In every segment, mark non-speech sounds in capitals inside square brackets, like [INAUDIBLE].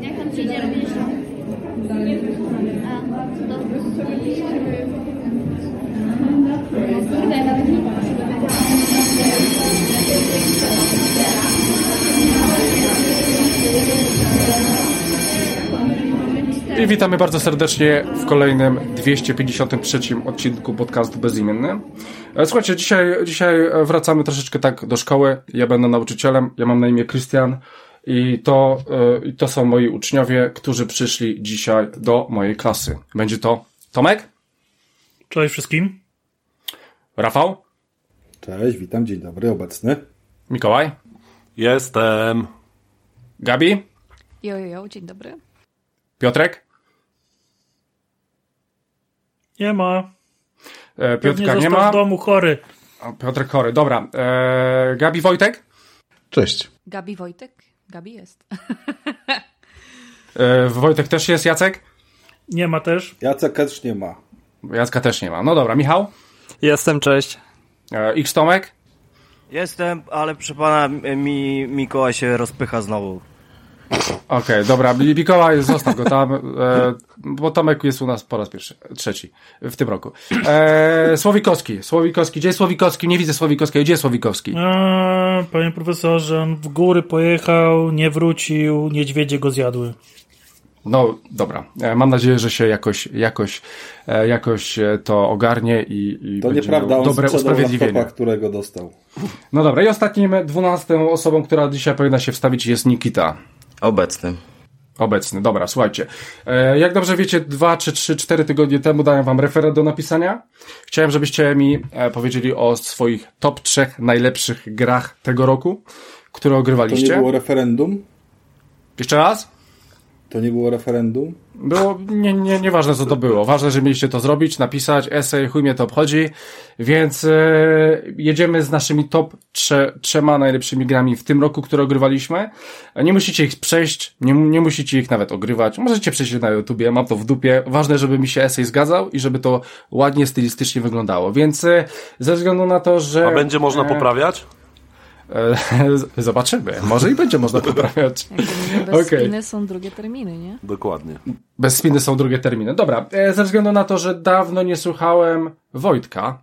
Jak tam ci idzie robisz? A, to... I witamy bardzo serdecznie w kolejnym 253 odcinku podcastu Bezimienny. E, Słuchajcie, dzisiaj, dzisiaj wracamy troszeczkę tak do szkoły. Ja będę nauczycielem, ja mam na imię Krystian i to, e, i to są moi uczniowie, którzy przyszli dzisiaj do mojej klasy. Będzie to Tomek, Cześć wszystkim. Rafał, Cześć, witam, dzień dobry, obecny. Mikołaj, Jestem. Gabi, Jo, jo, jo, dzień dobry. Piotrek, Nie ma. e, Piotrka nie ma, w domu chory. A, Piotrek chory, dobra. E, Gabi, Wojtek, Cześć. Gabi Wojtek? Gabi jest. e, Wojtek też jest, Jacek? Nie ma też. Jacek też nie ma. Jacka też nie ma. No dobra, Michał, Jestem, cześć. e, X Tomek, Jestem, ale proszę pana, mi Mikołaj się rozpycha znowu. Okej, dobra, Mi- Mikołaj, zostaw go tam, e, bo Tomek jest u nas po raz pierwszy, trzeci w tym roku. E, Słowikowski, Słowikowski, gdzie jest Słowikowski? Nie widzę Słowikowskiego, gdzie jest Słowikowski? A, panie profesorze, on w góry pojechał, nie wrócił, niedźwiedzie go zjadły. No, dobra, e, mam nadzieję, że się jakoś, jakoś, e, jakoś e, to ogarnie i, i To będzie nieprawda, miał on dobre sprzedał usprawiedliwienie. laptopa, którego dostał. No dobra, i ostatnim, dwunastą osobą, która dzisiaj powinna się wstawić jest Nikita. Obecny. Obecny, dobra, słuchajcie. E, jak dobrze wiecie, dwa czy trzy, cztery tygodnie temu dałem wam referat do napisania. Chciałem, żebyście mi e, powiedzieli o swoich top trzech najlepszych grach tego roku, które To ogrywaliście. nie było referendum? Jeszcze raz? To nie było referendum? Było, nie, nie, nieważne co to było. Ważne, że mieliście to zrobić, napisać, esej, chuj mnie to obchodzi. Więc e, jedziemy z naszymi top trze, trzema najlepszymi grami w tym roku, które ogrywaliśmy. Nie musicie ich przejść, nie, nie musicie ich nawet ogrywać. Możecie przejść na YouTubie, mam to w dupie. Ważne, żeby mi się esej zgadzał i żeby to ładnie, stylistycznie wyglądało. Więc e, ze względu na to, że... A będzie można poprawiać? E, [LAUGHS] zobaczymy. Może i będzie można poprawiać. Bez Okej. spiny są drugie terminy, nie? Dokładnie. Bez spiny są drugie terminy. Dobra, e, ze względu na to, że dawno nie słuchałem Wojtka,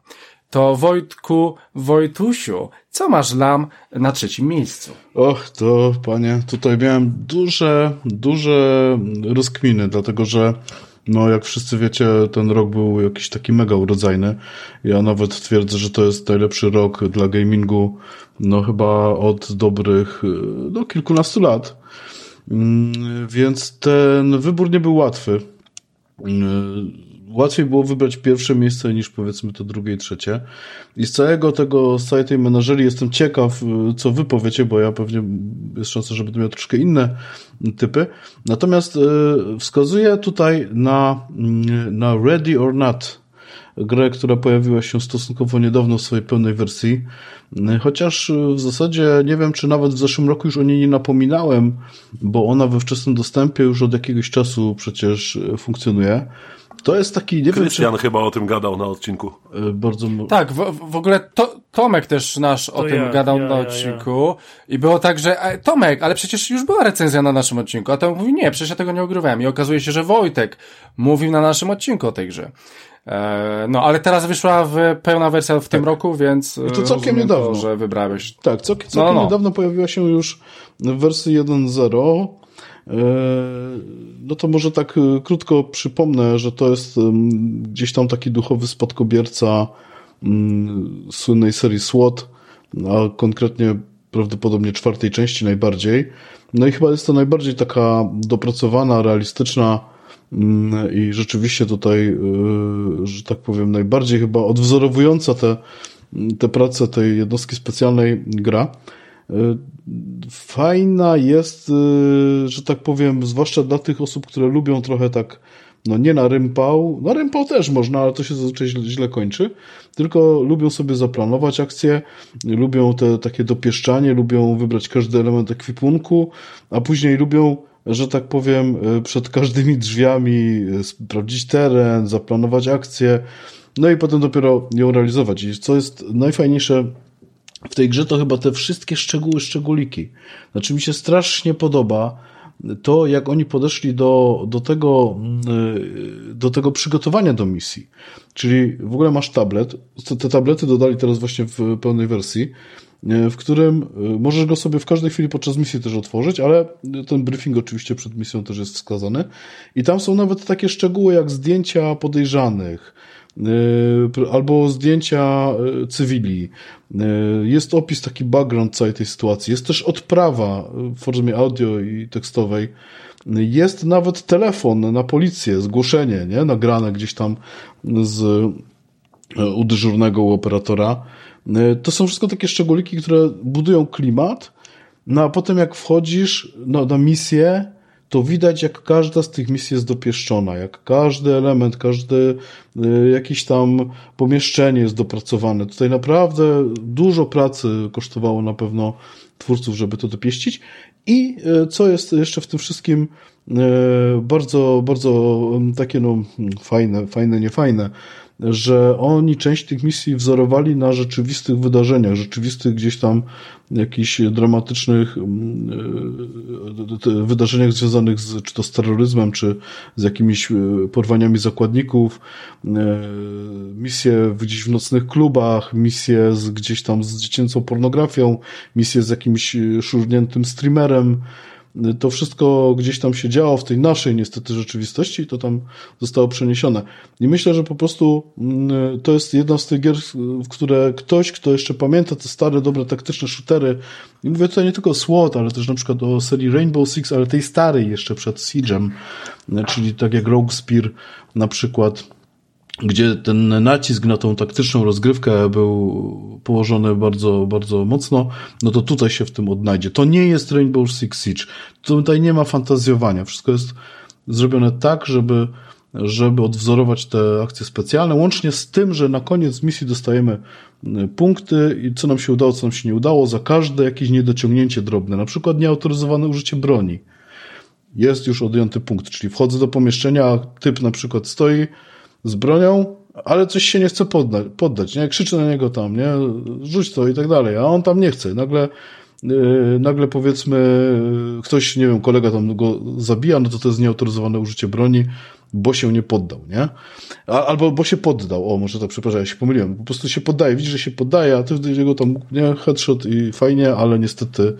to Wojtku, Wojtusiu, co masz lam na trzecim miejscu? Och, to panie, tutaj miałem duże, duże rozkminy, dlatego że no jak wszyscy wiecie, ten rok był jakiś taki mega urodzajny. Ja nawet twierdzę, że to jest najlepszy rok dla gamingu, no chyba od dobrych, y, no kilkunastu lat. Mm, Więc ten wybór nie był łatwy. Łatwiej było wybrać pierwsze miejsce niż powiedzmy to drugie i trzecie. I z całego tego, z całej tej menażerii jestem ciekaw, y, co wy powiecie, bo ja pewnie jest szansa, że będę miał troszkę inne typy. Natomiast y, wskazuję tutaj na, y, na Ready or Not, grę, która pojawiła się stosunkowo niedawno w swojej pełnej wersji. Y, Chociaż w zasadzie nie wiem, czy nawet w zeszłym roku już o niej nie napominałem, bo ona we wczesnym dostępie już od jakiegoś czasu przecież funkcjonuje. To jest taki, nie wiem, czy Krystian chyba o tym gadał na odcinku. y, bardzo... Tak, w, w ogóle to, Tomek też nasz o To tym ja, gadał ja, na ja, odcinku i było tak, że e, Tomek, ale przecież już była recenzja na naszym odcinku, a Tomek mówi, nie, przecież ja tego nie ogrywałem i okazuje się, że Wojtek mówił na naszym odcinku o tej grze. E, no, ale teraz wyszła w pełna wersja w tym roku, więc Tak. I to e, całkiem niedawno. To, że wybrałeś. Tak, całkiem, całkiem No, no. niedawno pojawiła się już w wersji 1.0. E, No to może tak e, krótko przypomnę, że to jest gdzieś tam taki duchowy spadkobierca mm, słynnej serii SWOT, a konkretnie prawdopodobnie czwartej części najbardziej. No i chyba jest to najbardziej taka dopracowana, realistyczna mm, i rzeczywiście tutaj, e, że tak powiem, najbardziej chyba odwzorowująca te, te prace tej jednostki specjalnej gra. Y, Fajna jest, y, że tak powiem, zwłaszcza dla tych osób, które lubią trochę tak, no nie na rympał, na rympał też można, ale to się zazwyczaj źle, kończy, tylko lubią sobie zaplanować akcje, lubią te takie dopieszczanie, lubią wybrać każdy element ekwipunku, a później lubią że tak powiem, y, przed każdymi drzwiami sprawdzić teren, zaplanować akcje. no i potem dopiero ją realizować. I co jest najfajniejsze w tej grze, to chyba te wszystkie szczegóły, szczególiki. Znaczy mi się strasznie podoba to, jak oni podeszli do, do, tego, y, do tego przygotowania do misji. Czyli w ogóle masz tablet, te tablety dodali teraz właśnie w pełnej wersji, y, w którym y, możesz go sobie w każdej chwili podczas misji też otworzyć, ale ten briefing oczywiście przed misją też jest wskazany. I tam są nawet takie szczegóły jak zdjęcia podejrzanych, albo zdjęcia cywili. Jest opis, taki background całej tej sytuacji. Jest też odprawa w formie audio i tekstowej. Jest nawet telefon na policję, zgłoszenie, nie? Nagrane gdzieś tam z u dyżurnego u operatora. To są wszystko takie szczególiki, które budują klimat, no a potem jak wchodzisz no, na misję, to widać, jak każda z tych misji jest dopieszczona, jak każdy element, każde y, jakieś tam pomieszczenie jest dopracowane. Tutaj naprawdę dużo pracy kosztowało na pewno twórców, żeby to dopieścić. I y, co jest jeszcze w tym wszystkim y, bardzo, bardzo takie no fajne, fajne, niefajne, że oni część tych misji wzorowali na rzeczywistych wydarzeniach, rzeczywistych gdzieś tam jakichś dramatycznych mm, e, wydarzeniach związanych z, czy to z terroryzmem, czy z jakimiś e, porwaniami zakładników, e, misje gdzieś w nocnych klubach, misje z, gdzieś tam z dziecięcą pornografią, misje z jakimś szurniętym streamerem, to wszystko gdzieś tam się działo w tej naszej niestety rzeczywistości i to tam zostało przeniesione. I myślę, że po prostu mm, to jest jedna z tych gier, w które ktoś, kto jeszcze pamięta te stare, dobre, taktyczne shootery, i mówię tutaj nie tylko o SWAT, ale też na przykład o serii Rainbow Six, ale tej starej jeszcze przed Siege'em, czyli tak jak Rogue Spear na przykład, gdzie ten nacisk na tą taktyczną rozgrywkę był położony bardzo, bardzo mocno, no to tutaj się w tym odnajdzie. To nie jest Rainbow Six Siege. Tutaj nie ma fantazjowania. Wszystko jest zrobione tak, żeby, żeby odwzorować te akcje specjalne, łącznie z tym, że na koniec misji dostajemy y, punkty i co nam się udało, co nam się nie udało, za każde jakieś niedociągnięcie drobne, na przykład nieautoryzowane użycie broni. Jest już odjęty punkt, czyli wchodzę do pomieszczenia, a typ na przykład stoi, z bronią, ale coś się nie chce poddać, poddać nie? Krzyczy na niego tam, nie? Rzuć to i tak dalej, a on tam nie chce. Nagle, yy, nagle powiedzmy, ktoś, nie wiem, kolega tam go zabija, no to to jest nieautoryzowane użycie broni, bo się nie poddał, nie? A, albo bo się poddał, o, może to, przepraszam, ja się pomyliłem, po prostu się poddaje, widzi, że się poddaje, a ty jego tam, nie, headshot i fajnie, ale niestety,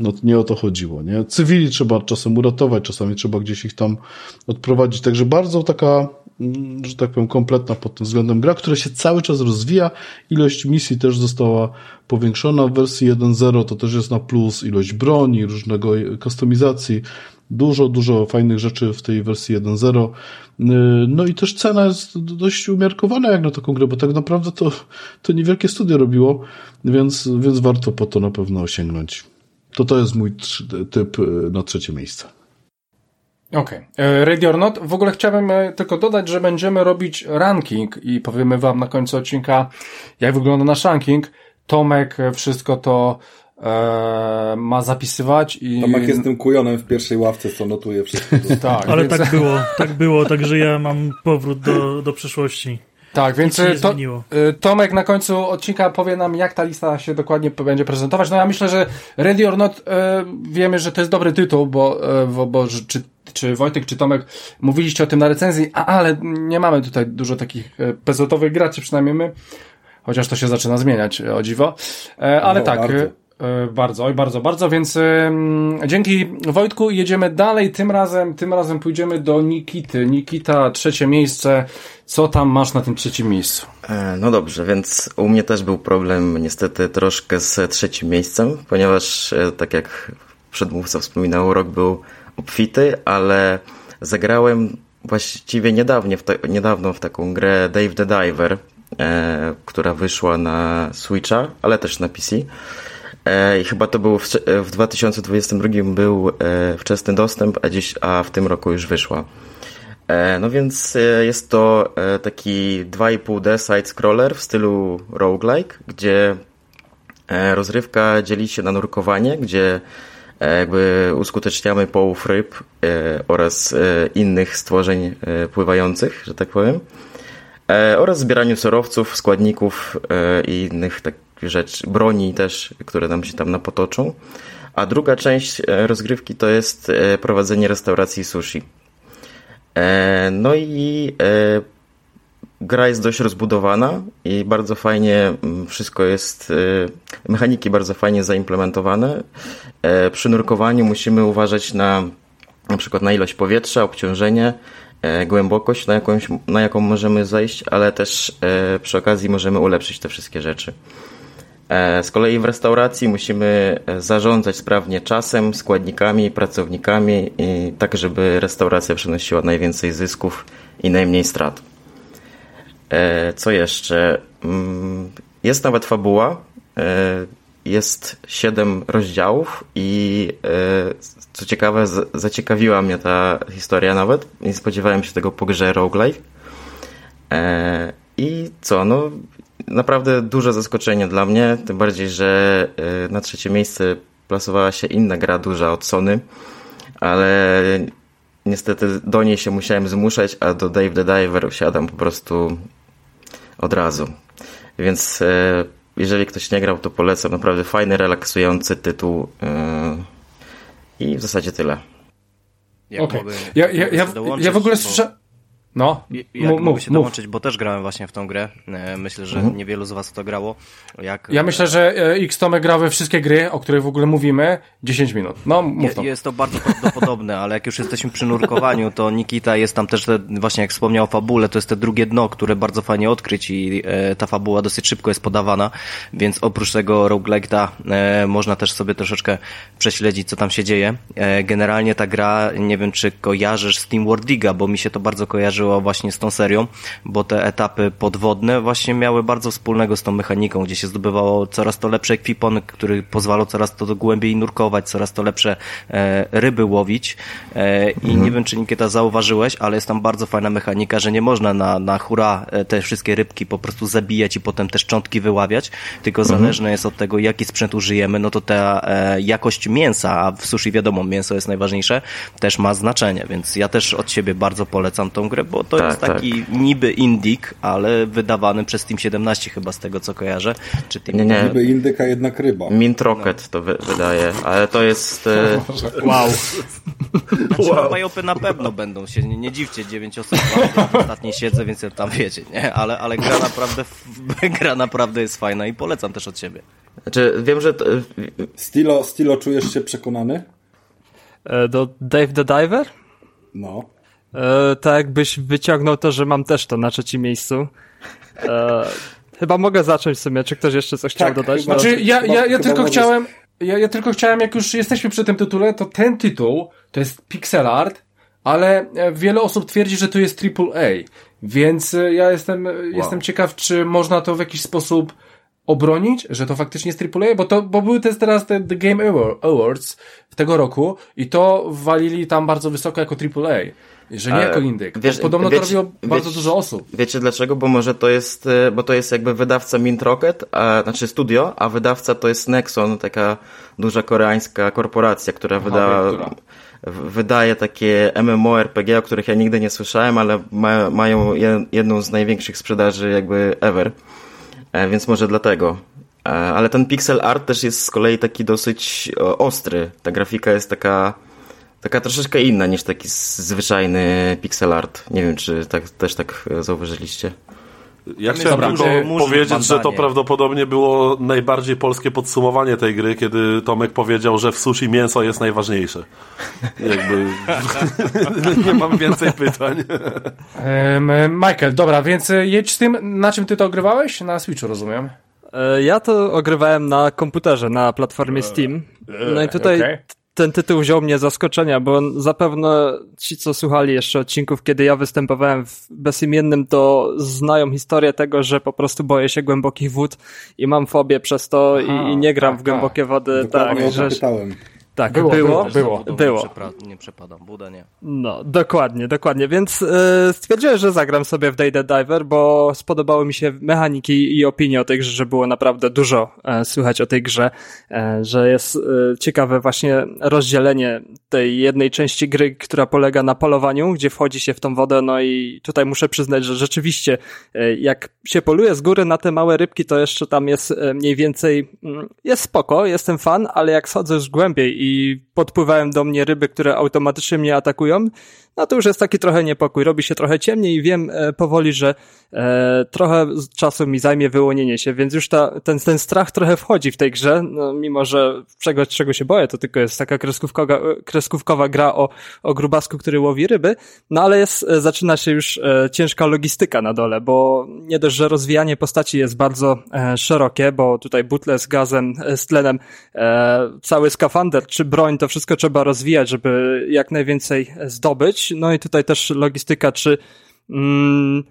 no, nie o to chodziło, nie? Cywili trzeba czasem uratować, czasami trzeba gdzieś ich tam odprowadzić, także bardzo taka, że tak powiem, kompletna pod tym względem gra, która się cały czas rozwija. Ilość misji też została powiększona w wersji 1.0, to też jest na plus, ilość broni, różnego kustomizacji, dużo, dużo fajnych rzeczy w tej wersji 1.0. Y, no i też cena jest dość umiarkowana jak na taką grę, bo tak naprawdę to, to niewielkie studio robiło, więc, więc warto po to na pewno sięgnąć. To to jest mój typ y, na trzecie miejsce. Okej. Okay. Ready or Not. W ogóle chciałbym e, tylko dodać, że będziemy robić ranking i powiemy wam na końcu odcinka, jak wygląda nasz ranking. Tomek e, wszystko to e, ma zapisywać i... Tomek jest tym kujonem w pierwszej ławce, co notuje wszystko. [LAUGHS] tak, Ale więc... tak było, [LAUGHS] tak było, także ja mam powrót do, do przeszłości. Tak, więc e, to, Tomek na końcu odcinka powie nam, jak ta lista się dokładnie będzie prezentować. No ja myślę, że Ready or Not e, wiemy, że to jest dobry tytuł, bo, e, bo, bo czy czy Wojtek, czy Tomek mówiliście o tym na recenzji, a, ale nie mamy tutaj dużo takich e, pezotowych graczy, przynajmniej my, chociaż to się zaczyna zmieniać, e, o dziwo. E, ale no, tak, bardzo. Bardzo, bardzo, bardzo, więc dzięki Wojtku jedziemy dalej. Tym razem, tym razem pójdziemy do Nikity. Nikita, trzecie miejsce. Co tam masz na tym trzecim miejscu? No dobrze, więc u mnie też był problem niestety troszkę z trzecim miejscem, ponieważ tak jak przedmówca wspominał, rok był obfity, ale zagrałem właściwie niedawnie w ta, niedawno w taką grę Dave the Diver, e, która wyszła na Switcha, ale też na PC. E, I chyba to był w, w 2022 był e, wczesny dostęp, a, dziś, a w tym roku już wyszła. E, no więc e, jest to e, taki 2,5D side-scroller w stylu roguelike, gdzie rozrywka dzieli się na nurkowanie, gdzie jakby uskuteczniamy połów ryb e, oraz e, innych stworzeń pływających, że tak powiem. e, oraz zbieraniu surowców, składników e, i innych takich rzeczy, broni też, które nam się tam napotoczą. A druga część e, rozgrywki to jest e, prowadzenie restauracji sushi. E, No i e, gra jest dość rozbudowana i bardzo fajnie mm, wszystko jest, e, mechaniki bardzo fajnie zaimplementowane. E, Przy nurkowaniu musimy uważać na na przykład na ilość powietrza, obciążenie, e, głębokość, na, jakąś, na jaką możemy zejść, ale też e, przy okazji możemy ulepszyć te wszystkie rzeczy. Z kolei w restauracji musimy zarządzać sprawnie czasem, składnikami, pracownikami, tak żeby restauracja przynosiła najwięcej zysków i najmniej strat. E, Co jeszcze? Mm, Jest nawet fabuła. e, Jest siedem rozdziałów i e, co ciekawe, zaciekawiła mnie ta historia nawet. Nie spodziewałem się tego po grze roguelike. I co, no naprawdę duże zaskoczenie dla mnie, tym bardziej, że na trzecie miejsce plasowała się inna gra duża od Sony, ale niestety do niej się musiałem zmuszać, a do Dave the Diver wsiadam po prostu od razu. Więc e, jeżeli ktoś nie grał, to polecam. Naprawdę fajny, relaksujący tytuł. e, I w zasadzie tyle. Okej. mogę- Ja, ja, ja, dołączyć, ja w ogóle bo- słyszę... No, Jak mów, mogę się dołączyć, bo też grałem właśnie w tą grę. E, Myślę, że Mhm. niewielu z was to grało. Jak, Ja myślę, że e, X Tomek gra we wszystkie gry, o których w ogóle mówimy, 10 minut. No, mów to. jest to bardzo prawdopodobne, ale jak już jesteśmy przy nurkowaniu, to Nikita jest tam też, te, właśnie jak wspomniał o fabule, to jest te drugie dno, które bardzo fajnie odkryć i e, ta fabuła dosyć szybko jest podawana, więc oprócz tego roguelike'a można też sobie troszeczkę prześledzić, co tam się dzieje. Generalnie ta gra, nie wiem czy kojarzysz Steam World Diga, bo mi się to bardzo kojarzyło właśnie z tą serią, bo te etapy podwodne właśnie miały bardzo wspólnego z tą mechaniką, gdzie się zdobywało coraz to lepszy ekwipunek, który pozwalał coraz to głębiej nurkować, coraz to lepsze e, ryby łowić. E, i nie wiem, czy Nikieta zauważyłeś, ale jest tam bardzo fajna mechanika, że nie można na, na hura e, te wszystkie rybki po prostu zabijać i potem te szczątki wyławiać, tylko zależne jest od tego, jaki sprzęt użyjemy, no to ta e, jakość mięsa, a w sushi wiadomo, mięso jest najważniejsze, też ma znaczenie, więc ja też od siebie bardzo polecam tą grę, bo to Tak, jest taki niby indik, ale wydawany przez Team 17 chyba z tego, co kojarzę, czy Team Nie, nie. Niby indyka, jednak ryba. Mint Rocket to wy, wydaje, ale to jest... E, [LAUGHS] Wow. [LAUGHS] Znaczy, wow. Pajopy na pewno będą się, nie, nie dziwcie, dziewięć osób w ostatniej siedzę, więc ja tam wiecie, nie? Ale, ale gra naprawdę, [LAUGHS] gra naprawdę jest fajna i polecam też od siebie. znaczy, wiem, że... To, Stilo, Stilo, czujesz się przekonany? E, Do Dave the Diver? No. E, tak jakbyś wyciągnął to, że mam też to na trzecim miejscu. E, chyba mogę zacząć w sumie. Czy ktoś jeszcze coś chciał Tak, dodać? chyba- No. Znaczy, ja, ja, ja tylko chciałem, ja, ja tylko chciałem, jak już jesteśmy przy tym tytule, to ten tytuł to jest pixel art, ale e, wiele osób twierdzi, że to jest AAA, więc e, ja jestem, e, jestem ciekaw, czy można to w jakiś sposób obronić, że to faktycznie jest AAA, bo to, bo były też teraz te The Game Award- Awards w tego roku i to walili tam bardzo wysoko jako AAA, że nie Ale jako indyk. wiesz- Podobno wiecie- to robiło bardzo wiecie- dużo osób. Wiecie dlaczego? Bo może to jest, e, bo to jest jakby wydawca Mint Rocket, a, znaczy studio, a wydawca to jest Nexon, taka duża koreańska korporacja, która wydała, która? wydaje takie MMORPG, o których ja nigdy nie słyszałem, ale ma, mają je- jedną z największych sprzedaży jakby ever. E, Więc może dlatego. E, Ale ten pixel art też jest z kolei taki dosyć ostry. Ta grafika jest taka, taka troszeczkę inna niż taki zwyczajny pixel art. Nie wiem, czy tak, też tak e, zauważyliście. Ja jest chciałem tylko powiedzieć, że to prawdopodobnie było najbardziej polskie podsumowanie tej gry, kiedy Tomek powiedział, że w sushi mięso jest najważniejsze. Jakby [LAUGHS] nie mam więcej pytań. Michael, dobra, więc e, jedź z tym, na czym ty to ogrywałeś? Na Switchu, rozumiem. E, Ja to ogrywałem na komputerze, na platformie Steam. No i tutaj okej. Ten tytuł wziął mnie z zaskoczenia, bo zapewne ci, co słuchali jeszcze odcinków, kiedy ja występowałem w bezimiennym, to znają historię tego, że po prostu boję się głębokich wód i mam fobię przez to i, i nie gram tak, w głębokie wody. Dokładnie Tak, to że. Tak, Było, było. było, było. Nie, przepadam, Buda nie. No, dokładnie, dokładnie. Więc e, stwierdziłem, że zagram sobie w Day the Diver, bo spodobały mi się mechaniki i opinie o tej grze, że było naprawdę dużo e, słychać o tej grze, e, że jest e, ciekawe właśnie rozdzielenie tej jednej części gry, która polega na polowaniu, gdzie wchodzi się w tą wodę, no i tutaj muszę przyznać, że rzeczywiście e, jak się poluje z góry na te małe rybki, to jeszcze tam jest e, mniej więcej, mm, jest spoko, jestem fan, ale jak schodzę już głębiej i podpływają do mnie ryby, które automatycznie mnie atakują, no to już jest taki trochę niepokój. Robi się trochę ciemniej i wiem e, powoli, że e, trochę czasu mi zajmie wyłonienie się, więc już ta, ten, ten strach trochę wchodzi w tej grze, no, mimo że czego, czego się boję, to tylko jest taka kreskówkowa, kreskówkowa gra o, o grubasku, który łowi ryby, no ale jest, e, zaczyna się już e, ciężka logistyka na dole, bo nie dość, że rozwijanie postaci jest bardzo e, szerokie, bo tutaj butle z gazem, e, z tlenem, e, cały skafander czy broń, to wszystko trzeba rozwijać, żeby jak najwięcej zdobyć. No i tutaj też logistyka, czy mm,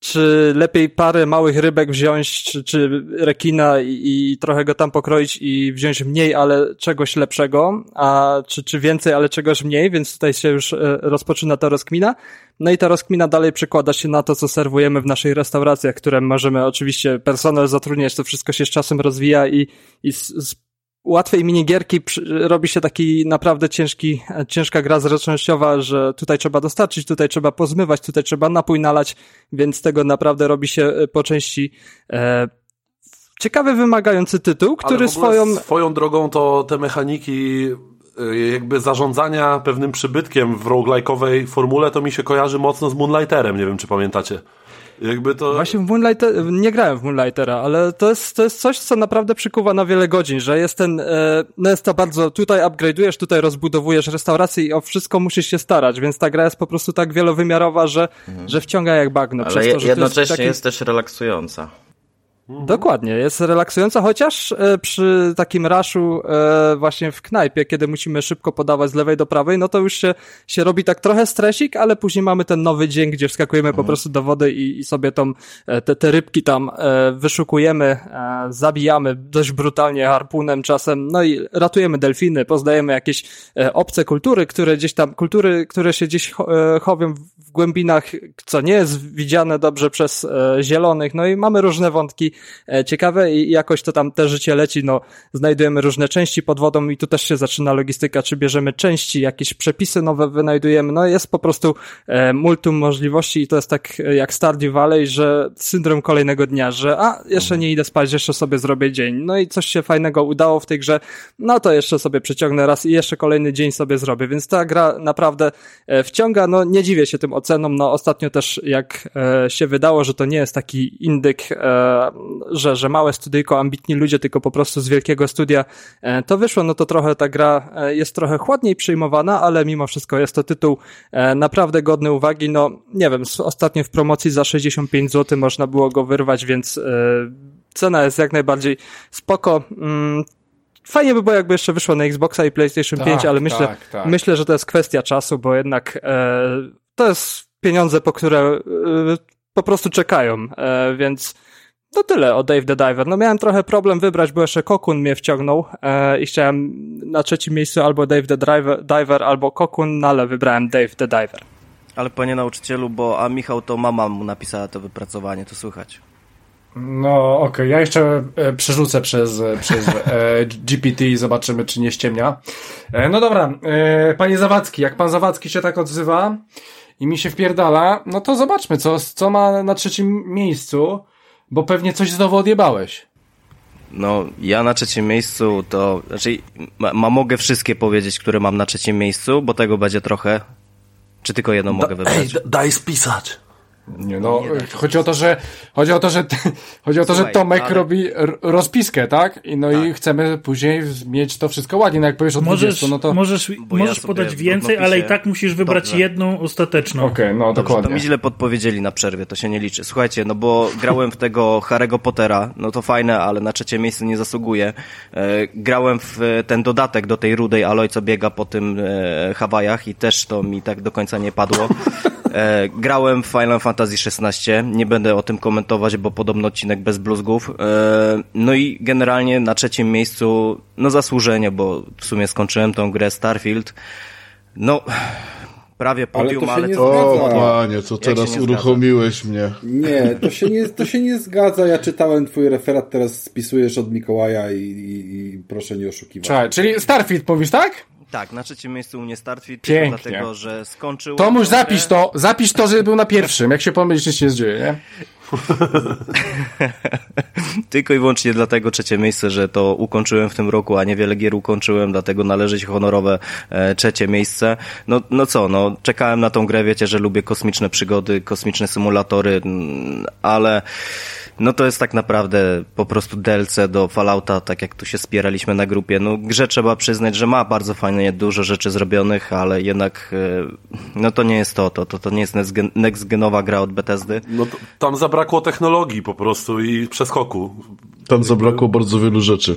czy lepiej parę małych rybek wziąć, czy, czy rekina i, i trochę go tam pokroić i wziąć mniej, ale czegoś lepszego, a czy, czy więcej, ale czegoś mniej, więc tutaj się już e, rozpoczyna ta rozkmina. No i ta rozkmina dalej przekłada się na to, co serwujemy w naszych restauracjach, które możemy oczywiście personel zatrudniać, to wszystko się z czasem rozwija i, i z, z łatwej minigierki robi się taki naprawdę ciężki, e, ciężka gra zręcznościowa, że tutaj trzeba dostarczyć, tutaj trzeba pozmywać, tutaj trzeba napój nalać, więc tego naprawdę robi się e, po części e, ciekawy, wymagający tytuł, który swoją... swoją drogą to te mechaniki y, jakby zarządzania pewnym przybytkiem w roguelike'owej formule to mi się kojarzy mocno z Moonlighterem, nie wiem czy pamiętacie. Jakby to... Właśnie w Moonlighter, nie grałem w Moonlightera, ale to jest, to jest coś, co naprawdę przykuwa na wiele godzin, że jest ten, e, no jest to bardzo, tutaj upgrade'ujesz, tutaj rozbudowujesz restaurację i o wszystko musisz się starać, więc ta gra jest po prostu tak wielowymiarowa, że, że wciąga jak bagno. Mhm. Ale przez to, że to jednocześnie jest, taki... jest też relaksująca. Dokładnie, jest relaksująca, chociaż e, przy takim raszu e, właśnie w knajpie, kiedy musimy szybko podawać z lewej do prawej, no to już się, się robi tak trochę stresik, ale później mamy ten nowy dzień, gdzie wskakujemy po prostu do wody i, i sobie tą, e, te, te rybki tam wyszukujemy, zabijamy dość brutalnie harpunem czasem, no i ratujemy delfiny, poznajemy jakieś obce kultury, które gdzieś tam, kultury, które się gdzieś cho- chowią w głębinach, co nie jest widziane dobrze przez zielonych, no i mamy różne wątki ciekawe i jakoś to tam te życie leci, no znajdujemy różne części pod wodą i tu też się zaczyna logistyka, czy bierzemy części, jakieś przepisy nowe wynajdujemy, no jest po prostu e, multum możliwości i to jest tak e, jak Stardew Valley, że syndrom kolejnego dnia, że a, jeszcze nie idę spać, jeszcze sobie zrobię dzień, no i coś się fajnego udało w tej grze, no to jeszcze sobie przeciągnę raz i jeszcze kolejny dzień sobie zrobię, więc ta gra naprawdę e, wciąga, no nie dziwię się tym ocenom, no ostatnio też jak e, się wydało, że to nie jest taki indyk, e, że, że małe studyjko, ambitni ludzie, tylko po prostu z wielkiego studia e, to wyszło, no to trochę ta gra e, jest trochę chłodniej przyjmowana, ale mimo wszystko jest to tytuł e, naprawdę godny uwagi, no nie wiem, ostatnio w promocji za 65 zł można było go wyrwać, więc cena jest jak najbardziej spoko. Mm, Fajnie by było, jakby jeszcze wyszło na Xboxa i PlayStation Tak, 5, ale myślę, tak, tak. myślę, że to jest kwestia czasu, bo jednak to jest pieniądze, po które po prostu czekają, więc to tyle o Dave the Diver. No miałem trochę problem wybrać, bo jeszcze Kokun mnie wciągnął e, i chciałem na trzecim miejscu albo Dave the Diver, Diver albo Kokun, no ale wybrałem Dave the Diver. Ale panie nauczycielu, bo a Michał to mama mu napisała to wypracowanie, to słychać. No, okej, ja jeszcze e, przerzucę przez, przez e, GPT i zobaczymy, czy nie ściemnia. E, no dobra, e, panie Zawadzki, jak pan Zawadzki się tak odzywa i mi się wpierdala, no to zobaczmy, co, co ma na trzecim miejscu, bo pewnie coś znowu odjebałeś. No, ja na trzecim miejscu to, znaczy, ma, ma, mogę wszystkie powiedzieć, które mam na trzecim miejscu, bo tego będzie trochę. Czy tylko jedną mogę Ej, wybrać? d- daj spisać. Nie, no, chodzi o to, że, chodzi o to, że, [LAUGHS] chodzi o to, że Tomek ale- robi rozpiskę, tak? I no i chcemy później mieć to wszystko ładnie, no jak powiesz o Możesz, 20, no to... możesz, Bo ja możesz sobie podać więcej, ale i tak musisz wybrać Dobrze. jedną ostateczną. Okej, no Dobrze, dokładnie. to mi źle podpowiedzieli na przerwie, to się nie liczy. Słuchajcie, no bo grałem w tego Harry'ego Pottera, no to fajne, ale na trzecie miejsce nie zasługuje. E, grałem w ten dodatek do tej rudej Aloy, co biega po tym e, Hawajach i też to mi tak do końca nie padło. E, grałem w Final Fantasy XVI, nie będę o tym komentować, bo podobno odcinek bez bluzgów. E, no i generalnie na trzecim miejscu, no zasłużenie, bo w sumie skończyłem tą grę Starfield. No, prawie Ale podium, to się ale, nie to... O, panie, się teraz nie uruchomiłeś mnie. Nie, to się nie, to się nie zgadza. Ja czytałem twój referat, teraz spisujesz od Mikołaja i, i, i proszę nie oszukiwać. Czekaj, czyli Starfield mówisz, tak? Tak, na trzecim miejscu u mnie tylko Pięknie. dlatego, że skończyłem... Tomuś, grę. zapisz to, zapisz to, żeby był na pierwszym. Jak się pomylisz, nic się nie dzieje, nie? [LAUGHS] Tylko i wyłącznie dlatego trzecie miejsce, że to ukończyłem w tym roku, a niewiele gier ukończyłem, dlatego należy się honorowe e, trzecie miejsce. No, no co, no czekałem na tą grę, wiecie, że lubię kosmiczne przygody, kosmiczne symulatory, mm, ale no to jest tak naprawdę po prostu DLC do Fallouta, tak jak tu się spieraliśmy na grupie. No grze trzeba przyznać, że ma bardzo fajnie dużo rzeczy zrobionych, ale jednak e, no to nie jest to, to, to, to nie jest next-gen- next-genowa gra od Bethesdy. No to, tam zabrakło technologii po prostu i przeskoku. Tam zabrakło bardzo wielu rzeczy.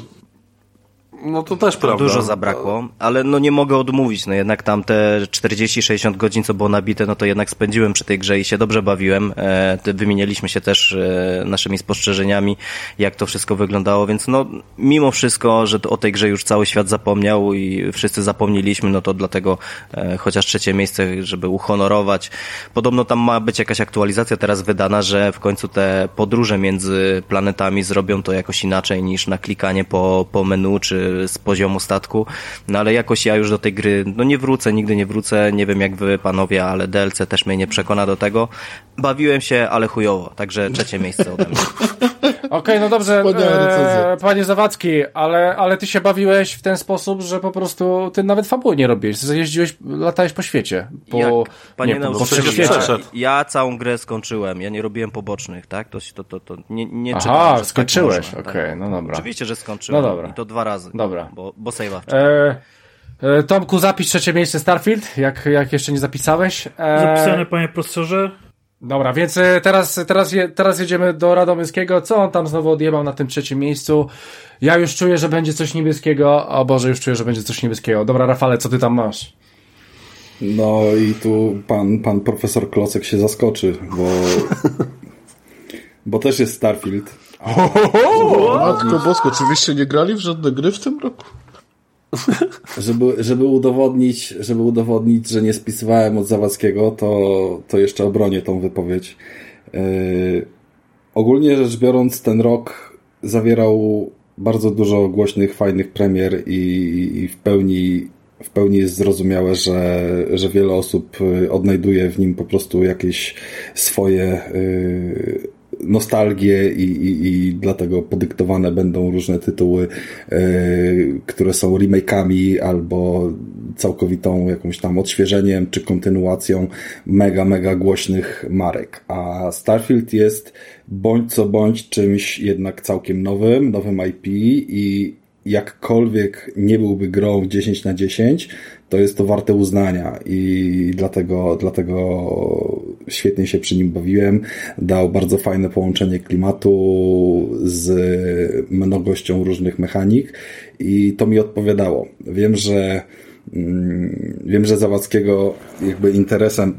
No to też prawda. Dużo zabrakło, ale no nie mogę odmówić, no jednak tam te 40-60 godzin, co było nabite, no to jednak spędziłem przy tej grze i się dobrze bawiłem. E, wymienialiśmy się też e, naszymi spostrzeżeniami, jak to wszystko wyglądało, więc no mimo wszystko, że o tej grze już cały świat zapomniał i wszyscy zapomnieliśmy, no to dlatego e, chociaż trzecie miejsce, żeby uhonorować. Podobno tam ma być jakaś aktualizacja teraz wydana, że w końcu te podróże między planetami zrobią to jakoś inaczej niż na klikanie po, po menu czy z poziomu statku. No ale jakoś ja już do tej gry, no nie wrócę, nigdy nie wrócę. Nie wiem jak wy panowie, ale DLC też mnie nie przekona do tego. Bawiłem się, ale chujowo. Także trzecie miejsce ode mnie. [LAUGHS] Okej, no dobrze, e, panie Zawadzki, ale, ale ty się bawiłeś w ten sposób, że po prostu ty nawet fabuły nie robiłeś, jeździłeś, latałeś po świecie. Po, Jak? Panie nie, po, po świecie. ja, ja całą grę skończyłem. Ja nie robiłem pobocznych, tak? To, się- to, to, to nie, nie Aha, tak skończyłeś, tak. okej, no dobra. Oczywiście, że skończyłem. No dobra. I to dwa razy. Dobra. Bo, bo save'a. E, e, Tomku, zapisz trzecie miejsce Starfield, jak, jak jeszcze nie zapisałeś. E, Zapisane, panie profesorze. Dobra, więc e, teraz, teraz, je, teraz jedziemy do Radomyskiego. Co on tam znowu odjebał na tym trzecim miejscu? Ja już czuję, że będzie coś niebieskiego. O Boże, już czuję, że będzie coś niebieskiego. Dobra, Rafale, co ty tam masz? No i tu pan, pan profesor Klocek się zaskoczy, bo, bo też jest Starfield. Matko Bosko, oczywiście nie grali w żadne gry w tym roku? Żeby, żeby, udowodnić, żeby udowodnić, że nie spisywałem od Zawadzkiego, to, to jeszcze obronię tą wypowiedź. Yy, ogólnie rzecz biorąc, ten rok zawierał bardzo dużo głośnych, fajnych premier i, i w pełni w pełni jest zrozumiałe, że, że wiele osób y, odnajduje w nim po prostu jakieś swoje y, nostalgie i, i, i dlatego podyktowane będą różne tytuły, y, które są remake'ami albo całkowitą jakąś tam odświeżeniem czy kontynuacją mega, mega głośnych marek. A Starfield jest bądź co bądź czymś jednak całkiem nowym, nowym IP i jakkolwiek nie byłby grą 10 na 10, to jest to warte uznania i dlatego, dlatego świetnie się przy nim bawiłem. Dał bardzo fajne połączenie klimatu z mnogością różnych mechanik i to mi odpowiadało. Wiem, że mm, wiem, że Zawadzkiego jakby interesem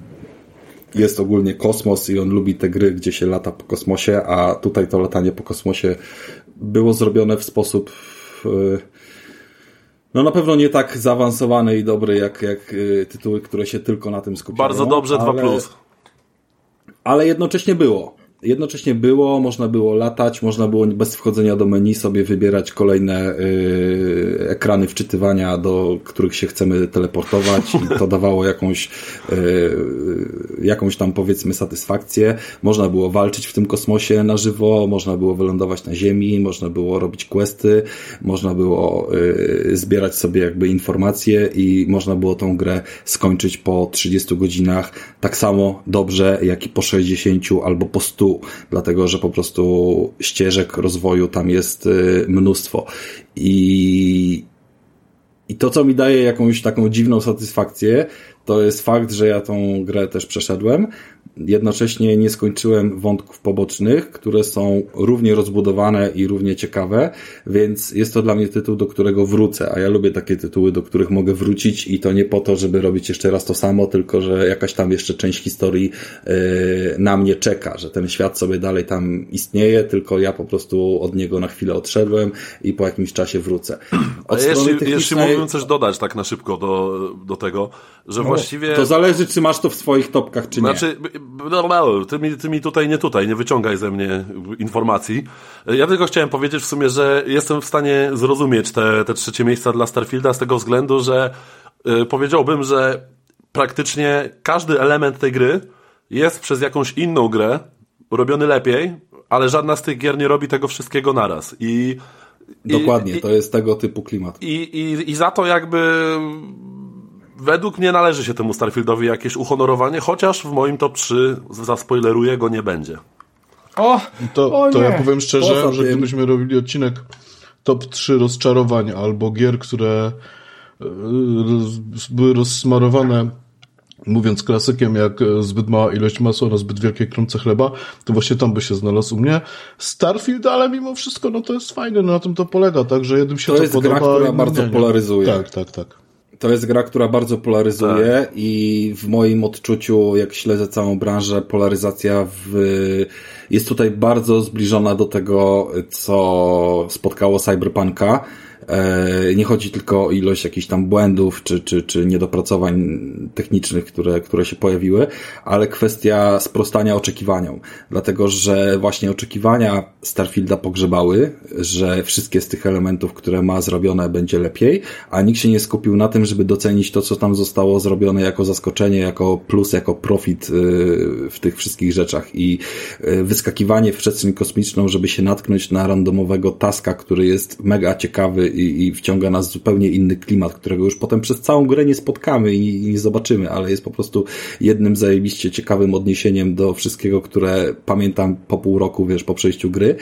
jest ogólnie kosmos i on lubi te gry, gdzie się lata po kosmosie, a tutaj to latanie po kosmosie było zrobione w sposób no na pewno nie tak zaawansowany i dobry jak, jak y, tytuły, które się tylko na tym skupiają. Bardzo dobrze, 2 ale- plus. ale jednocześnie było. Jednocześnie było, można było latać, można było bez wchodzenia do menu sobie wybierać kolejne y, ekrany wczytywania, do których się chcemy teleportować i to [LAUGHS] dawało jakąś, y, jakąś tam powiedzmy satysfakcję. Można było walczyć w tym kosmosie na żywo, można było wylądować na ziemi, można było robić questy, można było y, zbierać sobie jakby informacje i można było tą grę skończyć po 30 godzinach tak samo dobrze, jak i po 60 albo po 100, dlatego że po prostu ścieżek rozwoju tam jest y, mnóstwo. I, i to, co mi daje jakąś taką dziwną satysfakcję, to jest fakt, że ja tą grę też przeszedłem. Jednocześnie nie skończyłem wątków pobocznych, które są równie rozbudowane i równie ciekawe, więc jest to dla mnie tytuł, do którego wrócę. A ja lubię takie tytuły, do których mogę wrócić i to nie po to, żeby robić jeszcze raz to samo, tylko że jakaś tam jeszcze część historii yy, na mnie czeka, że ten świat sobie dalej tam istnieje, tylko ja po prostu od niego na chwilę odszedłem i po jakimś czasie wrócę. Od jeśli, strony jeśli technicznej- mógłbym coś dodać tak na szybko do, do tego, że właściwie... To zależy, czy masz to w swoich topkach, czy nie. Znaczy, b- no, ty mi, ty mi tutaj, nie tutaj, nie wyciągaj ze mnie informacji. Ja tylko chciałem powiedzieć w sumie, że jestem w stanie zrozumieć te, te trzecie miejsca dla Starfielda z tego względu, że y, powiedziałbym, że praktycznie każdy element tej gry jest przez jakąś inną grę robiony lepiej, ale żadna z tych gier nie robi tego wszystkiego naraz. I Dokładnie, i, to jest tego typu klimat. i, i, I za to jakby według mnie należy się temu Starfieldowi jakieś uhonorowanie, chociaż w moim top 3, zaspoileruję, go nie będzie. O! To, O to ja powiem szczerze, Poza że tym- gdybyśmy robili odcinek top 3 rozczarowań albo gier, które e, były rozsmarowane mówiąc klasykiem, jak e, zbyt mała ilość masła na zbyt wielkiej kromce chleba, to właśnie tam by się znalazł u mnie. Starfield, ale mimo wszystko, no to jest fajne, no na tym to polega, tak, że jednym się To to, jest podoba. gra, która bardzo nie, nie. polaryzuje. Tak, tak, tak. To jest gra, która bardzo polaryzuje i w moim odczuciu, jak śledzę całą branżę, polaryzacja w, jest tutaj bardzo zbliżona do tego, co spotkało Cyberpunka. E, Nie chodzi tylko o ilość jakichś tam błędów czy, czy, czy niedopracowań technicznych, które, które się pojawiły, ale kwestia sprostania oczekiwaniom. Dlatego, że właśnie oczekiwania Starfielda pogrzebały, że wszystkie z tych elementów, które ma zrobione, będzie lepiej, a nikt się nie skupił na tym, żeby docenić to, co tam zostało zrobione jako zaskoczenie, jako plus, jako profit y, w tych wszystkich rzeczach. I y, wyskakiwanie w przestrzeń kosmiczną, żeby się natknąć na randomowego taska, który jest mega ciekawy i, i wciąga nas w zupełnie inny klimat, którego już potem przez całą grę nie spotkamy i, i nie zobaczymy, ale jest po prostu jednym zajebiście ciekawym odniesieniem do wszystkiego, które pamiętam po pół roku, wiesz, po przejściu gry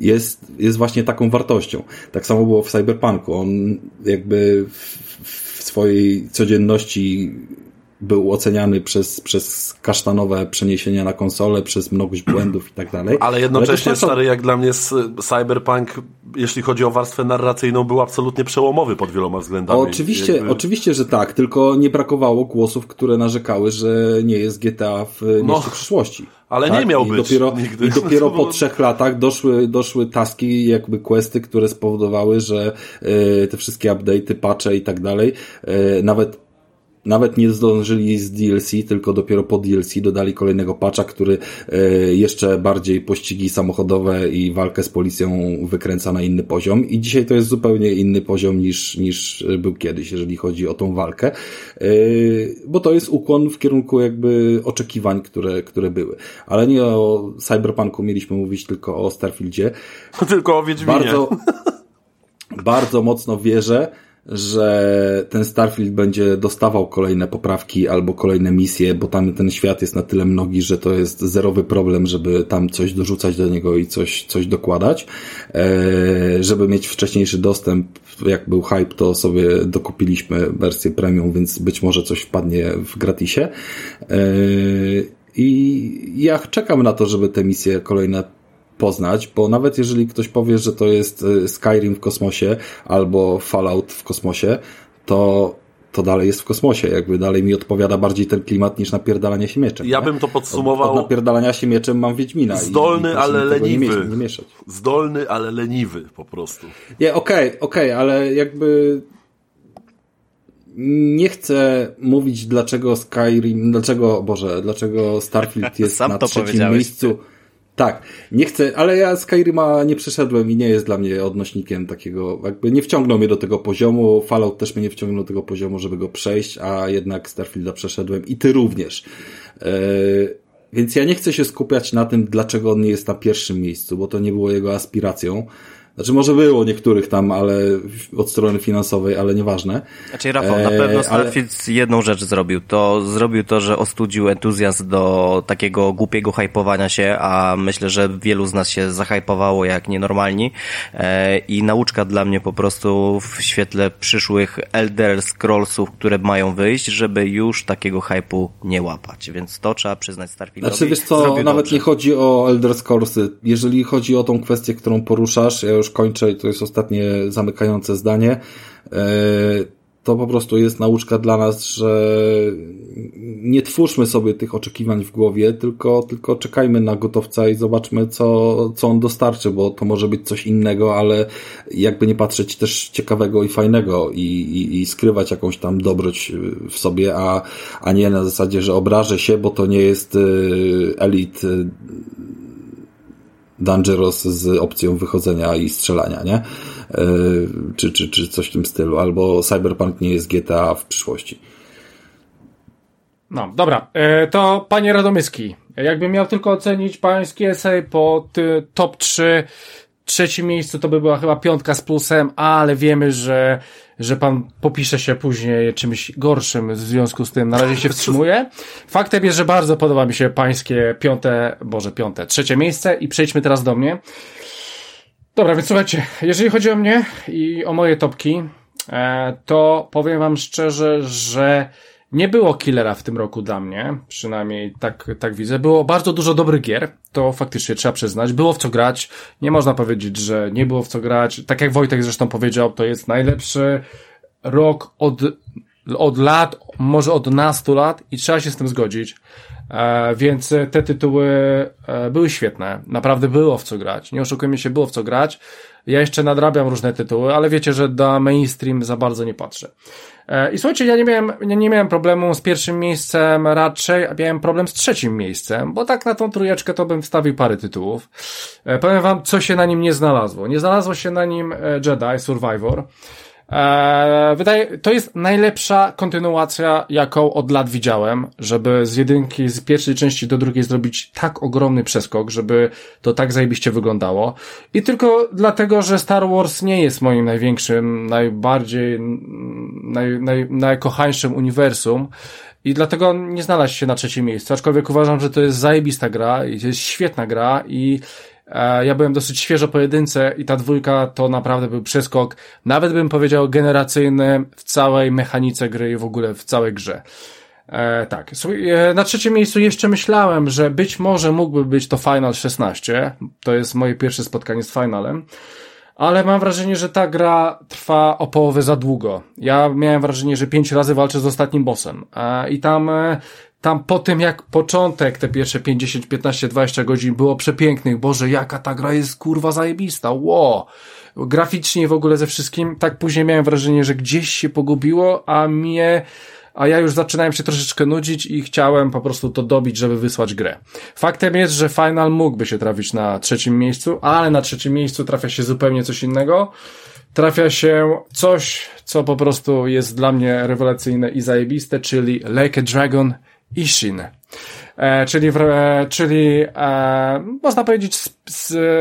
jest, jest właśnie taką wartością. Tak samo było w Cyberpunku. On jakby w, w swojej codzienności był oceniany przez, przez kasztanowe przeniesienia na konsolę, przez mnogość błędów i tak dalej. Ale jednocześnie, patrzą- stary, jak dla mnie Cyberpunk, jeśli chodzi o warstwę narracyjną, był absolutnie przełomowy pod wieloma względami. Oczywiście, Jakby- oczywiście, że tak, tylko nie brakowało głosów, które narzekały, że nie jest GTA w No, przyszłości. ale tak? nie miał I być Dopiero, nigdy. I dopiero [LAUGHS] po trzech latach doszły, doszły taski, jakby questy, które spowodowały, że e, te wszystkie update'y, patche i tak dalej, e, nawet nawet nie zdążyli z DLC, tylko dopiero po DLC dodali kolejnego patcha, który e, jeszcze bardziej pościgi samochodowe i walkę z policją wykręca na inny poziom. I dzisiaj to jest zupełnie inny poziom niż, niż był kiedyś, jeżeli chodzi o tą walkę. E, Bo to jest ukłon w kierunku jakby oczekiwań, które, które były. Ale nie o Cyberpunku mieliśmy mówić, tylko o Starfieldzie. Tylko o Wiedźminie. Bardzo, bardzo mocno wierzę, że ten Starfield będzie dostawał kolejne poprawki albo kolejne misje, bo tam ten świat jest na tyle mnogi, że to jest zerowy problem, żeby tam coś dorzucać do niego i coś, coś dokładać. E, żeby mieć wcześniejszy dostęp, jak był hype, to sobie dokupiliśmy wersję premium, więc być może coś wpadnie w gratisie. E, I ja czekam na to, żeby te misje kolejne poznać, bo nawet jeżeli ktoś powie, że to jest y, Skyrim w kosmosie albo Fallout w kosmosie, to to dalej jest w kosmosie, jakby dalej mi odpowiada bardziej ten klimat niż napierdalanie się mieczem. Ja nie? bym to podsumował- Od, od napierdalania się mieczem mam Wiedźmina. i- Zdolny, i proszę ale leniwy. nie mieszać. Zdolny, ale leniwy po prostu. Nie, okej, okej, ale jakby nie chcę mówić dlaczego Skyrim, dlaczego, Boże, dlaczego Starfield [LAUGHS] jest Sam na trzecim powiedziałeś. miejscu. Tak, nie chcę, ale ja Skyrima nie przeszedłem i nie jest dla mnie odnośnikiem takiego, jakby nie wciągnął mnie do tego poziomu, Fallout też mnie nie wciągnął do tego poziomu, żeby go przejść, a jednak Starfielda przeszedłem i ty również. Yy, więc ja nie chcę się skupiać na tym, dlaczego on nie jest na pierwszym miejscu, bo to nie było jego aspiracją. Znaczy może było niektórych tam, ale od strony finansowej, ale nieważne. Znaczy Rafał, na E, pewno ale- Starfield jedną rzecz zrobił. To zrobił to, że ostudził entuzjazm do takiego głupiego hypowania się, a myślę, że wielu z nas się zahypowało jak nienormalni. E, I nauczka dla mnie po prostu w świetle przyszłych Elder Scrollsów, które mają wyjść, żeby już takiego hypu nie łapać. Więc to trzeba przyznać Starfieldowi. Znaczy wiesz co, Zrobił nawet dobrze. nie chodzi o Elder Scrollsy. Jeżeli chodzi o tą kwestię, którą poruszasz, ja już kończę i to jest ostatnie zamykające zdanie, e, to po prostu jest nauczka dla nas, że nie twórzmy sobie tych oczekiwań w głowie, tylko, tylko czekajmy na gotowca i zobaczmy, co, co on dostarczy, bo to może być coś innego, ale jakby nie patrzeć też ciekawego i fajnego i, i, i skrywać jakąś tam dobroć w sobie, a, a nie na zasadzie, że obrażę się, bo to nie jest y, elit Dangerous z opcją wychodzenia i strzelania, nie? Y, czy, czy, czy coś w tym stylu. Albo Cyberpunk nie jest GTA w przyszłości. No, dobra. E, to panie Radomyski, jakbym miał tylko ocenić pański esej po top 3, trzecim miejscu to by była chyba piątka z plusem, ale wiemy, że, że pan popisze się później czymś gorszym w związku z tym. Na razie się wstrzymuje. Faktem jest, że bardzo podoba mi się pańskie piąte, boże piąte, trzecie miejsce i przejdźmy teraz do mnie. Dobra, więc słuchajcie, jeżeli chodzi o mnie i o moje topki, e, to powiem wam szczerze, że nie było killera w tym roku dla mnie, przynajmniej tak, tak widzę. Było bardzo dużo dobrych gier, to faktycznie trzeba przyznać. Było w co grać, nie można powiedzieć, że nie było w co grać. Tak jak Wojtek zresztą powiedział, to jest najlepszy rok od, od lat, może od nastu lat i trzeba się z tym zgodzić. E, więc te tytuły e, były świetne. Naprawdę było w co grać. Nie oszukujmy się, było w co grać. Ja jeszcze nadrabiam różne tytuły, ale wiecie, że do mainstream za bardzo nie patrzę. E, I słuchajcie, ja nie miałem, nie, miałem problemu z pierwszym miejscem raczej, miałem problem z trzecim miejscem, bo tak na tą trójeczkę to bym wstawił parę tytułów. E, powiem wam, co się na nim nie znalazło. Nie znalazło się na nim e, Jedi Survivor. Eee, wydaje, to jest najlepsza kontynuacja, jaką od lat widziałem, żeby z jedynki, z pierwszej części do drugiej zrobić tak ogromny przeskok, żeby to tak zajebiście wyglądało. I tylko dlatego, że Star Wars nie jest moim największym, najbardziej, naj, naj, najkochańszym uniwersum, i dlatego nie znalazł się na trzecim miejscu, aczkolwiek uważam, że to jest zajebista gra i to jest świetna gra i ja byłem dosyć świeżo po jedynce i ta dwójka to naprawdę był przeskok, nawet bym powiedział generacyjny w całej mechanice gry i w ogóle w całej grze. E, tak. E, Na trzecim miejscu jeszcze myślałem, że być może mógłby być to Final 16. To jest moje pierwsze spotkanie z Finalem. Ale mam wrażenie, że ta gra trwa o połowę za długo. Ja miałem wrażenie, że pięć razy walczę z ostatnim bossem. E, I tam, e, tam po tym jak początek, te pierwsze 5, 10, 15, 20 godzin było przepięknych. Boże, jaka ta gra jest kurwa zajebista. Ło! Graficznie w ogóle ze wszystkim. Tak później miałem wrażenie, że gdzieś się pogubiło, a mnie a ja już zaczynałem się troszeczkę nudzić i chciałem po prostu to dobić, żeby wysłać grę. Faktem jest, że Final mógłby się trafić na trzecim miejscu, ale na trzecim miejscu trafia się zupełnie coś innego. Trafia się coś, co po prostu jest dla mnie rewelacyjne i zajebiste, czyli Like a Dragon Ishin. E, czyli, w, e, czyli e, można powiedzieć sp,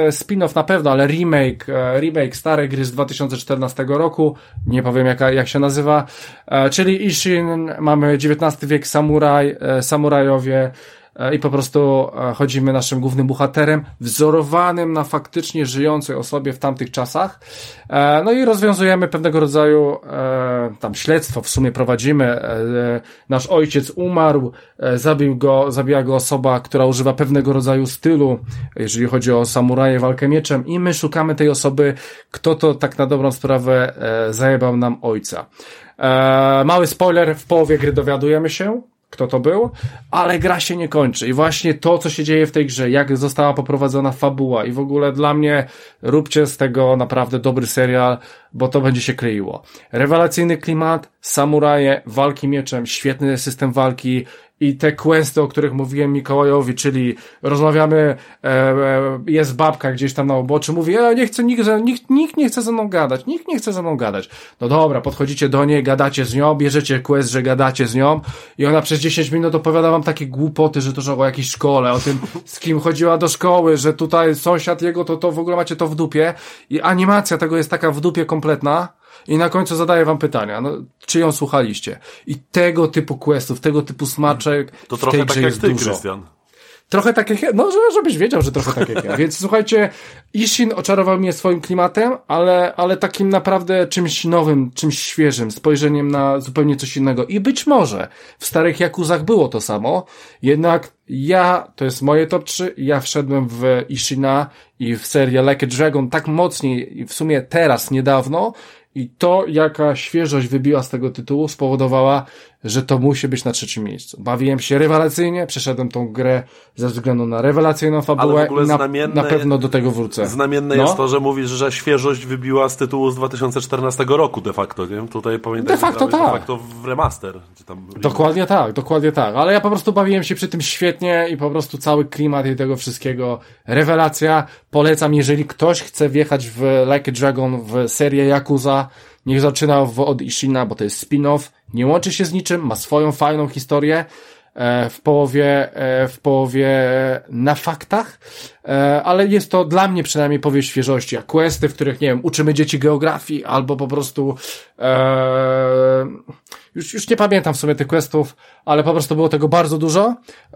spin-off na pewno, ale remake, e, remake starej gry z 2014 roku, nie powiem jaka, jak się nazywa, e, czyli Ishin, mamy XIX wiek samuraj, e, samurajowie i po prostu e, chodzimy naszym głównym bohaterem, wzorowanym na faktycznie żyjącej osobie w tamtych czasach. E, no i rozwiązujemy pewnego rodzaju e, tam śledztwo, w sumie prowadzimy. E, nasz ojciec umarł, e, zabił go, zabiła go osoba, która używa pewnego rodzaju stylu, jeżeli chodzi o samuraje, walkę mieczem i my szukamy tej osoby, kto to tak na dobrą sprawę e, zajebał nam ojca. E, mały spoiler, w połowie gry dowiadujemy się, kto to był, ale gra się nie kończy. I właśnie to, co się dzieje w tej grze, jak została poprowadzona fabuła i w ogóle dla mnie róbcie z tego naprawdę dobry serial, bo to będzie się kleiło. Rewelacyjny klimat, samuraje, walki mieczem, świetny system walki i te questy, o których mówiłem Mikołajowi, czyli rozmawiamy, e, e, jest babka gdzieś tam na uboczu, mówi, e, nie chcę, nikt, nikt, nikt nie chce ze mną gadać, nikt nie chce ze mną gadać. No dobra, podchodzicie do niej, gadacie z nią, bierzecie quest, że gadacie z nią i ona przez 10 minut opowiada wam takie głupoty, że to że o jakiejś szkole, o tym, z kim chodziła do szkoły, że tutaj sąsiad jego, to, to w ogóle macie to w dupie i animacja tego jest taka w dupie kompletna, i na końcu zadaję wam pytania, no, czy ją słuchaliście? I tego typu questów, tego typu smaczek To w trochę tej tak jak jest ty, dużo. Krystian. Trochę tak jak ja, no że- żebyś wiedział, że trochę tak jak ja. [LAUGHS] Więc słuchajcie, Ishin oczarował mnie swoim klimatem, ale, ale takim naprawdę czymś nowym, czymś świeżym, spojrzeniem na zupełnie coś innego. I być może w starych Jakuzach było to samo, jednak ja, to jest moje top 3, ja wszedłem w Ishina i w serię Like a Dragon tak mocniej w sumie teraz, niedawno, i to, jaka świeżość wybiła z tego tytułu, spowodowała, że to musi być na trzecim miejscu. Bawiłem się rewelacyjnie, przeszedłem tą grę ze względu na rewelacyjną fabułę Ale w ogóle i na, znamienne- na pewno do tego wrócę. Znamienne No. jest to, że mówisz, że świeżość wybiła z tytułu z 2014 roku de facto, nie? Tutaj pamiętam, De facto tak. De facto w remaster. Tam Dokładnie tak, dokładnie tak. Ale ja po prostu bawiłem się przy tym świetnie i po prostu cały klimat i tego wszystkiego. Rewelacja. Polecam, jeżeli ktoś chce wjechać w Like a Dragon, w serię Yakuza, niech zaczyna w, od Ishina, bo to jest spin-off. Nie łączy się z niczym, ma swoją fajną historię. e, W połowie, e, w połowie na faktach, e, ale jest to dla mnie przynajmniej powieść świeżości, a questy, w których, nie wiem, uczymy dzieci geografii, albo po prostu, e, już, już nie pamiętam w sumie tych questów, ale po prostu było tego bardzo dużo.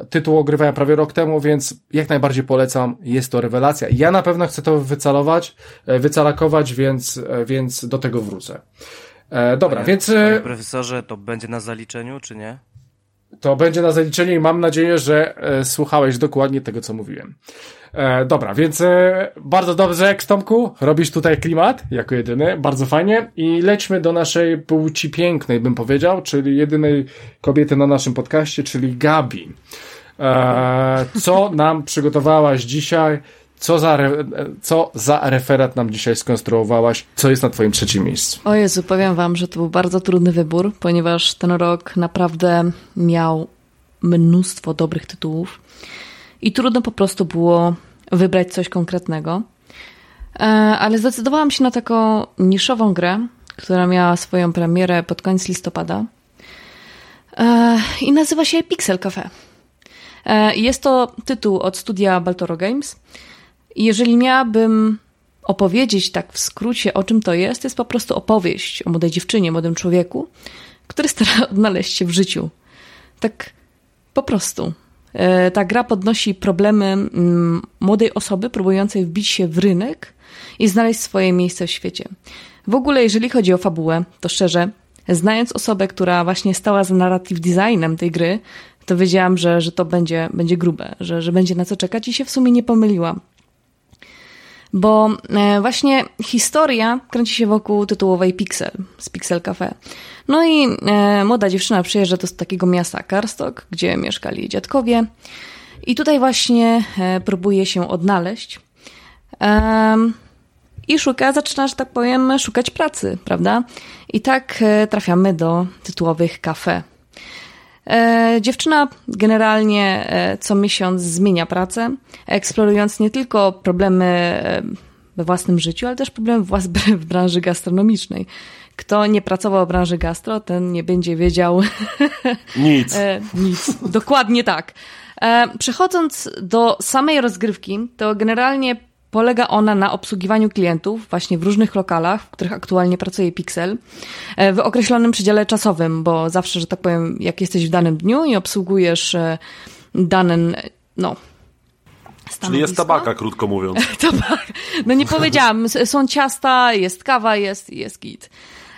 Tytuł ogrywałem prawie rok temu, więc jak najbardziej polecam. Jest to rewelacja. Ja na pewno chcę to wycalować, e, wycalakować, więc, e, więc do tego wrócę. E, dobra, więc e, Panie profesorze, to będzie na zaliczeniu, czy nie? to będzie na zaliczeniu i mam nadzieję, że e, słuchałeś dokładnie tego, co mówiłem. E, dobra, więc e, bardzo dobrze, Tomku, robisz tutaj klimat jako jedyny, bardzo fajnie i lećmy do naszej płci pięknej, bym powiedział, czyli jedynej kobiety na naszym podcaście, czyli Gabi. E, co nam przygotowałaś dzisiaj? Co za, co za referat nam dzisiaj skonstruowałaś? Co jest na twoim trzecim miejscu? O Jezu, powiem wam, że to był bardzo trudny wybór, ponieważ ten rok naprawdę miał mnóstwo dobrych tytułów i trudno po prostu było wybrać coś konkretnego. E, Ale zdecydowałam się na taką niszową grę, która miała swoją premierę pod koniec listopada E, i nazywa się Pixel Cafe. E, Jest to tytuł od studia Baltoro Games. Jeżeli miałabym opowiedzieć tak w skrócie, o czym to jest, to jest po prostu opowieść o młodej dziewczynie, młodym człowieku, który stara odnaleźć się w życiu. Tak po prostu. E, Ta gra podnosi problemy mm, młodej osoby próbującej wbić się w rynek i znaleźć swoje miejsce w świecie. W ogóle, jeżeli chodzi o fabułę, to szczerze, znając osobę, która właśnie stała za narrative designem tej gry, to wiedziałam, że, że to będzie, będzie grube, że, że będzie na co czekać i się w sumie nie pomyliłam. Bo e, właśnie historia kręci się wokół tytułowej Pixel, z Pixel Cafe. No i e, młoda dziewczyna przyjeżdża do takiego miasta Karstok, gdzie mieszkali dziadkowie. I tutaj właśnie e, próbuje się odnaleźć. I szuka, zaczyna, że tak powiem, szukać pracy, prawda? I tak trafiamy do tytułowych kafe. E, dziewczyna generalnie e, co miesiąc zmienia pracę, eksplorując nie tylko problemy e, we własnym życiu, ale też problemy w branży gastronomicznej. Kto nie pracował w branży gastro, ten nie będzie wiedział [LAUGHS] Nic. Nic. Dokładnie tak. Przechodząc do samej rozgrywki, to generalnie polega ona na obsługiwaniu klientów właśnie w różnych lokalach, w których aktualnie pracuje Pixel, e, w określonym przedziale czasowym, bo zawsze, że tak powiem, jak jesteś w danym dniu i obsługujesz e, dane, no, Czyli jest stanowisko. tabaka, krótko mówiąc. [LAUGHS] Tabak. No nie powiedziałam, są ciasta, jest kawa, jest, jest git.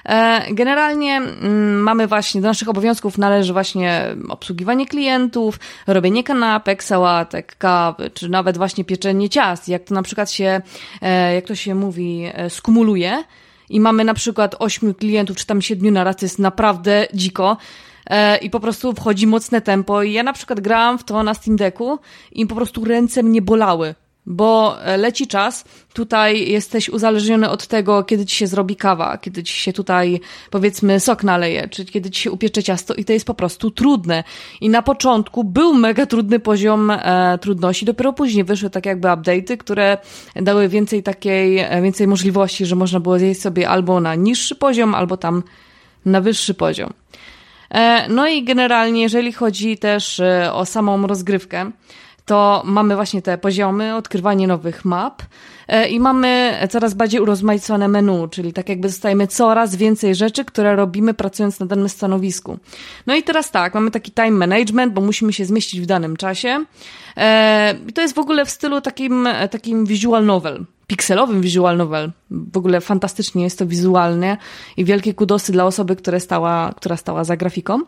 E, Generalnie mm, mamy właśnie, do naszych obowiązków należy właśnie obsługiwanie klientów, robienie kanapek, sałatek, kawy, czy nawet właśnie pieczenie ciast. Jak to na przykład się, e, jak to się mówi, e, skumuluje i mamy na przykład ośmiu klientów, czy tam siedmiu na raz, to jest naprawdę dziko. I po prostu wchodzi mocne tempo. I ja na przykład grałam w to na Steam Decku i po prostu ręce mnie bolały bo e, leci czas, tutaj jesteś uzależniony od tego, kiedy ci się zrobi kawa, kiedy ci się tutaj, powiedzmy, sok naleje, czy kiedy ci się upiecze ciasto i to jest po prostu trudne. I na początku był mega trudny poziom e, trudności, dopiero później wyszły tak jakby update'y, które dały więcej takiej, e, więcej możliwości, że można było zjeść sobie albo na niższy poziom, albo tam na wyższy poziom. E, no i generalnie, jeżeli chodzi też e, o samą rozgrywkę, to mamy właśnie te poziomy, odkrywanie nowych map e, i mamy coraz bardziej urozmaicone menu, czyli tak jakby dostajemy coraz więcej rzeczy, które robimy pracując na danym stanowisku. No i teraz tak, mamy taki time management, bo musimy się zmieścić w danym czasie. I to jest w ogóle w stylu takim, takim visual novel pikselowym visual novel. W ogóle fantastycznie jest to wizualne i wielkie kudosy dla osoby, która stała, która stała za grafiką.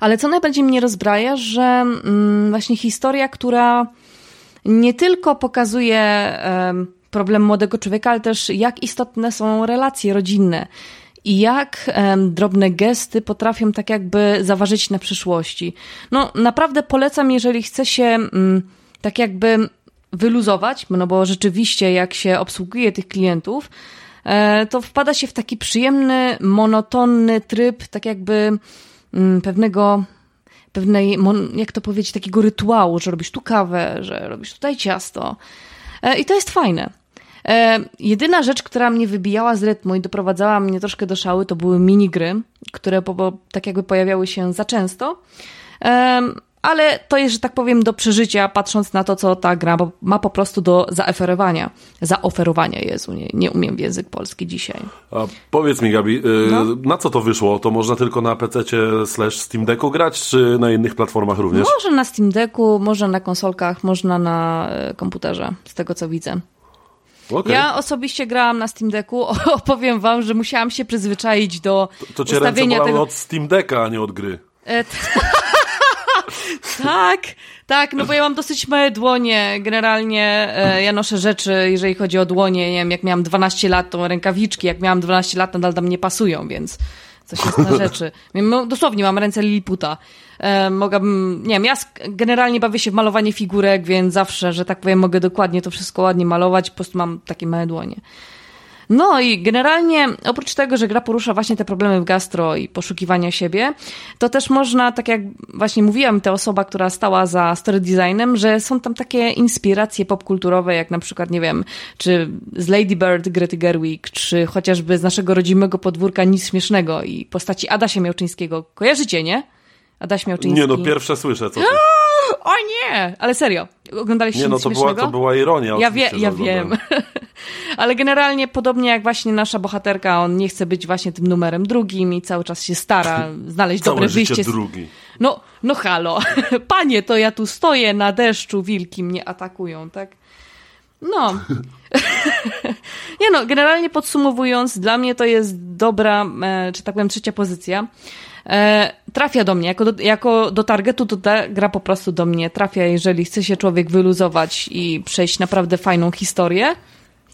Ale co najbardziej mnie rozbraja, że mm, właśnie historia, która nie tylko pokazuje problem młodego człowieka, ale też jak istotne są relacje rodzinne i jak drobne gesty potrafią tak jakby zaważyć na przyszłości. No naprawdę polecam, jeżeli chce się um, tak jakby wyluzować, no bo rzeczywiście jak się obsługuje tych klientów, e, to wpada się w taki przyjemny, monotonny tryb, tak jakby mm, pewnego, pewnej, jak to powiedzieć, takiego rytuału, że robisz tu kawę, że robisz tutaj ciasto. E, I to jest fajne. E, jedyna rzecz, która mnie wybijała z rytmu i doprowadzała mnie troszkę do szały, to były minigry, które tak jakby pojawiały się za często ale to jest, że tak powiem, do przeżycia, patrząc na to, co ta gra ma po prostu do zaoferowania. Zaoferowania, Jezu, nie, nie umiem w język polski dzisiaj. A powiedz mi, Gabi, yy, no? na co to wyszło? To można tylko na PC slash Steam Decku grać, czy na innych platformach również? Może na Steam Decku, może na konsolkach, można na y, komputerze, z tego co widzę. Okay. Ja osobiście grałam na Steam Decku. [LAUGHS] Opowiem wam, że musiałam się przyzwyczaić do to, to cię ustawienia tego... od Steam Decka, a nie od gry. [LAUGHS] Tak, tak, no bo ja mam dosyć małe dłonie. Generalnie e, ja noszę rzeczy, jeżeli chodzi o dłonie. Nie wiem, jak miałam 12 lat, to rękawiczki, jak miałam 12 lat, nadal tam nie pasują, więc coś jest na rzeczy. [LAUGHS] No, dosłownie mam ręce Liliputa. E, mogłabym, nie wiem, ja generalnie bawię się w malowanie figurek, więc zawsze, że tak powiem, mogę dokładnie to wszystko ładnie malować, po prostu mam takie małe dłonie. No i generalnie oprócz tego, że gra porusza właśnie te problemy w gastro i poszukiwania siebie, to też można, tak jak właśnie mówiłam, ta osoba, która stała za story designem, że są tam takie inspiracje popkulturowe, jak na przykład, nie wiem, czy z Lady Bird Grety Gerwig, czy chociażby z naszego rodzimego podwórka Nic Śmiesznego i postaci Adasia Miałczyńskiego. Kojarzycie, nie? Adaś Miałczyński. Nie, no pierwsze słyszę, co ty. [GASPS] O nie! Ale serio, oglądaliście Nie, no to była, to była ironia. Ja, wie, ja wiem. [LAUGHS] Ale generalnie podobnie jak właśnie nasza bohaterka, on nie chce być właśnie tym numerem drugim i cały czas się stara [LAUGHS] znaleźć Całe dobre wyjście. drugi. No, no halo. [LAUGHS] Panie, to ja tu stoję na deszczu, wilki mnie atakują, tak? No. nie no, generalnie podsumowując, dla mnie to jest dobra, e, czy tak powiem, trzecia pozycja. E, trafia do mnie. Jako do, jako do targetu to ta gra po prostu do mnie trafia. Jeżeli chce się człowiek wyluzować i przejść naprawdę fajną historię,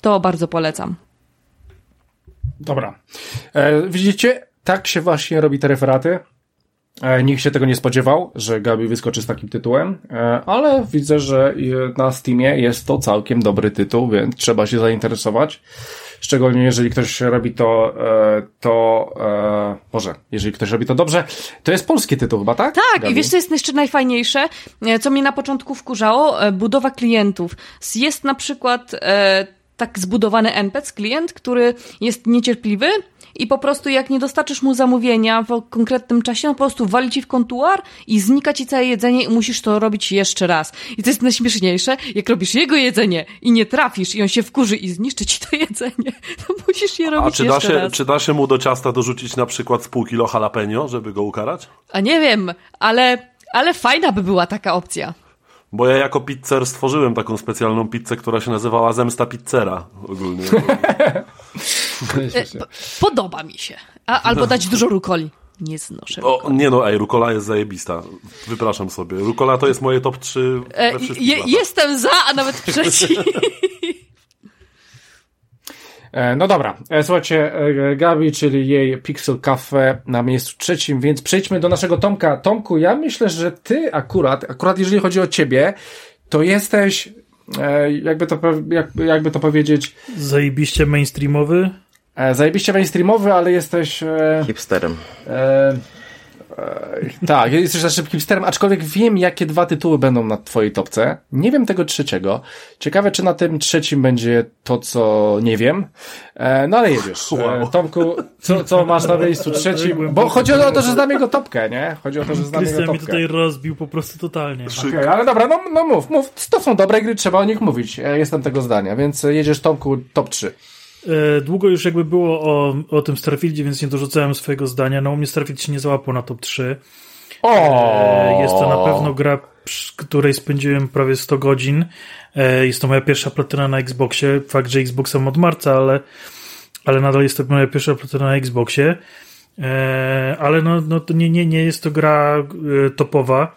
to bardzo polecam. Dobra. E, widzicie, tak się właśnie robi te referaty. E, nikt się tego nie spodziewał, że Gabi wyskoczy z takim tytułem, e, ale widzę, że na Steamie jest to całkiem dobry tytuł, więc trzeba się zainteresować. Szczególnie jeżeli ktoś robi to, e, to e, może, jeżeli ktoś robi to dobrze, to jest polski tytuł chyba, tak? Tak, Gabi? i wiesz co jest jeszcze najfajniejsze, e, co mnie na początku wkurzało? Budowa klientów. Jest na przykład tak zbudowany NPC, klient, który jest niecierpliwy, i po prostu jak nie dostarczysz mu zamówienia w konkretnym czasie, on po prostu wali ci w kontuar i znika ci całe jedzenie i musisz to robić jeszcze raz. I to jest najśmieszniejsze, jak robisz jego jedzenie i nie trafisz i on się wkurzy i zniszczy ci to jedzenie, [LAUGHS] to musisz je robić A czy da, jeszcze się, raz. czy da się mu do ciasta dorzucić na przykład z pół kilo jalapeno, żeby go ukarać? A nie wiem, ale, ale fajna by była taka opcja. Bo ja jako pizzer stworzyłem taką specjalną pizzę, która się nazywała Zemsta Pizzera ogólnie. [LAUGHS] E, podoba mi się. A, albo dać dużo rukoli. Nie znoszę o, Nie no, ej, rukola jest zajebista. Wypraszam sobie. Rukola to jest moje top 3 we e, je, Jestem za, a nawet [LAUGHS] przeciw. E, no dobra, słuchajcie, Gabi, czyli jej Pixel Cafe na miejscu trzecim, więc przejdźmy do naszego Tomka. Tomku, ja myślę, że ty akurat, akurat jeżeli chodzi o ciebie, to jesteś e, jakby, to, jak, jakby to powiedzieć, Zajebiście mainstreamowy. e, zajebiście mainstreamowy, ale jesteś... E, Hipsterem. E, e, tak, jesteś za szybkim sterem, aczkolwiek wiem, jakie dwa tytuły będą na twojej topce. Nie wiem tego trzeciego. Ciekawe, czy na tym trzecim będzie to, co nie wiem. E, no ale jedziesz. E, Wow. Tomku, co, co masz na miejscu trzecim? Bo chodzi o to, że znam jego topkę, nie? Chodzi o to, że znam jego topkę. tutaj rozbił po prostu totalnie. Okej, ale dobra, no, no mów, mów. To są dobre gry, trzeba o nich mówić. Ja jestem tego zdania, więc jedziesz Tomku top 3. E, Długo już jakby było o, o tym Starfieldzie, więc nie dorzucałem swojego zdania. No u mnie Starfield się nie załapał na top 3. O! E, Jest to na pewno gra, przy której spędziłem prawie 100 godzin. E, Jest to moja pierwsza platyna na Xboxie. Fakt, że Xboxa mam od marca, ale, ale nadal jest to moja pierwsza platyna na Xboxie. Ale no, no to nie, nie, nie jest to gra topowa.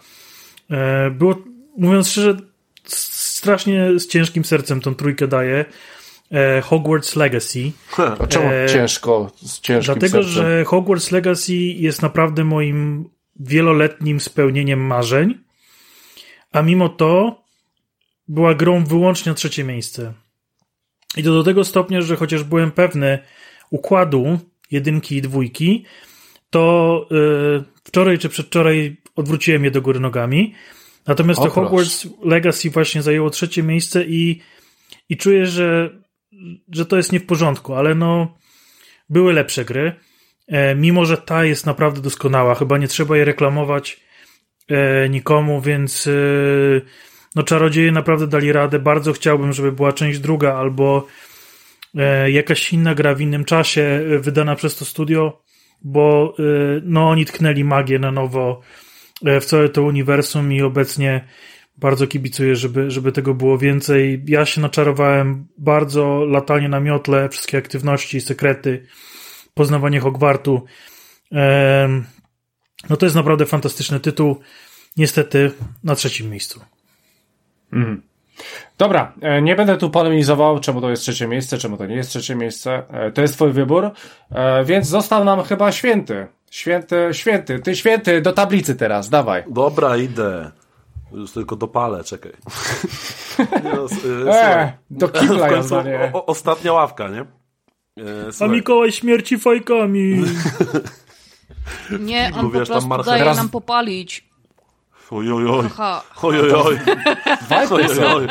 Było, mówiąc szczerze, strasznie z ciężkim sercem tą trójkę daję. E, Hogwarts Legacy. A czemu E, ciężko, z ciężkim Dlatego, sercem? że Hogwarts Legacy jest naprawdę moim wieloletnim spełnieniem marzeń, a mimo to była grą wyłącznie trzecie miejsce. I to do tego stopnia, że chociaż byłem pewny układu jedynki i dwójki, to yy, wczoraj czy przedwczoraj odwróciłem je do góry nogami. Natomiast O, to. Hogwarts Legacy właśnie zajęło trzecie miejsce i, i czuję, że, że to jest nie w porządku, ale no były lepsze gry. E, mimo, że ta jest naprawdę doskonała, chyba nie trzeba jej reklamować e, nikomu, więc e, no czarodzieje naprawdę dali radę. Bardzo chciałbym, żeby była część druga albo e, jakaś inna gra w innym czasie e, wydana przez to studio, bo e, no oni tknęli magię na nowo w całe to uniwersum i obecnie bardzo kibicuję, żeby, żeby tego było więcej. Ja się naczarowałem bardzo, latanie na miotle, wszystkie aktywności, sekrety, poznawanie Hogwartu. No to jest naprawdę fantastyczny tytuł. Niestety na trzecim miejscu. Dobra, e, nie będę tu polemizował, czemu to jest trzecie miejsce, czemu to nie jest trzecie miejsce. E, To jest twój wybór, E, więc został nam chyba święty. Święty, święty, ty święty, do tablicy teraz, dawaj. Dobra, idę. Już tylko dopalę, czekaj. [LAUGHS] Nie, no, E, słuchaj. do kibla [LAUGHS] końcu o, ostatnia ławka, nie? E, A. Mikołaj śmierci fajkami. [LAUGHS] Nie, on Mówisz, po tam prostu daje Teraz- nam popalić. Oj, oj, oj. Aha. Oj, oj, oj. Oj, oj, oj.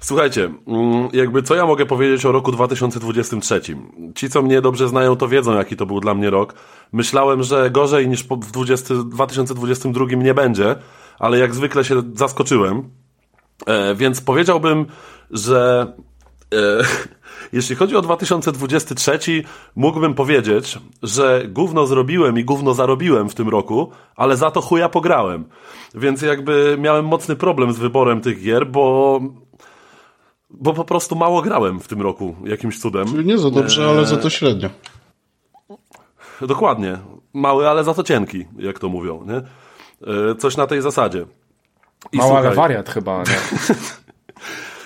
Słuchajcie, mm, jakby co ja mogę powiedzieć o roku 2023? Ci, co mnie dobrze znają, to wiedzą, jaki to był dla mnie rok. Myślałem, że gorzej niż w 20, 2022 nie będzie, ale jak zwykle się zaskoczyłem. E, więc powiedziałbym, że e, [LAUGHS] jeśli chodzi o 2023, mógłbym powiedzieć, że gówno zrobiłem i gówno zarobiłem w tym roku, ale za to chuja pograłem. Więc jakby miałem mocny problem z wyborem tych gier, bo bo po prostu mało grałem w tym roku jakimś cudem. Czyli nie za dobrze, ale za to średnio. Dokładnie. Mały, ale za to cienki, jak to mówią, nie? E, Coś na tej zasadzie. I ale słuchaj, wariat chyba, nie? [LAUGHS]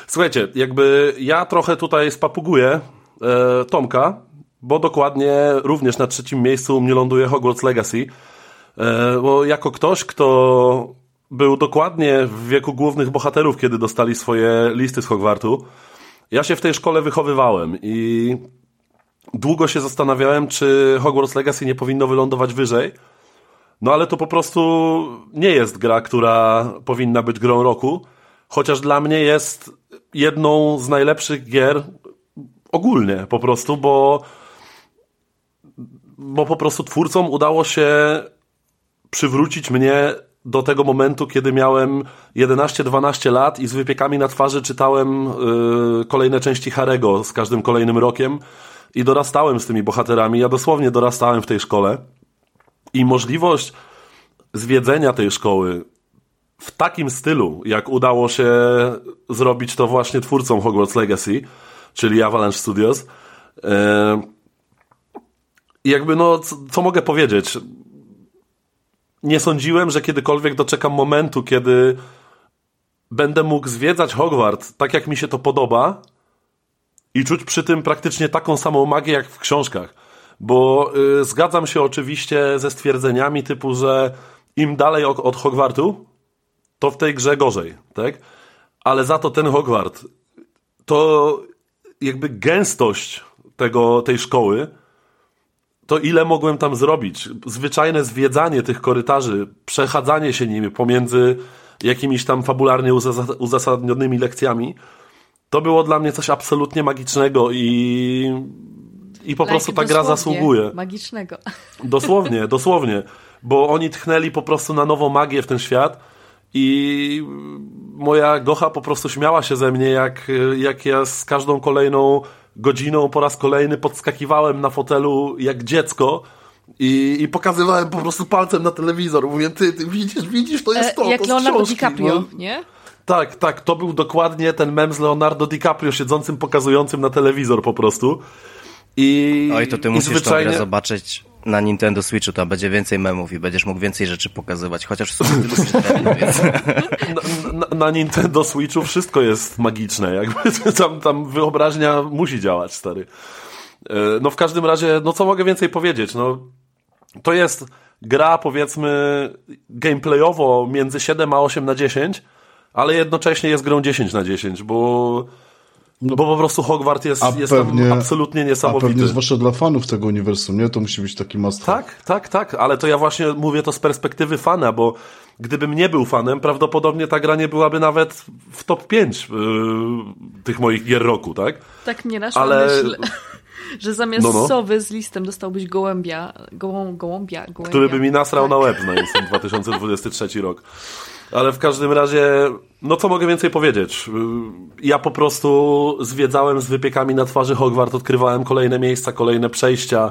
Słuchajcie, jakby ja trochę tutaj spapuguję e, Tomka, bo dokładnie również na trzecim miejscu u mnie ląduje Hogwarts Legacy. E, bo jako ktoś, kto był dokładnie w wieku głównych bohaterów, kiedy dostali swoje listy z Hogwartu, ja się w tej szkole wychowywałem i długo się zastanawiałem, czy Hogwarts Legacy nie powinno wylądować wyżej. No ale to po prostu nie jest gra, która powinna być grą roku, chociaż dla mnie jest jedną z najlepszych gier ogólnie po prostu, bo bo po prostu twórcom udało się przywrócić mnie do tego momentu, kiedy miałem 11-12 lat i z wypiekami na twarzy czytałem yy, kolejne części Harego z każdym kolejnym rokiem i dorastałem z tymi bohaterami. Ja dosłownie dorastałem w tej szkole i możliwość zwiedzenia tej szkoły w takim stylu, jak udało się zrobić to właśnie twórcom Hogwarts Legacy, czyli Avalanche Studios. I jakby no, co, co mogę powiedzieć? Nie sądziłem, że kiedykolwiek doczekam momentu, kiedy będę mógł zwiedzać Hogwart tak, jak mi się to podoba i czuć przy tym praktycznie taką samą magię, jak w książkach. Bo y, zgadzam się oczywiście ze stwierdzeniami typu, że im dalej od, od Hogwartu, to w tej grze gorzej, tak? ale za to ten Hogwart, to jakby gęstość tego, tej szkoły, to ile mogłem tam zrobić? Zwyczajne zwiedzanie tych korytarzy, przechadzanie się nimi pomiędzy jakimiś tam fabularnie uzas- uzasadnionymi lekcjami, to było dla mnie coś absolutnie magicznego i, i po Like prostu ta gra zasługuje. Magicznego. [LAUGHS] Dosłownie, dosłownie. Bo oni tchnęli po prostu na nową magię w ten świat i moja gocha po prostu śmiała się ze mnie, jak, jak ja z każdą kolejną godziną po raz kolejny podskakiwałem na fotelu jak dziecko i, i pokazywałem po prostu palcem na telewizor. Mówię, ty, ty widzisz, widzisz, to jest E, to, jak to Leonardo książki. DiCaprio, No, nie? tak, tak, to był dokładnie ten mem z Leonardo DiCaprio siedzącym, pokazującym na telewizor po prostu. I, Oj, to ty musisz zwyczajnie... grę zobaczyć na Nintendo Switchu, tam będzie więcej memów i będziesz mógł więcej rzeczy pokazywać, chociaż w sumie ty lubisz [LAUGHS] więc... na, na, na Nintendo Switchu wszystko jest magiczne, jakby [LAUGHS] tam, tam wyobraźnia musi działać, stary. E, No w każdym razie, no co mogę więcej powiedzieć, no to jest gra powiedzmy gameplayowo między 7 a 8 na 10, ale jednocześnie jest grą 10 na 10, bo bo po prostu Hogwart jest, A jest tam pewnie- absolutnie A niesamowity. pewnie zwłaszcza dla fanów tego uniwersum, nie? To musi być taki must. Tak, tak, tak, ale to ja właśnie mówię to z perspektywy fana, bo gdybym nie był fanem, prawdopodobnie ta gra nie byłaby nawet w top 5 yy, tych moich gier roku, tak? Tak mnie naszła Ale- myśl, [LAUGHS] że zamiast No, no. sowy z listem dostałbyś gołębia, gołą, gołąbia, gołębia. Który by mi nasrał Tak. na łeb na ten 2023 rok. Ale w każdym razie, no co mogę więcej powiedzieć? Ja po prostu zwiedzałem z wypiekami na twarzy Hogwart, odkrywałem kolejne miejsca, kolejne przejścia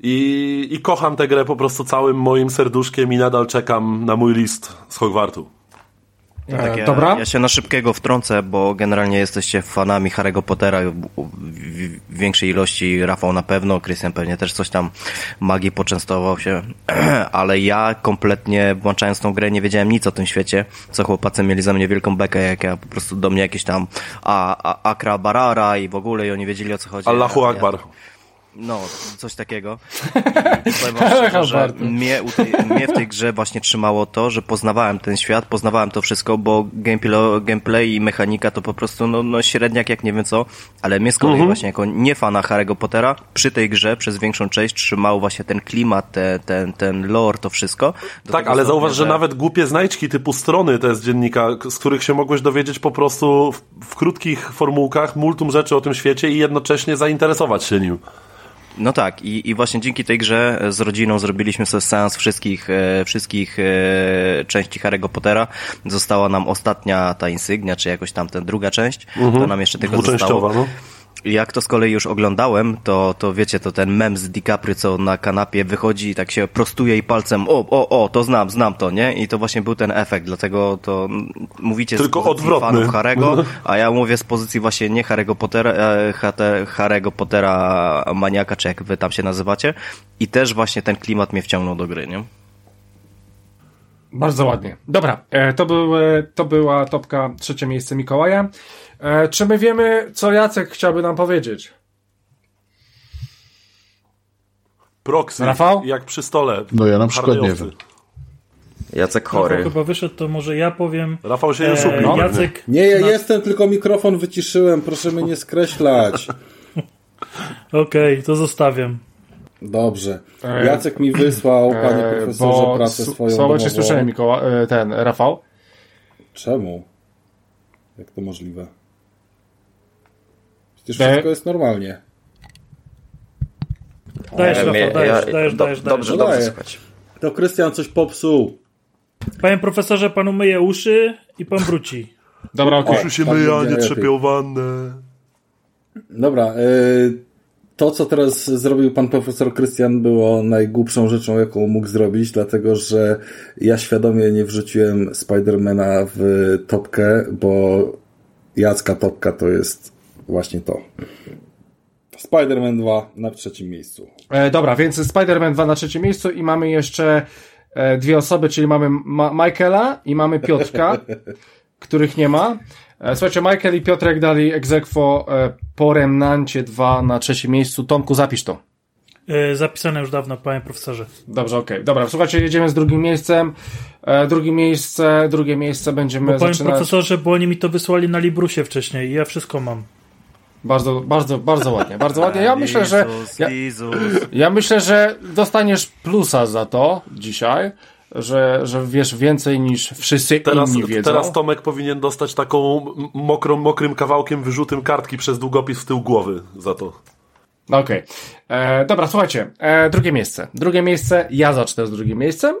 i, i kocham tę grę po prostu całym moim serduszkiem i nadal czekam na mój list z Hogwartu. Tak, ja, dobra? ja się na szybkiego wtrącę, bo generalnie jesteście fanami Harry'ego Pottera w, w, w większej ilości. Rafał na pewno, Krystian pewnie też coś tam magii poczęstował się, [CLEARS THROAT] ale ja kompletnie włączając tą grę nie wiedziałem nic o tym świecie, co chłopacy mieli za mnie wielką bekę, jak ja po prostu do mnie jakieś tam a, a, Akra Barara i w ogóle i oni wiedzieli o co chodzi. Allahu Ja- Akbar. No, coś takiego. [LAUGHS] I, powiem wam szczerze, że mnie, u tej, mnie w tej grze właśnie trzymało to, że poznawałem ten świat, poznawałem to wszystko, bo gameplay, gameplay i mechanika to po prostu no, no średniak jak nie wiem co, ale mnie z kolei Mhm. właśnie jako nie fana Harry'ego Pottera przy tej grze przez większą część trzymał właśnie ten klimat, te, ten, ten lore, to wszystko. Do Tak, ale zauważ, że nawet głupie znajdźki typu strony te z dziennika, z których się mogłeś dowiedzieć po prostu w, w krótkich formułkach multum rzeczy o tym świecie i jednocześnie zainteresować się nim. No tak, i, i właśnie dzięki tej grze e, z rodziną zrobiliśmy sobie seans wszystkich, e, wszystkich e, części Harry'ego Pottera. Została nam ostatnia ta insygnia, czy jakoś tam ten druga część. To nam jeszcze tego Mhm. Zostało. no. Jak to z kolei już oglądałem, to, to wiecie, to ten mem z DiCaprio, co na kanapie wychodzi i tak się prostuje i palcem, o, o, o, to znam, znam to, nie? I to właśnie był ten efekt, dlatego to mm, mówicie Tylko z pozycji odwrotny. fanów Harego, a ja mówię z pozycji właśnie nie Harry'ego Pottera, e, Harry'ego Pottera maniaka, czy jak wy tam się nazywacie. I też właśnie ten klimat mnie wciągnął do gry, nie? Bardzo ładnie. Dobra, e, to, był, e, to była topka trzecie miejsce Mikołaja. E, Czy my wiemy, co Jacek chciałby nam powiedzieć? Proxy, Rafał? jak przy stole. No ja na przykład nie wiem. Jacek Rafał chory. chyba wyszedł, to może ja powiem. Rafał się E, już pewnie. Jacek, Nie, ja na- jestem, tylko mikrofon wyciszyłem, proszę mnie nie skreślać. [LAUGHS] Okej, to zostawiam. Dobrze. E, Jacek mi wysłał, panie E, profesorze, bo pracę swoją Słabo cię słyszałem, Mikoła, e, ten, Rafał. Czemu? Jak to możliwe? Przecież E- wszystko jest normalnie. Dajesz, Rafał, dajesz, ja- dajesz, do- dajesz, Dobrze, dajesz. dobrze, Daję. słuchać. To Krystian coś popsuł. Panie profesorze, panu myje uszy i pan wróci. Dobra, okej. Uszy się tak myje, a nie trzepią wannę. Dobra, y, to co teraz zrobił pan profesor Krystian było najgłupszą rzeczą, jaką mógł zrobić, dlatego że ja świadomie nie wrzuciłem Spidermana w topkę, bo Jacka topka to jest właśnie to. Spider-Man 2 na trzecim miejscu. E, dobra, więc Spider-Man 2 na trzecim miejscu i mamy jeszcze e, dwie osoby, czyli mamy Ma Michaela i mamy Piotrka, [LAUGHS] których nie ma. E, słuchajcie, Michael i Piotrek dali egzekwo e, po Remnancie 2 na trzecim miejscu. Tomku, zapisz to. E, zapisane już dawno, panie profesorze. Dobrze, okej. Dobra, słuchajcie, jedziemy z drugim miejscem. E, drugie miejsce, drugie miejsce będziemy Bo panie zaczynać. profesorze, bo oni mi to wysłali na Librusie wcześniej i ja wszystko mam. Bardzo, bardzo, bardzo ładnie, bardzo ładnie. Ja myślę, że ja, ja myślę, że dostaniesz plusa za to dzisiaj, że, że wiesz więcej niż wszyscy Teraz, inni wiedzą. teraz Tomek powinien dostać taką mokrą, mokrym kawałkiem wyrzutem kartki przez długopis w tył głowy za to. Okej. E, Dobra, słuchajcie. E, drugie miejsce. Drugie miejsce, ja zacznę z drugim miejscem,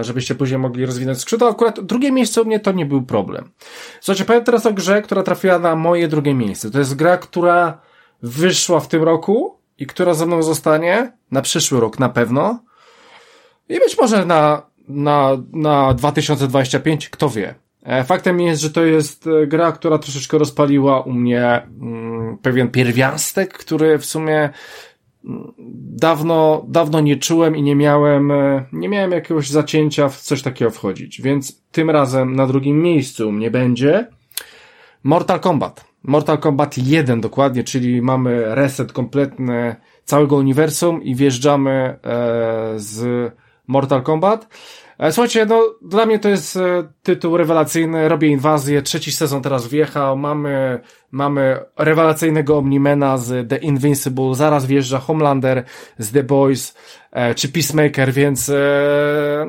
żebyście później mogli rozwinąć skrzydła. Akurat drugie miejsce u mnie to nie był problem. Słuchajcie, powiem teraz o grze, która trafiła na moje drugie miejsce. To jest gra, która wyszła w tym roku i która ze mną zostanie na przyszły rok na pewno. I być może na, na, na 2025, kto wie. E, Faktem jest, że to jest e, gra, która troszeczkę rozpaliła u mnie mm, pewien pierwiastek, który w sumie dawno, dawno nie czułem i nie miałem, e, nie miałem jakiegoś zacięcia w coś takiego wchodzić. Więc tym razem na drugim miejscu mnie będzie Mortal Kombat. Mortal Kombat 1 dokładnie, czyli mamy reset kompletny całego uniwersum i wjeżdżamy e, z Mortal Kombat. E, Słuchajcie, no dla mnie to jest e, tytuł rewelacyjny, robię inwazję, trzeci sezon teraz wjechał, mamy, mamy rewelacyjnego Omnimena z The Invincible, zaraz wjeżdża Homelander z The Boys, czy Peacemaker, więc e,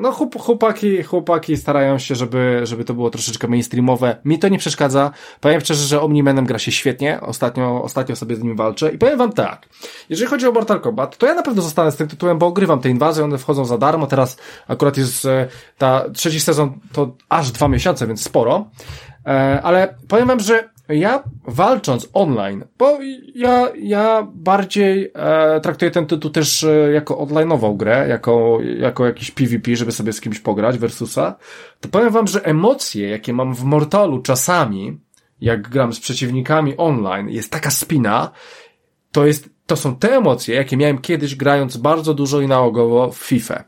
no chłop, chłopaki, chłopaki starają się, żeby, żeby to było troszeczkę mainstreamowe. Mi to nie przeszkadza. Powiem szczerze, że Omnimenem gra się świetnie, ostatnio, ostatnio sobie z nim walczę. I powiem wam tak, jeżeli chodzi o Mortal Kombat, to ja na pewno zostanę z tym tytułem, bo ogrywam te inwazje, one wchodzą za darmo, teraz akurat jest e, ta trzeci sezon to aż dwa miesiące, więc sporo, e, ale powiem wam, że ja walcząc online, bo ja, ja bardziej e, traktuję ten tytuł też e, jako online'ową grę, jako, jako jakiś PvP, żeby sobie z kimś pograć versusa, to powiem wam, że emocje, jakie mam w Mortalu czasami, jak gram z przeciwnikami online, jest taka spina, to jest, to są te emocje, jakie miałem kiedyś grając bardzo dużo i nałogowo w FIFA.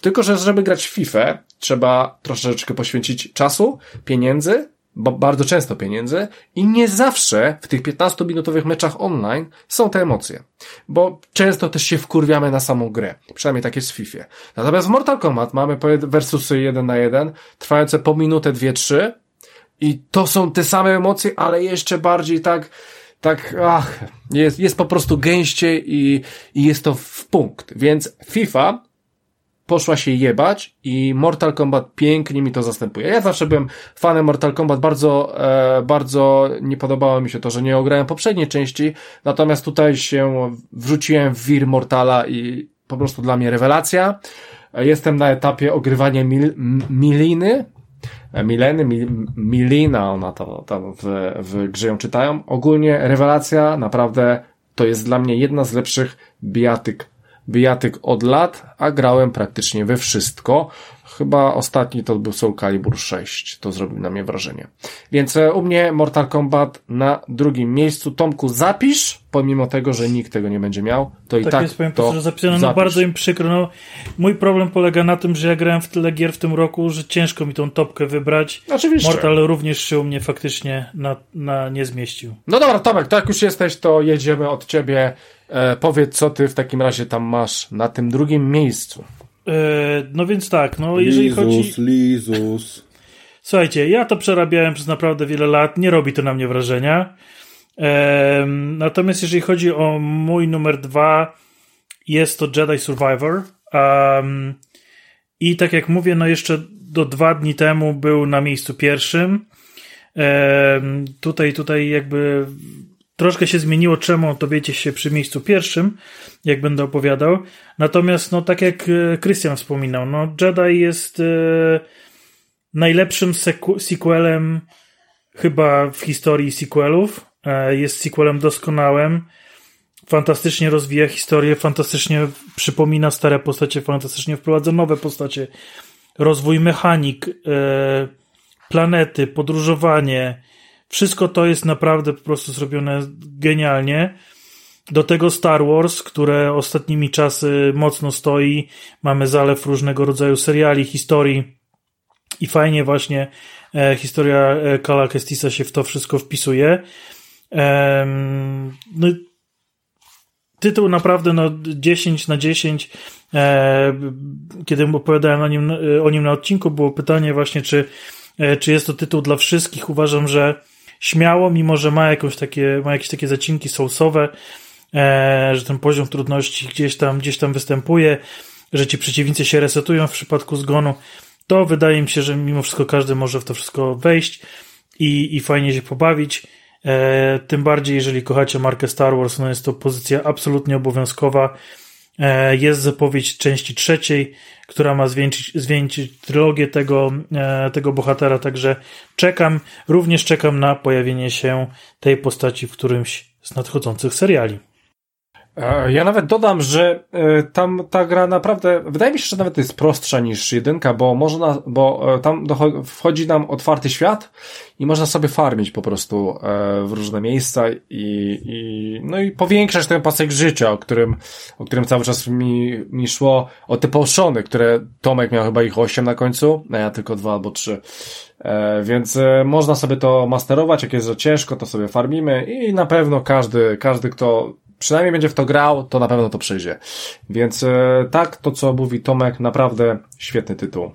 Tylko, że żeby grać w FIFA, trzeba troszeczkę poświęcić czasu, pieniędzy, bardzo często pieniędzy i nie zawsze w tych 15-minutowych meczach online są te emocje. Bo często też się wkurwiamy na samą grę. Przynajmniej tak jest w FIFA. Natomiast w Mortal Kombat mamy versusy 1 na 1, trwające po minutę, dwie, trzy i to są te same emocje, ale jeszcze bardziej tak, tak, ach, jest, jest po prostu gęściej i, i jest to w punkt. Więc FIFA poszła się jebać i Mortal Kombat pięknie mi to zastępuje. Ja zawsze byłem fanem Mortal Kombat, bardzo, e, bardzo nie podobało mi się to, że nie ograłem poprzedniej części, natomiast tutaj się wrzuciłem w wir Mortala i po prostu dla mnie rewelacja. E, Jestem na etapie ogrywania mil, Miliny, E, Mileny, Mil, Milina, ona to tam w, w grze ją czytają. Ogólnie rewelacja, naprawdę to jest dla mnie jedna z lepszych bijatyk, bijatyk od lat, a grałem praktycznie we wszystko. Chyba ostatni to był Soul Calibur 6, to zrobił na mnie wrażenie. Więc e, u mnie Mortal Kombat na drugim miejscu. Tomku, zapisz, pomimo tego, że nikt tego nie będzie miał, to i Tak, tak jest, powiem to że zapisane, no zapisz. bardzo im przykro. No, mój problem polega na tym, że ja grałem w tyle gier w tym roku, że ciężko mi tą topkę wybrać. Oczywiście. Mortal również się u mnie faktycznie na, na nie zmieścił. No dobra, Tomek, to jak już jesteś, to jedziemy od ciebie. E, powiedz, co ty w takim razie tam masz na tym drugim miejscu. E, no więc tak, no jeżeli chodzi... Lizus, Lizus. Słuchajcie, ja to przerabiałem przez naprawdę wiele lat, nie robi to na mnie wrażenia. Em, natomiast jeżeli chodzi o mój numer dwa, jest to Jedi Survivor. Um, I tak jak mówię, no jeszcze do dwa dni temu był na miejscu pierwszym. Em, tutaj, tutaj jakby troszkę się zmieniło, czemu to wiecie się przy miejscu pierwszym, jak będę opowiadał. Natomiast, no tak jak e, Christian wspominał, no Jedi jest e, najlepszym seku- sequelem chyba w historii sequelów. E, Jest sequelem doskonałym. Fantastycznie rozwija historię, fantastycznie przypomina stare postacie, fantastycznie wprowadza nowe postacie. Rozwój mechanik, e, planety, podróżowanie. Wszystko to jest naprawdę po prostu zrobione genialnie. Do tego Star Wars, które ostatnimi czasy mocno stoi. Mamy zalew różnego rodzaju seriali, historii. I fajnie właśnie e, historia e, Kala Kestisa się w to wszystko wpisuje. Em, no, tytuł naprawdę no 10 na 10. E, kiedy opowiadałem o nim, o nim na odcinku, było pytanie właśnie, czy, e, czy jest to tytuł dla wszystkich. Uważam, że śmiało, mimo że ma, jakąś takie, ma jakieś takie zacinki sousowe, e, że ten poziom trudności gdzieś tam, gdzieś tam występuje, że ci przeciwnicy się resetują w przypadku zgonu, to wydaje mi się, że mimo wszystko każdy może w to wszystko wejść i, i fajnie się pobawić. E, tym bardziej, jeżeli kochacie markę Star Wars, no jest to pozycja absolutnie obowiązkowa. E, jest zapowiedź części trzeciej, która ma zwieńczyć, zwieńczyć trylogię tego, e, tego bohatera, także czekam, również czekam na pojawienie się tej postaci w którymś z nadchodzących seriali. E, ja nawet dodam, że e, tam ta gra naprawdę, wydaje mi się, że nawet jest prostsza niż jedynka, bo można, bo e, tam wchodzi nam otwarty świat i można sobie farmić po prostu w różne miejsca i, i no i powiększać ten pasek życia, o którym, o którym cały czas mi, mi szło, o te poszony, które Tomek miał chyba ich 8 na końcu, a ja tylko dwa albo trzy. Więc można sobie to masterować, jak jest za ciężko, to sobie farmimy i na pewno każdy, każdy, kto przynajmniej będzie w to grał, to na pewno to przejdzie. Więc e, tak, to co mówi Tomek, naprawdę świetny tytuł.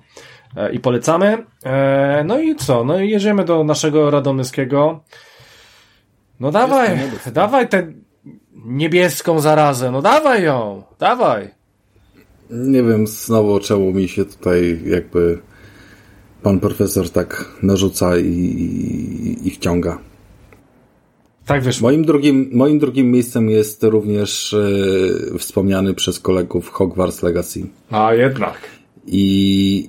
E, I polecamy. E, no i co? No i jedziemy do naszego radomyskiego. No dawaj, dawaj tę niebieską zarazę, no dawaj ją, dawaj. Nie wiem znowu czemu mi się tutaj jakby pan profesor tak narzuca i, i, i wciąga. Tak wyszło. Moim drugim, moim drugim miejscem jest również e, wspomniany przez kolegów Hogwarts Legacy. A jednak. I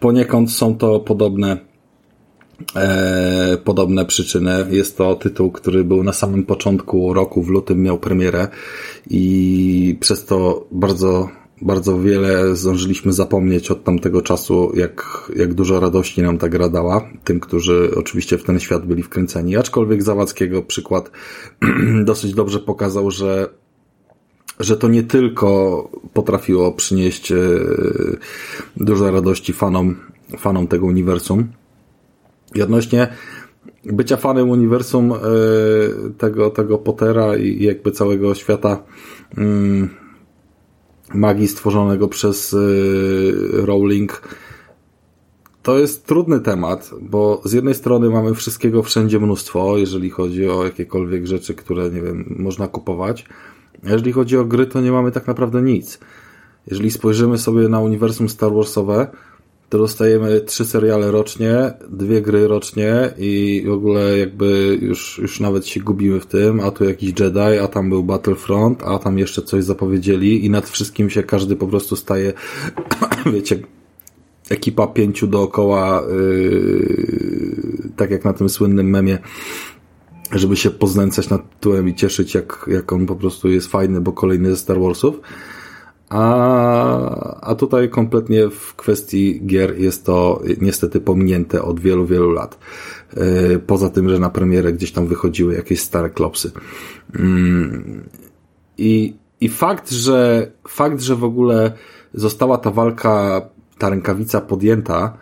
poniekąd są to podobne e, podobne przyczyny. Jest to tytuł, który był na samym początku roku, w lutym miał premierę i przez to bardzo bardzo wiele zdążyliśmy zapomnieć od tamtego czasu, jak, jak dużo radości nam ta gra dała, tym, którzy oczywiście w ten świat byli wkręceni. Aczkolwiek Zawadzkiego przykład [CLEARS THROAT] dosyć dobrze pokazał, że że to nie tylko potrafiło przynieść e, dużo radości fanom, fanom tego uniwersum. I odnośnie bycia fanem uniwersum e, tego, tego Pottera i jakby całego świata mm, magii stworzonego przez y, Rowling. To jest trudny temat, bo z jednej strony mamy wszystkiego wszędzie mnóstwo, jeżeli chodzi o jakiekolwiek rzeczy, które, nie wiem, można kupować. A jeżeli chodzi o gry, to nie mamy tak naprawdę nic. Jeżeli spojrzymy sobie na uniwersum Star Warsowe, to dostajemy trzy seriale rocznie, dwie gry rocznie i w ogóle jakby już, już nawet się gubimy w tym, a tu jakiś Jedi, a tam był Battlefront, a tam jeszcze coś zapowiedzieli i nad wszystkim się każdy po prostu staje, [CLEARS THROAT] wiecie, ekipa pięciu dookoła, yy, tak jak na tym słynnym memie, żeby się poznęcać nad tytułem i cieszyć, jak, jak on po prostu jest fajny, bo kolejny ze Star Warsów. A, a tutaj kompletnie w kwestii gier jest to niestety pominięte od wielu, wielu lat. E, poza tym, że na premierę gdzieś tam wychodziły jakieś stare klopsy. Mm, I, i fakt, że, fakt, że w ogóle została ta walka, ta rękawica podjęta,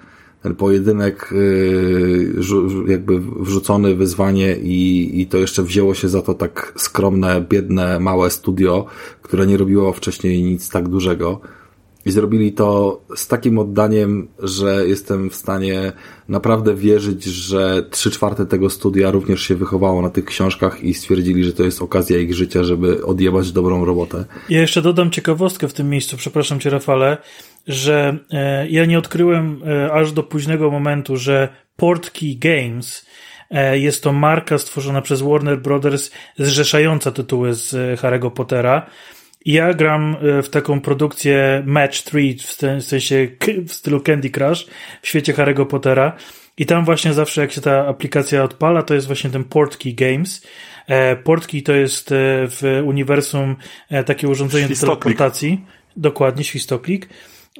ten pojedynek y, jakby wrzucony wyzwanie i, i to jeszcze wzięło się za to tak skromne, biedne, małe studio, które nie robiło wcześniej nic tak dużego. I zrobili to z takim oddaniem, że jestem w stanie naprawdę wierzyć, że trzy czwarte tego studia również się wychowało na tych książkach i stwierdzili, że to jest okazja ich życia, żeby odjebać dobrą robotę. Ja jeszcze dodam ciekawostkę w tym miejscu, przepraszam cię Rafale, że e, ja nie odkryłem e, aż do późnego momentu, że Portkey Games e, jest to marka stworzona przez Warner Brothers zrzeszająca tytuły z Harry'ego Pottera. Ja gram w taką produkcję Match 3, w sensie w stylu Candy Crush w świecie Harry'ego Pottera. I tam właśnie zawsze jak się ta aplikacja odpala, to jest właśnie ten Portkey Games. Portkey to jest w uniwersum takie urządzenie do teleportacji. Dokładnie, świstoklik.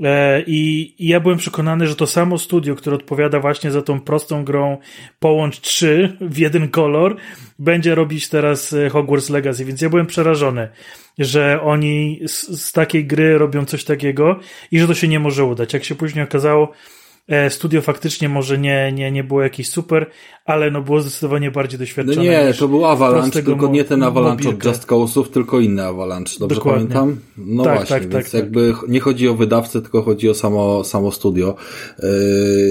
E, I, ja byłem przekonany, że to samo studio, które odpowiada właśnie za tą prostą grą Połącz 3 w jeden kolor, będzie robić teraz e, Hogwarts Legacy, więc ja byłem przerażony, że oni z, z takiej gry robią coś takiego i że to się nie może udać. Jak się później okazało, E, Studio faktycznie może nie, nie, nie było jakieś super, ale no było zdecydowanie bardziej No doświadczone. nie, niż to był Avalanche, tylko nie ten Avalanche od. Just Cause'ów, tylko inny Avalanche, dobrze Dokładnie. pamiętam? No Tak, właśnie, tak, więc tak, tak. jakby nie chodzi o wydawcę, tylko chodzi o samo, samo studio yy,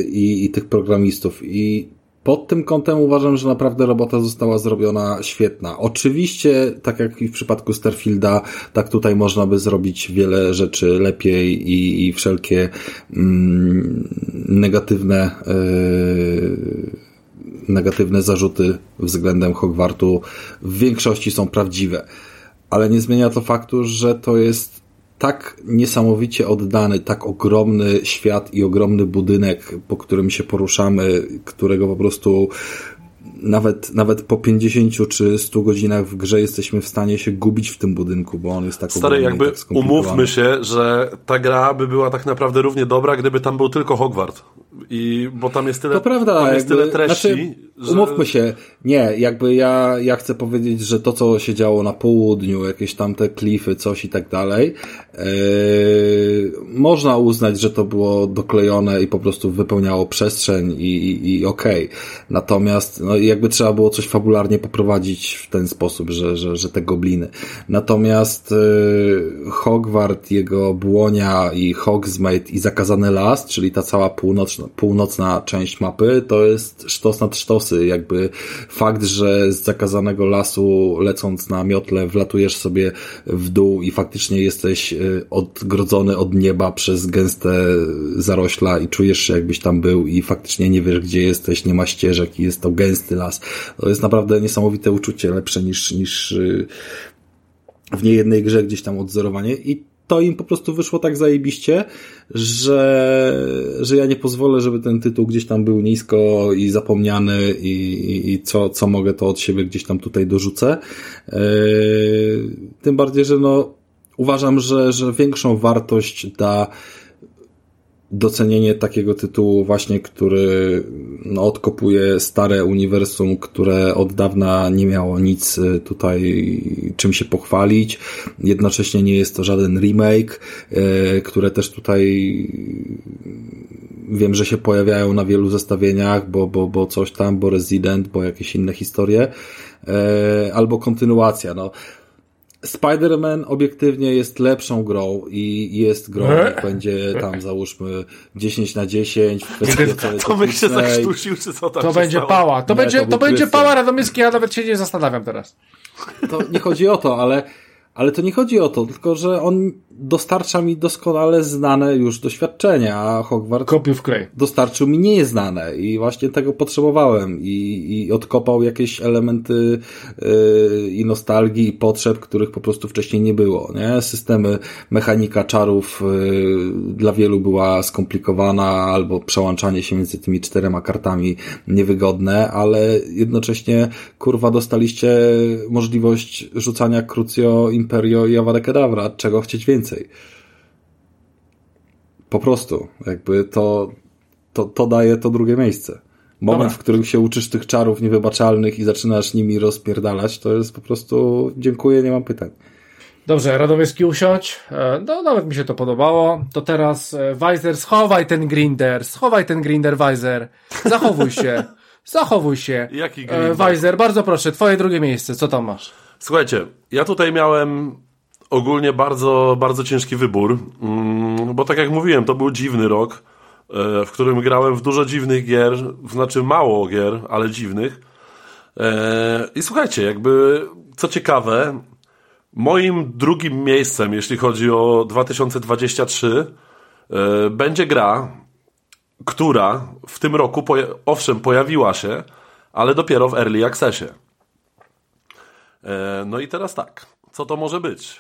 i, i tych programistów. I pod tym kątem uważam, że naprawdę robota została zrobiona świetna. Oczywiście, tak jak i w przypadku Starfielda, tak tutaj można by zrobić wiele rzeczy lepiej i, i wszelkie mm, negatywne yy, negatywne zarzuty względem Hogwartu w większości są prawdziwe. Ale nie zmienia to faktu, że to jest tak niesamowicie oddany, tak ogromny świat i ogromny budynek, po którym się poruszamy, którego po prostu nawet, nawet po 50 czy 100 godzinach w grze jesteśmy w stanie się gubić w tym budynku, bo on jest tak Stary, jakby tak umówmy się, że ta gra by była tak naprawdę równie dobra, gdyby tam był tylko Hogwart. I, bo tam jest tyle, To prawda, tam jest jakby, tyle treści, znaczy, że... umówmy się, nie, jakby ja, ja chcę powiedzieć, że to, co się działo na południu, jakieś tam te klify, coś i tak dalej, yy, można uznać, że to było doklejone i po prostu wypełniało przestrzeń i, i, i okej. Natomiast, no, jakby trzeba było coś fabularnie poprowadzić w ten sposób, że, że, że te gobliny. Natomiast yy, Hogwart, jego błonia i Hogsmeade i Zakazany Las, czyli ta cała północna, północna część mapy, to jest sztos nad sztosy. Jakby fakt, że z Zakazanego Lasu lecąc na miotle wlatujesz sobie w dół i faktycznie jesteś yy, odgrodzony od nieba przez gęste zarośla i czujesz się jakbyś tam był i faktycznie nie wiesz gdzie jesteś, nie ma ścieżek i jest to gęsty las. To jest naprawdę niesamowite uczucie, lepsze niż, niż yy, w niejednej grze gdzieś tam odzorowanie i to im po prostu wyszło tak zajebiście, że, że ja nie pozwolę, żeby ten tytuł gdzieś tam był nisko i zapomniany i, i, i co, co mogę to od siebie gdzieś tam tutaj dorzucę. Yy, tym bardziej, że no uważam, że, że większą wartość da docenienie takiego tytułu właśnie, który no, odkopuje stare uniwersum, które od dawna nie miało nic y, tutaj czym się pochwalić. Jednocześnie nie jest to żaden remake, y, które też tutaj wiem, że się pojawiają na wielu zestawieniach, bo, bo, bo coś tam, bo Resident, bo jakieś inne historie, y, albo kontynuacja. No. Spider-Man obiektywnie jest lepszą grą i jest grą, jak będzie tam załóżmy 10 na 10 w kwestii Tomek się zakrztusił, czy co tam To się będzie stało? pała. To Nie, będzie, to to będzie pała radomyski, ja nawet się nie zastanawiam teraz. To nie chodzi o to, ale, ale to nie chodzi o to, tylko że on dostarcza mi doskonale znane już doświadczenia, a Hogwarts Kopił w klej. dostarczył mi nieznane i właśnie tego potrzebowałem i, i odkopał jakieś elementy yy, i nostalgii i potrzeb, których po prostu wcześniej nie było, nie? Systemy, mechanika czarów yy, dla wielu była skomplikowana albo przełączanie się między tymi czterema kartami niewygodne, ale jednocześnie kurwa dostaliście możliwość rzucania Crucio, Imperio i Avada Kedavra, czego chcieć więcej. Po prostu, jakby to, to, to daje to drugie miejsce. Moment, Dobra. w którym się uczysz tych czarów niewybaczalnych i zaczynasz nimi rozpierdalać, to jest po prostu dziękuję, nie mam pytań. Dobrze, Radomyski usiądź. E, No, nawet mi się to podobało. To teraz e, Weiser, schowaj ten grinder, schowaj ten grinder, Weiser. Zachowuj się. [LAUGHS] Zachowuj się. Jaki E, grinder? Weiser, bardzo proszę, twoje drugie miejsce, co tam masz? Słuchajcie, ja tutaj miałem ogólnie bardzo, bardzo ciężki wybór, mm, bo tak jak mówiłem, to był dziwny rok, e, w którym grałem w dużo dziwnych gier, znaczy mało gier, ale dziwnych. E, I słuchajcie, jakby co ciekawe, moim drugim miejscem, jeśli chodzi o 2023, e, będzie gra, która w tym roku, owszem, pojawiła się, ale dopiero w Early Accessie. E, No i teraz tak, co to może być?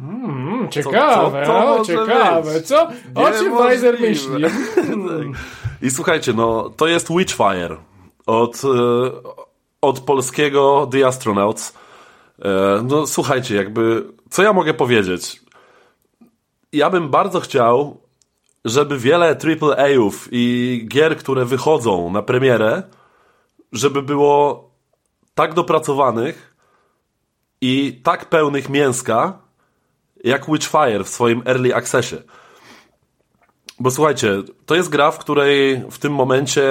Mm, ciekawe, co to o, może ciekawe. być? Co? O czym. Weiser [LAUGHS] myśli? Tak. I słuchajcie, no to jest Witchfire od, e, od polskiego The Astronauts. E, No słuchajcie, jakby, co ja mogę powiedzieć? Ja bym bardzo chciał, żeby wiele AAA-ów i gier, które wychodzą na premierę, żeby było tak dopracowanych i tak pełnych mięska, jak Witchfire w swoim Early Accessie. bo słuchajcie, to jest gra, w której w tym momencie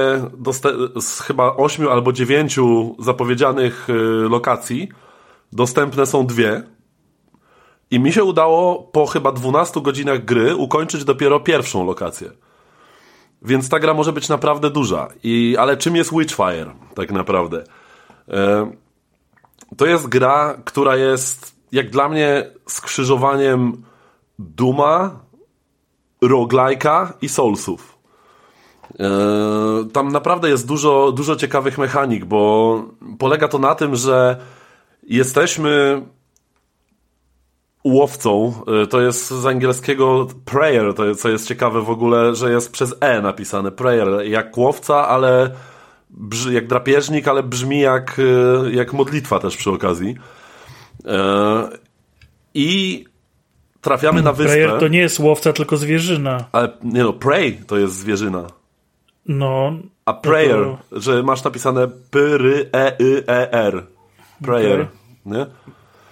z chyba ośmiu albo dziewięciu zapowiedzianych y, lokacji dostępne są dwie. I mi się udało po chyba 12 godzinach gry ukończyć dopiero pierwszą lokację. Więc ta gra może być naprawdę duża. I, ale czym jest Witchfire tak naprawdę? E, to jest gra, która jest jak dla mnie skrzyżowaniem Duma, roguelike'a i Soulsów. E, tam naprawdę jest dużo, dużo ciekawych mechanik, bo polega to na tym, że jesteśmy łowcą, e, to jest z angielskiego prayer, to jest, co jest ciekawe w ogóle, że jest przez E napisane prayer, jak łowca, ale jak drapieżnik, ale brzmi jak, e, jak modlitwa też przy okazji. I trafiamy na wyspę. Prayer to nie jest łowca, tylko zwierzyna. Ale nie no, Prey to jest zwierzyna. No. A prayer, no to... że masz napisane p r e y e r Prayer, okay. nie?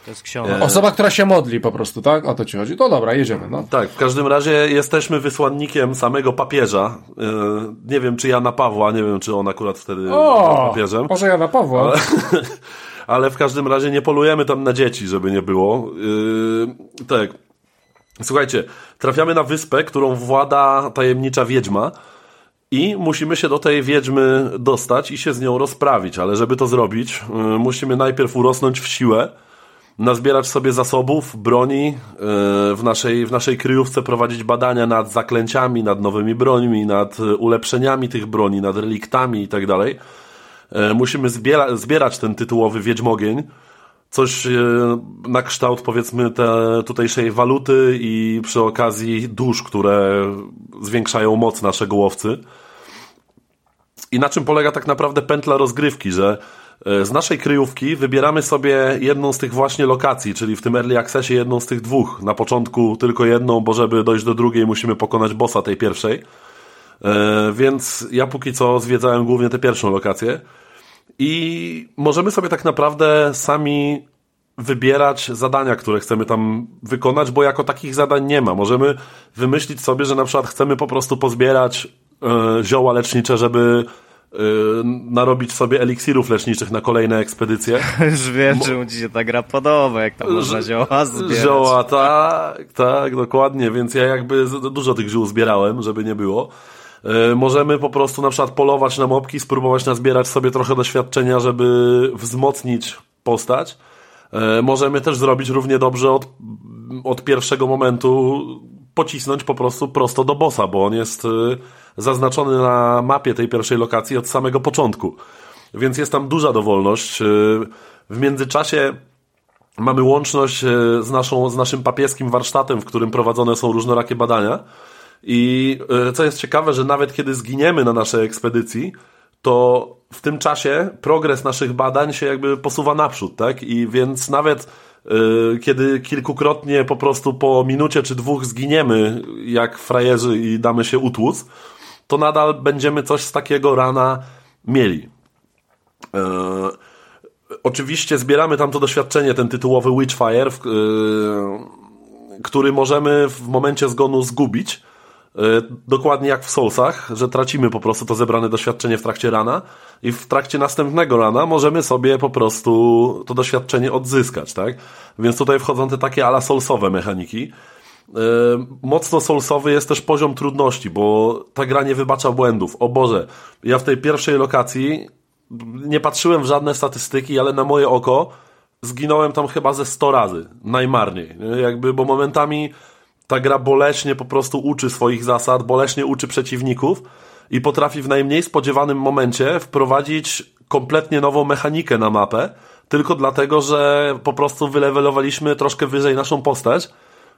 To jest książka. Osoba, która się modli po prostu, tak? O to ci chodzi. No dobra, jedziemy, no. Tak, w każdym razie jesteśmy wysłannikiem samego papieża. Nie wiem, czy Jana Pawła, nie wiem, czy on akurat wtedy o, był papieżem. Może Jana Pawła. Ale, [LAUGHS] ale w każdym razie nie polujemy tam na dzieci, żeby nie było. Tak, Słuchajcie, trafiamy na wyspę, którą włada tajemnicza wiedźma i musimy się do tej wiedźmy dostać i się z nią rozprawić, ale żeby to zrobić, yy, musimy najpierw urosnąć w siłę, nazbierać sobie zasobów, broni, yy, w, naszej, w naszej kryjówce prowadzić badania nad zaklęciami, nad nowymi brońmi, nad ulepszeniami tych broni, nad reliktami i tak. Yy, musimy zbiera, zbierać ten tytułowy wiedźmogień, coś na kształt powiedzmy te tutejszej waluty i przy okazji dusz, które zwiększają moc naszego łowcy. I na czym polega tak naprawdę pętla rozgrywki, że z naszej kryjówki wybieramy sobie jedną z tych właśnie lokacji, czyli w tym Early Accessie jedną z tych dwóch. Na początku tylko jedną, bo żeby dojść do drugiej musimy pokonać bossa tej pierwszej. Więc ja póki co zwiedzałem głównie tę pierwszą lokację. I możemy sobie tak naprawdę sami wybierać zadania, które chcemy tam wykonać, bo jako takich zadań nie ma. Możemy wymyślić sobie, że na przykład chcemy po prostu pozbierać e, zioła lecznicze, żeby e, narobić sobie eliksirów leczniczych na kolejne ekspedycje. Już wiem, czemu ci się ta gra podoba, jak tam można zioła zbierać. Zioła, tak, tak, dokładnie, więc ja jakby dużo tych ziół zbierałem, żeby nie było. Możemy po prostu na przykład polować na mopki, spróbować nazbierać sobie trochę doświadczenia, żeby wzmocnić postać. Możemy też zrobić równie dobrze od, od pierwszego momentu pocisnąć po prostu prosto do bossa, bo on jest zaznaczony na mapie tej pierwszej lokacji od samego początku. Więc jest tam duża dowolność. W międzyczasie mamy łączność z, naszą, z naszym papieskim warsztatem, w którym prowadzone są różnorakie badania. I co jest ciekawe, że nawet kiedy zginiemy na naszej ekspedycji, to w tym czasie progres naszych badań się jakby posuwa naprzód, tak? I więc nawet kiedy kilkukrotnie po prostu po minucie czy dwóch zginiemy jak frajerzy i damy się utłuc, to nadal będziemy coś z takiego rana mieli. Yy, oczywiście zbieramy tam to doświadczenie, ten tytułowy Witchfire, yy, który możemy w momencie zgonu zgubić, Dokładnie jak w Soulsach, że tracimy po prostu to zebrane doświadczenie w trakcie rana i w trakcie następnego rana możemy sobie po prostu to doświadczenie odzyskać, tak? Więc tutaj wchodzą te takie ala Soulsowe mechaniki. Mocno Soulsowy jest też poziom trudności, bo ta gra nie wybacza błędów. O Boże, ja w tej pierwszej lokacji nie patrzyłem w żadne statystyki, ale na moje oko zginąłem tam chyba ze 100 razy, najmarniej. Jakby, bo momentami ta gra boleśnie po prostu uczy swoich zasad, boleśnie uczy przeciwników i potrafi w najmniej spodziewanym momencie wprowadzić kompletnie nową mechanikę na mapę, tylko dlatego, że po prostu wylewelowaliśmy troszkę wyżej naszą postać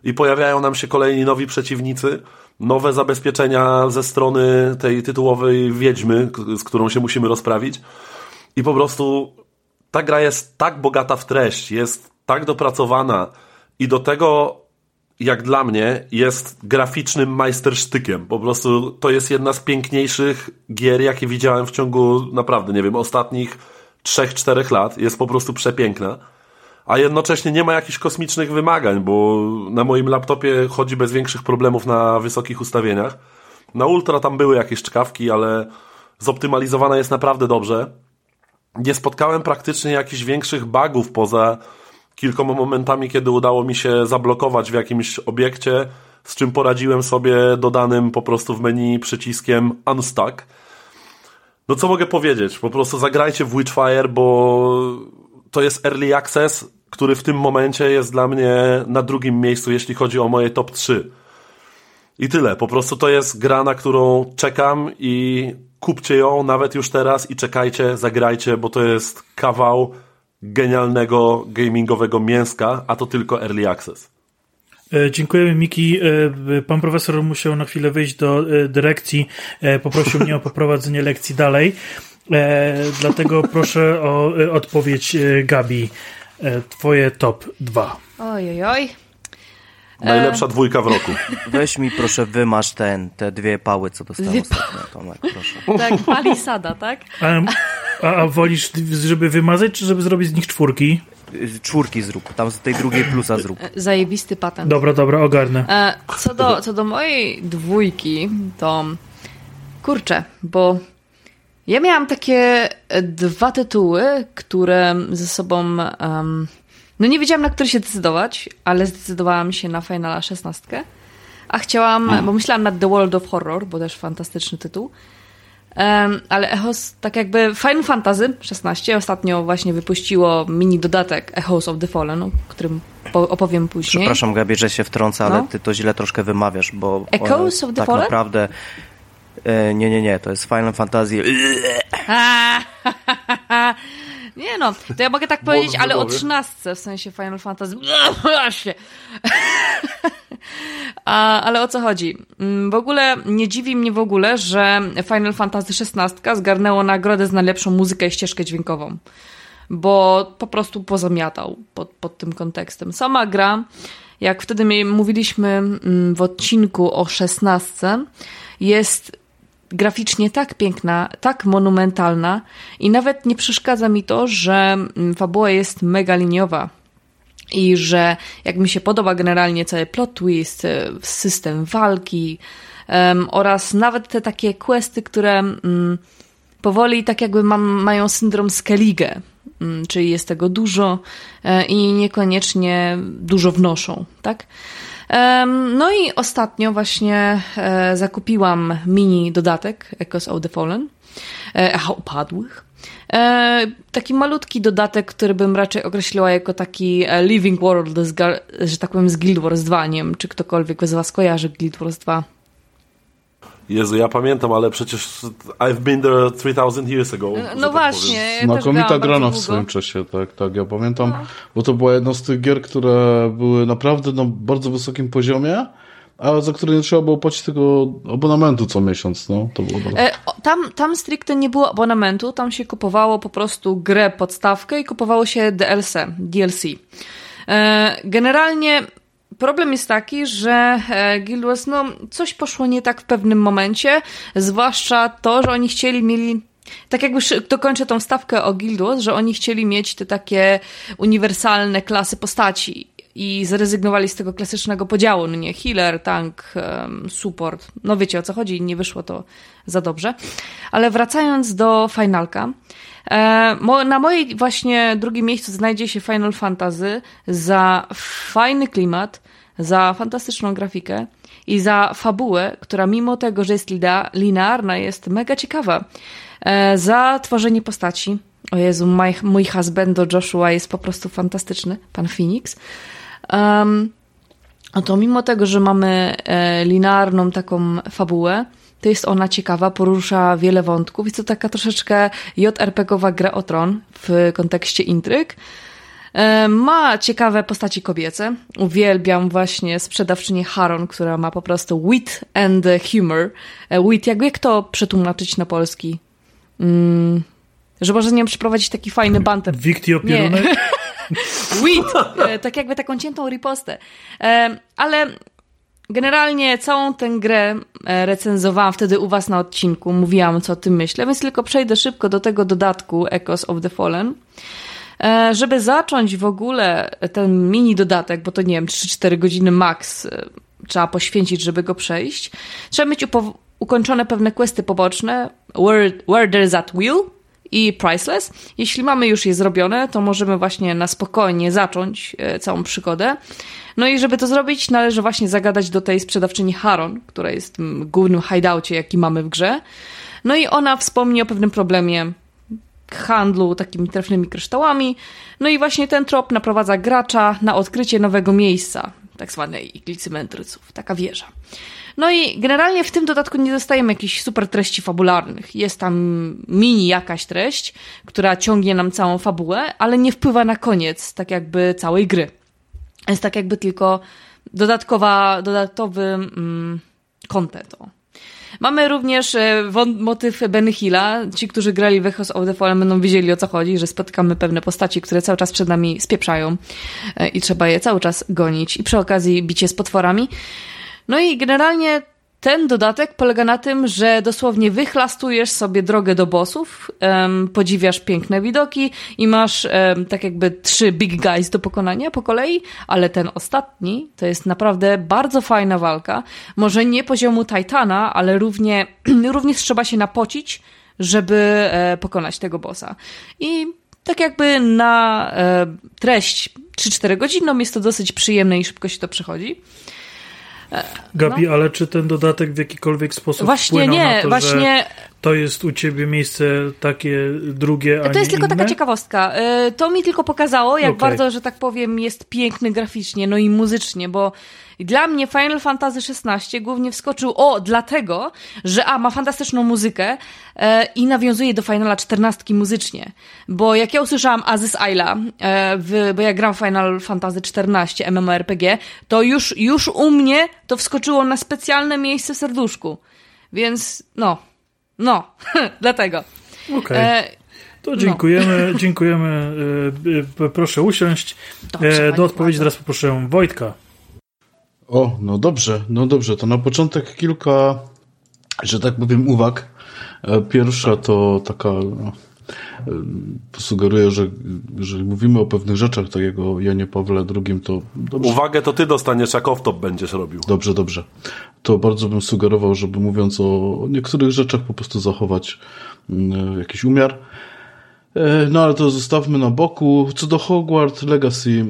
i pojawiają nam się kolejni nowi przeciwnicy, nowe zabezpieczenia ze strony tej tytułowej wiedźmy, z którą się musimy rozprawić. I po prostu ta gra jest tak bogata w treść, jest tak dopracowana i do tego jak dla mnie, jest graficznym majstersztykiem. Po prostu to jest jedna z piękniejszych gier, jakie widziałem w ciągu naprawdę, nie wiem, ostatnich 3-4 lat. Jest po prostu przepiękna. A jednocześnie nie ma jakichś kosmicznych wymagań, bo na moim laptopie chodzi bez większych problemów na wysokich ustawieniach. Na ultra tam były jakieś czkawki, ale zoptymalizowana jest naprawdę dobrze. Nie spotkałem praktycznie jakichś większych bugów poza kilkoma momentami, kiedy udało mi się zablokować w jakimś obiekcie, z czym poradziłem sobie dodanym po prostu w menu przyciskiem Unstuck. No co mogę powiedzieć? Po prostu zagrajcie w Witchfire, bo to jest early access, który w tym momencie jest dla mnie na drugim miejscu, jeśli chodzi o moje top 3. I tyle. Po prostu to jest gra, na którą czekam i kupcie ją nawet już teraz i czekajcie, zagrajcie, bo to jest kawał genialnego gamingowego mięska, a to tylko early access. E, dziękujemy Miki. E, Pan profesor musiał na chwilę wyjść do e, dyrekcji. Poprosił mnie o poprowadzenie lekcji dalej. Dlatego proszę o odpowiedź Gabi. Twoje top 2. Oj, oj, oj. Najlepsza dwójka w roku. Weź mi proszę wymasz ten, te dwie pały, co dostałem dwie ostatnio, Tomek, proszę. [LAUGHS] Tak, palisada, tak? A, a, a wolisz, żeby wymazać, czy żeby zrobić z nich czwórki? Czwórki zrób, tam z tej drugiej plusa zrób. Zajebisty patent. Dobra, dobra, ogarnę. E, co, do, co do mojej dwójki, to kurczę, bo ja miałam takie dwa tytuły, które ze sobą... Um, no nie wiedziałam, na który się decydować, ale zdecydowałam się na Finala 16. A chciałam, hmm. bo myślałam nad The World of Horror, bo też fantastyczny tytuł. Um, ale Echos, tak jakby Final Fantasy 16 ostatnio właśnie wypuściło mini dodatek Echoes of the Fallen, o którym opowiem później. Przepraszam Gabi, że się wtrącę, ale no. ty to źle troszkę wymawiasz, bo Echoes of the tak Fallen? naprawdę e, nie, nie, nie, to jest Final Fantasy Nie no, to ja mogę tak powiedzieć, ale o 13 w sensie Final Fantasy. Właśnie. [LAUGHS] A, ale o co chodzi? Mm, w ogóle nie dziwi mnie w ogóle, że Final Fantasy XVI zgarnęło nagrodę za najlepszą muzykę i ścieżkę dźwiękową. Bo po prostu pozamiatał pod, pod tym kontekstem. Sama gra, jak wtedy mówiliśmy mm, w odcinku o 16, jest graficznie tak piękna, tak monumentalna i nawet nie przeszkadza mi to, że mm, fabuła jest mega liniowa. I że jak mi się podoba generalnie cały plot twist, e, system walki um, oraz nawet te takie questy, które um, powoli tak jakby mam, mają syndrom Skellige, um, czyli jest tego dużo e, i niekoniecznie dużo wnoszą, tak? No i ostatnio właśnie e, zakupiłam mini dodatek Echoes of the Fallen, e, Echa Upadłych. E, taki malutki dodatek, który bym raczej określiła jako taki Living World, że tak powiem z Guild Wars 2. Nie wiem, czy ktokolwiek z Was kojarzy Guild Wars 2. Jezu, ja pamiętam, ale przecież I've been there 3000 years ago. No, no właśnie. Ja Znakomita grana w swoim czasie, tak, tak. Ja pamiętam, no. bo to była jedna z tych gier, które były naprawdę na bardzo wysokim poziomie, a za które nie trzeba było płacić tego abonamentu co miesiąc, no. To było e, tam, tam stricte nie było abonamentu, tam się kupowało po prostu grę, podstawkę i kupowało się DLC, DLC. E, generalnie Problem jest taki, że e, Guild Wars, no, coś poszło nie tak w pewnym momencie, zwłaszcza to, że oni chcieli mieli tak jakby dokończę tą stawkę o Guild Wars, że oni chcieli mieć te takie uniwersalne klasy postaci i zrezygnowali z tego klasycznego podziału, no nie, healer, tank, support, no wiecie o co chodzi, nie wyszło to za dobrze. Ale wracając do Finalka, e, na mojej właśnie drugim miejscu znajdzie się Final Fantasy za fajny klimat, za fantastyczną grafikę i za fabułę, która mimo tego, że jest linearna, jest mega ciekawa. E, za tworzenie postaci. O Jezu, mój, mój husband do Joshua jest po prostu fantastyczny, pan Phoenix. Um, to mimo tego, że mamy e, linearną taką fabułę, to jest ona ciekawa, porusza wiele wątków. Jest to taka troszeczkę JRPG-owa gra o tron w kontekście intryg. E, ma ciekawe postaci kobiece. Uwielbiam właśnie sprzedawczynię Haron, która ma po prostu wit and humor. E, wit, jak, jak to przetłumaczyć na polski? Mm, że może nie wiem, przeprowadzić taki fajny banter. Wikti opierunek? [LAUGHS] wit! E, tak jakby taką ciętą ripostę. Ale Generalnie całą tę grę recenzowałam wtedy u Was na odcinku, mówiłam co o tym myślę, więc tylko przejdę szybko do tego dodatku Echoes of the Fallen. E, żeby zacząć w ogóle ten mini dodatek, bo to nie wiem, 3-4 godziny max e, trzeba poświęcić, żeby go przejść, trzeba mieć ukończone pewne questy poboczne, Where, where There's That Will i Priceless. Jeśli mamy już je zrobione, to możemy właśnie na spokojnie zacząć e, całą przygodę. No i żeby to zrobić, należy właśnie zagadać do tej sprzedawczyni Haron, która jest w głównym hideoutie, jaki mamy w grze. No i ona wspomni o pewnym problemie handlu takimi trefnymi kryształami. No i właśnie ten trop naprowadza gracza na odkrycie nowego miejsca, tak zwanej iglicy mędrców, taka wieża. No i generalnie w tym dodatku nie dostajemy jakichś super treści fabularnych. Jest tam mini jakaś treść, która ciągnie nam całą fabułę, ale nie wpływa na koniec, tak jakby całej gry. Jest tak jakby tylko dodatkowa, dodatkowy mm, content. Mamy również e, motyw Benny Hilla. Ci, którzy grali w Echoes of the Fallen będą wiedzieli o co chodzi, że spotykamy pewne postaci, które cały czas przed nami spieprzają e, i trzeba je cały czas gonić i przy okazji bicie z potworami. No i generalnie ten dodatek polega na tym, że dosłownie wychlastujesz sobie drogę do bossów, um, podziwiasz piękne widoki i masz um, tak jakby trzy big guys do pokonania po kolei, ale ten ostatni to jest naprawdę bardzo fajna walka. Może nie poziomu Titana, ale równie, [CLEARS THROAT] również trzeba się napocić, żeby e, pokonać tego bossa. I tak jakby na e, treść 3-4 godziną jest to dosyć przyjemne i szybko się to przechodzi. Gabi, no. ale czy ten dodatek w jakikolwiek sposób właśnie nie, na to, właśnie... to jest u ciebie miejsce takie drugie, a To jest tylko inne? taka ciekawostka. Y, to mi tylko pokazało, jak okay. bardzo, że tak powiem, jest piękny graficznie, no i muzycznie, bo dla mnie Final Fantasy XVI głównie wskoczył o, dlatego, że a, ma fantastyczną muzykę e, i nawiązuje do Finala XIV muzycznie. Bo jak ja usłyszałam Aziz Ayla, e, w, bo ja gram Final Fantasy XIV MMORPG, to już, już u mnie to wskoczyło na specjalne miejsce w serduszku. Więc no, no, [LAUGHS] dlatego. Okej. Okay. E, to dziękujemy, no. dziękujemy. [LAUGHS] E, proszę usiąść. Dobrze, Do odpowiedzi teraz poproszę Wojtka. O, no dobrze, no dobrze. To na początek kilka, że tak powiem, uwag. E, pierwsza to taka, no, sugeruję, że jeżeli mówimy o pewnych rzeczach, tak jak o Janie Pawle II, to... Dobrze. Uwagę to ty dostaniesz, jak off-top będziesz robił. Dobrze, dobrze. To bardzo bym sugerował, żeby mówiąc o niektórych rzeczach po prostu zachować jakiś umiar. E, no ale to zostawmy na boku. Co do Hogwarts Legacy,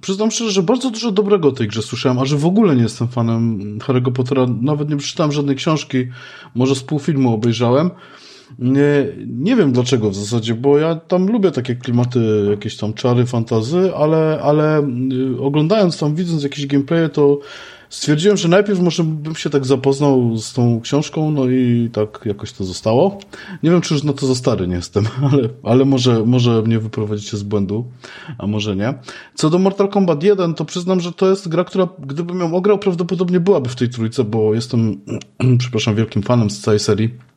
przyznam szczerze, że bardzo dużo dobrego o tej grze słyszałem, a że w ogóle nie jestem fanem Harry'ego Pottera, nawet nie przeczytałem żadnej książki, może z pół filmu obejrzałem. Nie, nie wiem dlaczego w zasadzie, bo ja tam lubię takie klimaty, jakieś tam czary, fantazy, ale, ale y, oglądając tam, widząc jakieś gameplaye, to stwierdziłem, że najpierw może bym się tak zapoznał z tą książką, no i tak jakoś to zostało. Nie wiem, czy już na to za stary nie jestem, [LAUGHS] ale, ale może, może mnie wyprowadzicie z błędu, a może nie. Co do Mortal Kombat 1, to przyznam, że to jest gra, która gdybym ją ograł, prawdopodobnie byłaby w tej trójce, bo jestem, [CLEARS THROAT] przepraszam, wielkim fanem z całej serii.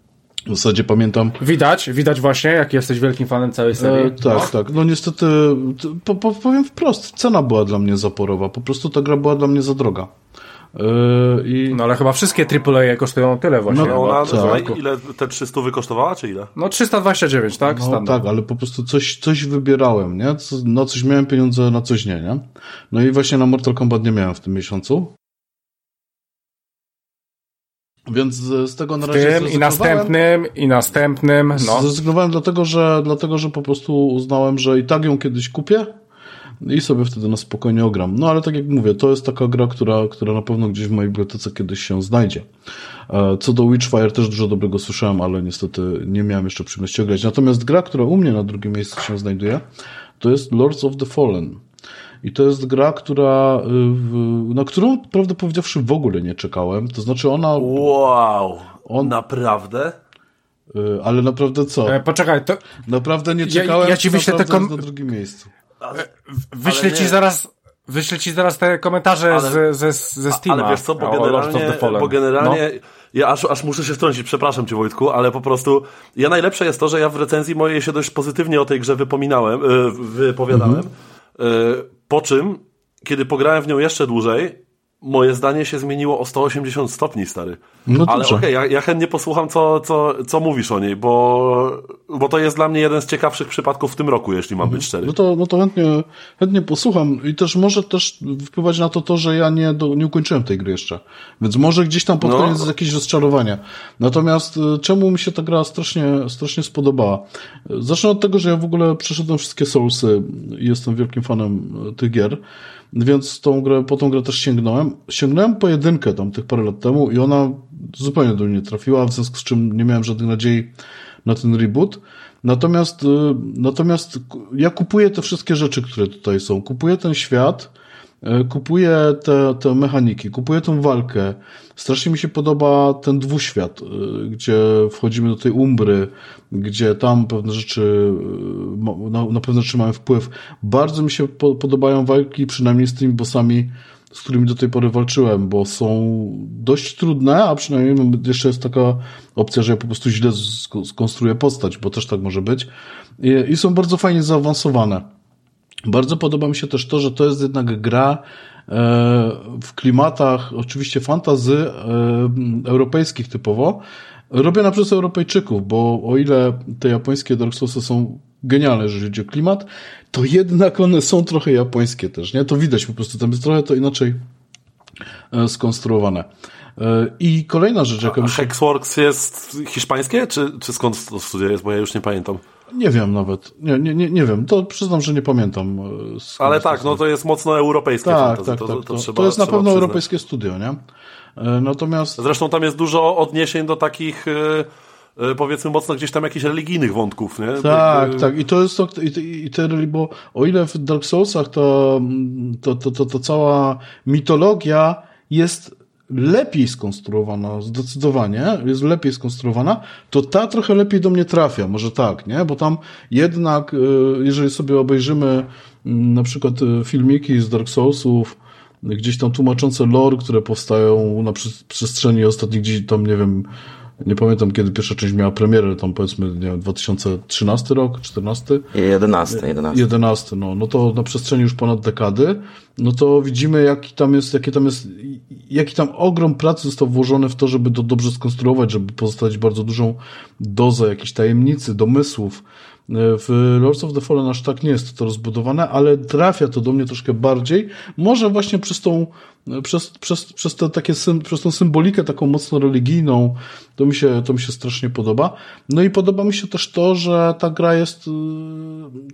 W zasadzie pamiętam. Widać, widać właśnie, jak jesteś wielkim fanem całej serii. E, tak, no. tak. No niestety, po, po, powiem wprost, cena była dla mnie zaporowa. Po prostu ta gra była dla mnie za droga. Yy, i... No ale chyba wszystkie AAA kosztują tyle właśnie. No, ona, tak. ile te 300 wykosztowała, czy ile? No 329, tak? No, tak, ale po prostu coś, coś wybierałem, nie? No coś miałem pieniądze, na coś nie, nie? No i właśnie na Mortal Kombat nie miałem w tym miesiącu. Więc z tego na razie tym i następnym, i następnym, no. Zrezygnowałem dlatego, że, dlatego, że po prostu uznałem, że i tak ją kiedyś kupię i sobie wtedy na spokojnie ogram. No ale tak jak mówię, to jest taka gra, która, która na pewno gdzieś w mojej bibliotece kiedyś się znajdzie. E, co do Witchfire też dużo dobrego słyszałem, ale niestety nie miałem jeszcze przyjemności ograć. Natomiast gra, która u mnie na drugim miejscu się znajduje, to jest Lords of the Fallen. I to jest gra, która, y, na którą, prawdę powiedziawszy, w ogóle nie czekałem. To znaczy ona... Wow! On... Naprawdę? Y, ale naprawdę co? E, poczekaj, to... Naprawdę nie czekałem, ja, ja ci wyślę te kom... na drugim miejscu. Ale, e, wyślę ci zaraz... Wyślę ci zaraz te komentarze ale, ze, ze, ze Steama. Ale wiesz co, bo generalnie, bo generalnie no. ja aż, aż muszę się wtrącić, przepraszam cię Wojtku, ale po prostu ja najlepsze jest to, że ja w recenzji mojej się dość pozytywnie o tej grze wypominałem, e, wypowiadałem. Mhm. Po czym, kiedy pograłem w nią jeszcze dłużej, moje zdanie się zmieniło o 180 stopni, stary. No Ale okej, ja, ja chętnie posłucham, co, co, co mówisz o niej, bo, bo to jest dla mnie jeden z ciekawszych przypadków w tym roku, jeśli mam być szczery. No to, no to chętnie, chętnie posłucham i też może też wpływać na to to, że ja nie, do, nie ukończyłem tej gry jeszcze. Więc może gdzieś tam pod No. koniec jest jakieś rozczarowanie. Natomiast y, czemu mi się ta gra strasznie, strasznie spodobała? Zacznę od tego, że ja w ogóle przeszedłem wszystkie Soulsy i jestem wielkim fanem y, tych gier. Więc tą grę, po tą grę też sięgnąłem. Sięgnąłem po jedynkę tam tych parę lat temu i ona zupełnie do mnie trafiła, w związku z czym nie miałem żadnych nadziei na ten reboot. Natomiast, y, natomiast ja kupuję te wszystkie rzeczy, które tutaj są. Kupuję ten świat, kupuję te, te mechaniki, kupuję tą walkę. Strasznie mi się podoba ten dwuświat, y, gdzie wchodzimy do tej umbry, gdzie tam pewne rzeczy, ma- na, na pewne rzeczy mamy wpływ. Bardzo mi się po, podobają walki, przynajmniej z tymi bossami, z którymi do tej pory walczyłem, bo są dość trudne, a przynajmniej jeszcze jest taka opcja, że ja po prostu źle sk- skonstruuję postać, bo też tak może być. I, i są bardzo fajnie zaawansowane. Bardzo podoba mi się też to, że to jest jednak gra e, w klimatach oczywiście fantazy e, europejskich typowo, robiona przez Europejczyków, bo o ile te japońskie Dark Soulsy są genialne, jeżeli chodzi o klimat, to jednak one są trochę japońskie też, nie? To widać po prostu, tam jest trochę to inaczej e, skonstruowane. I kolejna rzecz, jaka A mi się... Hexworks jest hiszpańskie, czy, czy skąd to studio jest, bo ja już nie pamiętam. Nie wiem nawet. Nie, nie, nie, nie wiem. To przyznam, że nie pamiętam. e, Ale tak, no to jest mocno europejskie Tak, fantasy, tak, to, tak. to, To, trzeba, to jest na pewno przyznać. europejskie studio, nie? E, Natomiast Zresztą tam jest dużo odniesień do takich, e, powiedzmy, mocno gdzieś tam jakichś religijnych wątków, nie? Tak, Jakby- tak. I to jest to, i, i te, bo o ile w Dark Soulsach to, to, to, to, to cała mitologia jest lepiej skonstruowana, zdecydowanie, jest lepiej skonstruowana, to ta trochę lepiej do mnie trafia, może tak, nie? Bo tam jednak, y, jeżeli sobie obejrzymy mm, na przykład y, filmiki z Dark Soulsów, gdzieś tam tłumaczące lore, które powstają na przestrzeni ostatnich gdzieś tam, nie wiem, nie pamiętam kiedy pierwsza część miała premierę, tam powiedzmy, nie wiem, 2013 rok, 14? 11, 11. 11, no, no to na przestrzeni już ponad dekady, no to widzimy, jaki tam jest, jakie tam jest, jaki tam ogrom pracy został włożony w to, żeby to dobrze skonstruować, żeby pozostawić bardzo dużą dozę jakiejś tajemnicy, domysłów. W Lords of the Fallen aż tak nie jest to rozbudowane, ale trafia to do mnie troszkę bardziej. Może właśnie przez tą, przez, przez, przez te takie, przez tą symbolikę taką mocno religijną, to mi się, to mi się strasznie podoba. No i podoba mi się też to, że ta gra jest, yy,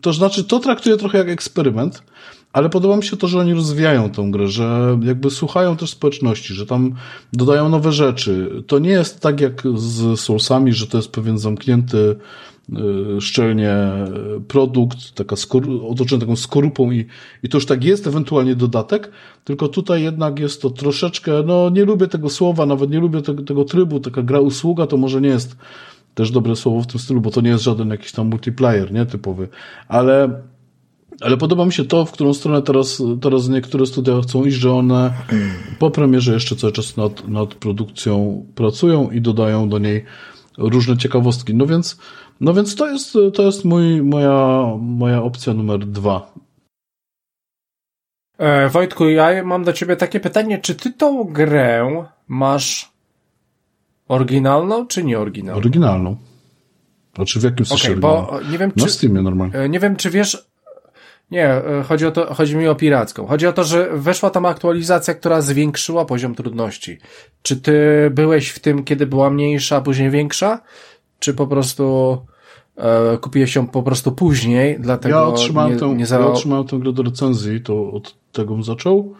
to znaczy, to traktuję trochę jak eksperyment, ale podoba mi się to, że oni rozwijają tę grę, że jakby słuchają też społeczności, że tam dodają nowe rzeczy. To nie jest tak jak z Soulsami, że to jest pewien zamknięty szczelnie produkt, taka otoczony taką skorupą i, i to już tak jest, ewentualnie dodatek, tylko tutaj jednak jest to troszeczkę, no nie lubię tego słowa, nawet nie lubię tego, tego trybu, taka gra usługa to może nie jest też dobre słowo w tym stylu, bo to nie jest żaden jakiś tam multiplayer, nie, typowy, ale ale podoba mi się to, w którą stronę teraz, teraz niektóre studia chcą iść, że one po premierze jeszcze cały czas nad, nad produkcją pracują i dodają do niej różne ciekawostki. No więc, no więc to jest, to jest mój, moja, moja opcja numer dwa. E, Wojtku, ja mam do ciebie takie pytanie, czy ty tą grę masz oryginalną, czy nie oryginalną? Oryginalną. Znaczy w jakim sensie oryginalną? bo nie wiem, Na czy... Steamie normalnie. E, Nie wiem, czy wiesz. Nie, e, chodzi o to, chodzi mi o piracką. Chodzi o to, że weszła tam aktualizacja, która zwiększyła poziom trudności. Czy ty byłeś w tym, kiedy była mniejsza, a później większa? Czy po prostu e, kupiłeś ją po prostu później, dlatego Ja otrzymałem, nie, tę, nie za... ja otrzymałem tę grę do recenzji, to od tego bym zaczął.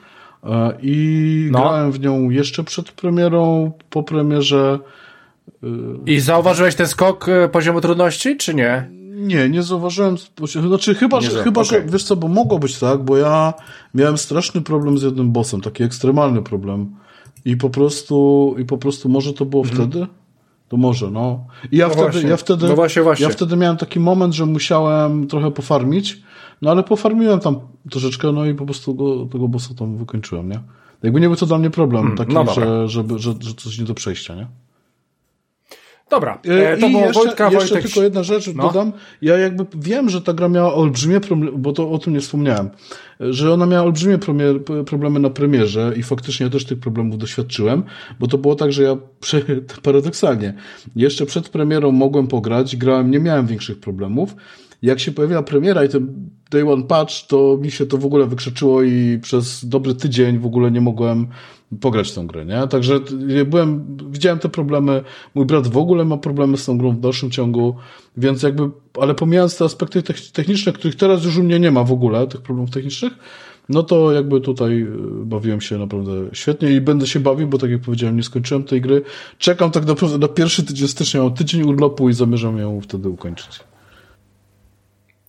E, I No. grałem w nią jeszcze przed premierą, po premierze. I zauważyłeś ten skok e, poziomu trudności, czy nie? Nie, nie zauważyłem. Znaczy, chyba, Nie że, za- chyba że okej. wiesz co, bo mogło być tak, bo ja miałem straszny problem z jednym bossem, taki ekstremalny problem. I po prostu, i po prostu może to było wtedy? To może, no. I ja. No wtedy, właśnie. ja wtedy, No właśnie, właśnie. ja wtedy miałem taki moment, że musiałem trochę pofarmić, no ale pofarmiłem tam troszeczkę, no i po prostu go, tego bossa tam wykończyłem, nie? Jakby nie był to dla mnie problem taki, no że, żeby, że, że coś nie do przejścia, nie? Dobra, E, e, to I było jeszcze, Wojtka, jeszcze Wojtek... tylko jedna rzecz No. dodam. Ja jakby wiem, że ta gra miała olbrzymie problemy, bo to o tym nie wspomniałem, że ona miała olbrzymie problemy na premierze i faktycznie ja też tych problemów doświadczyłem, bo to było tak, że ja [LAUGHS] paradoksalnie jeszcze przed premierą mogłem pograć, grałem, nie miałem większych problemów. Jak się pojawiła premiera i ten Day One Patch, to mi się to w ogóle wykrzyczyło i przez dobry tydzień w ogóle nie mogłem pograć tą grę, nie? Także ja byłem, widziałem te problemy, mój brat w ogóle ma problemy z tą grą w dalszym ciągu, więc jakby, ale pomijając te aspekty tech- techniczne, których teraz już u mnie nie ma w ogóle, tych problemów technicznych, no to jakby tutaj y, bawiłem się naprawdę świetnie i będę się bawił, bo tak jak powiedziałem, nie skończyłem tej gry. Czekam tak naprawdę na pierwszy tydzień stycznia, tydzień urlopu i zamierzam ją wtedy ukończyć.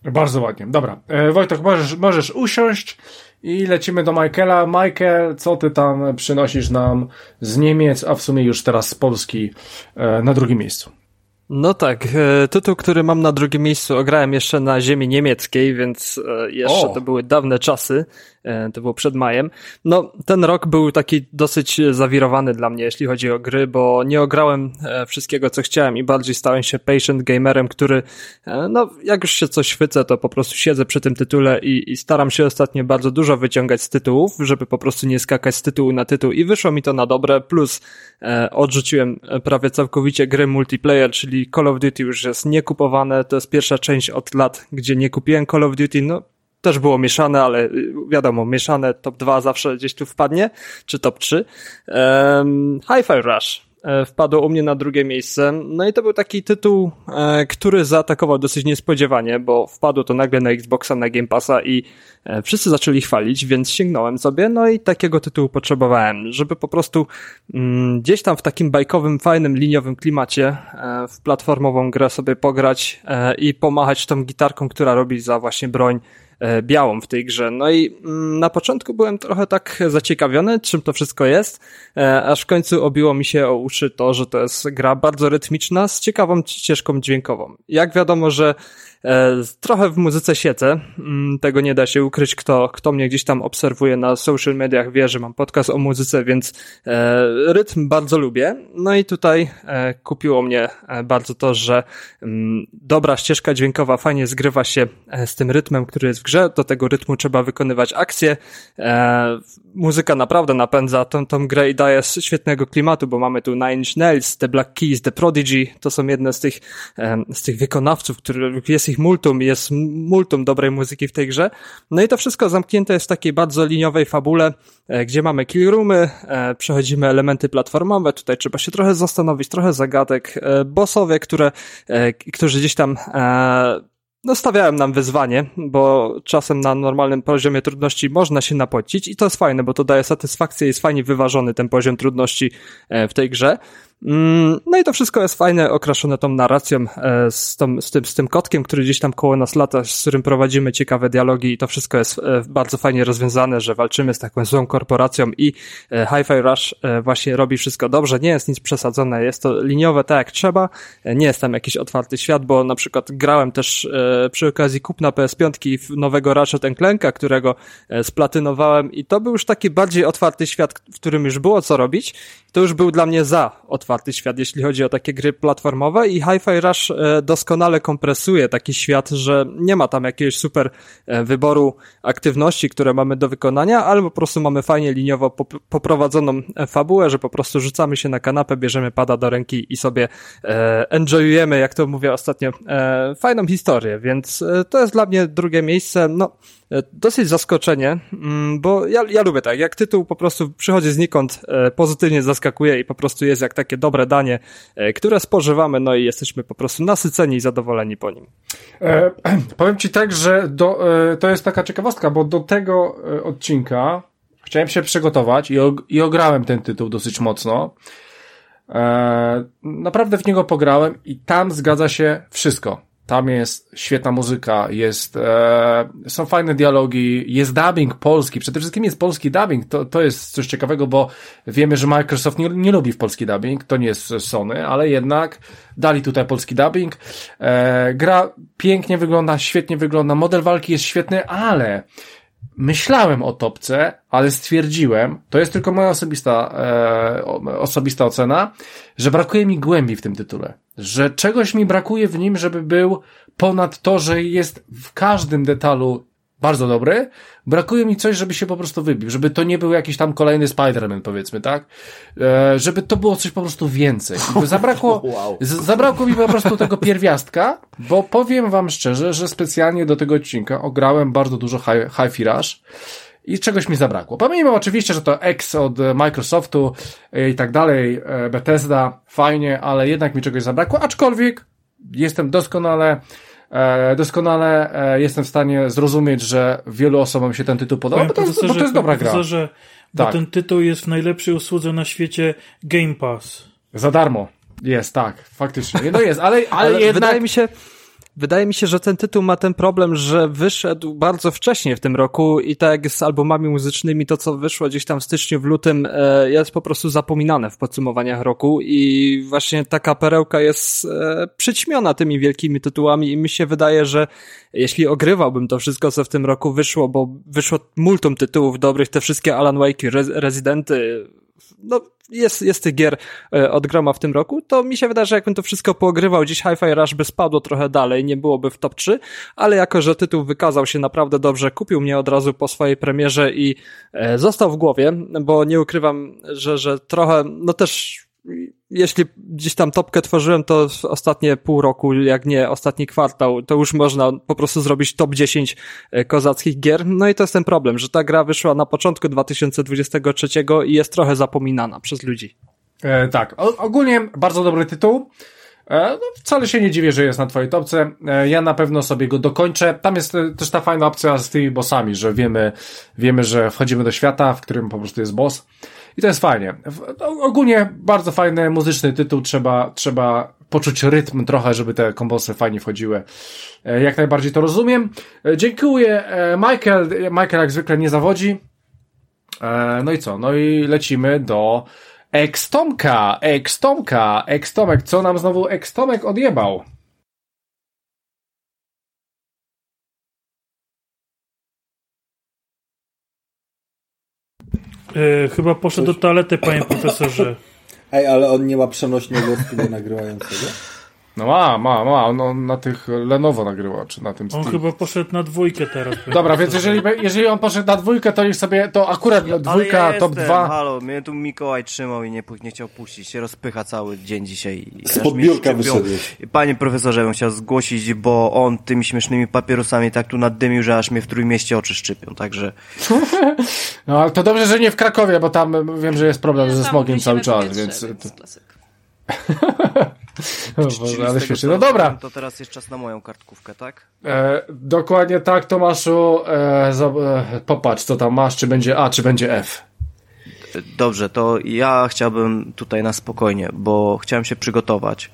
Bardzo ładnie. Dobra. E, Wojtek, możesz, możesz usiąść i lecimy do Michaela. Michael, co ty tam przynosisz nam z Niemiec, a w sumie już teraz z Polski e, na drugim miejscu? No tak, e, tytuł, który mam na drugim miejscu, ograłem jeszcze na ziemi niemieckiej, więc e, jeszcze O. to były dawne czasy, to było przed majem. No, ten rok był taki dosyć zawirowany dla mnie, jeśli chodzi o gry, bo nie ograłem e, wszystkiego, co chciałem i bardziej stałem się patient gamerem, który, e, no, jak już się coś chwycę, to po prostu siedzę przy tym tytule i, i staram się ostatnio bardzo dużo wyciągać z tytułów, żeby po prostu nie skakać z tytułu na tytuł. I wyszło mi to na dobre, plus e, odrzuciłem e, prawie całkowicie gry multiplayer, czyli Call of Duty już jest niekupowane, to jest pierwsza część od lat, gdzie nie kupiłem Call of Duty, no też było mieszane, ale y, wiadomo, mieszane top 2 zawsze gdzieś tu wpadnie, czy top 3. Um, Hi-Fi Rush e, wpadło u mnie na drugie miejsce. No i to był taki tytuł, e, który zaatakował dosyć niespodziewanie, bo wpadło to nagle na Xboxa, na Game Passa i e, wszyscy zaczęli chwalić, więc sięgnąłem sobie, no i takiego tytułu potrzebowałem, żeby po prostu mm, gdzieś tam w takim bajkowym, fajnym, liniowym klimacie w platformową grę sobie pograć i pomachać tą gitarką, która robi za właśnie broń białą w tej grze. No i mm, na początku byłem trochę tak zaciekawiony, czym to wszystko jest, e, aż w końcu obiło mi się o uszy to, że to jest gra bardzo rytmiczna, z ciekawą ścieżką dźwiękową. Jak wiadomo, że e, trochę w muzyce siedzę, mm, tego nie da się ukryć, kto, kto mnie gdzieś tam obserwuje na social mediach wie, że mam podcast o muzyce, więc e, rytm bardzo lubię. No i tutaj e, kupiło mnie e, bardzo to, że mm, dobra ścieżka dźwiękowa fajnie zgrywa się e, z tym rytmem, który jest w grze. Do tego rytmu trzeba wykonywać akcje. E, muzyka naprawdę napędza tą, tą grę i daje świetnego klimatu, bo mamy tu Nine Inch Nails, The Black Keys, The Prodigy. To są jedne z tych, em, z tych wykonawców, których jest ich multum, jest multum dobrej muzyki w tej grze. No i to wszystko zamknięte jest w takiej bardzo liniowej fabule, e, gdzie mamy killroomy, e, przechodzimy elementy platformowe, tutaj trzeba się trochę zastanowić, trochę zagadek, e, bossowie, które, e, którzy gdzieś tam e, no stawiałem nam wyzwanie, bo czasem na normalnym poziomie trudności można się napocić i to jest fajne, bo to daje satysfakcję, jest fajnie wyważony ten poziom trudności e, w tej grze. Mm, No i to wszystko jest fajne, okraszone tą narracją e, z, tą, z, tym, z tym kotkiem, który gdzieś tam koło nas lata, z którym prowadzimy ciekawe dialogi i to wszystko jest e, bardzo fajnie rozwiązane, że walczymy z taką złą korporacją i e, Hi-Fi Rush właśnie robi wszystko dobrze, nie jest nic przesadzone, jest to liniowe tak jak trzeba, nie jest tam jakiś otwarty świat, bo na przykład grałem też przy okazji kupna PS5 w nowego Ratchet Clanka, którego splatynowałem i to był już taki bardziej otwarty świat, w którym już było co robić, to już był dla mnie za otwarty świat, jeśli chodzi o takie gry platformowe i Hi-Fi Rush e, doskonale kompresuje taki świat, że nie ma tam jakiegoś super e, wyboru aktywności, które mamy do wykonania, ale po prostu mamy fajnie liniowo pop- poprowadzoną e, fabułę, że po prostu rzucamy się na kanapę, bierzemy pada do ręki i sobie enjoyujemy, jak to mówię ostatnio, fajną historię, więc to jest dla mnie drugie miejsce, no dosyć zaskoczenie, mm, bo ja, ja lubię tak, jak tytuł po prostu przychodzi znikąd, e, pozytywnie zaskakuje i po prostu jest jak takie dobre danie, e, które spożywamy, no i jesteśmy po prostu nasyceni i zadowoleni po nim. E, [CLEARS THROAT] powiem ci tak, że do, e, to jest taka ciekawostka, bo do tego e, odcinka chciałem się przygotować i, i ograłem ten tytuł dosyć mocno. E, naprawdę w niego pograłem i tam zgadza się wszystko. Tam jest świetna muzyka, jest, e, są fajne dialogi, jest dubbing polski, przede wszystkim jest polski dubbing, to, to jest coś ciekawego, bo wiemy, że Microsoft nie, nie lubi w polski dubbing, to nie jest Sony, ale jednak dali tutaj polski dubbing. E, gra pięknie wygląda, świetnie wygląda, model walki jest świetny, ale myślałem o topce, ale stwierdziłem, to jest tylko moja osobista, e, osobista ocena, że brakuje mi głębi w tym tytule. Że czegoś mi brakuje w nim, żeby był ponad to, że jest w każdym detalu bardzo dobry. Brakuje mi coś, żeby się po prostu wybił, żeby to nie był jakiś tam kolejny Spider-Man, powiedzmy, tak? E, żeby to było coś po prostu więcej. Zabrakło, [LAUGHS] wow. zabrakło mi po prostu tego pierwiastka, bo powiem wam szczerze, że specjalnie do tego odcinka ograłem bardzo dużo Hi-Fi Rush i czegoś mi zabrakło. Pomimo oczywiście, że to X od Microsoftu i tak dalej, e, Bethesda, fajnie, ale jednak mi czegoś zabrakło, aczkolwiek jestem doskonale E, doskonale e, jestem w stanie zrozumieć, że wielu osobom się ten tytuł podoba, bo to, jest, bo to jest dobra gra. Bo tak. ten tytuł jest w najlepszej usłudze na świecie Game Pass. Za darmo. Jest, tak, faktycznie. No jest, ale, [LAUGHS] ale, ale jednak... Wydaje mi się, Wydaje mi się, że ten tytuł ma ten problem, że wyszedł bardzo wcześnie w tym roku i tak jak z albumami muzycznymi, to co wyszło gdzieś tam w styczniu, w lutym e, jest po prostu zapominane w podsumowaniach roku i właśnie taka perełka jest e, przyćmiona tymi wielkimi tytułami i mi się wydaje, że jeśli ogrywałbym to wszystko, co w tym roku wyszło, bo wyszło multum tytułów dobrych, te wszystkie Alan Wake, Rezydenty, no jest, jest tych gier e, od groma w tym roku, to mi się wydaje, że jakbym to wszystko poogrywał, dziś Hi-Fi Rush by spadło trochę dalej, nie byłoby w top 3, ale jako, że tytuł wykazał się naprawdę dobrze, kupił mnie od razu po swojej premierze i e, został w głowie, bo nie ukrywam, że, że trochę, no też jeśli gdzieś tam topkę tworzyłem, to ostatnie pół roku, jak nie ostatni kwartał, to już można po prostu zrobić top 10 e, kozackich gier. No i to jest ten problem, że ta gra wyszła na początku 2023 i jest trochę zapominana przez ludzi. E, tak, o, ogólnie bardzo dobry tytuł. E, no, wcale się nie dziwię, że jest na twojej topce. E, ja na pewno sobie go dokończę. Tam jest e, też ta fajna opcja z tymi bossami, że wiemy, wiemy, że wchodzimy do świata, w którym po prostu jest boss. I to jest fajnie. Ogólnie bardzo fajny muzyczny tytuł, trzeba, trzeba poczuć rytm trochę, żeby te kombosy fajnie wchodziły. E, jak najbardziej to rozumiem. E, dziękuję. E, Michael, Michael jak zwykle nie zawodzi. No i co? No i lecimy do Ekstomka, Ekstomka, Ekstomek. Co nam znowu Ekstomek odjebał? E, chyba poszedł Coś... do toalety, panie profesorze. Ej, ale on nie ma przenośnego studia nagrywającego? No ma, ma, ma. On, on na tych Lenovo nagrywa, czy na tym On chyba poszedł na dwójkę teraz. [LAUGHS] Dobra, więc jeżeli, jeżeli on poszedł na dwójkę, to niech sobie, to akurat dwójka, ja top jestem, dwa. halo, mnie tu Mikołaj trzymał i nie, nie chciał puścić. Się rozpycha cały dzień dzisiaj. Z biurka wyszedłeś. Panie profesorze, bym chciał zgłosić, bo on tymi śmiesznymi papierosami tak tu naddymił, że aż mnie w Trójmieście oczy szczypią, także... [LAUGHS] no, ale to dobrze, że nie w Krakowie, bo tam wiem, że jest problem ze smogiem cały czas, więc... Klasyk. [LAUGHS] Boże, ale. No dobra. To teraz jest czas na moją kartkówkę, tak? E, dokładnie tak, Tomaszu. E, e, popatrz, co tam masz, czy będzie A, czy będzie F. Dobrze, to ja chciałbym tutaj na spokojnie, bo chciałem się przygotować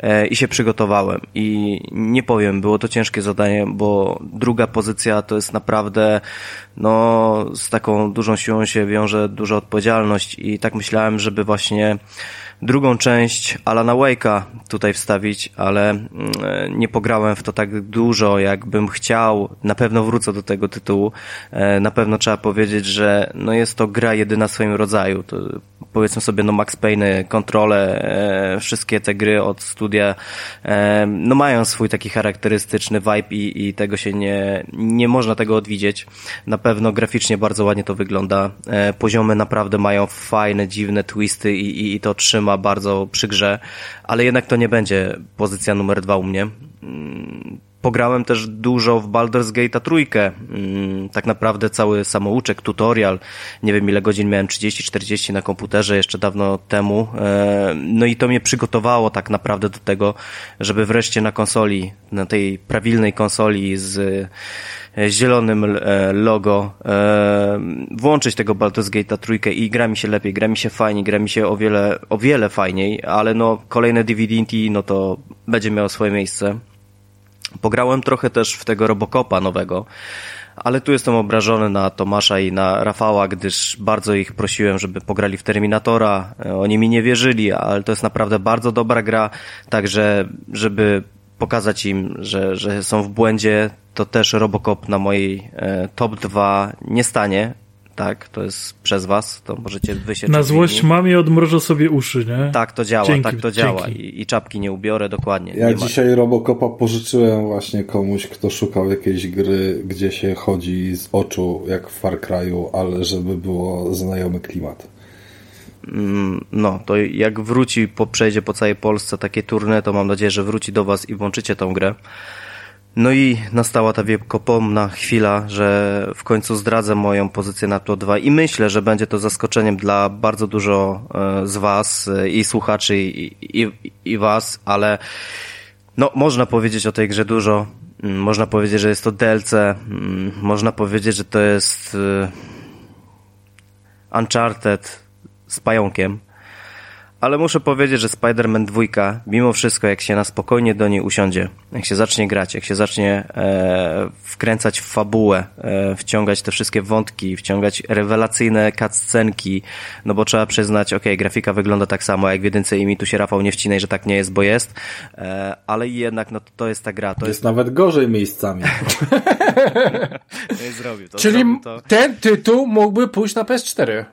e, i się przygotowałem i nie powiem, było to ciężkie zadanie, bo druga pozycja to jest naprawdę no z taką dużą siłą się wiąże duża odpowiedzialność i tak myślałem, żeby właśnie drugą część Alana Wake'a tutaj wstawić, ale mm, nie pograłem w to tak dużo, jakbym chciał. Na pewno wrócę do tego tytułu. E, na pewno trzeba powiedzieć, że no jest to gra jedyna w swoim rodzaju. To powiedzmy sobie, no Max Payne, kontrole, e, wszystkie te gry od studia, e, no mają swój taki charakterystyczny vibe i, i tego się nie, nie można tego odwidzieć. Na pewno graficznie bardzo ładnie to wygląda. Poziomy naprawdę mają fajne, dziwne twisty i, i, i to trzyma ma bardzo przy grze, ale jednak to nie będzie pozycja numer dwa u mnie. Mm, pograłem też dużo w Baldur's Gate trójkę. Mm, tak naprawdę cały samouczek, tutorial. Nie wiem ile godzin miałem, 30-40 na komputerze jeszcze dawno temu. E, no i to mnie przygotowało tak naprawdę do tego, żeby wreszcie na konsoli, na tej prawilnej konsoli z zielonym e, logo, e, włączyć tego Baldur's Gate'a trójkę i gra mi się lepiej, gra mi się fajniej, gra mi się o wiele, o wiele fajniej, ale no kolejne DVD, no to będzie miało swoje miejsce. Pograłem trochę też w tego Robocopa nowego, ale tu jestem obrażony na Tomasza i na Rafała, gdyż bardzo ich prosiłem, żeby pograli w Terminatora. Oni mi nie wierzyli, ale to jest naprawdę bardzo dobra gra, także żeby pokazać im, że, że są w błędzie, to też Robocop na mojej e, top 2 nie stanie. Tak, to jest przez was, to możecie wy się Na złość mamie odmrożę sobie uszy, nie? Tak to działa, Dzięki, tak to działa. I, I czapki nie ubiorę, dokładnie. Ja nie ma. dzisiaj Robocopa pożyczyłem właśnie komuś, kto szukał jakiejś gry, gdzie się chodzi z oczu, jak w Far Cry'u, ale żeby było znajomy klimat. Mm, No, to jak wróci, po, przejdzie po całej Polsce takie turne, to mam nadzieję, że wróci do Was i włączycie tą grę. No i nastała ta wiekopomna chwila, że w końcu zdradzę moją pozycję na to 2 i myślę, że będzie to zaskoczeniem dla bardzo dużo e, z Was e, i słuchaczy i, i, i Was, ale no, można powiedzieć o tej grze dużo. Mm, Można powiedzieć, że jest to DLC. mm, Można powiedzieć, że to jest e, Uncharted z pająkiem. Ale muszę powiedzieć, że Spider-Man 2, mimo wszystko, jak się na spokojnie do niej usiądzie, jak się zacznie grać, jak się zacznie e, wkręcać w fabułę, e, wciągać te wszystkie wątki, wciągać rewelacyjne cutscenki, no bo trzeba przyznać, okej, grafika wygląda tak samo jak w jedynce i mi tu się Rafał nie wcinaj, że tak nie jest, bo jest, e, ale jednak no to, jest ta gra, to jest... jest nawet gorzej miejscami. [LAUGHS] Jest zrobił, to Czyli zrobił to. ten tytuł mógłby pójść na PS4.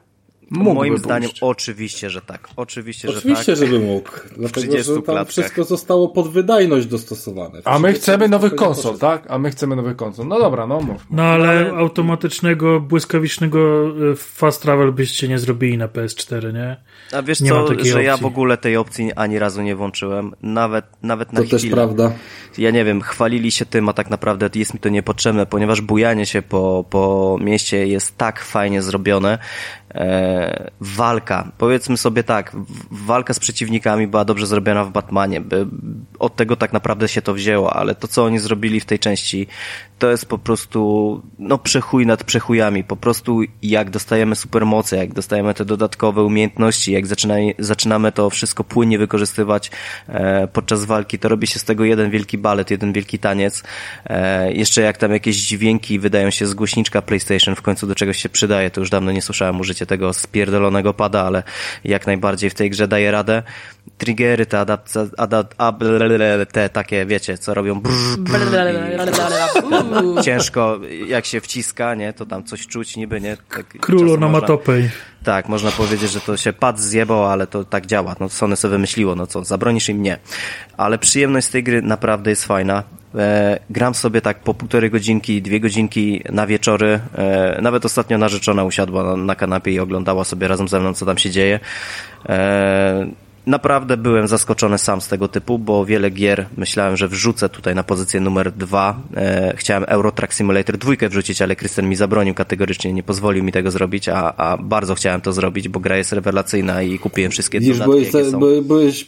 Mógłby Moim pójść. zdaniem oczywiście, że tak. Oczywiście, Oczywiście, że tak. żeby mógł. Dlatego, 30 że tam klatkach. wszystko zostało pod wydajność dostosowane. A my chcemy nowych konsol, tak? A my chcemy nowych konsol. No dobra, no mów. No ale automatycznego, błyskawicznego e, fast travel byście nie zrobili na PS4, nie? A wiesz Nie ma co, takiej że ja opcji. w ogóle tej opcji ani razu nie włączyłem. Nawet, nawet na To też chwilę. prawda. Ja nie wiem, chwalili się tym, a tak naprawdę jest mi to niepotrzebne, ponieważ bujanie się po, po mieście jest tak fajnie zrobione. E, walka, powiedzmy sobie tak, walka z przeciwnikami była dobrze zrobiona w Batmanie. Od tego tak naprawdę się to wzięło, ale to, co oni zrobili w tej części, to jest po prostu, no, przechuj nad przechujami. Po prostu jak dostajemy supermoce, jak dostajemy te dodatkowe umiejętności, jak zaczynamy, zaczynamy to wszystko płynnie wykorzystywać e, podczas walki, to robi się z tego jeden wielki balet, jeden wielki taniec. E, jeszcze jak tam jakieś dźwięki wydają się z głośniczka PlayStation w końcu do czegoś się przydaje, to już dawno nie słyszałem użycie tego spierdolonego pada, ale jak najbardziej w tej grze daje radę. Triggery, te adaptacje, adap, ab, te takie, wiecie, co robią brrr, [LAUGHS] ciężko, jak się wciska, nie, to tam coś czuć niby, nie? Tak, Król czasem onomatopej. tak, można powiedzieć, że to się pad zjebał, ale to tak działa. No Sony sobie wymyśliło, no co, zabronisz im nie. Ale przyjemność z tej gry naprawdę jest fajna. E, gram sobie tak po półtorej godzinki, dwie godzinki na wieczory. E, nawet ostatnio narzeczona usiadła na, na kanapie i oglądała sobie razem ze mną, co tam się dzieje. E, Naprawdę byłem zaskoczony sam z tego typu, bo wiele gier myślałem, że wrzucę tutaj na pozycję numer dwa. E, chciałem Euro Truck Simulator dwójkę wrzucić, ale Krystian mi zabronił kategorycznie, nie pozwolił mi tego zrobić, a, a bardzo chciałem to zrobić, bo gra jest rewelacyjna i kupiłem wszystkie Widzisz, dodatki, byłeś, jakie są. by, byłeś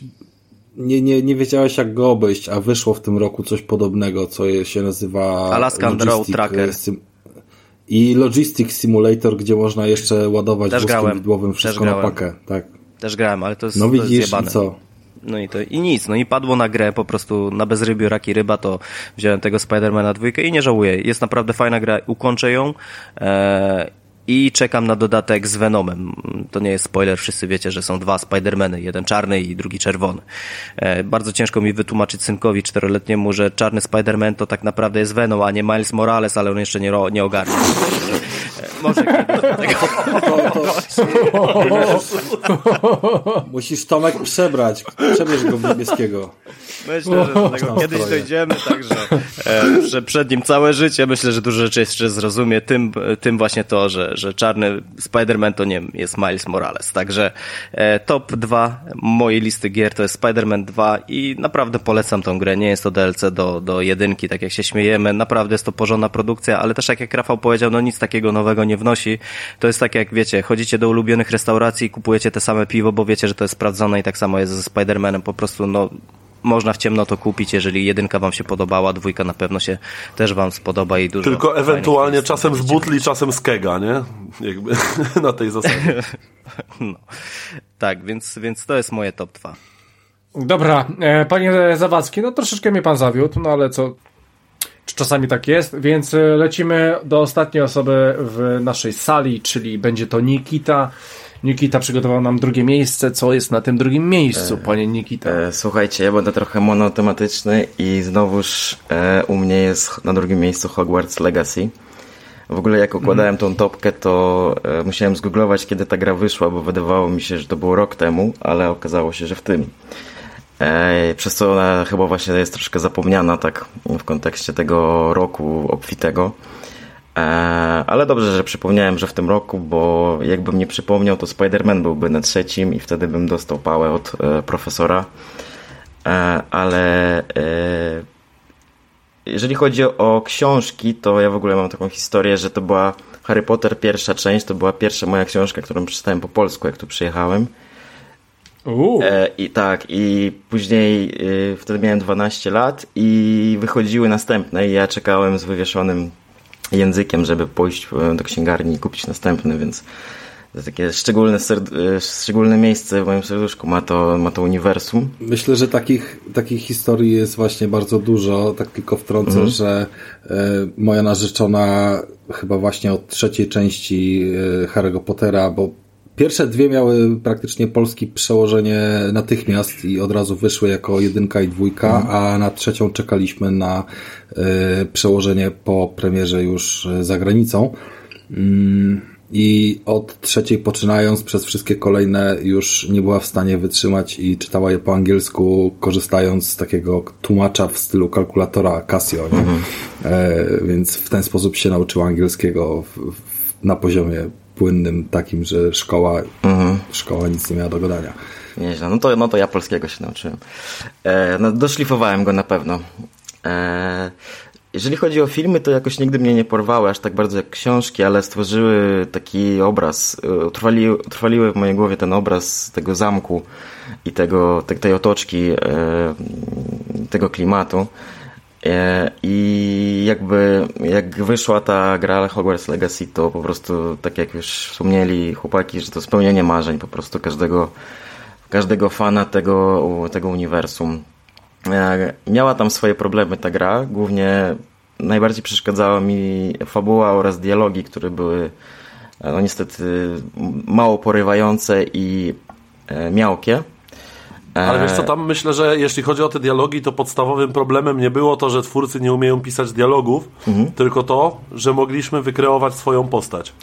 nie, nie, nie wiedziałeś jak go obejść, a wyszło w tym roku coś podobnego, co się nazywa Alaskan Road Tracker. e, Sim- I Logistic Simulator, gdzie można jeszcze ładować wózkiem widłowym wszystko na pakę. Tak. Też grałem, ale to jest, No to jest widzisz zjebane. co? No i to i nic, no i padło na grę po prostu na bezrybiu raki ryba, to wziąłem tego Spidermana dwójkę i nie żałuję. Jest naprawdę fajna gra, ukończę ją e, i czekam na dodatek z Venomem. To nie jest spoiler, wszyscy wiecie, że są dwa Spidermany, jeden czarny i drugi czerwony. E, bardzo ciężko mi wytłumaczyć synkowi czteroletniemu, że czarny Spiderman to tak naprawdę jest Venom, a nie Miles Morales, ale on jeszcze nie, nie ogarnia. Może [LAUGHS] kiedyś do tego [LAUGHS] Musisz Tomek przebrać, przebierz go w niebieskiego. Myślę, że do tego kiedyś dojdziemy, także e, że przed nim całe życie. Myślę, że dużo rzeczy jeszcze zrozumie. Tym, tym właśnie to, że, że czarny Spider-Man to nie jest Miles Morales. Także e, top 2 mojej listy gier to jest Spider-Man 2 i naprawdę polecam tą grę. Nie jest to DLC do, do jedynki, tak jak się śmiejemy. Naprawdę jest to porządna produkcja, ale też tak jak Rafał powiedział, no nic takiego nowego nie wnosi. To jest tak jak wiecie, chodzicie do ulubionych restauracji i kupujecie te same piwo, bo wiecie, że to jest sprawdzone i tak samo jest ze Spider-Manem. Po prostu no można w ciemno to kupić, jeżeli jedynka wam się podobała, dwójka na pewno się też wam spodoba i dużo. Tylko ewentualnie czasem z butli, czasem z kega, nie? Jakby [LAUGHS] na tej zasadzie. [LAUGHS] No. Tak, więc, więc to jest moje top 2. Dobra, e, panie Zawadzki, no troszeczkę mnie pan zawiódł, no ale co, czasami tak jest, więc e, lecimy do ostatniej osoby w naszej sali, czyli będzie to Nikita. Nikita przygotował nam drugie miejsce. Co jest na tym drugim miejscu, panie Nikita? E, słuchajcie, ja będę trochę monotematyczny i znowuż e, u mnie jest na drugim miejscu Hogwarts Legacy. W ogóle jak układałem tą topkę, to e, musiałem zgooglować, kiedy ta gra wyszła, bo wydawało mi się, że to było rok temu, ale okazało się, że w tym. Przez co ona chyba właśnie jest troszkę zapomniana tak w kontekście tego roku obfitego. E, ale dobrze, że przypomniałem, że w tym roku, bo jakbym nie przypomniał, to Spider-Man byłby na trzecim i wtedy bym dostał pałę od e, profesora. E, ale jeżeli chodzi o książki, to ja w ogóle mam taką historię, że to była Harry Potter pierwsza część, to była pierwsza moja książka, którą przeczytałem po polsku, jak tu przyjechałem. E, I tak, i później y, wtedy miałem 12 lat i wychodziły następne i ja czekałem z wywieszonym językiem, żeby pójść e, do księgarni i kupić następny, więc to takie szczególne, e, szczególne miejsce w moim serduszku ma to, ma to uniwersum. Myślę, że takich, takich historii jest właśnie bardzo dużo. Tak tylko wtrącę, Mhm. że e, moja narzeczona chyba właśnie od trzeciej części e, Harry'ego Pottera, bo pierwsze dwie miały praktycznie polskie przełożenie natychmiast i od razu wyszły jako jedynka i dwójka, a na trzecią czekaliśmy na e, przełożenie po premierze już e, za granicą. Mm, I od trzeciej poczynając przez wszystkie kolejne już nie była w stanie wytrzymać i czytała je po angielsku, korzystając z takiego tłumacza w stylu kalkulatora Casio. Nie? E, więc w ten sposób się nauczyła angielskiego w, w, na poziomie płynnym, takim, że szkoła, szkoła nic nie miała do gadania. Nieźle. No to, no to ja polskiego się nauczyłem. E, no, doszlifowałem go na pewno. E, jeżeli chodzi o filmy, to jakoś nigdy mnie nie porwały aż tak bardzo jak książki, ale stworzyły taki obraz, e, utrwali, utrwaliły w mojej głowie ten obraz tego zamku i tego, te, tej otoczki, e, tego klimatu. E, I jakby jak wyszła ta gra Hogwarts Legacy, to po prostu, tak jak już wspomnieli chłopaki, że to spełnienie marzeń po prostu każdego, każdego fana tego, tego uniwersum. E, Miała tam swoje problemy ta gra, głównie najbardziej przeszkadzała mi fabuła oraz dialogi, które były e, no niestety mało porywające i miałkie. E, Ale wiesz co, tam myślę, że jeśli chodzi o te dialogi, to podstawowym problemem nie było to, że twórcy nie umieją pisać dialogów, Mhm. tylko to, że mogliśmy wykreować swoją postać.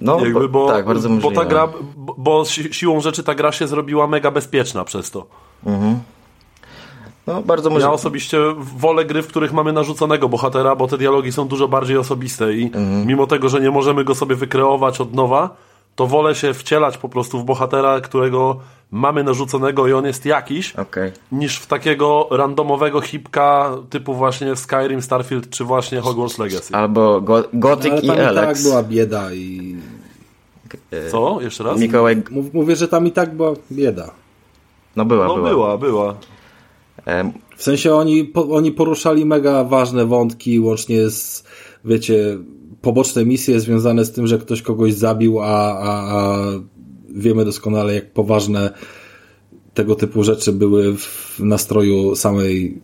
No, Jakby, bo, tak, bardzo bo możliwe. ta gra, bo, bo si- siłą rzeczy ta gra się zrobiła mega bezpieczna przez to. No, bardzo Ja możliwe. osobiście wolę gry, w których mamy narzuconego bohatera, bo te dialogi są dużo bardziej osobiste i mimo tego, że nie możemy go sobie wykreować od nowa, to wolę się wcielać po prostu w bohatera, którego mamy narzuconego i on jest jakiś, Okej. niż w takiego randomowego hipka typu właśnie Skyrim, Starfield czy właśnie Hogwarts Legacy. Albo Go Gothic Ale i tam i tak Alex. była bieda i Co? Jeszcze raz? Mikołaj, mów- mówię, że tam i tak była bieda. no była, No była. była, była. W sensie oni, po, oni poruszali mega ważne wątki, łącznie z, wiecie, poboczne misje związane z tym, że ktoś kogoś zabił, a, a, a wiemy doskonale, jak poważne tego typu rzeczy były w nastroju samej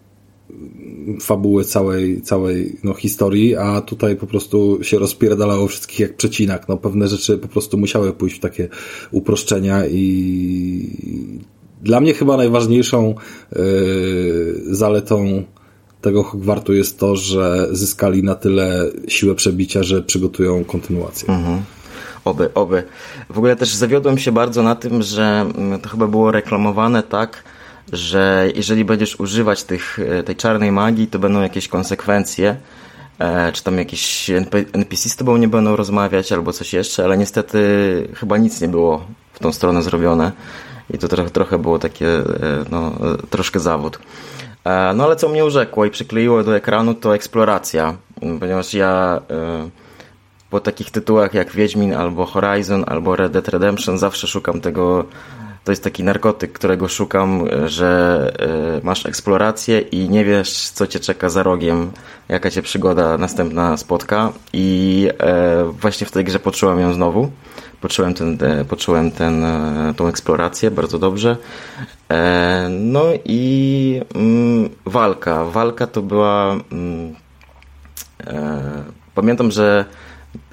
fabuły całej, całej no, historii, a tutaj po prostu się rozpierdalało wszystkich jak przecinak. No, pewne rzeczy po prostu musiały pójść w takie uproszczenia i dla mnie chyba najważniejszą yy, zaletą tego Hogwartu jest to, że zyskali na tyle siłę przebicia, że przygotują kontynuację. Oby, oby. W ogóle też zawiodłem się bardzo na tym, że mm, to chyba było reklamowane tak, że jeżeli będziesz używać tych, e, tej czarnej magii, to będą jakieś konsekwencje, e, czy tam jakieś NP NPC z tobą nie będą rozmawiać, albo coś jeszcze, ale niestety chyba nic nie było w tą stronę zrobione i to trochę, trochę było takie, e, no, troszkę zawód. E, No ale co mnie urzekło i przykleiło do ekranu, to eksploracja, ponieważ ja... e, po takich tytułach jak Wiedźmin albo Horizon albo Red Dead Redemption zawsze szukam tego, to jest taki narkotyk, którego szukam, że e, masz eksplorację i nie wiesz, co cię czeka za rogiem, jaka cię przygoda następna spotka i właśnie w tej grze poczułem ją znowu. Poczułem, ten, poczułem ten, tą eksplorację bardzo dobrze. E, No i mm, walka. Walka to była... Mm, e, Pamiętam, że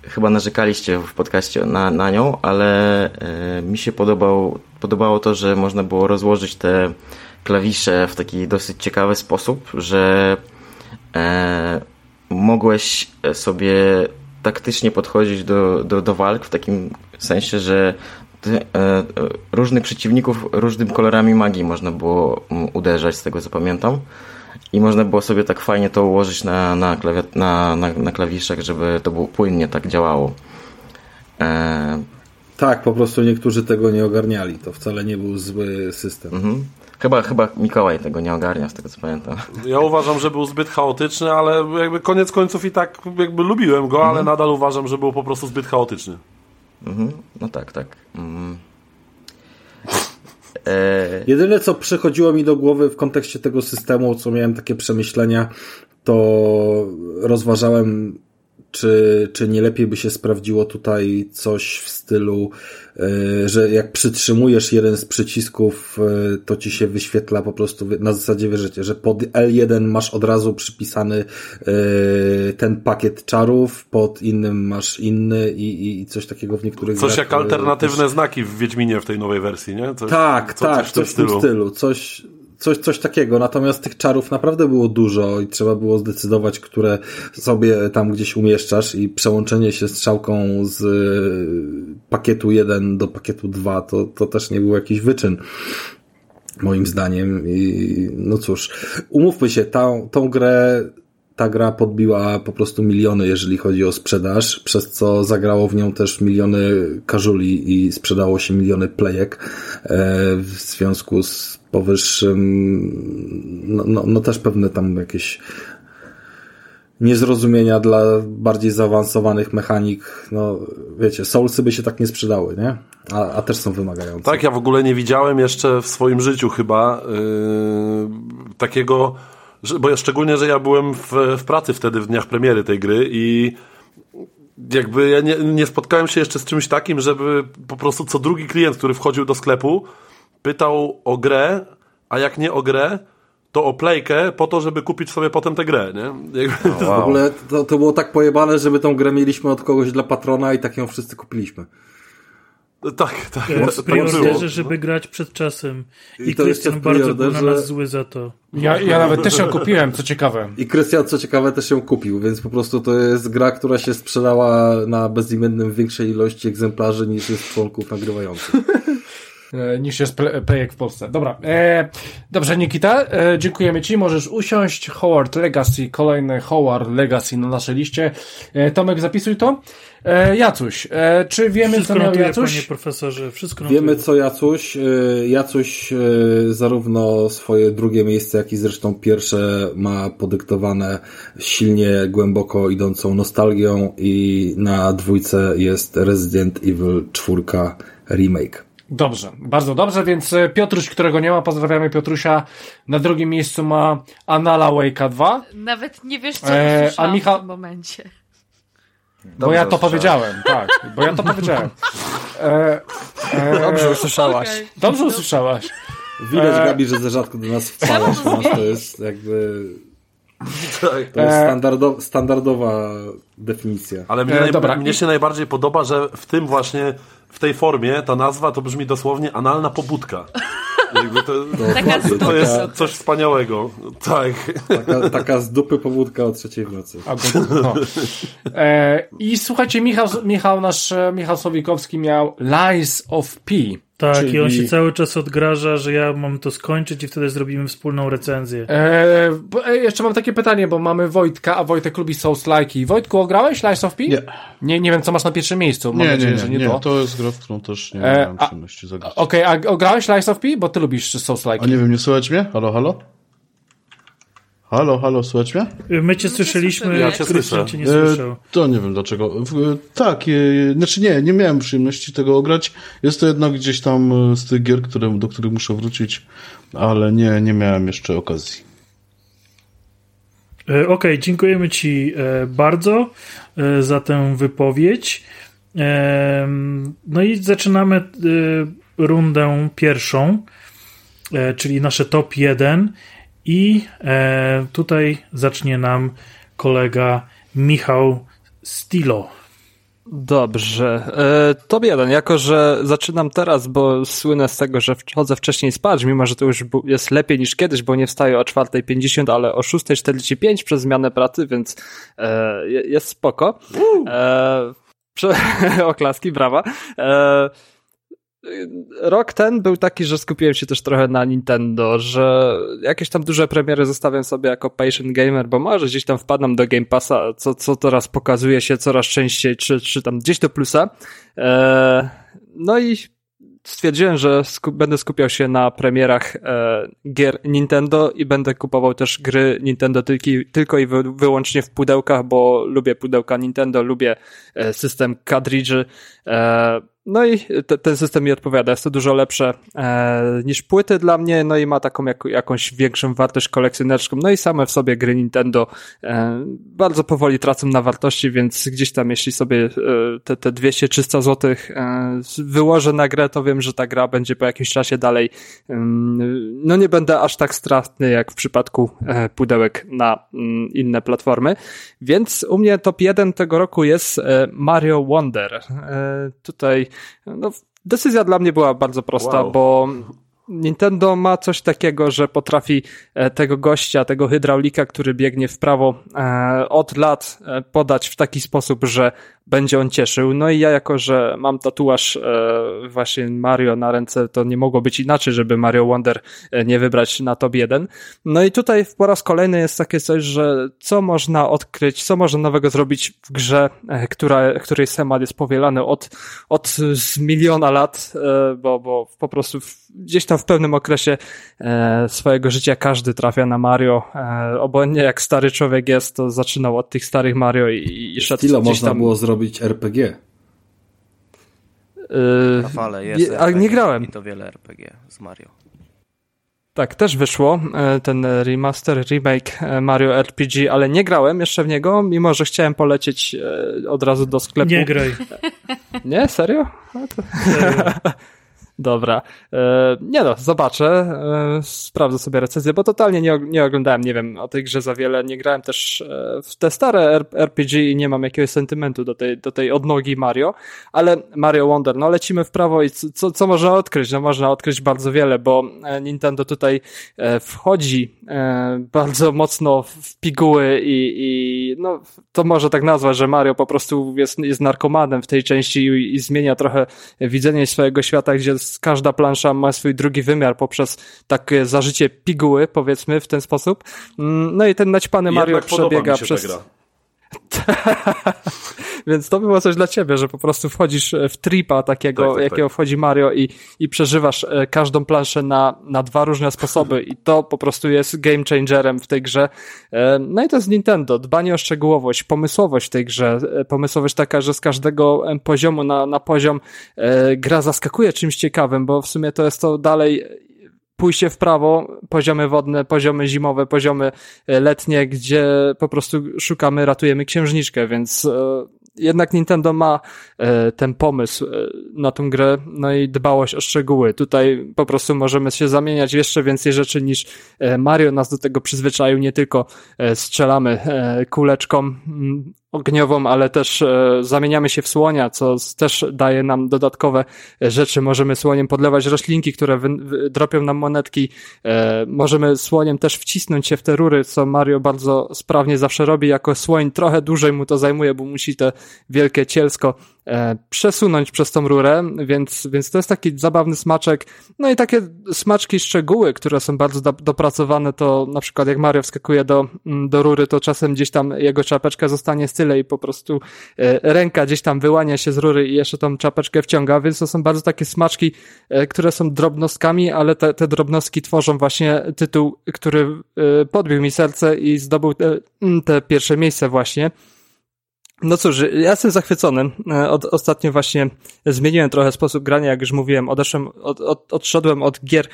chyba narzekaliście w podcaście na, na nią, ale e, mi się podobał, podobało to, że można było rozłożyć te klawisze w taki dosyć ciekawy sposób, że mogłeś sobie taktycznie podchodzić do, do, do walk w takim sensie, że różnych przeciwników różnymi kolorami magii można było uderzać, z tego co pamiętam. I można było sobie tak fajnie to ułożyć na, na, klawiat- na, na, na klawiszach, żeby to było płynnie tak działało. E, Tak, po prostu niektórzy tego nie ogarniali. To wcale nie był zły system. mhm. Chyba, chyba Mikołaj tego nie ogarnia, z tego co pamiętam. Ja uważam, że był zbyt chaotyczny, ale jakby koniec końców i tak jakby lubiłem go, ale nadal uważam, że był po prostu zbyt chaotyczny. Mhm. No tak, tak. Mm. E, Jedyne, co przychodziło mi do głowy w kontekście tego systemu, co miałem takie przemyślenia, to rozważałem, czy, czy nie lepiej by się sprawdziło tutaj coś w stylu, że jak przytrzymujesz jeden z przycisków, e, to ci się wyświetla po prostu na zasadzie, wierzycie, że pod L1 masz od razu przypisany e, ten pakiet czarów, pod innym masz inny i, i- coś takiego w niektórych Coś grach, jak e, alternatywne znaki w Wiedźminie w tej nowej wersji, nie? Coś, tak, co- tak, coś w tym stylu. Coś, coś, coś takiego. Natomiast tych czarów naprawdę było dużo i trzeba było zdecydować, które sobie tam gdzieś umieszczasz i przełączenie się strzałką z y, pakietu 1 do pakietu 2 to, to też nie był jakiś wyczyn. Moim zdaniem. I no cóż, umówmy się, tą, tą grę ta gra podbiła po prostu miliony, jeżeli chodzi o sprzedaż, przez co zagrało w nią też miliony każuli i sprzedało się miliony plejek e, w związku z powyższym, no, no, no też pewne tam jakieś niezrozumienia dla bardziej zaawansowanych mechanik. No, wiecie, Soulsy by się tak nie sprzedały, nie? A, a też są wymagające. Tak, ja w ogóle nie widziałem jeszcze w swoim życiu chyba yy, takiego, bo ja szczególnie, że ja byłem w, w pracy wtedy w dniach premiery tej gry i jakby ja nie, nie spotkałem się jeszcze z czymś takim, żeby po prostu co drugi klient, który wchodził do sklepu, pytał o grę, a jak nie o grę, to o playkę po to, żeby kupić sobie potem tę grę, nie? Jakby, W ogóle to, to było tak pojebane, żeby tą grę mieliśmy od kogoś dla patrona i tak ją wszyscy kupiliśmy. tak, tak. Tak W preorderze, było. żeby grać przed czasem. I, I Krystian bardzo był na nas zły za to. Ja, ja nawet też ją kupiłem, co ciekawe. I Krystian, co ciekawe, też ją kupił, więc po prostu to jest gra, która się sprzedała na bezimiennym większej ilości egzemplarzy niż jest członków nagrywających. E, niż jest plejek w Polsce. Dobra. E, dobrze, Nikita, e, dziękujemy Ci. Możesz usiąść. Howard Legacy, kolejny Howard Legacy na naszej liście. E, Tomek, zapisuj to. E, Jacuś, e, czy wiemy, Wszystko co miał notuję, Jacuś? panie profesorze. Wszystko Wiemy notuję. co Jacuś. Y, Jacuś y, zarówno swoje drugie miejsce, jak i zresztą pierwsze ma podyktowane silnie, głęboko idącą nostalgią i na dwójce jest Resident Evil 4 remake. Dobrze, bardzo dobrze, więc e, Piotruś, którego nie ma, pozdrawiamy Piotrusia. Na drugim miejscu ma Anala Wake'a 2, Nawet nie wiesz, co E, a Michał- w tym momencie. bo Dobrze ja to powiedziałem, tak, bo ja to powiedziałem. [LAUGHS] E, e, Dobrze usłyszałaś. Okej. Dobrze usłyszałaś. Widać, E, Gabi, że za rzadko do nas wpadasz. U nas to jest jakby... [LAUGHS] Tak. To jest E, standardo, standardowa definicja. Ale mnie, E, naj, mnie się najbardziej podoba, że w tym właśnie, w tej formie ta nazwa to brzmi dosłownie analna pobudka. [LAUGHS] To, Dokładnie, to jest coś wspaniałego. Tak. taka, taka z dupy pobudka o trzeciej w nocy. No. e, I słuchajcie, Michał, Michał nasz e, Michał Słowikowski miał Lies of P. Tak, czyli- i on się cały czas odgraża, że ja mam to skończyć i wtedy zrobimy wspólną recenzję. E, bo, e, jeszcze mam takie pytanie, bo mamy Wojtka, a Wojtek lubi Souls-like. Wojtku, ograłeś Lies of P? Nie. nie. Nie wiem, co masz na pierwszym miejscu. Mam Nie, nie, nadzieję, nie, że nie, nie, to. to jest gra, w którą też nie E, miałem a- przyjemności zagrać. Okej, a ograłeś Lies of P? Bo ty lubisz A Souls-like. nie wiem, nie słychać mnie? Halo, halo? Halo, halo, słychać mnie? My cię słyszeliśmy, Ja cię Krystian słyszę. cię nie E, słyszał. to nie wiem dlaczego. W, e, tak, e, znaczy nie, nie miałem przyjemności tego ograć. Jest to jednak gdzieś tam e, z tych gier, które, do których muszę wrócić, ale nie, nie miałem jeszcze okazji. E, Okej, dziękujemy Ci e, bardzo e, za tę wypowiedź. E, No i zaczynamy e, rundę pierwszą, e, czyli nasze top 1 i e, tutaj zacznie nam kolega Michał Stilo. Dobrze. E, top jeden. Jako, że zaczynam teraz, bo słynę z tego, że chodzę wcześniej spać, mimo że to już jest lepiej niż kiedyś, bo nie wstaję o 4.50, ale o 6.45 przez zmianę pracy, więc e, jest spoko. E, prze- [LAUGHS] oklaski, brawa. E, rok ten był taki, że skupiłem się też trochę na Nintendo, że jakieś tam duże premiery zostawiam sobie jako patient gamer, bo może gdzieś tam wpadam do Game Passa, co, co teraz pokazuje się coraz częściej, czy, czy tam gdzieś do plusa. Eee, no i stwierdziłem, że będę skupiał się na premierach e, gier Nintendo i będę kupował też gry Nintendo tylko, tylko i wy wyłącznie w pudełkach, bo lubię pudełka Nintendo, lubię e, system. E, no i te, ten system mi odpowiada. Jest to dużo lepsze e, niż płyty dla mnie, no i ma taką jak, jakąś większą wartość kolekcjonerską. No i same w sobie gry Nintendo e, bardzo powoli tracą na wartości, więc gdzieś tam jeśli sobie e, te, te 200-300 zł e, wyłożę na grę, to wiem, że ta gra będzie po jakimś czasie dalej. No nie będę aż tak stratny jak w przypadku e, pudełek na mm, inne platformy. Więc u mnie top 1 tego roku jest e, Mario Wonder. Tutaj no, decyzja dla mnie była bardzo prosta, Wow. bo Nintendo ma coś takiego, że potrafi e, tego gościa, tego hydraulika, który biegnie w prawo e, od lat e, podać w taki sposób, że będzie on cieszył. No i ja jako, że mam tatuaż e, właśnie Mario na ręce, to nie mogło być inaczej, żeby Mario Wonder e, nie wybrać na top 1. No i tutaj po raz kolejny jest takie coś, że co można odkryć, co można nowego zrobić w grze, e, która, której temat jest powielany od, od z miliona lat, bo, bo po prostu gdzieś tam w pewnym okresie swojego życia każdy trafia na Mario. Obojętnie jak stary człowiek jest, to zaczynał od tych starych Mario i, i szedł Tyle gdzieś można tam. było zrobić RPG. e, Rafale, jest je- ale RPG nie grałem. I to wiele RPG z Mario. Tak, też wyszło e, ten remaster, remake e, Mario RPG, ale nie grałem jeszcze w niego, mimo że chciałem polecieć e, od razu do sklepu. Nie graj. Nie? Serio? To... [LAUGHS] Dobra. E, nie no, zobaczę. E, sprawdzę sobie recenzję, bo totalnie nie, nie oglądałem, nie wiem, o tej grze za wiele. Nie grałem też e, w te stare RPG i nie mam jakiegoś sentymentu do tej, do tej odnogi Mario, ale Mario Wonder, no lecimy w prawo i co, co, można odkryć? No można odkryć bardzo wiele, bo Nintendo tutaj wchodzi bardzo mocno w piguły i, i no, to może tak nazwać, że Mario po prostu jest, jest narkomanem w tej części i, i zmienia trochę widzenie swojego świata, gdzie każda plansza ma swój drugi wymiar poprzez takie zażycie piguły, powiedzmy w ten sposób. Mm, No i ten naćpany Mario przebiega przez... ta gra. [LAUGHS] Więc to było coś dla ciebie, że po prostu wchodzisz w tripa takiego, Tak, tak, jakiego tak. wchodzi Mario i, i przeżywasz e, każdą planszę na, na dwa różne sposoby i to po prostu jest game changerem w tej grze. E, No i to jest Nintendo, dbanie o szczegółowość, pomysłowość w tej grze, e, pomysłowość taka, że z każdego poziomu na, na poziom e, gra zaskakuje czymś ciekawym, bo w sumie to jest to dalej pójście w prawo, poziomy wodne, poziomy zimowe, poziomy e, letnie, gdzie po prostu szukamy, ratujemy księżniczkę, więc e, jednak Nintendo ma e, ten pomysł na tą grę, no i dbałość o szczegóły. Tutaj po prostu możemy się zamieniać jeszcze więcej rzeczy niż Mario nas do tego przyzwyczaił, nie tylko strzelamy kuleczką ogniową, ale też e, zamieniamy się w słonia, co też daje nam dodatkowe rzeczy. Możemy słoniem podlewać roślinki, które wy, wy, dropią nam monetki. E, możemy słoniem też wcisnąć się w te rury, co Mario bardzo sprawnie zawsze robi. Jako słoń trochę dłużej mu to zajmuje, bo musi te wielkie cielsko przesunąć przez tą rurę, więc, więc to jest taki zabawny smaczek. No i takie smaczki, szczegóły, które są bardzo do, dopracowane, to na przykład jak Mario wskakuje do, mm, do rury, to czasem gdzieś tam jego czapeczka zostanie z tyle i po prostu e, ręka gdzieś tam wyłania się z rury i jeszcze tą czapeczkę wciąga, więc to są bardzo takie smaczki, e, które są drobnostkami, ale te, te drobnostki tworzą właśnie tytuł, który e, podbił mi serce i zdobył te, mm, te pierwsze miejsce właśnie. No cóż, ja jestem zachwycony. E, Od, ostatnio właśnie zmieniłem trochę sposób grania, jak już mówiłem, odeszłem, od, od, odszedłem od gier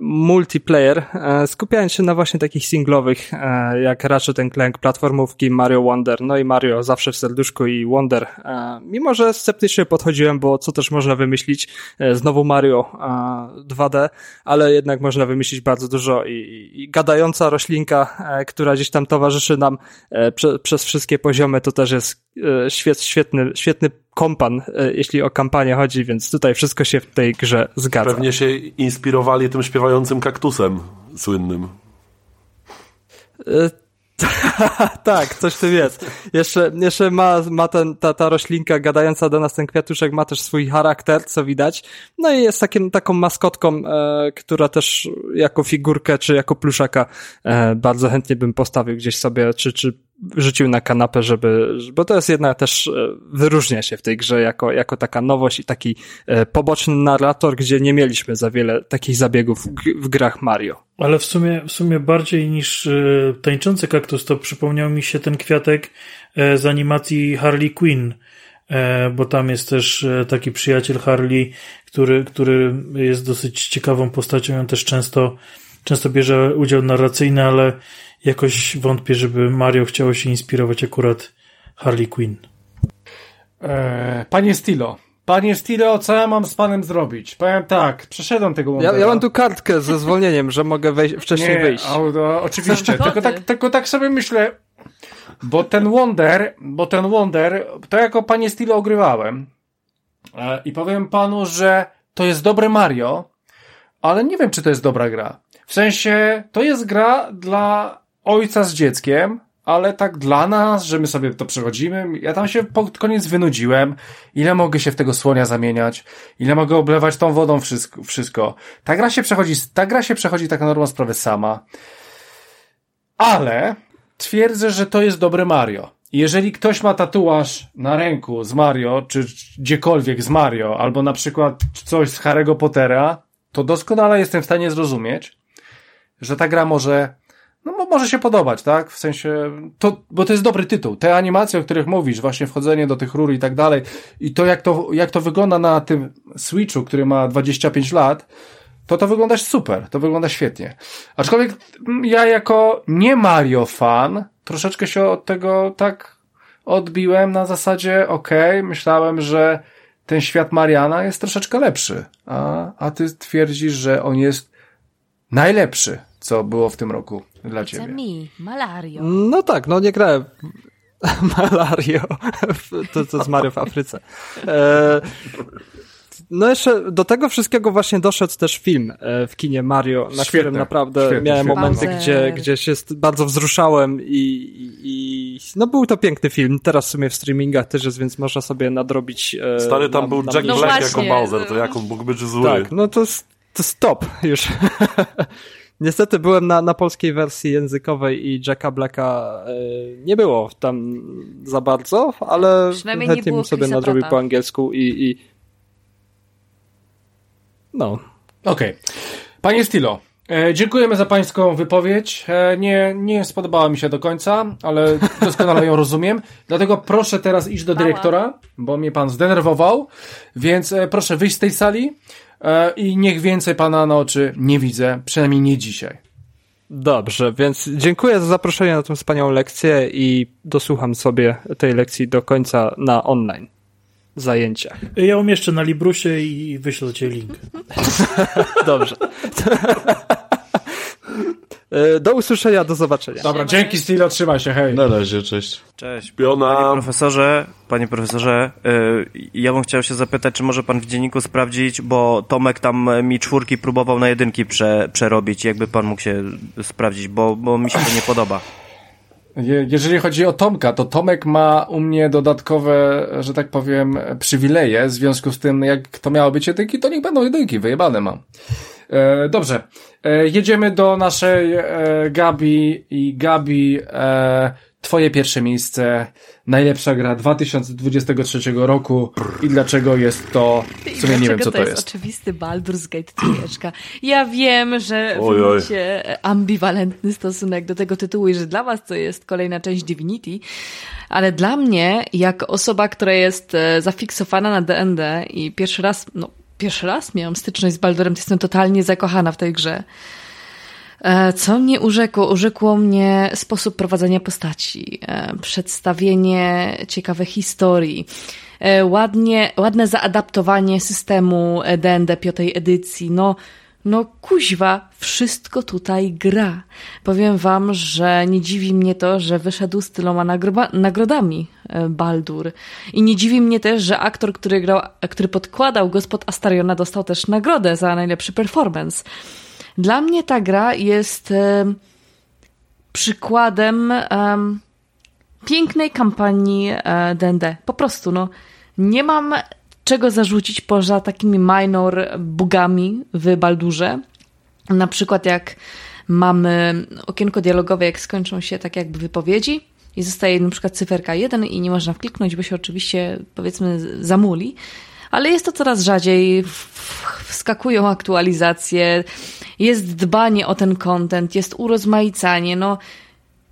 multiplayer, e, skupiając się na właśnie takich singlowych, e, jak Ratchet Clank, platformówki, Mario Wonder, no i Mario zawsze w serduszku i Wonder. Mimo, że sceptycznie podchodziłem, bo co też można wymyślić, znowu Mario e, 2D, ale jednak można wymyślić bardzo dużo i, i, gadająca roślinka, która gdzieś tam towarzyszy nam prze, przez wszystkie poziomy, to też jest świet, świetny, świetny kompan, e, jeśli o kampanię chodzi, więc tutaj wszystko się w tej grze zgadza. Pewnie się inspirowali tym śpiewającym kaktusem słynnym. E, [LAUGHS] tak, coś w tym jest. Jeszcze, jeszcze ma, ma ten, ta, ta roślinka gadająca do nas, ten kwiatuszek ma też swój charakter, co widać. No i jest takim, taką maskotką, e, która też jako figurkę, czy jako pluszaka e, bardzo chętnie bym postawił gdzieś sobie, czy, czy rzucił na kanapę, żeby, bo to jest jednak też, e, wyróżnia się w tej grze jako, jako taka nowość i taki e, poboczny narrator, gdzie nie mieliśmy za wiele takich zabiegów w grach Mario. Ale w sumie, w sumie bardziej niż y, tańczący kaktus, to przypomniał mi się ten kwiatek e, z animacji Harley Quinn, e, bo tam jest też e, taki przyjaciel Harley, który, który jest dosyć ciekawą postacią. On też często, często bierze udział narracyjny, ale jakoś wątpię, żeby Mario chciało się inspirować akurat Harley Quinn. E, panie Stilo, Panie Stilo, co ja mam z panem zrobić? Powiem tak, przeszedłem tego momentu. Ja, ja mam tu kartkę ze zwolnieniem, że mogę wejść, wcześniej Nie, wyjść. O, oczywiście, tylko tak, tylko tak sobie myślę, bo ten Wonder, bo ten Wonder, to jako panie Stilo ogrywałem e, i powiem panu, że to jest dobre Mario, ale nie wiem, czy to jest dobra gra. W sensie, to jest gra dla ojca z dzieckiem, ale tak dla nas, że my sobie to przechodzimy, ja tam się pod koniec wynudziłem. Ile mogę się w tego słonia zamieniać? Ile mogę oblewać tą wodą wszystko? wszystko. Ta gra się przechodzi, ta gra się przechodzi tak na normalną sprawę sama. Ale twierdzę, że to jest dobre Mario. Jeżeli ktoś ma tatuaż na ręku z Mario, czy gdziekolwiek z Mario, albo na przykład coś z Harry'ego Pottera, to doskonale jestem w stanie zrozumieć, że ta gra może no może się podobać, tak? W sensie, to, bo to jest dobry tytuł. Te animacje, o których mówisz, właśnie wchodzenie do tych rur i tak dalej, i to jak to, jak to wygląda na tym Switchu, który ma 25 lat, to to wygląda super, to wygląda świetnie. Aczkolwiek ja jako nie Mario fan, troszeczkę się od tego tak odbiłem na zasadzie, okej, okay, myślałem, że ten świat Mariana jest troszeczkę lepszy, a, a ty twierdzisz, że on jest najlepszy co było w tym roku dla ciebie? mi, Malario. No tak, no nie grałem. [LAUGHS] Malario. [LAUGHS] to, to z Mario w Afryce. E, no jeszcze do tego wszystkiego właśnie doszedł też film e, w kinie Mario, na którym naprawdę świetne, miałem świetne. momenty, gdzie, gdzie się bardzo wzruszałem i, i, no był to piękny film. Teraz w sumie w streamingach też jest, więc można sobie nadrobić. E, Stary, tam na, był Jack no Black jako Bowser, to jak on mógł być zły. Tak, no to, to stop już. [LAUGHS] Niestety byłem na, na polskiej wersji językowej i Jacka Blacka y, nie było tam za bardzo, ale chętnie bym sobie nadrobił po angielsku i, i... no. Okej. Okay. Panie Stilo, e, dziękujemy za pańską wypowiedź. E, nie, nie spodobała mi się do końca, ale doskonale ją rozumiem. Dlatego proszę teraz iść do dyrektora, bo mnie pan zdenerwował, więc e, proszę wyjść z tej sali. E, i niech więcej pana na oczy nie widzę, przynajmniej nie dzisiaj. Dobrze, więc dziękuję za zaproszenie na tę wspaniałą lekcję i dosłucham sobie tej lekcji do końca na online zajęciach. Ja umieszczę na Librusie i wyślę cię link. [LAUGHS] Dobrze. E, do usłyszenia, do zobaczenia. Dobra, dzięki Stilo, trzymaj się, hej. Na razie, cześć. Cześć. Piona. Panie profesorze, panie profesorze, yy, ja bym chciał się zapytać, czy może pan w dzienniku sprawdzić, bo Tomek tam mi czwórki próbował na jedynki prze, przerobić, jakby pan mógł się sprawdzić, bo, bo mi się to nie podoba. Je, jeżeli chodzi o Tomka, to Tomek ma u mnie dodatkowe, że tak powiem, przywileje, w związku z tym, jak to miało być jedynki, to niech będą jedynki, wyjebane mam. E, dobrze. E, jedziemy do naszej e, Gabi i Gabi, e, twoje pierwsze miejsce, najlepsza gra 2023 roku i dlaczego jest to, w sumie nie wiem co to, jest. to jest. oczywisty Baldur's Gate 3. Ja wiem, że wy macie ambiwalentny stosunek do tego tytułu i że dla was to jest kolejna część Divinity, ale dla mnie, jak osoba, która jest e, zafiksowana na D&D i pierwszy raz, no pierwszy raz miałam styczność z Baldurem, to jestem totalnie zakochana w tej grze. E, co mnie urzekło? Urzekło mnie sposób prowadzenia postaci, e, przedstawienie ciekawych historii, e, ładnie, ładne zaadaptowanie systemu D&D piątej edycji. No, No kuźwa, wszystko tutaj gra. Powiem wam, że nie dziwi mnie to, że wyszedł z tyloma nagroba- nagrodami Baldur. I nie dziwi mnie też, że aktor, który grał, który podkładał go spod Astariona dostał też nagrodę za najlepszy performance. Dla mnie ta gra jest e, przykładem em, pięknej kampanii e, D&D. Po prostu, no. Nie mam czego zarzucić poza takimi minor bugami w Baldurze. Na przykład jak mamy okienko dialogowe, jak skończą się tak jakby wypowiedzi i zostaje na przykład cyferka 1 i nie można wkliknąć, bo się oczywiście powiedzmy zamuli. Ale jest to coraz rzadziej, wskakują aktualizacje, jest dbanie o ten content, jest urozmaicanie, no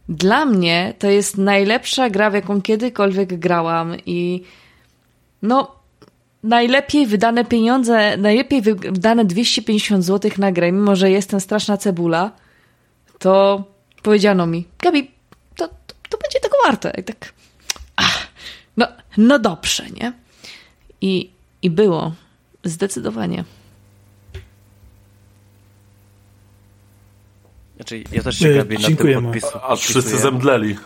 dla mnie to jest najlepsza gra, w jaką kiedykolwiek grałam i no najlepiej wydane pieniądze, najlepiej wy- wydane 250 zł na grę, mimo że jestem straszna cebula, to powiedziano mi, Gabi, to, to, to będzie tego warte. I tak, ach, no, no dobrze, nie? I, I było. Zdecydowanie. Znaczy, ja też się Gabi na tym dziękujemy. podpisu, Aż wszyscy zemdleli.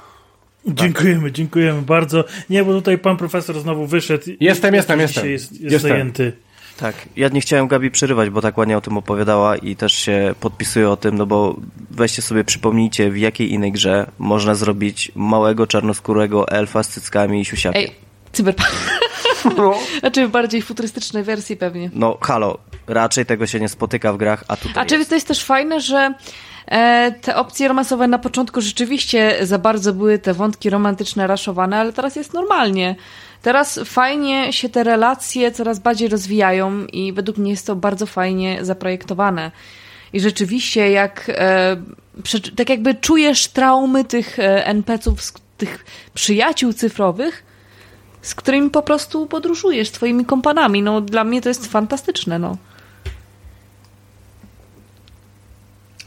Dziękujemy, dziękujemy bardzo. Nie, bo tutaj pan profesor znowu wyszedł. Jestem, jestem, jestem. Jest, jest Jestem. zajęty. Tak, ja nie chciałem Gabi przerywać, bo tak ładnie o tym opowiadała i też się podpisuję o tym, no bo weźcie sobie przypomnijcie, w jakiej innej grze można zrobić małego czarnoskórego elfa z cyckami i siusiakiem. Ej, cyberpunk. [LAUGHS] Znaczy w bardziej futurystycznej wersji pewnie. No halo, raczej tego się nie spotyka w grach, a tutaj A czy jest. to jest też fajne, że te opcje romansowe na początku rzeczywiście za bardzo były te wątki romantyczne raszowane, ale teraz jest normalnie. Teraz fajnie się te relacje coraz bardziej rozwijają i według mnie jest to bardzo fajnie zaprojektowane. I rzeczywiście jak e, tak jakby czujesz traumy tych e, NPC-ów, tych przyjaciół cyfrowych, z którymi po prostu podróżujesz, twoimi kompanami. No dla mnie to jest fantastyczne, no.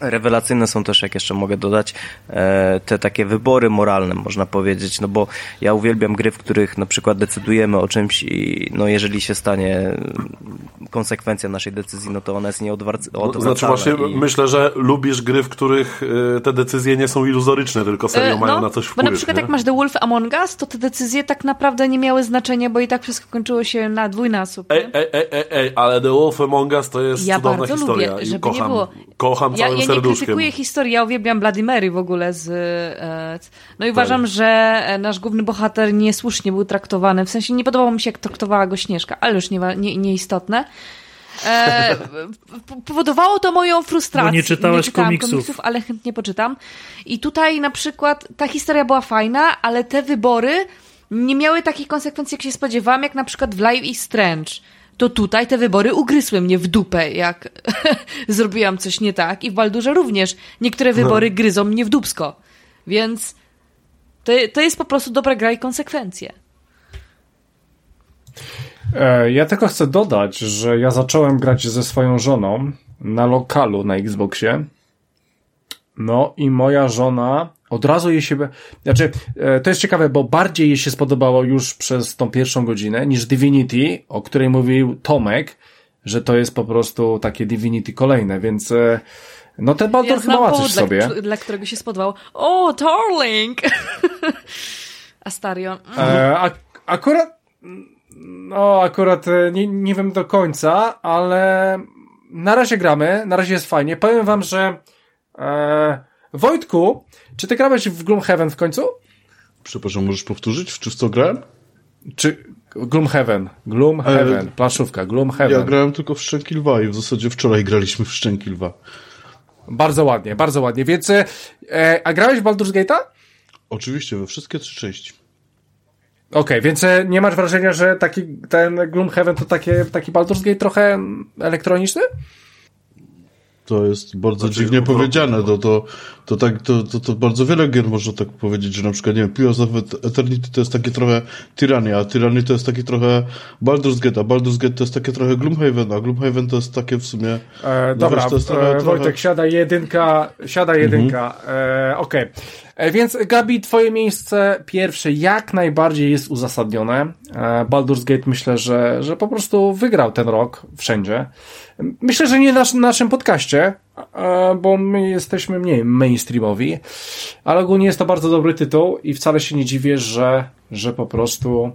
Rewelacyjne są też, jak jeszcze mogę dodać, e, te takie wybory moralne, można powiedzieć, no bo ja uwielbiam gry, w których na przykład decydujemy o czymś i no jeżeli się stanie konsekwencja naszej decyzji, no to ona jest nieodwracalna. Znaczy właśnie i... myślę, że lubisz gry, w których y, te decyzje nie są iluzoryczne, tylko serio E, mają no, na coś Bo wpływ. na przykład nie? jak masz The Wolf Among Us, to te decyzje tak naprawdę nie miały znaczenia, bo i tak wszystko kończyło się na dwójnasób. Ej, ej, ej, ej, ej, ale The Wolf Among Us to jest Ja cudowna bardzo historia lubię, i żeby kocham, nie było. kocham Ja, całym ja serduszkiem. krytykuję historii, ja uwielbiam Bloody Mary w ogóle z... E, no i Tak. uważam, że e, nasz główny bohater niesłusznie był traktowany, w sensie nie podobało mi się, jak traktowała go Śnieżka, ale już nie, nie, nieistotne. E, [LAUGHS] powodowało to moją frustrację. Bo nie czytałaś czytałam komiksów. ale chętnie poczytam. I tutaj na przykład ta historia była fajna, ale te wybory nie miały takich konsekwencji, jak się spodziewałam, jak na przykład w Live is Strange. To tutaj te wybory ugryzły mnie w dupę, jak [LAUGHS] zrobiłam coś nie tak. I w Baldurze również niektóre wybory gryzą mnie w dupsko. Więc to, to jest po prostu dobra gra i konsekwencje. E, Ja tylko chcę dodać, że ja zacząłem grać ze swoją żoną na lokalu na Xboxie. No i moja żona od razu jej się. Znaczy, e, to jest ciekawe, bo bardziej jej się spodobało już przez tą pierwszą godzinę niż Divinity, o której mówił Tomek, że to jest po prostu takie Divinity kolejne, więc. e, No ten Baldur ja chyba w sobie. Dla, dla którego się spodobał. O, Darling! [LAUGHS] Astarion. E, ak- akurat, no akurat e, nie, nie wiem do końca, ale na razie gramy, na razie jest fajnie. Powiem wam, że e, Wojtku, czy ty grałeś w Gloomhaven w końcu? Przepraszam, możesz powtórzyć, czy w co grałem? Czy Gloomhaven, Gloomhaven, planszówka, Gloomhaven. Ja grałem tylko w Szczęki Lwa i w zasadzie wczoraj graliśmy w Szczęki Lwa. Bardzo ładnie, bardzo ładnie. Więc, e, a grałeś w Baldur's Gate'a? Oczywiście, we wszystkie trzy części. Okej, więc e, nie masz wrażenia, że taki ten Gloomhaven to takie, taki Baldur's Gate trochę elektroniczny? To jest bardzo Znaczy, dziwnie powiedziane, to, to to tak, to, to, to bardzo wiele gier można tak powiedzieć, że na przykład, nie wiem, Pillars of Eternity to jest takie trochę Tyrannia, a Tyranny to jest taki trochę Baldur's Gate, a Baldur's Gate to jest takie trochę Gloomhaven, a Gloomhaven to jest takie w sumie... E, no dobra, wiesz, trochę, e, trochę... Wojtek, siada jedynka, siada jedynka. E, Okej. E, Więc Gabi, twoje miejsce pierwsze jak najbardziej jest uzasadnione. E, Baldur's Gate myślę, że, że po prostu wygrał ten rok wszędzie. Myślę, że nie na nasz, naszym podcaście, bo my jesteśmy mniej mainstreamowi, ale ogólnie jest to bardzo dobry tytuł i wcale się nie dziwię, że, że po prostu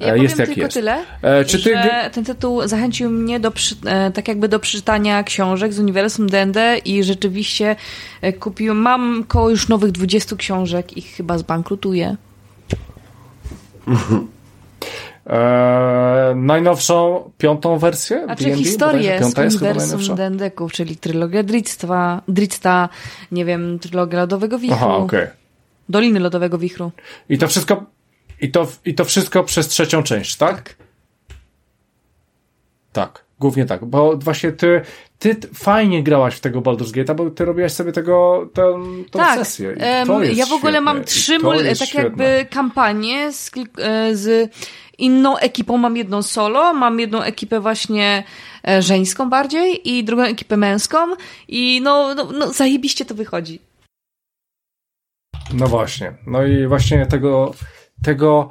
Ja e, jest jak tylko jest. tyle, E, Czy ty... że ten tytuł zachęcił mnie do, przy, e, tak jakby do przeczytania książek z uniwersum D&D i rzeczywiście kupiłem, mam koło już nowych 20 książek i chyba zbankrutuję. [LAUGHS] E, najnowszą, piątą wersję? A czy historię z uniwersum? D&D-ków, czyli trylogia Dritstwa, Dritsta, nie wiem, trylogia Lodowego Wichru, Aha, okej. Doliny Lodowego Wichru. I to wszystko, i to, i to wszystko przez trzecią część, tak? Tak, głównie tak, bo właśnie ty, ty fajnie grałaś w tego Baldur's Gate'a, bo ty robiłaś sobie tego, tę, tak, sesję. I em, to jest ja w ogóle mam świetne. I trzy, to mul- jest tak świetne. jakby kampanie z, e, z inną ekipą. Mam jedną solo, mam jedną ekipę właśnie e, żeńską bardziej i drugą ekipę męską i no, no, no zajebiście to wychodzi. No właśnie. No i właśnie tego, tego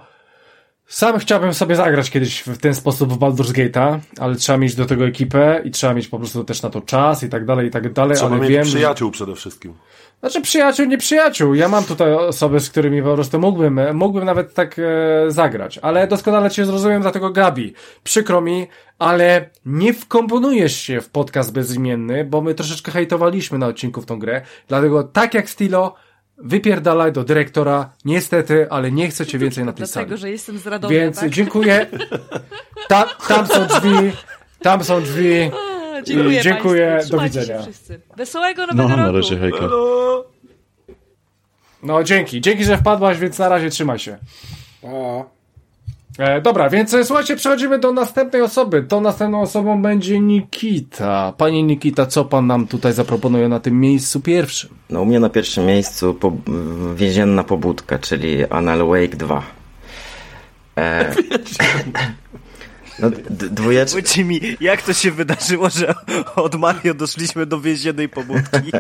sam chciałbym sobie zagrać kiedyś w ten sposób w Baldur's Gate'a, ale trzeba mieć do tego ekipę i trzeba mieć po prostu też na to czas i tak dalej, i tak dalej, Trzeba ale mieć wiem, przyjaciół przede wszystkim. Znaczy przyjaciół, nie przyjaciół. Ja mam tutaj osoby, z którymi po prostu mógłbym, mógłbym nawet tak e, zagrać. Ale doskonale cię zrozumiem, dlatego Gabi, przykro mi, ale nie wkomponujesz się w podcast bezimienny, bo my troszeczkę hejtowaliśmy na odcinku w tą grę. Dlatego tak jak Stilo, wypierdalaj do dyrektora. Niestety, ale nie chcę cię więcej na tej Dlatego, sali. że jestem z Radomia, Więc tak? dziękuję. Ta, tam są drzwi. Tam są drzwi. Dziękuję, I dziękuję, do widzenia. Wesołego No, nowego na roku. razie, hejka. No dzięki. Dzięki, że wpadłaś, więc na razie trzymaj się. A, E, dobra, więc e, słuchajcie, przechodzimy do następnej osoby. Tą następną osobą będzie Nikita. Panie Nikita, co pan nam tutaj zaproponuje na tym miejscu pierwszym? No u mnie na pierwszym miejscu po, więzienna pobudka, czyli Anal Wake 2. E, [LAUGHS] no, d- dwójecz... Powiedzcie mi, jak to się wydarzyło, że od Mario doszliśmy do więziennej pobudki? [LAUGHS]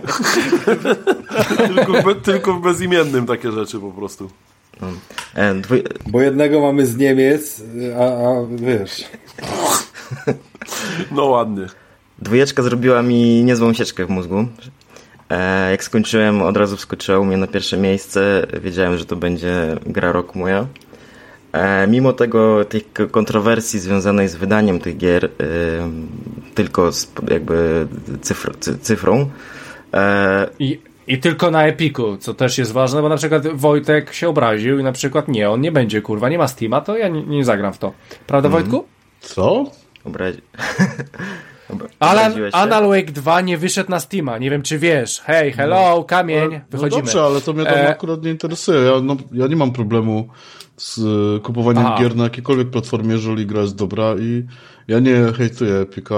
Tylko, tylko w bezimiennym takie rzeczy po prostu. Dwój... bo jednego mamy z Niemiec, a, a wiesz... No ładnie. Dwójeczka zrobiła mi niezłą sieczkę w mózgu. E, jak skończyłem, od razu wskoczyła u mnie na pierwsze miejsce. Wiedziałem, że to będzie gra roku moja. E, mimo tego, tych kontrowersji związanej z wydaniem tych gier, e, tylko z jakby cyfr, cy, cyfrą, I, I tylko na Epiku, co też jest ważne, bo na przykład Wojtek się obraził i na przykład nie, on nie będzie, kurwa, nie ma Steama, to ja nie, nie zagram w to. Prawda, Wojtku? Co? obrazi... Obra- [LAUGHS] Alan? Anal Wake 2 nie wyszedł na Steama, nie wiem czy wiesz. Hej, hello, kamień, No wychodzimy. dobrze, ale to mnie tam E, akurat nie interesuje. Ja, no, ja nie mam problemu z e, kupowaniem Aha. gier na jakiejkolwiek platformie, jeżeli gra jest dobra i ja nie hejtuję Epika,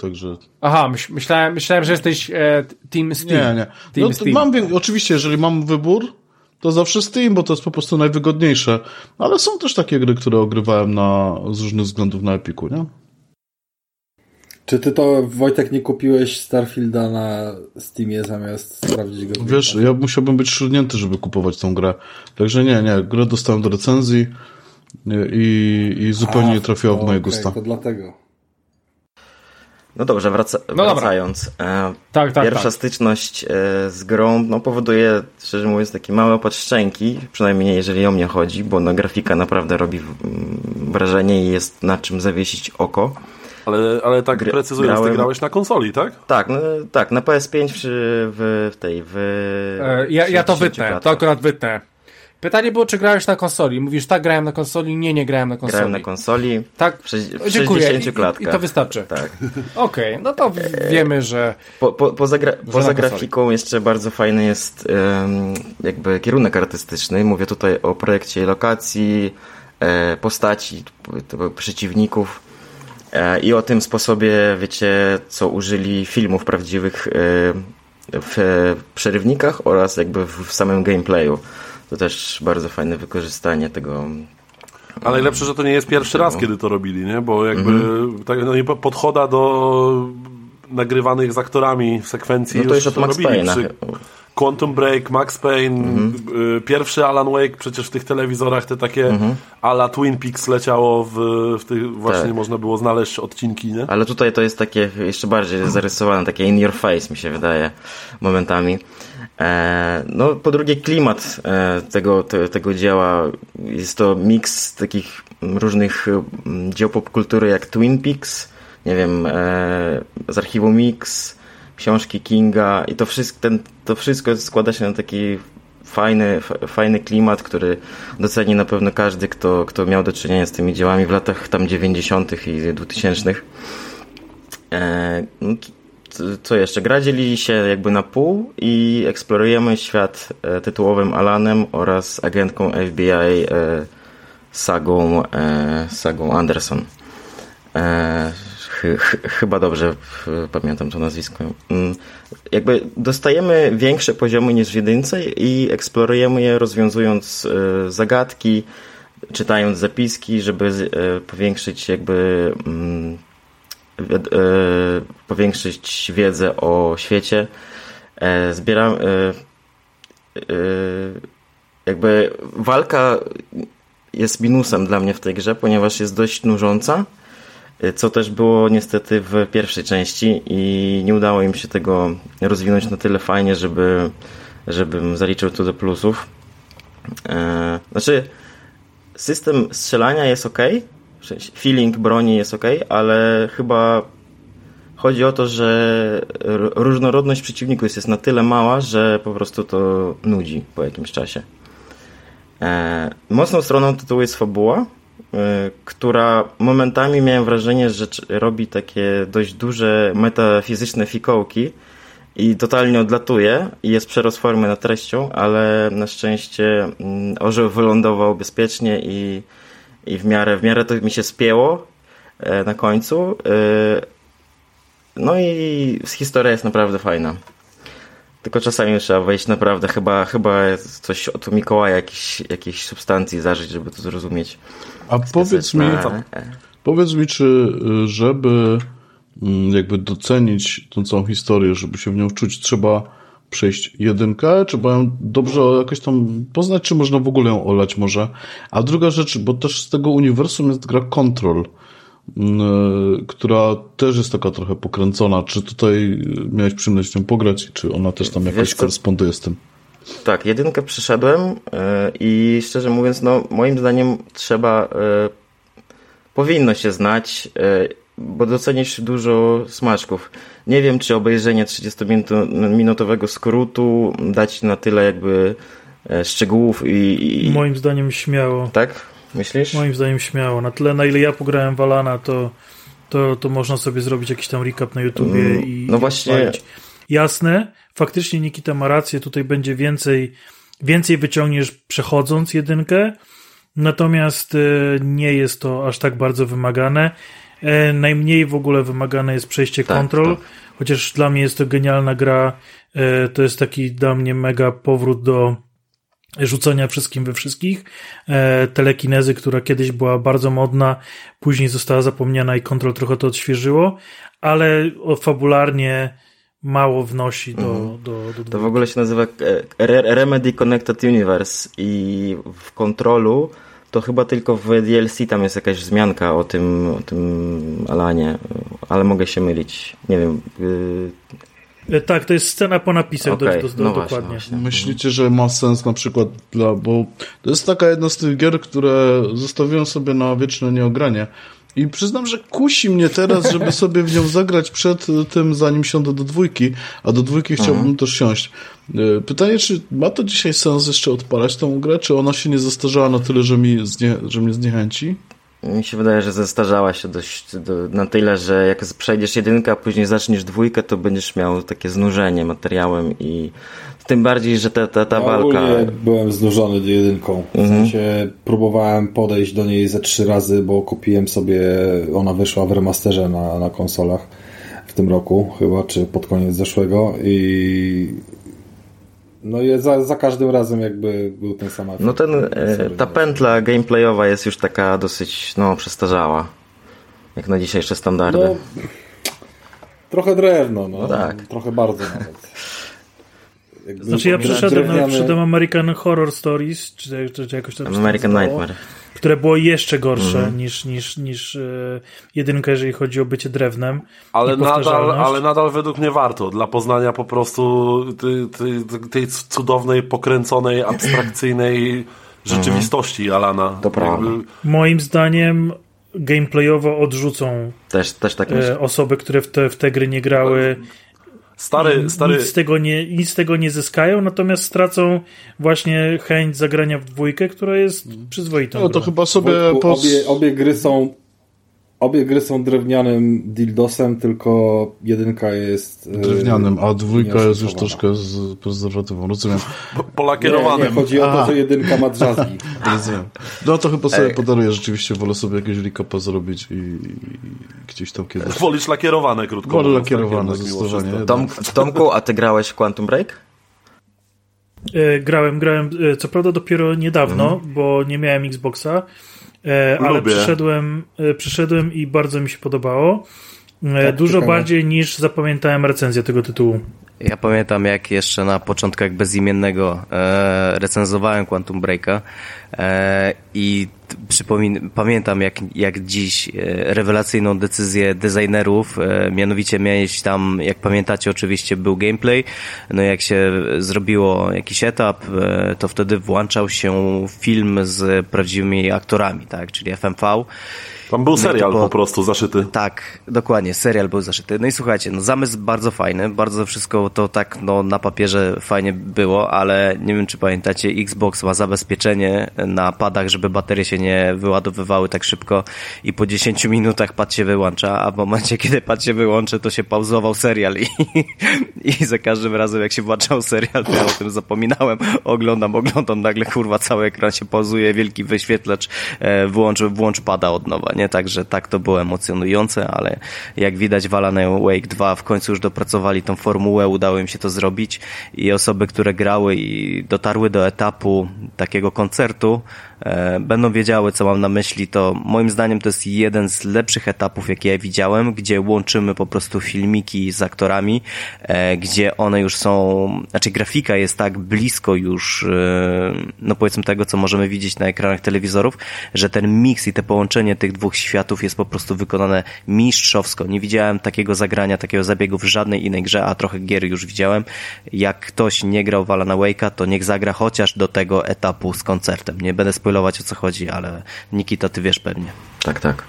także Aha, myśl, myślałem, myślałem, że jesteś e, Team Steam. nie, nie. Team No, Steam. mam, oczywiście, jeżeli mam wybór, to zawsze Steam, bo to jest po prostu najwygodniejsze. Ale są też takie gry, które ogrywałem na, z różnych względów na Epiku, nie? Czy ty to, Wojtek, nie kupiłeś Starfielda na Steamie zamiast sprawdzić go? Wiesz, ja musiałbym być szurnięty, żeby kupować tą grę. Także nie, nie, grę dostałem do recenzji i, i zupełnie A, nie trafiła w moje okej, gusta. To dlatego. No dobrze, wraca, dobra. wracając. E, Tak, tak, Pierwsza tak. styczność e, z grą no, powoduje, szczerze mówiąc, takie małe opad szczęki, przynajmniej jeżeli o mnie chodzi, bo no, grafika naprawdę robi mm, wrażenie i jest na czym zawiesić oko. Ale, ale tak Gra- precyzując, ty grałem- grałeś na konsoli, tak? Tak, no, tak, na PS5 w, w, tej, w... E, ja, ja to 60 wytnę, to akurat wytnę. Pytanie było, czy grałeś na konsoli. Mówisz, tak, grałem na konsoli. Nie, nie grałem na konsoli. Grałem na konsoli. Tak, W, sześć- w dziękuję. 60 I, i, klatkach. I to wystarczy. Tak. [LAUGHS] Okej, no to w- wiemy, że... Po, po, poza gra, poza grafiką jeszcze bardzo fajny jest em, jakby kierunek artystyczny. Mówię tutaj o projekcie lokacji, e, postaci, przeciwników e, i o tym sposobie, wiecie, co użyli filmów prawdziwych, e, w przerywnikach oraz jakby w samym gameplayu. To też bardzo fajne wykorzystanie tego. Ale najlepsze, że to nie jest pierwszy raz, kiedy to robili, nie? Bo jakby Mhm. tak, no, podchoda do nagrywanych z aktorami sekwencji No to już od Max robili. Payne'a. Przy Quantum Break, Max Payne, Mhm. y, pierwszy Alan Wake, przecież w tych telewizorach te takie Mhm. ala Twin Peaks leciało w, w tych, właśnie Tak. można było znaleźć odcinki, nie? Ale tutaj to jest takie jeszcze bardziej zarysowane, takie in your face mi się wydaje momentami. E, no po drugie klimat e, tego, te, tego dzieła jest to miks takich różnych mm, dzieł popkultury jak Twin Peaks, nie wiem, e, z archiwum Mix, książki Kinga i to wszystko, ten, to wszystko składa się na taki fajny, fajny klimat, który doceni na pewno każdy, kto, kto miał do czynienia z tymi dziełami w latach tam 90. i 2000. Co jeszcze? Gra dzieli się jakby na pół i eksplorujemy świat e, tytułowym Alanem oraz agentką FBI e, Sagą, e, Sagą Anderson. Chy, chy, chyba dobrze pamiętam to nazwisko. Mm, Jakby dostajemy większe poziomy niż w jedynce i eksplorujemy je rozwiązując zagadki, czytając zapiski, żeby powiększyć jakby mm, powiększyć wiedzę o świecie. E, Zbieram e, e, jakby walka jest minusem dla mnie w tej grze, ponieważ jest dość nużąca, e, co też było niestety w pierwszej części i nie udało im się tego rozwinąć na tyle fajnie, żeby żebym zaliczył to do plusów. E, Znaczy, system strzelania jest ok, feeling broni jest ok, ale chyba chodzi o to, że różnorodność przeciwników jest na tyle mała, że po prostu to nudzi po jakimś czasie. E, mocną stroną tytułu jest fabuła, e, która momentami miałem wrażenie, że robi takie dość duże metafizyczne fikołki i totalnie odlatuje i jest przerost nad treścią, ale na szczęście mm, orzeł wylądował bezpiecznie i, i w miarę, w miarę to mi się spięło e, na końcu. E, no i historia jest naprawdę fajna. Tylko czasami trzeba wejść naprawdę, chyba, chyba coś od Mikołaja, jakiejś, jakiejś substancji zażyć, żeby to zrozumieć. A powiedz mi, Na- powiedz mi, czy y, żeby mm, jakby docenić tą całą historię, żeby się w nią czuć, trzeba przejść jedynkę, trzeba ją dobrze jakoś tam poznać, czy można w ogóle ją olać może. A druga rzecz, bo też z tego uniwersum jest gra Control, mm, która też jest taka trochę pokręcona. Czy tutaj y, miałeś przyjemność nią pograć, czy ona też tam jakoś Wiesz koresponduje z tym? Tak, jedynkę przeszedłem e, i szczerze mówiąc, no moim zdaniem trzeba, e, powinno się znać, e, bo docenisz dużo smaczków. Nie wiem, czy obejrzenie 30-minutowego skrótu dać na tyle jakby e, szczegółów i... i Moim zdaniem śmiało. Tak? Myślisz? Moim zdaniem śmiało. Na tyle, na ile ja pograłem w Alana, to, to, to można sobie zrobić jakiś tam recap na YouTubie Mm, i no i właśnie- odpalić. Jasne, faktycznie Nikita ma rację, tutaj będzie więcej, więcej wyciągniesz przechodząc jedynkę, natomiast e, nie jest to aż tak bardzo wymagane. E, Najmniej w ogóle wymagane jest przejście Tak, kontrol, tak. chociaż dla mnie jest to genialna gra. E, To jest taki dla mnie mega powrót do rzucania wszystkim we wszystkich. E, telekinezy, która kiedyś była bardzo modna, później została zapomniana i kontrol trochę to odświeżyło, ale fabularnie mało wnosi do, Mhm. do, do, To do w ogóle się nazywa Re- Remedy Connected Universe i w kontrolu to chyba tylko w DLC tam jest jakaś wzmianka o tym, o tym Alanie, ale mogę się mylić. Nie wiem. y, E, Tak, to jest scena po napisach Okej, do, do, do, no właśnie, dokładnie. właśnie. Myślicie, że ma sens na przykład dla, bo to jest taka jedna z tych gier, które zostawiłem sobie na wieczne nieogranie. I przyznam, że kusi mnie teraz, żeby [LAUGHS] sobie w nią zagrać przed tym, zanim siądę do dwójki, a do dwójki chciałbym też siąść. E, Pytanie, czy ma to dzisiaj sens jeszcze odpalać tą grę, czy ona się nie zastarzała na tyle, że, mi znie, że mnie zniechęci? Mi się wydaje, że zestarzała się dość do, na tyle, że jak przejdziesz jedynkę, a później zaczniesz dwójkę, to będziesz miał takie znużenie materiałem i tym bardziej, że ta, ta, ta Ja walka... byłem znużony jedynką. W Mhm. sensie próbowałem podejść do niej ze trzy razy, bo kupiłem sobie, ona wyszła w remasterze na, na konsolach. W tym roku chyba, czy pod koniec zeszłego i no i za, za każdym razem jakby był ten sam efekt. No ten, e, ta pętla gameplayowa jest już taka dosyć, no, przestarzała. Jak na dzisiejsze standardy. No, trochę drewno, no. No tak. Trochę bardzo nawet. [LAUGHS] Jakby Znaczy ja przeszedłem, no, przeszedłem American Horror Stories, czy, czy, czy jakoś tam American nazywało, Nightmare. które było jeszcze gorsze Mhm. niż, niż, niż e, jedynka, jeżeli chodzi o bycie drewnem. Ale nadal, ale nadal według mnie warto. Dla poznania po prostu tej, tej, tej cudownej, pokręconej, abstrakcyjnej rzeczywistości Alana. To prawda. Moim zdaniem gameplayowo odrzucą Też, też tak e, osoby, które w te, w te gry nie grały. Stary, stary, Nic z, tego nie, nic z tego nie zyskają, natomiast stracą właśnie chęć zagrania w dwójkę, która jest przyzwoitą. No to grą. chyba sobie Wojtku, pos... obie, obie gry są obie gry są drewnianym dildosem, tylko jedynka jest e, drewnianym, a dwójka jest już troszkę z prezerwatywą. Rozumiem. Nie, polakierowanym. nie, chodzi o to, że jedynka ma drzazgi. [LAUGHS] Rozumiem. No to chyba sobie Ej. podaruję, rzeczywiście wolę sobie jakiegoś recapa zrobić i, i gdzieś tam kiedyś. Wolisz lakierowane, krótko Wolę lakierowane, tak, zdecydowanie. Tom, Tomku, a ty grałeś w Quantum Break? E, grałem, grałem, e, co prawda dopiero niedawno, Mhm. bo nie miałem Xboxa, ale Lubię. przyszedłem, e, przyszedłem i bardzo mi się podobało. E, Tak, Dużo ciekawe. bardziej niż zapamiętałem recenzję tego tytułu. Ja pamiętam, jak jeszcze na początku, jak bezimiennego e, recenzowałem Quantum Breaka e, i przypomin- pamiętam, jak, jak dziś e, rewelacyjną decyzję designerów, e, mianowicie miałeś tam, jak pamiętacie, oczywiście był gameplay, no jak się zrobiło jakiś etap, e, to wtedy włączał się film z prawdziwymi aktorami, tak, czyli FMV. Tam był No serial było- po prostu zaszyty. Tak, dokładnie, serial był zaszyty. No i słuchajcie, no zamysł bardzo fajny, bardzo wszystko to tak no, na papierze fajnie było, ale nie wiem czy pamiętacie, Xbox ma zabezpieczenie na padach, żeby baterie się nie wyładowywały tak szybko i po 10 minutach pad się wyłącza, a w momencie kiedy pad się wyłączy, to się pauzował serial i, [LAUGHS] i za każdym razem jak się włączał serial, to ja o tym zapominałem, oglądam, oglądam, nagle kurwa cały ekran się pauzuje, wielki wyświetlacz, e, włącz, włącz pada od nowa, nie? Także tak to było emocjonujące, ale jak widać w Alan Wake 2 w końcu już dopracowali tą formułę, udało im się to zrobić i osoby, które grały i dotarły do etapu takiego koncertu, będą wiedziały, co mam na myśli, to moim zdaniem to jest jeden z lepszych etapów, jakie ja widziałem, gdzie łączymy po prostu filmiki z aktorami, e, gdzie one już są, znaczy grafika jest tak blisko już, e, no powiedzmy tego, co możemy widzieć na ekranach telewizorów, że ten miks i te połączenie tych dwóch światów jest po prostu wykonane mistrzowsko. Nie widziałem takiego zagrania, takiego zabiegu w żadnej innej grze, a trochę gier już widziałem. Jak ktoś nie grał w Alana Wake'a, to niech zagra chociaż do tego etapu z koncertem. Nie będę spoilować o co chodzi, ale Nikita, ty wiesz pewnie. Tak, tak.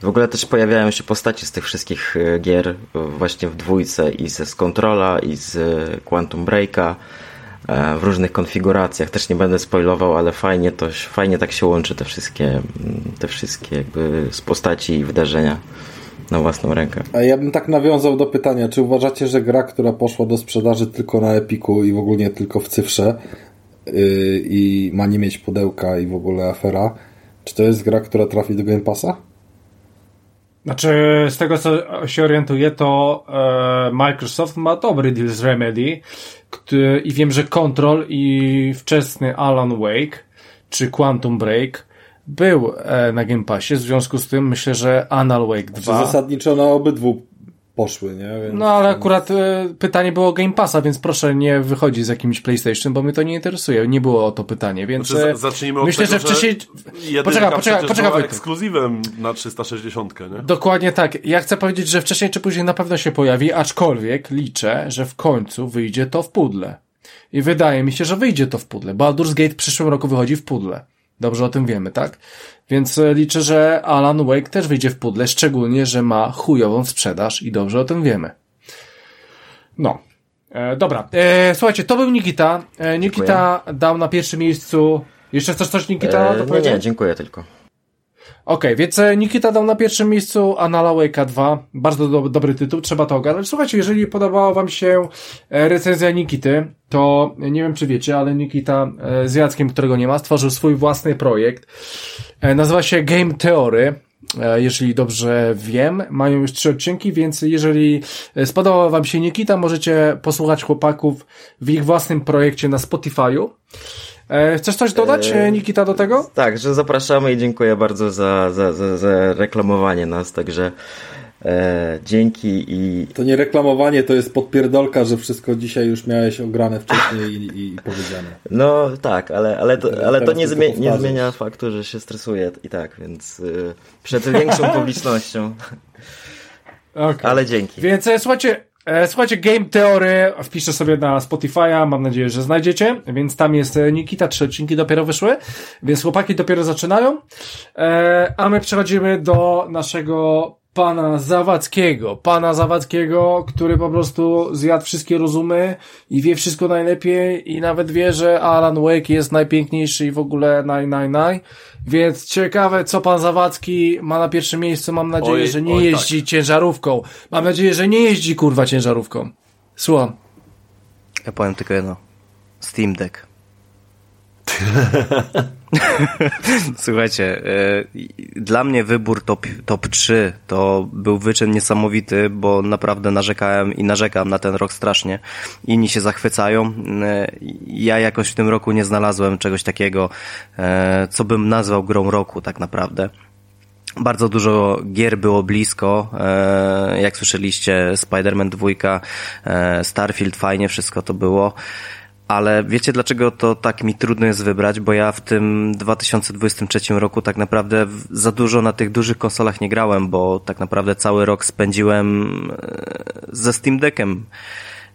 W ogóle też pojawiają się postacie z tych wszystkich e, gier e, właśnie w dwójce i ze z Controla i z e, Quantum Breaka w różnych konfiguracjach. Też nie będę spoilował, ale fajnie to, fajnie tak się łączy te wszystkie, te wszystkie jakby z postaci i wydarzenia na własną rękę. A ja bym tak nawiązał do pytania, czy uważacie, że gra, która poszła do sprzedaży tylko na Epiku i w ogóle nie tylko w cyfrze i ma nie mieć pudełka i w ogóle afera, czy to jest gra, która trafi do Game Passa? Znaczy, z tego co się orientuję, to e, Microsoft ma dobry deal z Remedy który, i wiem, że Control i wczesny Alan Wake czy Quantum Break był e, na Game Passie, w związku z tym myślę, że Anal Wake Czy 2 zasadniczo na obydwu poszły, nie? Więc, No ale akurat e, pytanie było o Game Passa, więc proszę nie wychodzić z jakimś PlayStation, bo mnie to nie interesuje. Nie było o to pytanie, więc Znaczy, e, za- zacznijmy od myślę, tego, że wcześniej... Poczekaj, poczekaj, poczekaj była Wojtek. ekskluzywem na 360, nie? Dokładnie tak. Ja chcę powiedzieć, że wcześniej czy później na pewno się pojawi, aczkolwiek liczę, że w końcu wyjdzie to w pudle. I wydaje mi się, że wyjdzie to w pudle. Baldur's Gate w przyszłym roku wychodzi w pudle. Dobrze o tym wiemy, tak? Więc e, liczę, że Alan Wake też wyjdzie w pudle, szczególnie, że ma chujową sprzedaż i dobrze o tym wiemy. No. E, dobra. E, słuchajcie, to był Nikita. E, Nikita dał na pierwszym miejscu... Jeszcze chcesz coś, Nikita, E, nie, nie, dziękuję tylko. Okej, więc e, Nikita dał na pierwszym miejscu Anala Wake'a 2. Bardzo do, dobry tytuł, trzeba to ogarnąć. Słuchajcie, jeżeli podobała wam się e, recenzja Nikity, to nie wiem czy wiecie, ale Nikita e, z Jackiem, którego nie ma, stworzył swój własny projekt. Nazywa się Game Theory. jeżeli dobrze wiem. Mają już trzy odcinki, więc jeżeli e, spodobał wam się Nikita, możecie posłuchać chłopaków w ich własnym projekcie na Spotify'u. E, Chcesz coś dodać, E, Nikita, do tego? Tak, że zapraszamy i dziękuję bardzo za, za, za, za reklamowanie nas, także e, dzięki i To nie reklamowanie, to jest podpierdolka, że wszystko dzisiaj już miałeś ograne wcześniej i, i, powiedziane. no tak, ale, ale to, ale to nie, zmie- nie zmienia faktu, że się stresuję i tak, więc y, przed większą publicznością, [LAUGHS] Okay. ale dzięki. Więc e, słuchajcie, e, słuchajcie, Game Theory wpiszę sobie na Spotify'a, mam nadzieję, że znajdziecie, więc tam jest e, Nikita, trzy odcinki dopiero wyszły, więc chłopaki dopiero zaczynają, e, a my przechodzimy do naszego pana Zawadzkiego, pana Zawadzkiego, który po prostu zjadł wszystkie rozumy i wie wszystko najlepiej i nawet wie, że Alan Wake jest najpiękniejszy i w ogóle naj, naj, naj. Więc ciekawe, co pan Zawadzki ma na pierwszym miejscu. Mam nadzieję, Oj, że nie oj, jeździ ciężarówką. Mam nadzieję, że nie jeździ kurwa ciężarówką. Słucham. Ja powiem tylko jedno. Steam Deck. [LAUGHS] Słuchajcie, e, dla mnie wybór top, top 3 to był wyczyn niesamowity, bo naprawdę narzekałem i narzekam na ten rok strasznie. Inni się zachwycają. E, Ja jakoś w tym roku nie znalazłem czegoś takiego, e, co bym nazwał grą roku tak naprawdę. Bardzo dużo gier było blisko, jak słyszeliście, Spider-Man 2, e, Starfield, fajnie wszystko to było. Ale wiecie dlaczego to tak mi trudno jest wybrać, bo ja w tym 2023 roku tak naprawdę za dużo na tych dużych konsolach nie grałem, bo tak naprawdę cały rok spędziłem e, ze Steam Deckiem.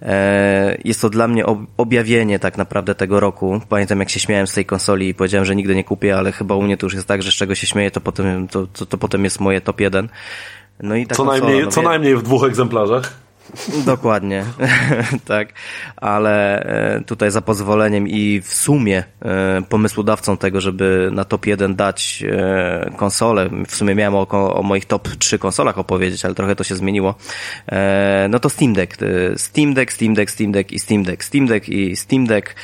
E, Jest to dla mnie ob- objawienie tak naprawdę tego roku. Pamiętam jak się śmiałem z tej konsoli i powiedziałem, że nigdy nie kupię, ale chyba u mnie to już jest tak, że z czego się śmieję, to potem, to, to, to potem jest moje top 1. No i ta Co konsola, najmniej, no co wie- najmniej w dwóch egzemplarzach. Dokładnie, [LAUGHS] tak. Ale e, tutaj za pozwoleniem i w sumie e, pomysłodawcą tego, żeby na top 1 dać e, konsolę, w sumie miałem o, o moich top 3 konsolach opowiedzieć, ale trochę to się zmieniło, no to Steam Deck. Steam Deck, Steam Deck, Steam Deck i Steam Deck. Steam Deck i Steam Deck,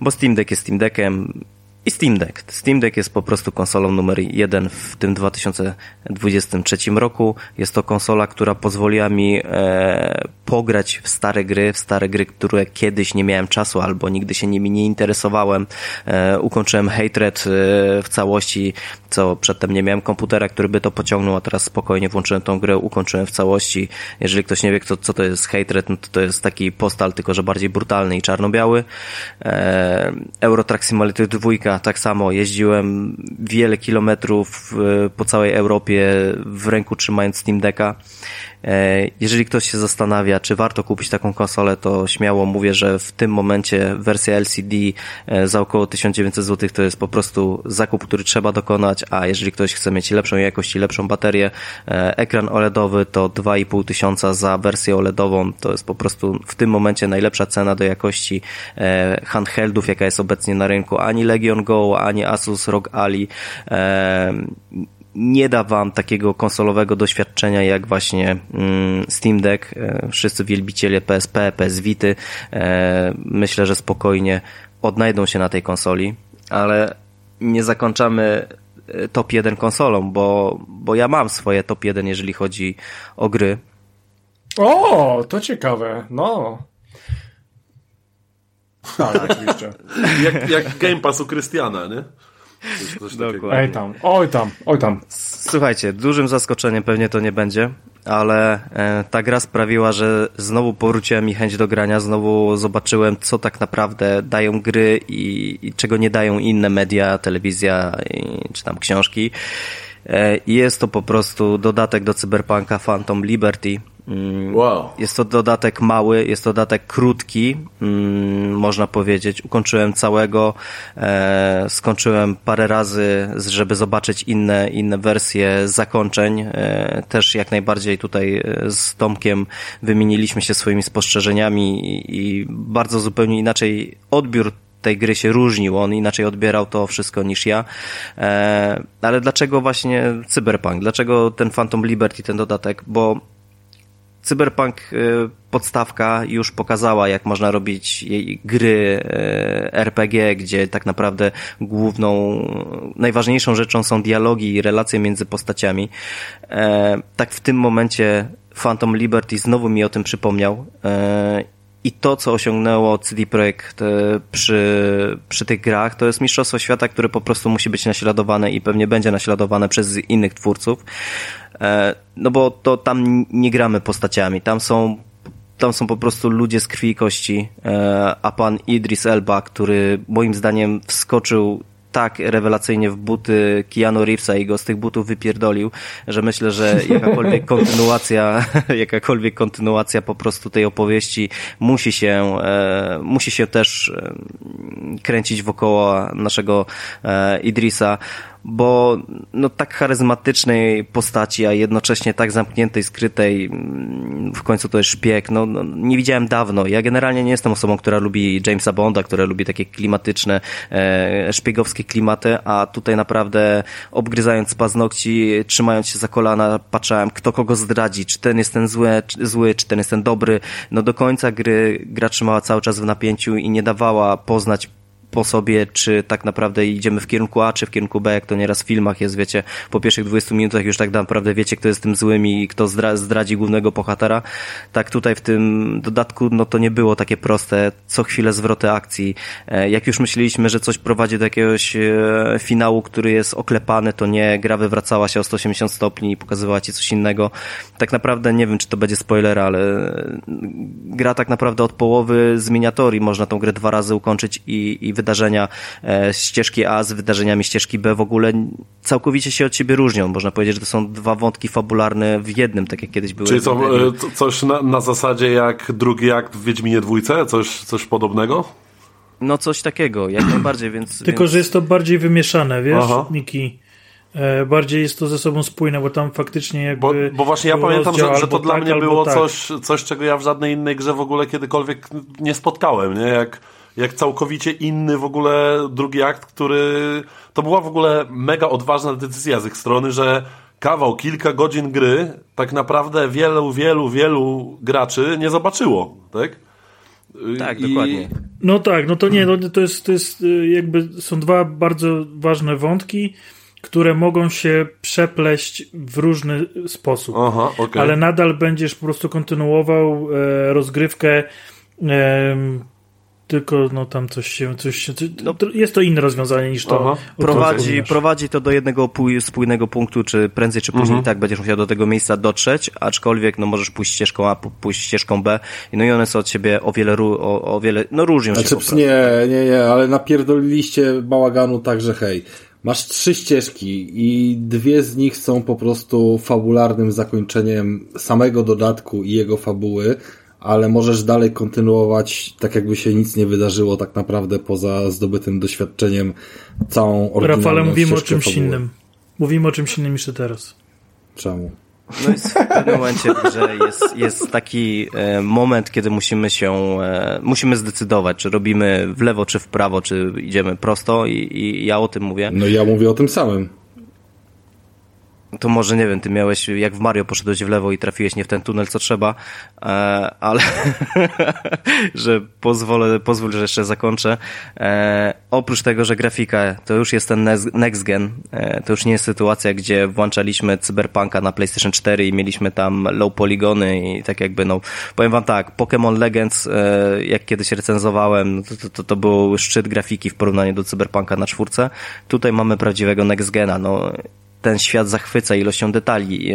bo Steam Deck jest Steam Deckiem, i Steam Deck. Steam Deck jest po prostu konsolą numer jeden w tym 2023 roku. Jest to konsola, która pozwoliła mi e, pograć w stare gry, w stare gry, które kiedyś nie miałem czasu albo nigdy się nimi nie interesowałem. E, ukończyłem Hatred e, w całości, co przedtem nie miałem komputera, który by to pociągnął, a teraz spokojnie włączyłem tą grę, ukończyłem w całości. Jeżeli ktoś nie wie, co, co to jest Hatred, no to to jest taki postal, tylko że bardziej brutalny i czarno-biały. E, Euro Simulator 2 tak samo jeździłem wiele kilometrów e, po całej Europie w ręku trzymając Steam Decka. E, Jeżeli ktoś się zastanawia, czy warto kupić taką konsolę, to śmiało mówię, że w tym momencie wersja LCD e, za około 1900 zł to jest po prostu zakup, który trzeba dokonać, a jeżeli ktoś chce mieć lepszą jakość i lepszą baterię, e, ekran OLEDowy to 2,5 tysiąca za wersję OLEDową, to jest po prostu w tym momencie najlepsza cena do jakości handheldów, jaka jest obecnie na rynku. Ani Legion Go, ani Asus ROG Ali nie da wam takiego konsolowego doświadczenia jak właśnie mm, Steam Deck. E, Wszyscy wielbiciele PSP, PS Vity e, myślę, że spokojnie odnajdą się na tej konsoli, ale nie zakończamy e, top 1 konsolą, bo, bo ja mam swoje top 1, jeżeli chodzi o gry. O, to ciekawe. No. Tak, oczywiście. [LAUGHS] Jak, jak Game Pass u Krystiana, nie? Dokładnie. Ej tam, oj tam, oj tam. Słuchajcie, dużym zaskoczeniem pewnie to nie będzie, ale e, ta gra sprawiła, że znowu powróciła mi chęć do grania, znowu zobaczyłem, co tak naprawdę dają gry i, i czego nie dają inne media, telewizja i, czy tam książki. E, I jest to po prostu dodatek do Cyberpunka Phantom Liberty. Mm, Wow. jest to dodatek mały, jest to dodatek krótki, mm, można powiedzieć. Ukończyłem całego, e, skończyłem parę razy, żeby zobaczyć inne, inne wersje zakończeń. E, też jak najbardziej tutaj e, z Tomkiem wymieniliśmy się swoimi spostrzeżeniami i, i bardzo zupełnie inaczej odbiór tej gry się różnił, on inaczej odbierał to wszystko niż ja. E, ale dlaczego właśnie Cyberpunk? Dlaczego ten Phantom Liberty, ten dodatek? Bo Cyberpunk e, podstawka już pokazała, jak można robić gry e, RPG, gdzie tak naprawdę główną, najważniejszą rzeczą są dialogi i relacje między postaciami. E, tak w tym momencie Phantom Liberty znowu mi o tym przypomniał i to, co osiągnęło CD Projekt przy, przy tych grach, to jest mistrzostwo świata, które po prostu musi być naśladowane i pewnie będzie naśladowane przez innych twórców. E, no bo to tam nie gramy postaciami, tam są tam są po prostu ludzie z krwi i kości, e, a pan Idris Elba, który moim zdaniem wskoczył tak rewelacyjnie w buty Keanu Reevesa i go z tych butów wypierdolił, że myślę, że jakakolwiek [LAUGHS] kontynuacja, [LAUGHS] jakakolwiek kontynuacja po prostu tej opowieści musi się, e, musi się też e, kręcić wokoło naszego e, Idrisa bo no tak charyzmatycznej postaci, a jednocześnie tak zamkniętej, skrytej, mm, w końcu to jest szpieg, no, no, nie widziałem dawno. Ja generalnie nie jestem osobą, która lubi Jamesa Bonda, która lubi takie klimatyczne, e, szpiegowskie klimaty, a tutaj naprawdę obgryzając paznokci, trzymając się za kolana, patrzałem, kto kogo zdradzi, czy ten jest ten zły, czy, zły, czy ten jest ten dobry. No do końca gry gra trzymała cały czas w napięciu i nie dawała poznać po sobie, czy tak naprawdę idziemy w kierunku A, czy w kierunku B, jak to nieraz w filmach jest, wiecie, po pierwszych 20 minutach już tak naprawdę wiecie, kto jest tym złym i kto zdradzi głównego bohatera. Tak tutaj w tym dodatku, no to nie było takie proste, co chwilę zwroty akcji. E, jak już myśleliśmy, że coś prowadzi do jakiegoś e, finału, który jest oklepany, to nie, gra wywracała się o 180 stopni i pokazywała ci coś innego. Tak naprawdę nie wiem, czy to będzie spoiler, ale gra tak naprawdę od połowy z miniatorii, można tą grę dwa razy ukończyć i, i wydarzenia e, ścieżki A z wydarzeniami ścieżki B w ogóle całkowicie się od siebie różnią. Można powiedzieć, że to są dwa wątki fabularne w jednym, tak jak kiedyś były. Czyli co, e, coś na, na zasadzie jak drugi akt w Wiedźminie dwójce? Coś, coś podobnego? No coś takiego, jak [CLEARS THROAT] najbardziej, więc... Tylko, więc... że jest to bardziej wymieszane, wiesz, Aha. Miki? E, bardziej jest to ze sobą spójne, bo tam faktycznie jakby... Bo, bo właśnie ja pamiętam, że, że to dla tak, mnie było tak. coś, coś, czego ja w żadnej innej grze w ogóle kiedykolwiek nie spotkałem, nie? Jak jak całkowicie inny w ogóle drugi akt, który to była w ogóle mega odważna decyzja z ich strony, że kawał, kilka godzin gry tak naprawdę wielu, wielu, wielu graczy nie zobaczyło, tak? Tak, I... dokładnie. No tak, no to nie, no to jest, to jest y, jakby są dwa bardzo ważne wątki, które mogą się przepleść w różny sposób. Aha, okay. Ale nadal będziesz po prostu kontynuował e, rozgrywkę e, tylko no tam coś się, coś się no, jest to inne rozwiązanie niż to. Prowadzi, prowadzi to do jednego spójnego punktu, czy prędzej czy później mhm. tak będziesz musiał do tego miejsca dotrzeć, aczkolwiek no możesz pójść ścieżką A, pójść ścieżką B, no i one są od siebie o wiele, o, o wiele no różnią się. Znaczy, nie, nie, nie, ale napierdoliliście bałaganu tak, że hej, masz trzy ścieżki i dwie z nich są po prostu fabularnym zakończeniem samego dodatku i jego fabuły, ale możesz dalej kontynuować tak jakby się nic nie wydarzyło tak naprawdę poza zdobytym doświadczeniem całą oryginalną Rafale, mówimy o czymś fabuły. innym. Mówimy o czymś innym niż teraz. Czemu? No jest w pewnym momencie grze jest, jest taki e, moment, kiedy musimy się, e, musimy zdecydować, czy robimy w lewo, czy w prawo, czy idziemy prosto i, i ja o tym mówię. No ja mówię o tym samym to może nie wiem, ty miałeś, jak w Mario poszedłeś w lewo i trafiłeś nie w ten tunel, co trzeba, e, ale [LAUGHS] że pozwolę, pozwól, że jeszcze zakończę. E, oprócz tego, że grafika to już jest ten next gen, e, to już nie jest sytuacja, gdzie włączaliśmy Cyberpunka na PlayStation 4 i mieliśmy tam low poligony i tak jakby, no, powiem wam tak, Pokémon Legends, jak kiedyś recenzowałem, to, to, to, to był szczyt grafiki w porównaniu do Cyberpunka na czwórce. Tutaj mamy prawdziwego next gena, no, ten świat zachwyca ilością detali,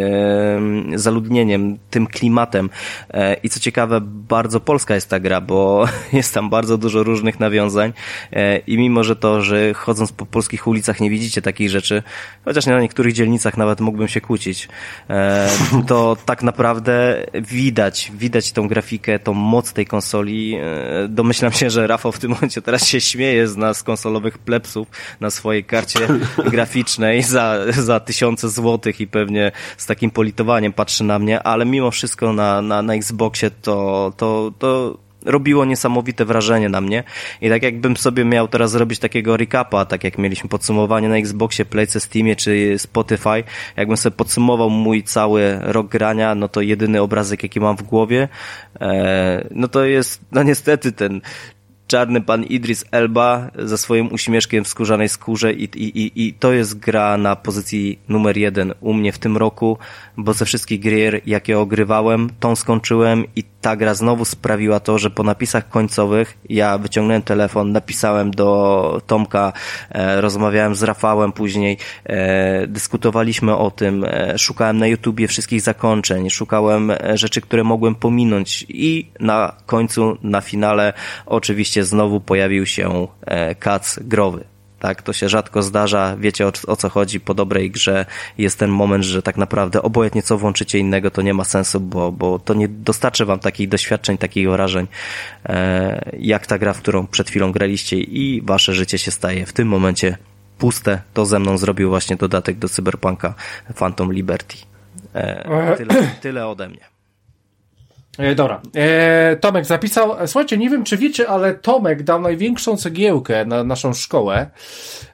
zaludnieniem, tym klimatem. E, I co ciekawe, bardzo polska jest ta gra, bo [LAUGHS] jest tam bardzo dużo różnych nawiązań e, i mimo, że to, że chodząc po polskich ulicach nie widzicie takich rzeczy, chociaż na niektórych dzielnicach nawet mógłbym się kłócić, e, [LAUGHS] to tak naprawdę widać, widać tą grafikę, tą moc tej konsoli. Domyślam się, że Rafał w tym momencie teraz się śmieje z nas konsolowych plepsów na swojej karcie [LAUGHS] graficznej za, za za tysiące złotych i pewnie z takim politowaniem patrzy na mnie, ale mimo wszystko na, na, na Xboxie to, to, to robiło niesamowite wrażenie na mnie. I tak jakbym sobie miał teraz zrobić takiego recapa, tak jak mieliśmy podsumowanie na Xboxie, Playce, Steamie czy Spotify, jakbym sobie podsumował mój cały rok grania, no to jedyny obrazek, jaki mam w głowie, e, no to jest, no niestety ten czarny pan Idris Elba ze swoim uśmieszkiem w skórzanej skórze i, i, i, to jest gra na pozycji numer jeden u mnie w tym roku, bo ze wszystkich gier, jakie ogrywałem, tą skończyłem i ta gra znowu sprawiła to, że po napisach końcowych ja wyciągnąłem telefon, napisałem do Tomka, e, rozmawiałem z Rafałem później, e, dyskutowaliśmy o tym, e, szukałem na YouTubie wszystkich zakończeń, szukałem e, rzeczy, które mogłem pominąć i na końcu, na finale oczywiście znowu pojawił się e, kac growy. Tak, to się rzadko zdarza. Wiecie o, o, co chodzi po dobrej grze. Jest ten moment, że tak naprawdę obojętnie co włączycie innego, to nie ma sensu, bo, bo to nie dostarczy wam takich doświadczeń, takich wrażeń, e, jak ta gra, w którą przed chwilą graliście i wasze życie się staje w tym momencie puste. To ze mną zrobił właśnie dodatek do Cyberpunka Phantom Liberty. E, tyle, tyle ode mnie. E, dobra. E, Tomek zapisał. Słuchajcie, nie wiem czy wiecie, ale Tomek dał największą cegiełkę na naszą szkołę.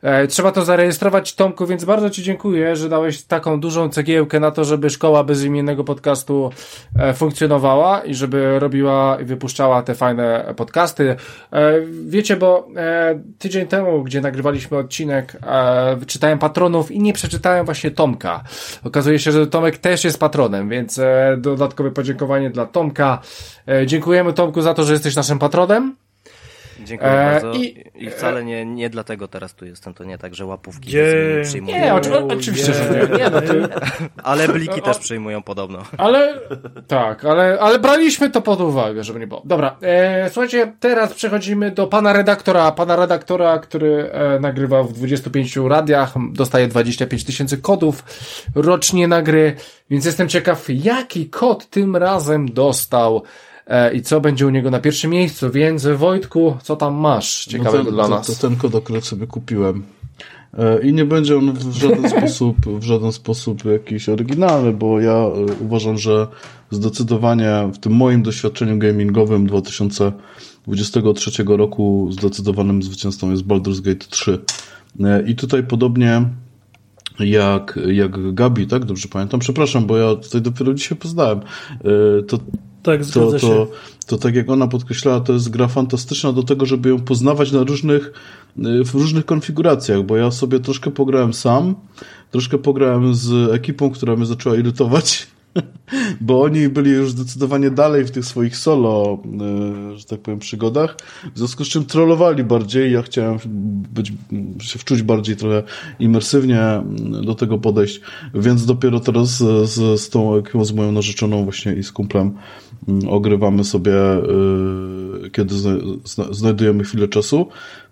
E, trzeba to zarejestrować, Tomku, więc bardzo Ci dziękuję, że dałeś taką dużą cegiełkę na to, żeby szkoła bezimiennego podcastu e, funkcjonowała i żeby robiła i wypuszczała te fajne podcasty. E, wiecie, bo e, tydzień temu, gdzie nagrywaliśmy odcinek, e, czytałem patronów i nie przeczytałem właśnie Tomka. Okazuje się, że Tomek też jest patronem, więc e, dodatkowe podziękowanie dla Tomka. Tomka. E, dziękujemy Tomku za to, że jesteś naszym patronem. Dziękuję e, bardzo. I, I, wcale nie, nie dlatego teraz tu jestem. To nie tak, że łapówki nie przyjmują. Nie, oczy, oczywiście, że nie. nie no, ty... [LAUGHS] Ale bliki też przyjmują podobno. Ale tak, ale, ale braliśmy to pod uwagę, żeby nie było. Dobra, e, słuchajcie, teraz przechodzimy do pana redaktora. Pana redaktora, który e, nagrywa w 25 radiach, dostaje 25 tysięcy kodów rocznie na gry, więc jestem ciekaw, jaki kod tym razem dostał i co będzie u niego na pierwszym miejscu. Więc Wojtku, co tam masz ciekawego no ten, dla nas? To, to ten kod akurat sobie kupiłem. E, I nie będzie on w żaden [LAUGHS] sposób, w żaden sposób jakiś oryginalny, bo ja e, uważam, że zdecydowanie w tym moim doświadczeniu gamingowym 2023 roku zdecydowanym zwycięzcą jest Baldur's Gate 3. I tutaj podobnie jak, jak Gabi, tak? Dobrze pamiętam. Przepraszam, bo ja tutaj dopiero dzisiaj poznałem. To tak, to, to, to tak jak ona podkreślała, to jest gra fantastyczna do tego, żeby ją poznawać na różnych, y, w różnych konfiguracjach, bo ja sobie troszkę pograłem sam, troszkę pograłem z ekipą, która mnie zaczęła irytować, [LAUGHS] bo oni byli już zdecydowanie dalej w tych swoich solo, y, że tak powiem, przygodach, w związku z czym trollowali bardziej, ja chciałem być, się wczuć bardziej trochę imersywnie do tego podejść, więc dopiero teraz z, z, tą ekipą, z moją narzeczoną właśnie i z kumplem ogrywamy sobie, y, kiedy znajdujemy chwilę czasu.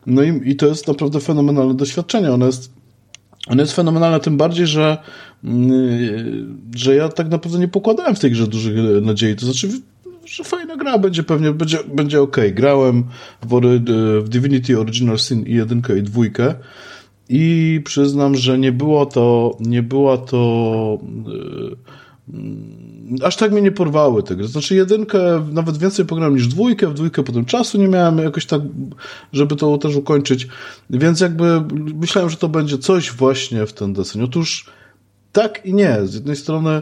No i, i to jest naprawdę fenomenalne doświadczenie. Ono jest, ono jest fenomenalne tym bardziej, że Mm, że ja tak naprawdę nie pokładałem w tej grze dużych nadziei. To znaczy, że fajna gra będzie pewnie, będzie, będzie ok. Grałem w, w Divinity Original Sin i jedynkę i dwójkę i przyznam, że nie było to, nie była to yy, aż tak mnie nie porwały te gry. Znaczy jedynkę nawet więcej pograłem niż dwójkę, w dwójkę potem czasu nie miałem jakoś tak, żeby to też ukończyć, więc jakby myślałem, że to będzie coś właśnie w ten deseń. Otóż tak i nie. Z jednej strony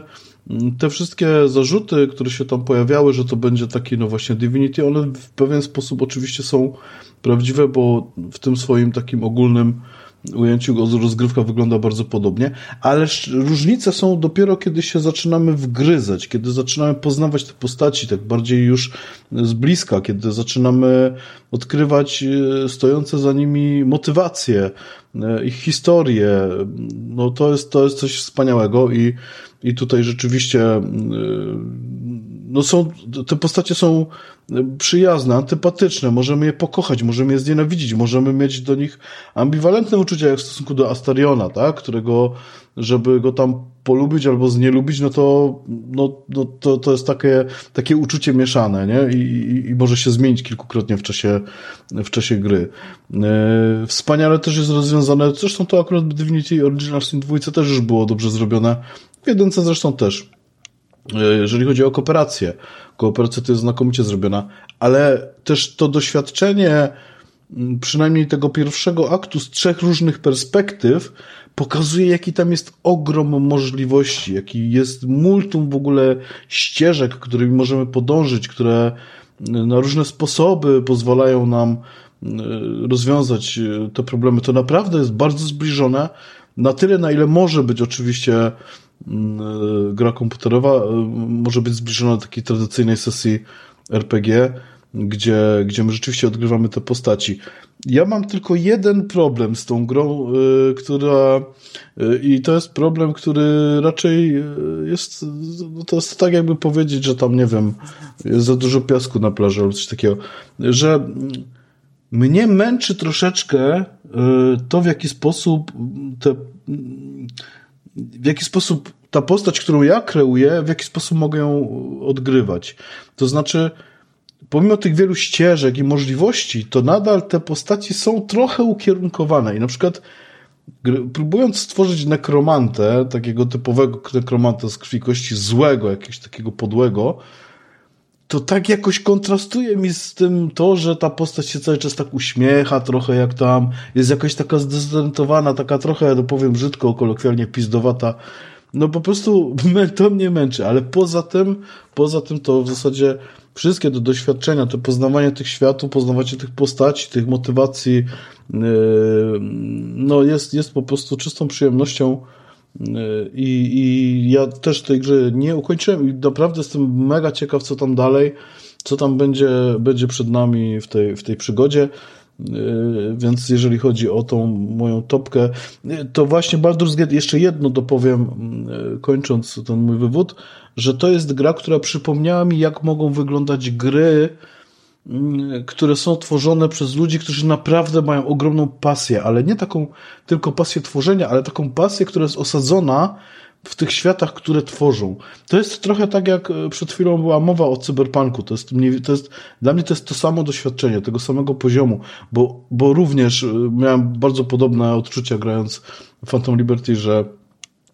mm, te wszystkie zarzuty, które się tam pojawiały, że to będzie taki, no właśnie Divinity, one w pewien sposób oczywiście są prawdziwe, bo w tym swoim takim ogólnym ujęciu rozgrywka wygląda bardzo podobnie, ale różnice są dopiero kiedy się zaczynamy wgryzać, kiedy zaczynamy poznawać te postaci tak bardziej już z bliska, kiedy zaczynamy odkrywać e, stojące za nimi motywacje, e, ich historię. No to jest, to jest coś wspaniałego i, i tutaj rzeczywiście e, no są, te postacie są przyjazne, antypatyczne, możemy je pokochać, możemy je znienawidzić, możemy mieć do nich ambiwalentne uczucia jak w stosunku do Astariona, tak? którego, żeby go tam polubić albo znielubić, no to, no, no to, to jest takie, takie uczucie mieszane, nie? I, i, I może się zmienić kilkukrotnie w czasie, w czasie gry. E, wspaniale też jest rozwiązane, zresztą to akurat w Divinity Original Sin 2 też już było dobrze zrobione, w jedynce zresztą też jeżeli chodzi o kooperację. Kooperacja to jest znakomicie zrobiona, ale też to doświadczenie m, przynajmniej tego pierwszego aktu z trzech różnych perspektyw pokazuje, jaki tam jest ogrom możliwości, jaki jest multum w ogóle ścieżek, którymi możemy podążyć, które na różne sposoby pozwalają nam e, rozwiązać e, te problemy. To naprawdę jest bardzo zbliżone na tyle, na ile może być oczywiście mm, e, gra komputerowa, e, może być zbliżona do takiej tradycyjnej sesji RPG, gdzie, gdzie my rzeczywiście odgrywamy te postaci. Ja mam tylko jeden problem z tą grą, y, która y, i to jest problem, który raczej y, jest, no to jest tak jakby powiedzieć, że tam, nie wiem, jest za dużo piasku na plaży albo coś takiego, że mnie męczy troszeczkę to, w jaki sposób te, w jaki sposób ta postać, którą ja kreuję, w jaki sposób mogę ją odgrywać. To znaczy, pomimo tych wielu ścieżek i możliwości, to nadal te postaci są trochę ukierunkowane. I na przykład próbując stworzyć nekromantę, takiego typowego nekromanta z krwi kości złego, jakiegoś takiego podłego, to tak jakoś kontrastuje mi z tym to, że ta postać się cały czas tak uśmiecha trochę jak tam, jest jakaś taka zdezorientowana, taka trochę, no powiem brzydko, kolokwialnie pizdowata. No po prostu [LAUGHS] to mnie męczy, ale poza tym, poza tym to w zasadzie wszystkie te doświadczenia, to poznawanie tych światów, poznawanie tych postaci, tych motywacji, yy, no jest, jest po prostu czystą przyjemnością i, i ja też tej gry nie ukończyłem i naprawdę jestem mega ciekaw, co tam dalej, co tam będzie, będzie przed nami w tej, w tej przygodzie. Yy, więc jeżeli chodzi o tą moją topkę, to właśnie Baldur's Gate, jeszcze jedno dopowiem, kończąc ten mój wywód, że to jest gra, która przypomniała mi, jak mogą wyglądać gry, które są tworzone przez ludzi, którzy naprawdę mają ogromną pasję, ale nie taką tylko pasję tworzenia, ale taką pasję, która jest osadzona w tych światach, które tworzą. To jest trochę tak, jak e, przed chwilą była mowa o cyberpunku. To jest, to jest, dla mnie to jest to samo doświadczenie, tego samego poziomu, bo, bo również e, miałem bardzo podobne odczucia grając Phantom Liberty, że,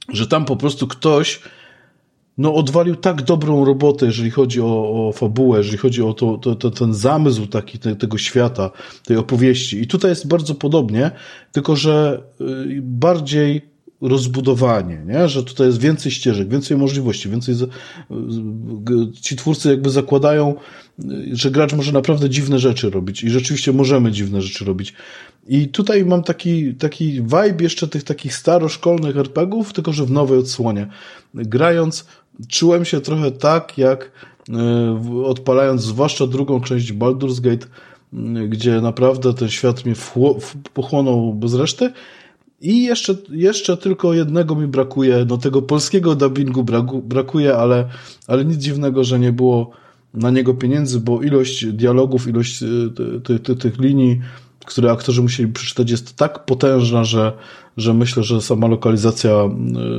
że tam po prostu ktoś no odwalił tak dobrą robotę, jeżeli chodzi o, o fabułę, jeżeli chodzi o to, to, to ten zamysł taki te, tego świata, tej opowieści. I tutaj jest bardzo podobnie, tylko że y, bardziej rozbudowanie, nie? że tutaj jest więcej ścieżek, więcej możliwości, więcej. Z... Ci twórcy jakby zakładają, y, że gracz może naprawdę dziwne rzeczy robić i rzeczywiście możemy dziwne rzeczy robić. I tutaj mam taki, taki vibe jeszcze tych takich staroszkolnych RPGów, tylko że w nowej odsłonie. Grając czułem się trochę tak, jak e, odpalając zwłaszcza drugą część Baldur's Gate, gdzie naprawdę ten świat mnie pochłonął bez reszty. I jeszcze, jeszcze tylko jednego mi brakuje, no tego polskiego dubbingu braku, brakuje, ale, ale nic dziwnego, że nie było na niego pieniędzy, bo ilość dialogów, ilość e, tych linii, które aktorzy musieli przeczytać jest tak potężna, że, że myślę, że sama lokalizacja y,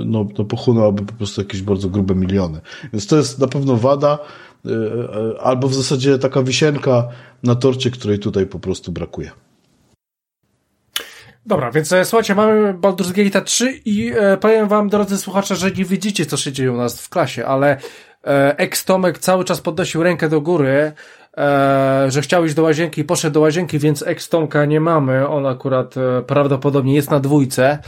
no, no pochłonęłaby po prostu jakieś bardzo grube miliony. Więc to jest na pewno wada, y, y, albo w zasadzie taka wisienka na torcie, której tutaj po prostu brakuje. Dobra, więc e, słuchajcie, mamy Baldur's Gate 3 i e, powiem wam, drodzy słuchacze, że nie widzicie, co się dzieje u nas w klasie, ale e, ex-Tomek cały czas podnosił rękę do góry, e, że chciał iść do łazienki i poszedł do łazienki, więc ex-Tomka nie mamy. On akurat e, prawdopodobnie jest na dwójce,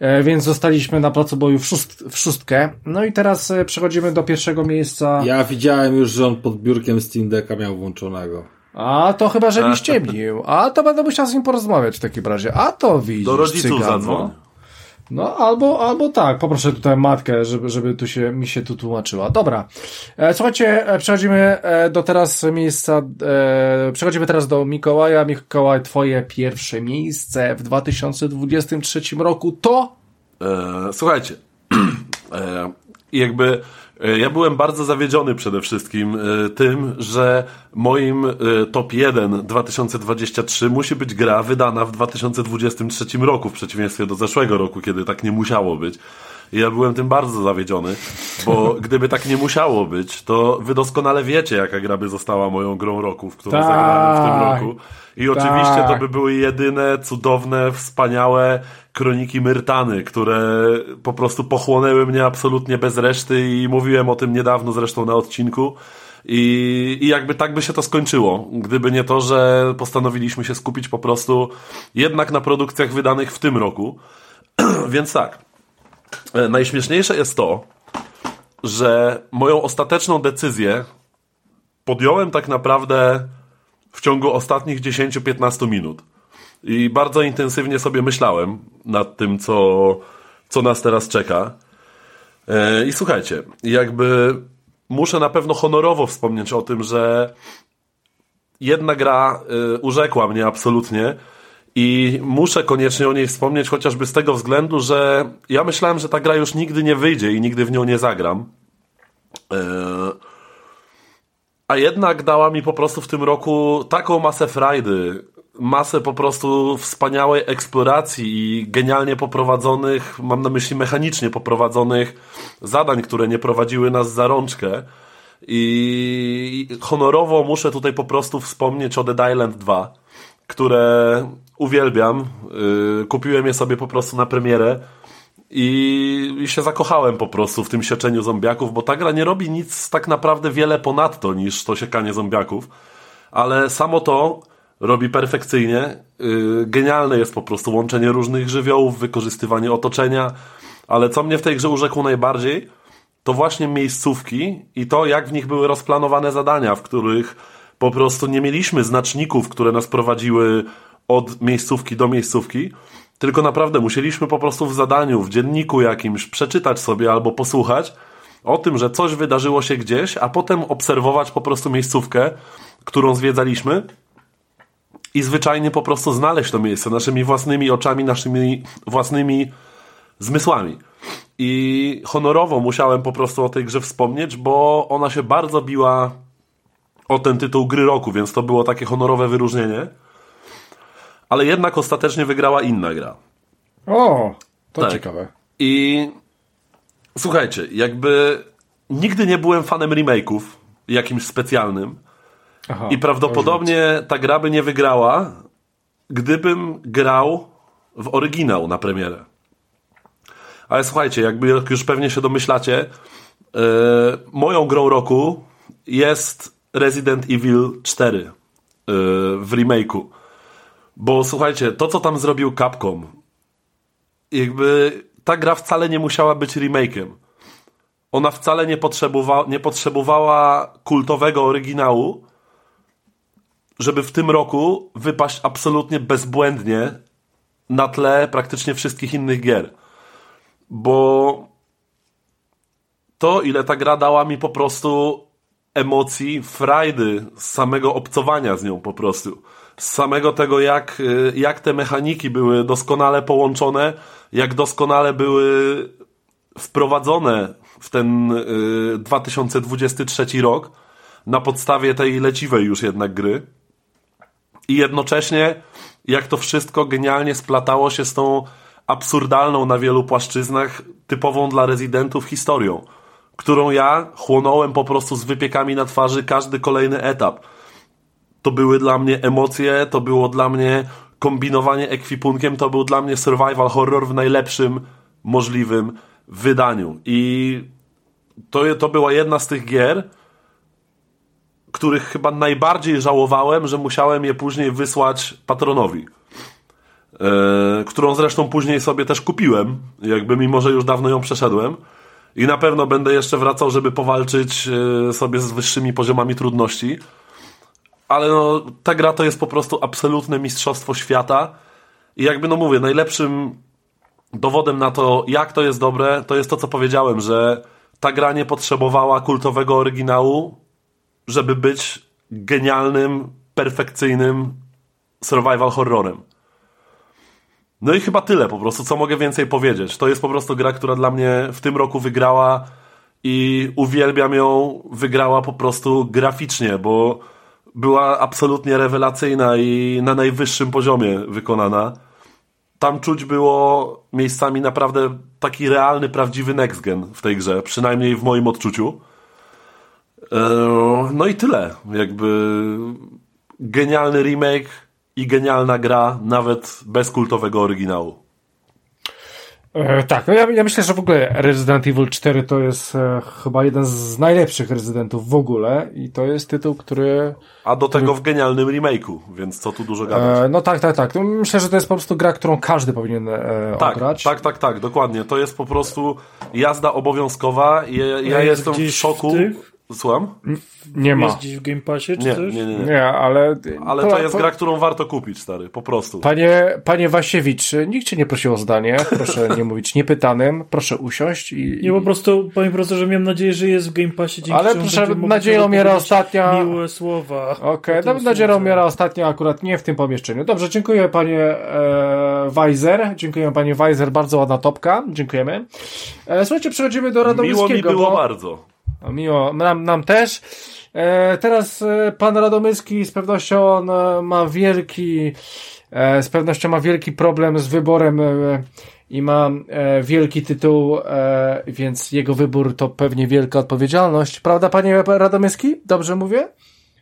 e, więc zostaliśmy na placu boju w, szóst w szóstkę. No i teraz e, przechodzimy do pierwszego miejsca. Ja widziałem już, że on pod biurkiem Steam Decka miał włączonego. A to chyba, że mi ściemnił. A to będę musiał z nim porozmawiać w takim razie. A to widzisz, Do rodziców cygano. zadzwoń. No, albo, albo tak. Poproszę tutaj matkę, żeby, żeby tu się, mi się tu tłumaczyła. Dobra. E, słuchajcie, e, przechodzimy e, do teraz miejsca, e, przechodzimy teraz do Mikołaja. Mikołaj, twoje pierwsze miejsce w 2023 roku to? E, słuchajcie, [CLEARS THROAT] e, jakby ja byłem bardzo zawiedziony przede wszystkim e, tym, że moim e, top 1 2023 musi być gra wydana w 2023 roku, w przeciwieństwie do zeszłego roku, kiedy tak nie musiało być. I ja byłem tym bardzo zawiedziony, bo [LAUGHS] gdyby tak nie musiało być, to wy doskonale wiecie, jaka gra by została moją grą roku, w którą Tak. zagrałem w tym roku. I oczywiście to Tak. by były jedyne, cudowne, wspaniałe kroniki Myrtany, które po prostu pochłonęły mnie absolutnie bez reszty i mówiłem o tym niedawno zresztą na odcinku. I, I jakby tak by się to skończyło, gdyby nie to, że postanowiliśmy się skupić po prostu jednak na produkcjach wydanych w tym roku. [CLEARS THROAT] Więc tak, e, najśmieszniejsze jest to, że moją ostateczną decyzję podjąłem tak naprawdę w ciągu ostatnich 10-15 minut. I bardzo intensywnie sobie myślałem nad tym, co, co nas teraz czeka. E, I słuchajcie, jakby muszę na pewno honorowo wspomnieć o tym, że jedna gra y, urzekła mnie absolutnie i muszę koniecznie o niej wspomnieć, chociażby z tego względu, że ja myślałem, że ta gra już nigdy nie wyjdzie i nigdy w nią nie zagram. E, a jednak dała mi po prostu w tym roku taką masę frajdy, masę po prostu wspaniałej eksploracji i genialnie poprowadzonych, mam na myśli mechanicznie poprowadzonych zadań, które nie prowadziły nas za rączkę. I honorowo muszę tutaj po prostu wspomnieć o Dead Island 2, które uwielbiam. Yy, Kupiłem je sobie po prostu na premierę i, i się zakochałem po prostu w tym sieczeniu zombiaków, bo ta gra nie robi nic tak naprawdę wiele ponadto niż to siekanie zombiaków, ale samo to robi perfekcyjnie. Yy, Genialne jest po prostu łączenie różnych żywiołów, wykorzystywanie otoczenia, ale co mnie w tej grze urzekło najbardziej, to właśnie miejscówki i to, jak w nich były rozplanowane zadania, w których po prostu nie mieliśmy znaczników, które nas prowadziły od miejscówki do miejscówki, tylko naprawdę musieliśmy po prostu w zadaniu, w dzienniku jakimś przeczytać sobie albo posłuchać o tym, że coś wydarzyło się gdzieś, a potem obserwować po prostu miejscówkę, którą zwiedzaliśmy i zwyczajnie po prostu znaleźć to miejsce naszymi własnymi oczami, naszymi własnymi zmysłami. I honorowo musiałem po prostu o tej grze wspomnieć, bo ona się bardzo biła o ten tytuł gry roku, więc to było takie honorowe wyróżnienie. Ale jednak ostatecznie wygrała inna gra. O, to Tak. ciekawe. I słuchajcie, jakby nigdy nie byłem fanem remake'ów jakimś specjalnym. Aha, I prawdopodobnie ta gra by nie wygrała, gdybym grał w oryginał na premierę. Ale słuchajcie, jakby jak już pewnie się domyślacie, yy, moją grą roku jest Resident Evil 4 yy, w remake'u. Bo słuchajcie, to co tam zrobił Capcom, jakby ta gra wcale nie musiała być remake'iem. Ona wcale nie, potrzebowa nie potrzebowała kultowego oryginału, żeby w tym roku wypaść absolutnie bezbłędnie na tle praktycznie wszystkich innych gier. Bo to, ile ta gra dała mi po prostu emocji, frajdy z samego obcowania z nią po prostu. Z samego tego, jak, y, jak te mechaniki były doskonale połączone, jak doskonale były wprowadzone w ten y, 2023 rok na podstawie tej leciwej już jednak gry. I jednocześnie, jak to wszystko genialnie splatało się z tą absurdalną na wielu płaszczyznach, typową dla rezydentów historią, którą ja chłonąłem po prostu z wypiekami na twarzy każdy kolejny etap. To były dla mnie emocje, to było dla mnie kombinowanie ekwipunkiem, to był dla mnie survival horror w najlepszym możliwym wydaniu. I to, to była jedna z tych gier, których chyba najbardziej żałowałem, że musiałem je później wysłać patronowi. Yy, którą zresztą później sobie też kupiłem, jakby mimo, że już dawno ją przeszedłem. I na pewno będę jeszcze wracał, żeby powalczyć yy, sobie z wyższymi poziomami trudności. Ale no, ta gra to jest po prostu absolutne mistrzostwo świata. I jakby no mówię, najlepszym dowodem na to, jak to jest dobre, to jest to, co powiedziałem, że ta gra nie potrzebowała kultowego oryginału, żeby być genialnym, perfekcyjnym survival horrorem. No i chyba tyle po prostu, co mogę więcej powiedzieć. To jest po prostu gra, która dla mnie w tym roku wygrała i uwielbiam ją. Wygrała po prostu graficznie, bo była absolutnie rewelacyjna i na najwyższym poziomie wykonana. tam czuć było miejscami naprawdę taki realny, prawdziwy next gen w tej grze, przynajmniej w moim odczuciu. E, no i tyle. Jakby genialny remake i genialna gra, nawet bez kultowego oryginału. E, tak, no ja, ja myślę, że w ogóle Resident Evil 4 to jest e, chyba jeden z najlepszych rezydentów w ogóle i to jest tytuł, który... A do tego w genialnym remake'u, więc co tu dużo gadać. E, no tak, tak, tak. No, myślę, że to jest po prostu gra, którą każdy powinien e, tak. Tak, tak, tak, dokładnie. To jest po prostu jazda obowiązkowa. Ja, ja jest jestem w szoku. w tych? Słucham? Nie ma. Jest gdzieś w Game Passie czy Nie, coś? nie, nie, nie. Nie, ale... Ale to jest gra, którą warto kupić, stary, po prostu. Panie, panie Wasiewicz, nikt cię nie prosił o zdanie. Proszę nie mówić niepytanym. Proszę usiąść i... Nie, po prostu, panie profesorze, miałem nadzieję, że jest w Game Passie, dzięki Ale proszę, będziemy mogli nadzieją sobie miera powiedzieć ostatnia- Miłe słowa. Okej, okay, nadzieją służę. miara ostatnio akurat nie w tym pomieszczeniu. Dobrze, dziękuję panie e, Weiser. Dziękuję panie Weiser, bardzo ładna topka. Dziękujemy. E, słuchajcie, przechodzimy do Radomyskiego. Miło mi było bo... bardzo. Miło, nam, nam też. E, teraz e, pan Radomyski z pewnością on e, ma wielki, e, z pewnością ma wielki problem z wyborem e, i ma e, wielki tytuł, więc jego wybór to pewnie wielka odpowiedzialność. Prawda, panie Radomyski? Dobrze mówię?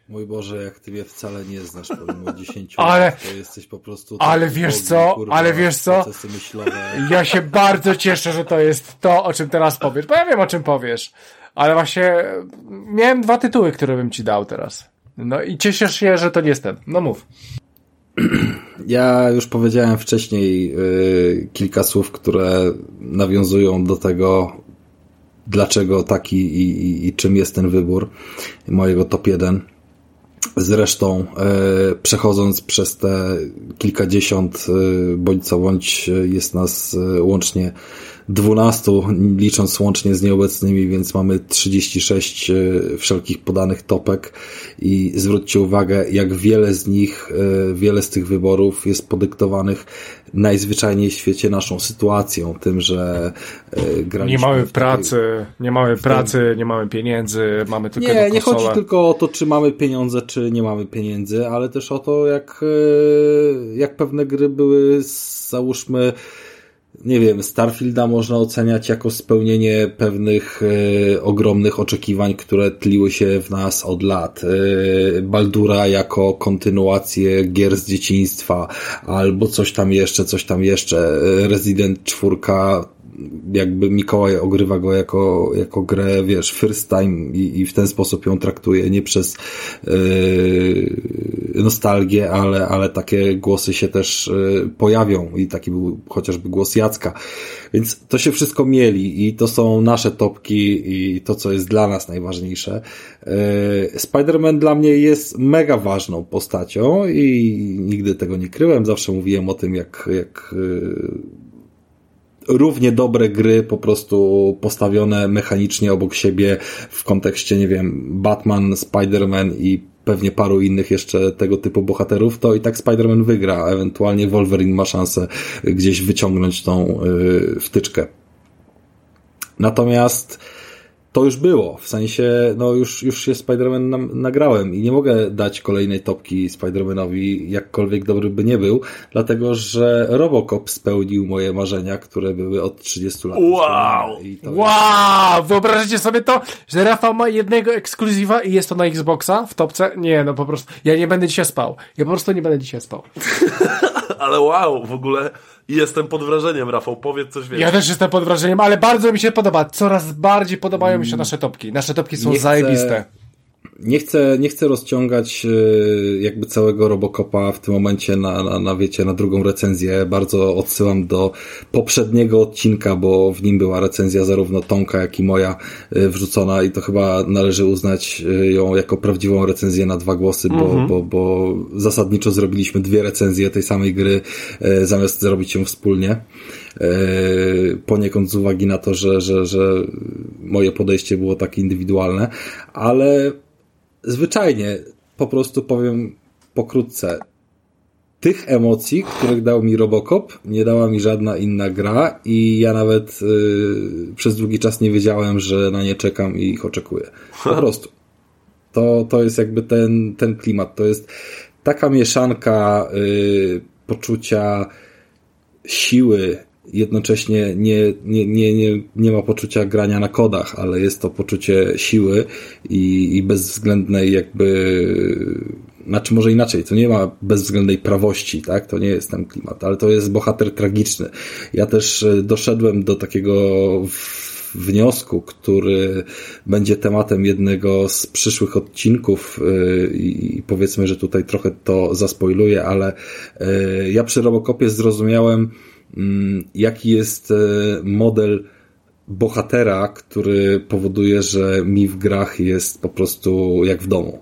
Mój Boże, jak ty mnie wcale nie znasz pomimo 10 [LAUGHS] Ale- lat, to jesteś po prostu... ale taki wiesz Bogi, co, kurwa, ale wiesz co? Myślowe. Ja się bardzo cieszę, że to jest to, o czym teraz powiesz, bo ja wiem, o czym powiesz. Ale właśnie e, miałem dwa tytuły, które bym ci dał teraz. No i cieszysz się, że to nie jest ten. No mów. [CLEARS THROAT] Ja już powiedziałem wcześniej y, kilka słów, które nawiązują do tego, dlaczego taki i, i, i czym jest ten wybór mojego top 1. Zresztą e, przechodząc przez te kilkadziesiąt, e, bądź co bądź e, jest nas e, łącznie 12, licząc łącznie z nieobecnymi, więc mamy 36 e, wszelkich podanych topek. I zwróćcie uwagę, jak wiele z nich, e, wiele z tych wyborów jest podyktowanych najzwyczajniej w świecie naszą sytuacją, tym, że e, graliśmy Nie mamy pracy, nie mamy pracy, nie mamy pieniędzy, mamy tylko nie, nie chodzi tylko o to, czy mamy pieniądze, czy nie mamy pieniędzy, ale też o to, jak, jak pewne gry były, załóżmy, nie wiem, Starfielda można oceniać jako spełnienie pewnych e, ogromnych oczekiwań, które tliły się w nas od lat. E, Baldura jako kontynuację gier z dzieciństwa, albo coś tam jeszcze, coś tam jeszcze. E, Resident 4 jakby Mikołaj ogrywa go jako, jako grę, wiesz, first time i, i w ten sposób ją traktuje, nie przez yy, nostalgię, ale, ale takie głosy się też yy, pojawią i taki był chociażby głos Jacka. Więc to się wszystko mieli i to są nasze topki i to, co jest dla nas najważniejsze. Yy, Spider-Man dla mnie jest mega ważną postacią i nigdy tego nie kryłem, zawsze mówiłem o tym, jak, jak yy, równie dobre gry, po prostu postawione mechanicznie obok siebie w kontekście, nie wiem, Batman, Spider-Man i pewnie paru innych jeszcze tego typu bohaterów, to i tak Spider-Man wygra, ewentualnie Wolverine ma szansę gdzieś wyciągnąć tą yy, wtyczkę. Natomiast to już było, w sensie, no już, już się Spider-Man nagrałem i nie mogę dać kolejnej topki Spider-Manowi, jakkolwiek dobry by nie był, dlatego, że Robocop spełnił moje marzenia, które były od 30 lat. Wow! I to Wow! Wyobrażacie sobie to, że Rafał ma jednego ekskluzywa i jest to na Xboxa w topce? Nie, no po prostu. Ja nie będę dzisiaj spał. Ja po prostu nie będę dzisiaj spał. [LAUGHS] Ale wow, w ogóle jestem pod wrażeniem, Rafał, powiedz coś więcej. Ja też jestem pod wrażeniem, ale bardzo mi się podoba. Coraz bardziej podobają mi się nasze topki. Nasze topki są Nie chcę- zajebiste. Nie chcę, nie chcę rozciągać e, jakby całego Robocopa w tym momencie na, na, na, wiecie, na drugą recenzję. Bardzo odsyłam do poprzedniego odcinka, bo w nim była recenzja zarówno Tomka, jak i moja e, wrzucona i to chyba należy uznać e, ją jako prawdziwą recenzję na dwa głosy, bo, bo, bo zasadniczo zrobiliśmy dwie recenzje tej samej gry, zamiast zrobić ją wspólnie. Poniekąd z uwagi na to, że, że, że moje podejście było takie indywidualne, ale zwyczajnie po prostu powiem pokrótce. Tych emocji, których dał mi Robocop, nie dała mi żadna inna gra i ja nawet y, przez długi czas nie wiedziałem, że na nie czekam i ich oczekuję. Po [LAUGHS] prostu. To, to jest jakby ten, ten klimat. To jest taka mieszanka y, poczucia siły, jednocześnie nie, nie, nie, nie, nie ma poczucia grania na kodach, ale jest to poczucie siły i, i bezwzględnej jakby znaczy może inaczej, to nie ma bezwzględnej prawości, tak? To nie jest ten klimat, ale to jest bohater tragiczny. Ja też e, doszedłem do takiego wniosku, który będzie tematem jednego z przyszłych odcinków e, i powiedzmy, że tutaj trochę to zaspoiluję, ale e, ja przy Robocopie zrozumiałem, jaki jest model bohatera, który powoduje, że mi w grach jest po prostu jak w domu.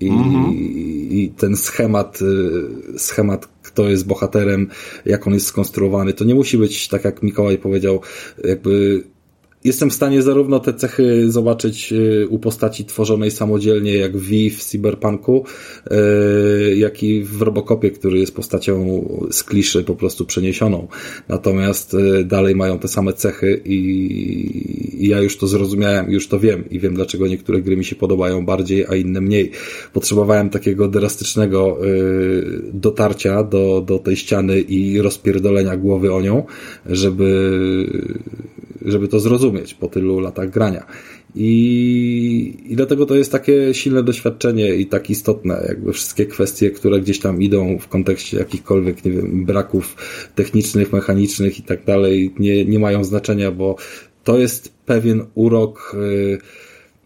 I, mhm. i ten schemat, y, schemat, kto jest bohaterem, jak on jest skonstruowany, to nie musi być, tak jak Mikołaj powiedział, jakby jestem w stanie zarówno te cechy zobaczyć y, u postaci tworzonej samodzielnie, jak w w Cyberpunku, y, jak i w Robocopie, który jest postacią z kliszy po prostu przeniesioną. Natomiast y, dalej mają te same cechy i ja już to zrozumiałem, już to wiem i wiem, dlaczego niektóre gry mi się podobają bardziej, a inne mniej. Potrzebowałem takiego drastycznego dotarcia do, do tej ściany i rozpierdolenia głowy o nią, żeby, żeby to zrozumieć po tylu latach grania. I, I dlatego to jest takie silne doświadczenie i tak istotne, jakby wszystkie kwestie, które gdzieś tam idą w kontekście jakichkolwiek, nie wiem, braków technicznych, mechanicznych i tak dalej, nie, nie mają znaczenia, bo to jest pewien urok. Yy,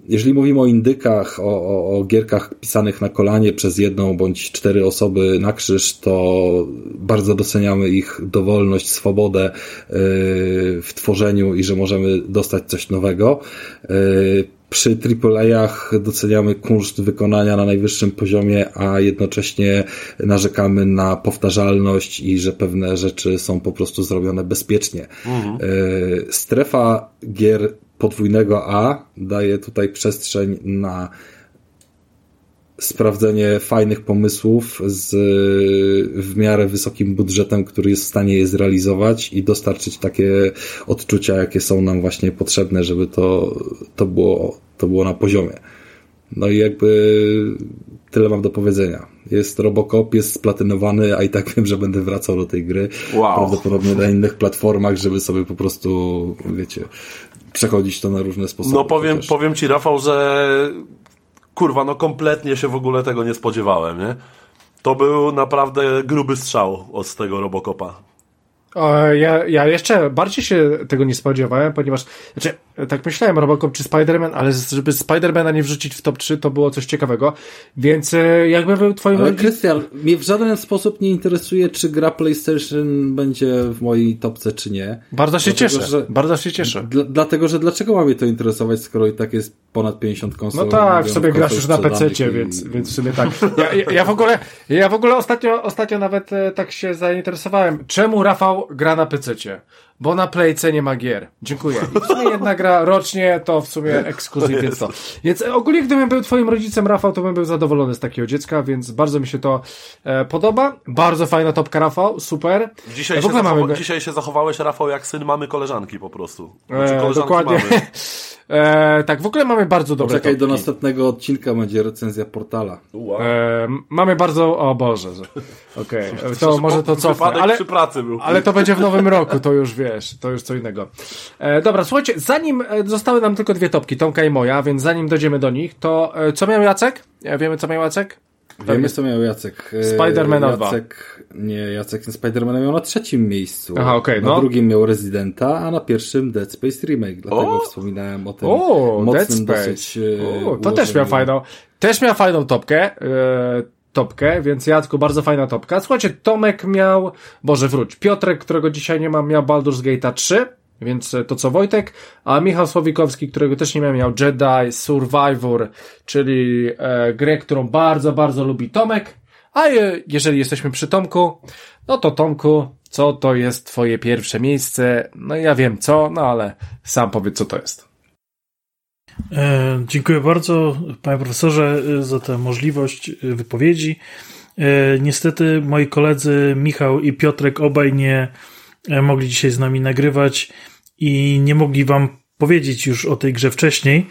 jeżeli mówimy o indykach, o, o, o, gierkach pisanych na kolanie przez jedną bądź cztery osoby na krzyż, to bardzo doceniamy ich dowolność, swobodę yy, w tworzeniu i że możemy dostać coś nowego. Yy, przy AAA-ach doceniamy kunszt wykonania na najwyższym poziomie, a jednocześnie narzekamy na powtarzalność i że pewne rzeczy są po prostu zrobione bezpiecznie. Mhm. Yy, strefa gier podwójnego A daje tutaj przestrzeń na sprawdzenie fajnych pomysłów z w miarę wysokim budżetem, który jest w stanie je zrealizować i dostarczyć takie odczucia, jakie są nam właśnie potrzebne, żeby to, to, było, to było na poziomie. No i jakby tyle mam do powiedzenia. Jest Robocop, jest splatynowany, a i tak wiem, że będę wracał do tej gry. Wow. Prawdopodobnie na innych platformach, żeby sobie po prostu, wiecie, przechodzić to na różne sposoby. No powiem, powiem ci Rafał, że kurwa, no kompletnie się w ogóle tego nie spodziewałem, nie? To był naprawdę gruby strzał od tego Robocopa. Ja, ja jeszcze bardziej się tego nie spodziewałem, ponieważ, znaczy, tak myślałem, Robocop czy Spider-Man, ale żeby Spider-Mana nie wrzucić w top 3, to było coś ciekawego, więc e, jakby był twoim... Ale Krystian, mnie w żaden sposób nie interesuje, czy gra PlayStation będzie w mojej topce, czy nie. Bardzo się dlatego, cieszę, że, bardzo się cieszę. dlatego, że dlaczego ma mnie to interesować, skoro i tak jest ponad 50 konsol? No tak, sobie grasz już na PC, i... więc, więc w sumie tak. Ja, ja, ja, w ogóle, ja w ogóle ostatnio, ostatnio nawet e, tak się zainteresowałem, czemu Rafał gra na PC? Bo na Playce nie ma gier. Dziękuję. I w sumie jedna gra rocznie to w sumie ekskluzyw jest to. Więc ogólnie gdybym był twoim rodzicem, Rafał, to bym był zadowolony z takiego dziecka, więc bardzo mi się to e, podoba. Bardzo fajna topka, Rafał, super. Dzisiaj, e, się, zachowa- mamy... dzisiaj się zachowałeś, Rafał, jak syn mamy koleżanki po prostu. Znaczy, e, dokładnie. Mamy. [LAUGHS] E, tak, w ogóle mamy bardzo dobre Czekaj, do następnego odcinka będzie recenzja portala. Wow. E, mamy bardzo... O Boże. Okej, okay. [LAUGHS] to może to cofnę. Ale, przy pracy był. ale to będzie w nowym roku, to już wiesz, to już co innego. E, dobra, słuchajcie, zanim e, zostały nam tylko dwie topki, Tomka i moja, więc zanim dojdziemy do nich, to e, co miał Jacek? Wiemy, co miał Jacek? Wiemy, co miał Jacek. Spidermana 2. Jacek, nie, Jacek Spidermana miał na trzecim miejscu. Aha, okej, okay, Na no. drugim miał Residenta, a na pierwszym Dead Space Remake. Dlatego o! wspominałem o tym o, mocnym dosyć o, To też miał fajną, też miał fajną topkę. Yy, topkę, więc Jacku, bardzo fajna topka. Słuchajcie, Tomek miał, Boże wróć, Piotrek, którego dzisiaj nie mam, miał Baldur's Gate 3, więc e, to co Wojtek, a Michał Słowikowski, którego też nie miał, miał Jedi Survivor, czyli e, grę, którą bardzo, bardzo lubi Tomek. A je, jeżeli jesteśmy przy Tomku, no to Tomku, co to jest twoje pierwsze miejsce? No ja wiem co, no ale sam powiedz co to jest. E, dziękuję bardzo, panie profesorze, za tę możliwość e, wypowiedzi. E, niestety moi koledzy Michał i Piotrek obaj nie mogli dzisiaj z nami nagrywać i nie mogli wam powiedzieć już o tej grze wcześniej,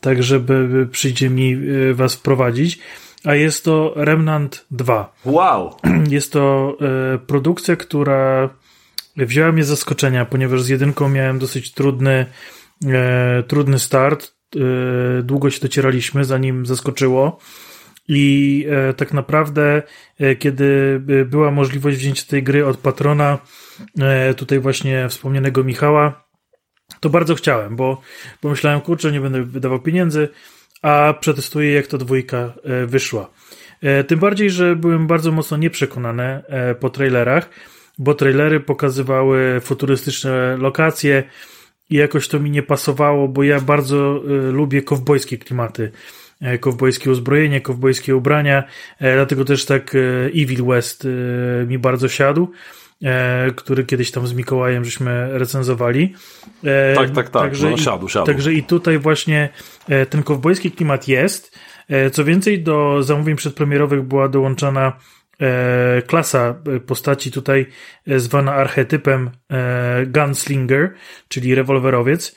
tak żeby przyjdzie mi was wprowadzić. a jest to Remnant 2. Wow! [CLEARS THROAT] Jest to e, produkcja, która wzięła mnie z zaskoczenia, ponieważ z jedynką miałem dosyć trudny, e, trudny start. E, długo się docieraliśmy, zanim zaskoczyło. I e, tak naprawdę, e, kiedy e, była możliwość wzięcia tej gry od patrona, e, tutaj właśnie wspomnianego Michała, to bardzo chciałem, bo pomyślałem, kurczę, nie będę wydawał pieniędzy, a przetestuję, jak ta dwójka e, wyszła. E, Tym bardziej, że byłem bardzo mocno nieprzekonany e, po trailerach, bo trailery pokazywały futurystyczne lokacje i jakoś to mi nie pasowało, bo ja bardzo e, lubię kowbojskie klimaty, e, kowbojskie uzbrojenie, kowbojskie ubrania, e, dlatego też tak e, Evil West e, mi bardzo siadł, e, który kiedyś tam z Mikołajem żeśmy recenzowali. E, Tak, tak, tak, Także, no, i- siadł, siadł. Także i tutaj właśnie e, ten kowbojski klimat jest. E, Co więcej, do zamówień przedpremierowych była dołączona e, klasa e, postaci tutaj e, zwana archetypem e, Gunslinger, czyli rewolwerowiec.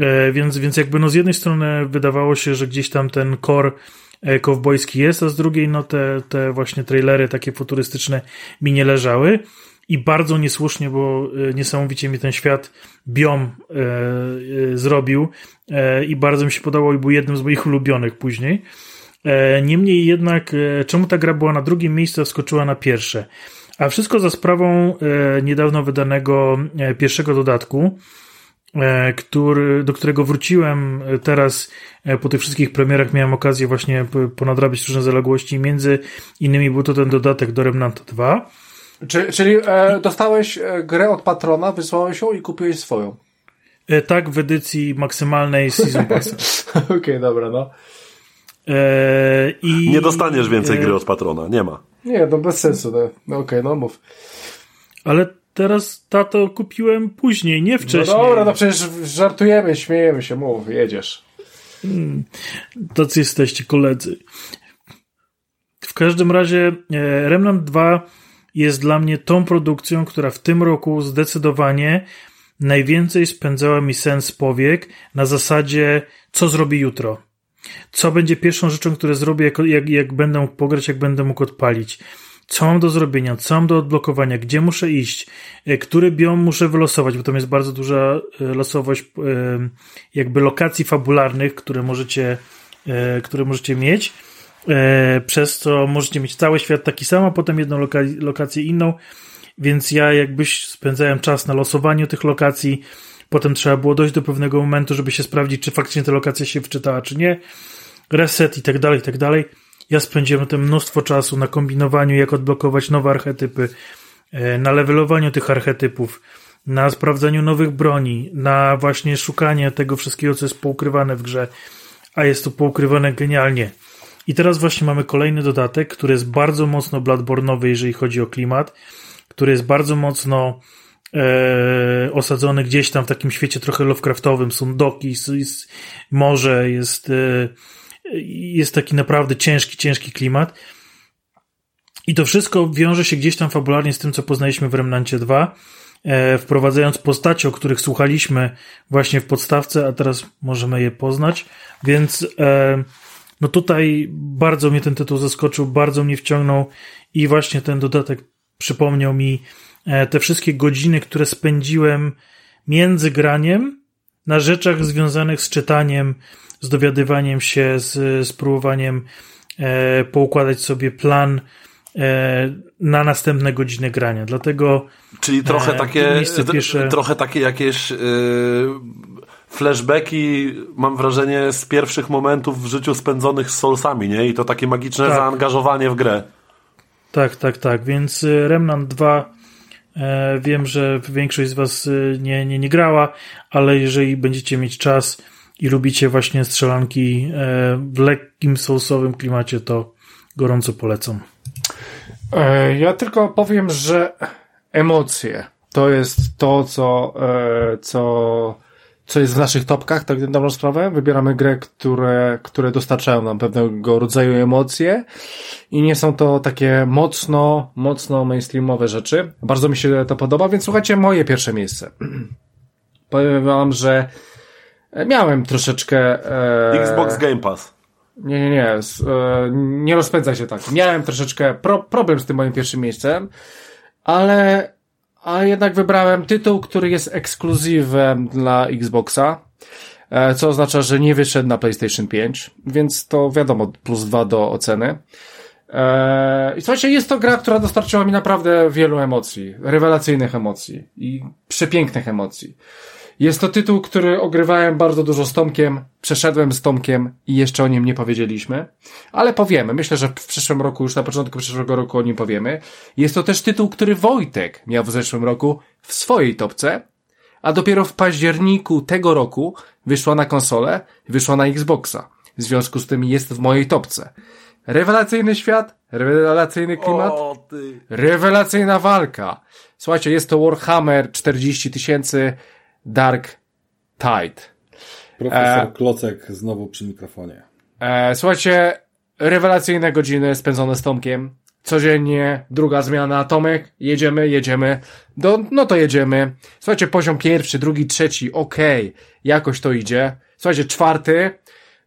E, Więc, więc jakby no z jednej strony wydawało się, że gdzieś tam ten core e, kowbojski jest, a z drugiej no te, te właśnie trailery takie futurystyczne mi nie leżały. I bardzo niesłusznie, bo e, niesamowicie mi ten świat biom e, e, zrobił i bardzo mi się podobał i był jednym z moich ulubionych później. Niemniej jednak, czemu ta gra była na drugim miejscu, a wskoczyła na pierwsze? A wszystko za sprawą niedawno wydanego pierwszego dodatku, który, do którego wróciłem teraz po tych wszystkich premierach. Miałem okazję właśnie p- ponadrabiać różne zaległości. Między innymi był to ten dodatek do Remnanta 2. Czy, czyli e, dostałeś e, grę od patrona, wysłałeś ją i kupiłeś swoją. E, Tak, w edycji maksymalnej Season Passa. [LAUGHS] Okej, dobra, no. E, i, Nie dostaniesz więcej e, gry od patrona, nie ma. Nie, no bez sensu. No, no okej, no mów. Ale teraz tato kupiłem później, nie No wcześniej. dobra, no przecież żartujemy, śmiejemy się, mów, jedziesz. Tacy jesteście koledzy. W każdym razie e, Remnant 2 jest dla mnie tą produkcją, która w tym roku zdecydowanie najwięcej spędzała mi sens powiek na zasadzie co zrobię jutro. Co będzie pierwszą rzeczą, które zrobię, jak, jak, jak będę mógł pograć, jak będę mógł odpalić. Co mam do zrobienia, co mam do odblokowania, gdzie muszę iść, e, który biom muszę wylosować, bo tam jest bardzo duża e, losowość e, jakby lokacji fabularnych, które możecie, które możecie mieć, przez co możecie mieć cały świat taki sam, a potem jedną loka- lokację inną, więc ja jakbyś spędzałem czas na losowaniu tych lokacji, potem trzeba było dojść do pewnego momentu, żeby się sprawdzić, czy faktycznie ta lokacja się wczytała, czy nie, reset i tak dalej, i tak dalej. Ja spędziłem tym mnóstwo czasu na kombinowaniu, jak odblokować nowe archetypy, e, na levelowaniu tych archetypów, na sprawdzaniu nowych broni, na właśnie szukanie tego wszystkiego, co jest poukrywane w grze, a jest to poukrywane genialnie. I teraz właśnie mamy kolejny dodatek, który jest bardzo mocno Bloodborne'owy, jeżeli chodzi o klimat, który jest bardzo mocno e, osadzony gdzieś tam w takim świecie trochę Lovecraftowym. Są doki, s- jest morze, jest, e, jest taki naprawdę ciężki, ciężki klimat. I to wszystko wiąże się gdzieś tam fabularnie z tym, co poznaliśmy w Remnancie 2, e, wprowadzając postacie, o których słuchaliśmy właśnie w podstawce, a teraz możemy je poznać. Więc e, no tutaj bardzo mnie ten tytuł zaskoczył, bardzo mnie wciągnął i właśnie ten dodatek przypomniał mi e, te wszystkie godziny, które spędziłem między graniem na rzeczach związanych z czytaniem, z dowiadywaniem się, z, z próbowaniem e, poukładać sobie plan e, na następne godziny grania. Dlatego Czyli trochę e, takie, pierwsze- trochę takie jakieś yy, flashbacki, mam wrażenie, z pierwszych momentów w życiu spędzonych z Soulsami, nie? I to takie magiczne Tak. zaangażowanie w grę. Tak, tak, tak. Więc y, Remnant 2 e, wiem, że większość z Was y, nie, nie, nie grała, ale jeżeli będziecie mieć czas i lubicie właśnie strzelanki e, w lekkim sousowym klimacie, to gorąco polecam. E, Ja tylko powiem, że emocje to jest to, co, e, co, co jest w naszych topkach, tak na dobrą sprawę. Wybieramy grę, które, które dostarczają nam pewnego rodzaju emocje i nie są to takie mocno, mocno mainstreamowe rzeczy. Bardzo mi się to podoba, więc słuchajcie, moje pierwsze miejsce. [CLEARS THROAT] Powiem wam, że miałem troszeczkę... E, Xbox Game Pass. Nie, nie, nie. E, nie rozpędzaj się tak. Miałem troszeczkę pro, problem z tym moim pierwszym miejscem, ale, a jednak wybrałem tytuł, który jest ekskluzywem dla Xboxa, e, co oznacza, że nie wyszedł na PlayStation 5, więc to wiadomo, plus dwa do oceny. E, I słuchajcie, jest to gra, która dostarczyła mi naprawdę wielu emocji, rewelacyjnych emocji i przepięknych emocji. Jest to tytuł, który ogrywałem bardzo dużo z Tomkiem, przeszedłem z Tomkiem i jeszcze o nim nie powiedzieliśmy, ale powiemy. Myślę, że w przyszłym roku, już na początku przyszłego roku o nim powiemy. Jest to też tytuł, który Wojtek miał w zeszłym roku w swojej topce, a dopiero w październiku tego roku wyszła na konsolę, wyszła na Xboxa. W związku z tym jest w mojej topce. Rewelacyjny świat, rewelacyjny klimat, O, rewelacyjna walka. Słuchajcie, jest to Warhammer 40 tysięcy Dark Tide. Profesor E. Klocek znowu przy mikrofonie. E, słuchajcie, rewelacyjne godziny spędzone z Tomkiem. Codziennie druga zmiana. Tomek, jedziemy, jedziemy. Do, no to jedziemy. Słuchajcie, poziom pierwszy, drugi, trzeci, okej. Jakoś to idzie. Słuchajcie, czwarty.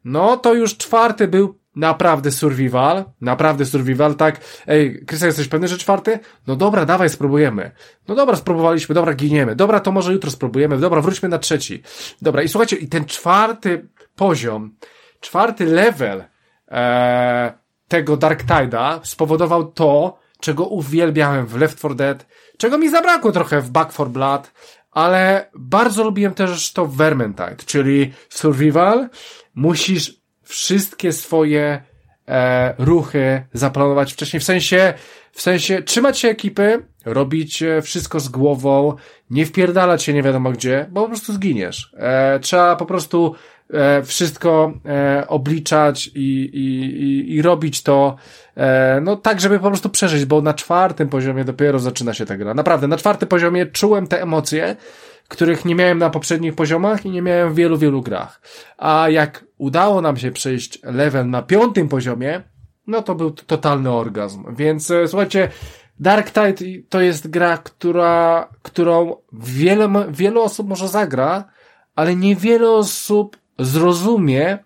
No to już czwarty był naprawdę survival. Naprawdę survival, tak. Ej, Krystian, jesteś pewny, że czwarty? No dobra, dawaj, spróbujemy. No dobra, spróbowaliśmy, dobra, giniemy. Dobra, to może jutro spróbujemy. Dobra, wróćmy na trzeci. Dobra, i słuchajcie, i ten czwarty poziom, czwarty level e, tego Dark Tide'a spowodował to, czego uwielbiałem w Left 4 Dead, czego mi zabrakło trochę w Back 4 Blood, ale bardzo lubiłem też to Vermintide, czyli survival. Musisz wszystkie swoje e, ruchy zaplanować wcześniej, w sensie, w sensie trzymać się ekipy, robić e, wszystko z głową, nie wpierdalać się nie wiadomo gdzie, bo po prostu zginiesz. E, trzeba po prostu e, wszystko e, obliczać i, i, i, i robić to e, no tak, żeby po prostu przeżyć, bo na czwartym poziomie dopiero zaczyna się ta gra. Naprawdę, na czwartym poziomie czułem te emocje, których nie miałem na poprzednich poziomach i nie miałem w wielu, wielu grach. A jak udało nam się przejść level na piątym poziomie, no to był totalny orgazm. Więc e, słuchajcie, Dark Tide to jest gra, która, którą wiele, wielu osób może zagra, ale niewiele osób zrozumie,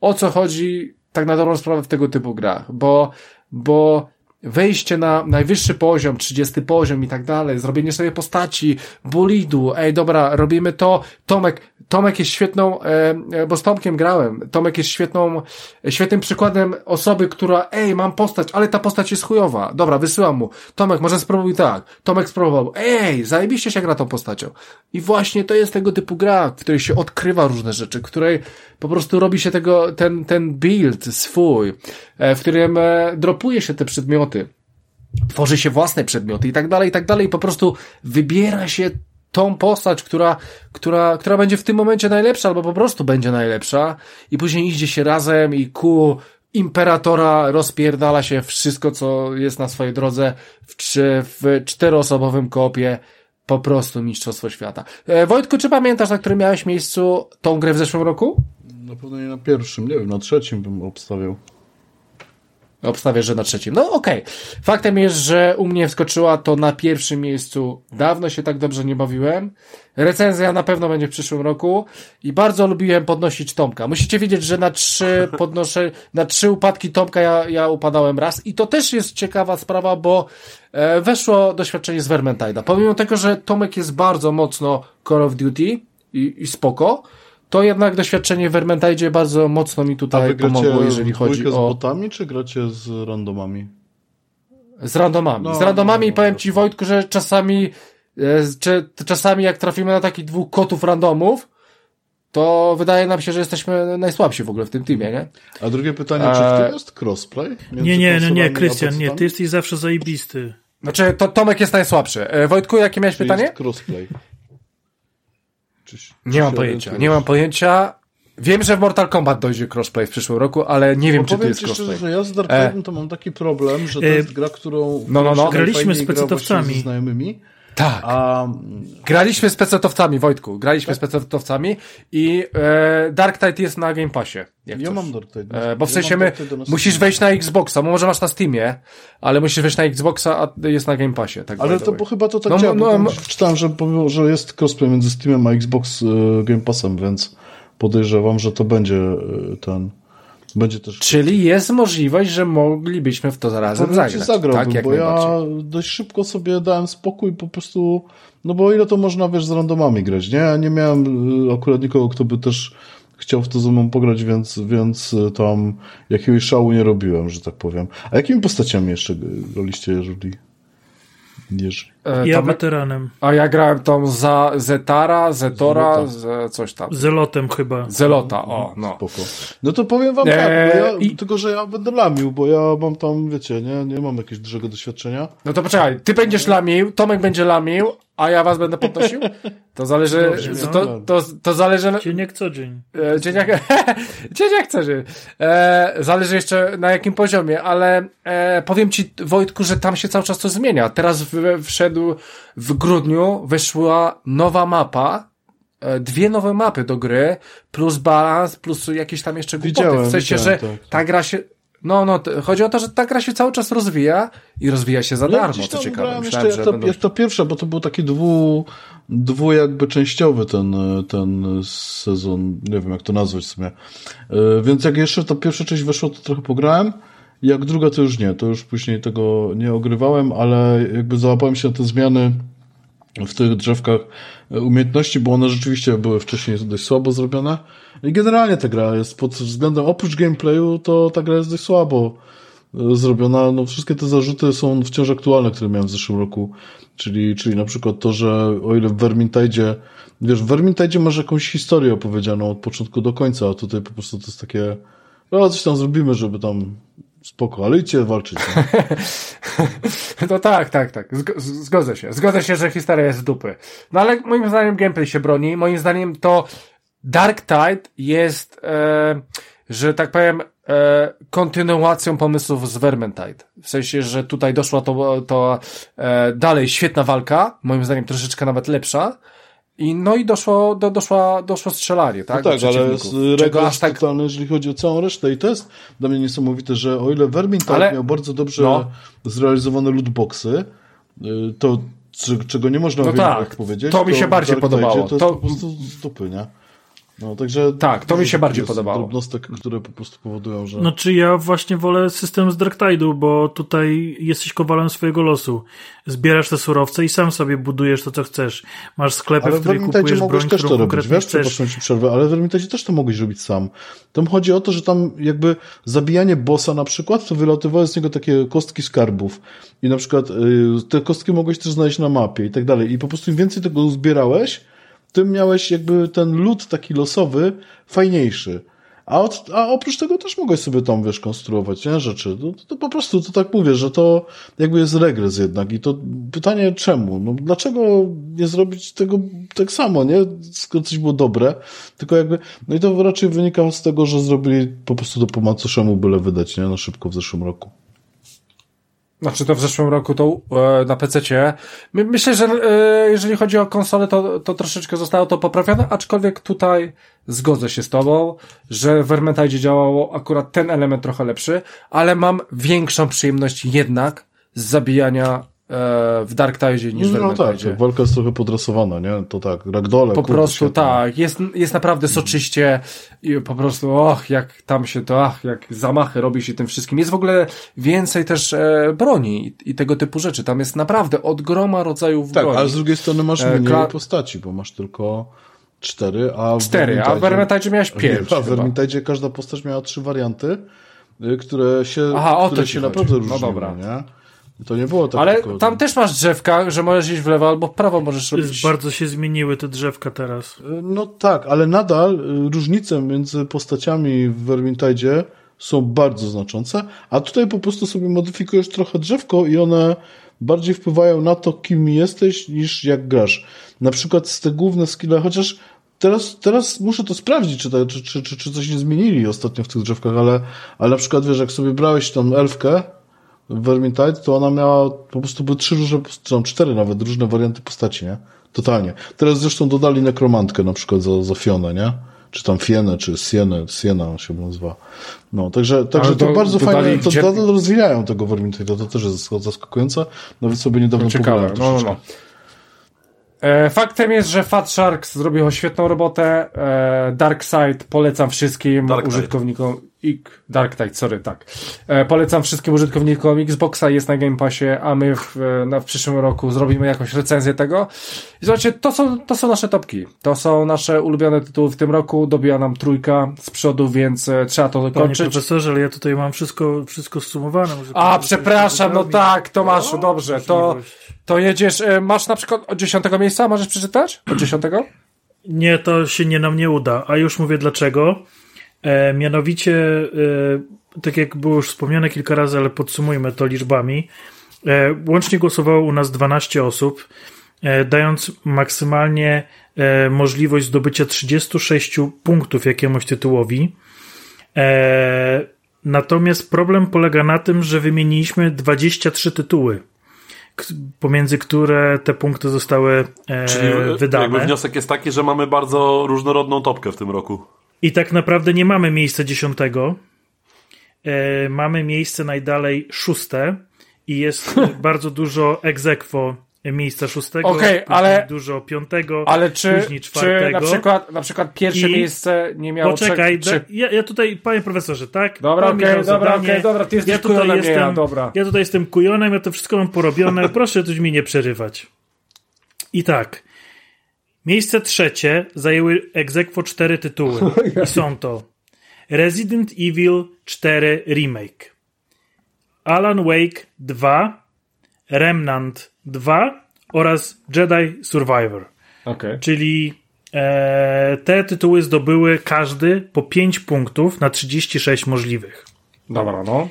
o co chodzi tak na dobrą sprawę w tego typu grach, bo, bo wejście na najwyższy poziom, 30 poziom i tak dalej, zrobienie sobie postaci, bolidu, ej dobra, robimy to, Tomek, Tomek jest świetną, e, e, bo z Tomkiem grałem, Tomek jest świetną, świetnym przykładem osoby, która, ej, mam postać, ale ta postać jest chujowa, dobra, wysyłam mu, Tomek, może spróbuj tak, Tomek spróbował, ej, zajebiście się gra tą postacią. I właśnie to jest tego typu gra, w której się odkrywa różne rzeczy, w której po prostu robi się tego, ten, ten build swój, e, w którym e, dropuje się te przedmioty, tworzy się własne przedmioty i tak dalej, i tak dalej, po prostu wybiera się tą postać, która, która, która będzie w tym momencie najlepsza, albo po prostu będzie najlepsza, i później idzie się razem i ku imperatora rozpierdala się wszystko, co jest na swojej drodze w, trzy, w czteroosobowym kopie, po prostu mistrzostwo świata. E, Wojtku, czy pamiętasz, na którym miałeś miejscu tą grę w zeszłym roku? Na pewno nie na pierwszym, nie wiem, na trzecim bym obstawiał. Obstawiasz, że na trzecim. No okej. Faktem jest, że u mnie wskoczyła to na pierwszym miejscu. Dawno się tak dobrze nie bawiłem. Recenzja na pewno będzie w przyszłym roku i bardzo lubiłem podnosić Tomka. Musicie wiedzieć, że na trzy [LAUGHS] podnoszę, na trzy upadki Tomka ja, ja upadałem raz i to też jest ciekawa sprawa, bo e, weszło doświadczenie z Vermintide'a. Pomimo tego, że Tomek jest bardzo mocno Call of Duty i, i spoko, to jednak doświadczenie w Vermintide bardzo mocno mi A tutaj pomogło, jeżeli chodzi o... z botami, czy gracie z randomami? Z randomami. No, z randomami no, no, powiem no. ci Wojtku, że czasami, e, czy, czasami jak trafimy na takich dwóch kotów randomów, to wydaje nam się, że jesteśmy najsłabsi w ogóle w tym teamie, nie? A drugie pytanie, czy w tym jest crossplay? Nie, nie, no nie, a Krystian, nie, ty jesteś zawsze zajebisty. Znaczy, to Tomek jest najsłabszy. E, Wojtku, jakie miałeś Czy pytanie? jest crossplay? Czy, czy Nie mam pojęcia. Nie mam pojęcia. Wiem, że w Mortal Kombat dojdzie crossplay w przyszłym roku, ale nie wiem, Bo czy to jest ci szczerze, crossplay. że ja z Dark E. To mam taki problem, że to E. jest gra, którą No, no, no. Graliśmy z pecetowcami. znajomymi, Tak. a Graliśmy z pecetowcami, Wojtku. Graliśmy z pecetowcami i e, Dark Tide jest na Game Passie. Jak ja coś. mam Dark Tide. E, bo w Ja sensie my, musisz wejść na Xboxa, bo może masz na Steamie, ale musisz wejść na Xboxa, a jest na Game Passie. Tak Ale to bo chyba to tak No, działa, no, no. czytałem, że, że jest crossplay między Steamem a Xbox e, Game Passem, więc podejrzewam, że to będzie e, ten Będzie też... Czyli jest możliwość, że moglibyśmy w to razem Powiem zagrać. zagrałbym, tak, jak bo ja dość szybko sobie dałem spokój, po prostu, no bo o ile to można, wiesz, z randomami grać, nie? Ja nie miałem y, akurat nikogo, kto by też chciał w to ze mną pograć, więc, więc y, tam jakiegoś szału nie robiłem, że tak powiem. A jakimi postaciami jeszcze graliście, jeżeli... jeżeli... E, Ja Tomek? weteranem. A ja grałem tą za Zetara, Zetora, Zelota. coś tam. Zelotem chyba. Zelota, o, no. Spoko. No to powiem wam tak, Eee, bo ja, i- tylko że ja będę lamił, bo ja mam tam, wiecie, nie, nie mam jakiegoś dużego doświadczenia. No to poczekaj, ty będziesz lamił, Tomek będzie lamił, a ja was będę podnosił? To zależy, Dobrze, no. to, to, to zależy, Dzień jak co dzień. E, Dzień jak, [LAUGHS] dzień jak chcesz. E, zależy jeszcze na jakim poziomie, ale e, powiem ci Wojtku, że tam się cały czas to zmienia. Teraz w, w grudniu, wyszła nowa mapa, e, dwie nowe mapy do gry, plus balans, plus jakieś tam jeszcze głupoty. Widziałem, w sensie, że tak, tak. ta gra się no, no, chodzi o to, że ta gra się cały czas rozwija i rozwija się za No ja darmo, gdzieś co ciekawe. Myślałem, jeszcze jak to, będą... jak to pierwsze, bo to był taki dwu, dwu jakby częściowy ten, ten sezon, nie wiem jak to nazwać w sumie. E, Więc jak jeszcze ta pierwsza część weszła, to trochę pograłem. Jak druga to już nie, to już później tego nie ogrywałem, ale jakby załapałem się na te zmiany w tych drzewkach e, umiejętności, bo one rzeczywiście były wcześniej dość słabo zrobione. I generalnie ta gra jest pod względem, oprócz gameplayu, to ta gra jest dość słabo e, zrobiona. No, wszystkie te zarzuty są wciąż aktualne, które miałem w zeszłym roku. Czyli, czyli na przykład to, że o ile w Vermintide, wiesz, w Vermintide masz jakąś historię opowiedzianą od początku do końca, a tutaj po prostu to jest takie, no coś tam zrobimy, żeby tam spoko, ale idźcie walczyć. No. [LAUGHS] No tak, tak, tak. Zgodzę się. Zgodzę się, że historia jest z dupy. No ale moim zdaniem gameplay się broni. Moim zdaniem to Dark Tide jest, e, że tak powiem, e, kontynuacją pomysłów z Vermintide. W sensie, że tutaj doszła to, to e, dalej świetna walka, moim zdaniem troszeczkę nawet lepsza. I no i doszło, do, doszła, doszło strzelanie, tak? No tak, ale regres tak totalny, jeżeli chodzi o całą resztę i to jest dla mnie niesamowite, że o ile Vermintide Ale- miał bardzo dobrze no. zrealizowane lootboxy, y, to czego nie można No tak, powiedzieć, to mi się bardziej podobało. To To- po prostu dupy, nie? No, także Tak, to mi się bardziej jest podobało. drobnostek, które po prostu powodują, że... No czy ja właśnie wolę system z Dark Tide'u, bo tutaj jesteś kowalem swojego losu. Zbierasz te surowce i sam sobie budujesz to, co chcesz. Masz sklepy, Ale w których kupujesz broń, też którą to robić, wiesz, chcesz. przepraszam ci przerwę, ale w Vermintide też to mogłeś robić sam. Tam chodzi o to, że tam jakby zabijanie bossa na przykład, to wylatywały z niego takie kostki skarbów i na przykład y, te kostki mogłeś też znaleźć na mapie i tak dalej i po prostu im więcej tego zbierałeś, tym miałeś jakby ten lód taki losowy fajniejszy. A, od, a oprócz tego też mogłeś sobie tam, wiesz, konstruować nie? rzeczy. To, to po prostu, to tak mówię, że to jakby jest regres jednak. I to pytanie czemu? No dlaczego nie zrobić tego tak samo, nie? Skoro coś było dobre, tylko jakby, no i to raczej wynika z tego, że zrobili po prostu to po macoszemu byle wydać, nie? Na szybko w zeszłym roku. Znaczy to w zeszłym roku to e, na PC-cie. My, myślę, że e, jeżeli chodzi o konsolę, to, to troszeczkę zostało to poprawione, aczkolwiek tutaj zgodzę się z tobą, że w Vermintide działało akurat ten element trochę lepszy, ale mam większą przyjemność jednak z zabijania w Dark Tide niż w No tak, walka jest trochę podrasowana, nie? To tak, ragdole. Po prostu tak, jest, jest naprawdę soczyście i po prostu, och, jak tam się to, ach, jak zamachy robi się tym wszystkim. Jest w ogóle więcej też e, broni i, i tego typu rzeczy. Tam jest naprawdę od groma rodzajów Tak, broni. ale z drugiej strony masz E, mniej kla- postaci, bo masz tylko cztery, a w Cztery, a w Vermintide miałeś [LAUGHS] pięć a w. Vermintide każda postać miała trzy warianty, y, które się, Aha, które się naprawdę No różniły, dobra. nie? To nie było tak Ale tylko... tam też masz drzewka, że możesz iść w lewo albo w prawo możesz robić. Jest, bardzo się zmieniły te drzewka teraz. No tak, ale nadal y, różnice między postaciami w Vermintide są bardzo znaczące, a tutaj po prostu sobie modyfikujesz trochę drzewko i one bardziej wpływają na to, kim jesteś, niż jak grasz. Na przykład z te główne skille, chociaż teraz, teraz muszę to sprawdzić, czy, czy, czy, czy, coś nie zmienili ostatnio w tych drzewkach, ale, ale na przykład wiesz, jak sobie brałeś tam elfkę Vermintide, to ona miała po prostu były trzy różne, czy tam cztery nawet różne warianty postaci, nie? Totalnie. Teraz zresztą dodali nekromantkę na przykład za, za Fionę, nie? Czy tam Fienę, czy Sienę, Siena się nazywa. No, także, także Ale to do- bardzo dodali fajnie, to gdzie- nadal rozwijają tego Vermintide, to też jest zaskakujące. Nawet sobie niedawno Ciekawe, no, no, no. E, faktem jest, że Fat Shark zrobił świetną robotę. E, Dark Side polecam wszystkim Dark Side. użytkownikom Ik, Dark Tide, sorry, tak. E, polecam wszystkim użytkownikom Xboxa, jest na Game Passie, a my w, e, na, w przyszłym roku zrobimy jakąś recenzję tego. I zobaczcie, to są, to są nasze topki. To są nasze ulubione tytuły w tym roku. Dobiła nam trójka z przodu, więc e, trzeba to Panie dokończyć. profesorze, ale ja tutaj mam wszystko, wszystko zsumowane. A, przepraszam, no tak, Tomaszu, dobrze, to, to jedziesz, e, masz na przykład od dziesiątego miejsca, możesz przeczytać? Od dziesiątego? Nie, to się nie nam nie uda, a już mówię dlaczego. E, mianowicie, e, tak jak było już wspomniane kilka razy, ale podsumujmy to liczbami. E, łącznie głosowało u nas 12 osób, dając maksymalnie możliwość zdobycia 36 punktów jakiemuś tytułowi. Natomiast problem polega na tym, że wymieniliśmy 23 tytuły, pomiędzy które te punkty zostały Czyli wydane. jakby wniosek jest taki, że mamy bardzo różnorodną topkę w tym roku. I tak naprawdę nie mamy miejsca dziesiątego. E, mamy miejsce najdalej szóste i jest [LAUGHS] bardzo dużo egzekwo miejsca szóstego, później ale- dużo piątego, Ale czy, później czy czwartego. na przykład, na przykład pierwsze I- miejsce nie miało Poczekaj, da, ja, ja tutaj, panie profesorze, tak? Dobra, okej, dał dobra, okej, dobra, ty jesteś ja tutaj jestem, ja, dobra. Ja tutaj jestem kujonem, ja to wszystko mam porobione, [LAUGHS] proszę tu mi nie przerywać. I tak, miejsce trzecie zajęły egzekwo cztery tytuły [LAUGHS] i są to Resident Evil 4 Remake, Alan Wake 2, Remnant 2 oraz Jedi Survivor. Okej. Czyli e, te tytuły zdobyły każdy po 5 punktów na 36 możliwych. Dobra, no.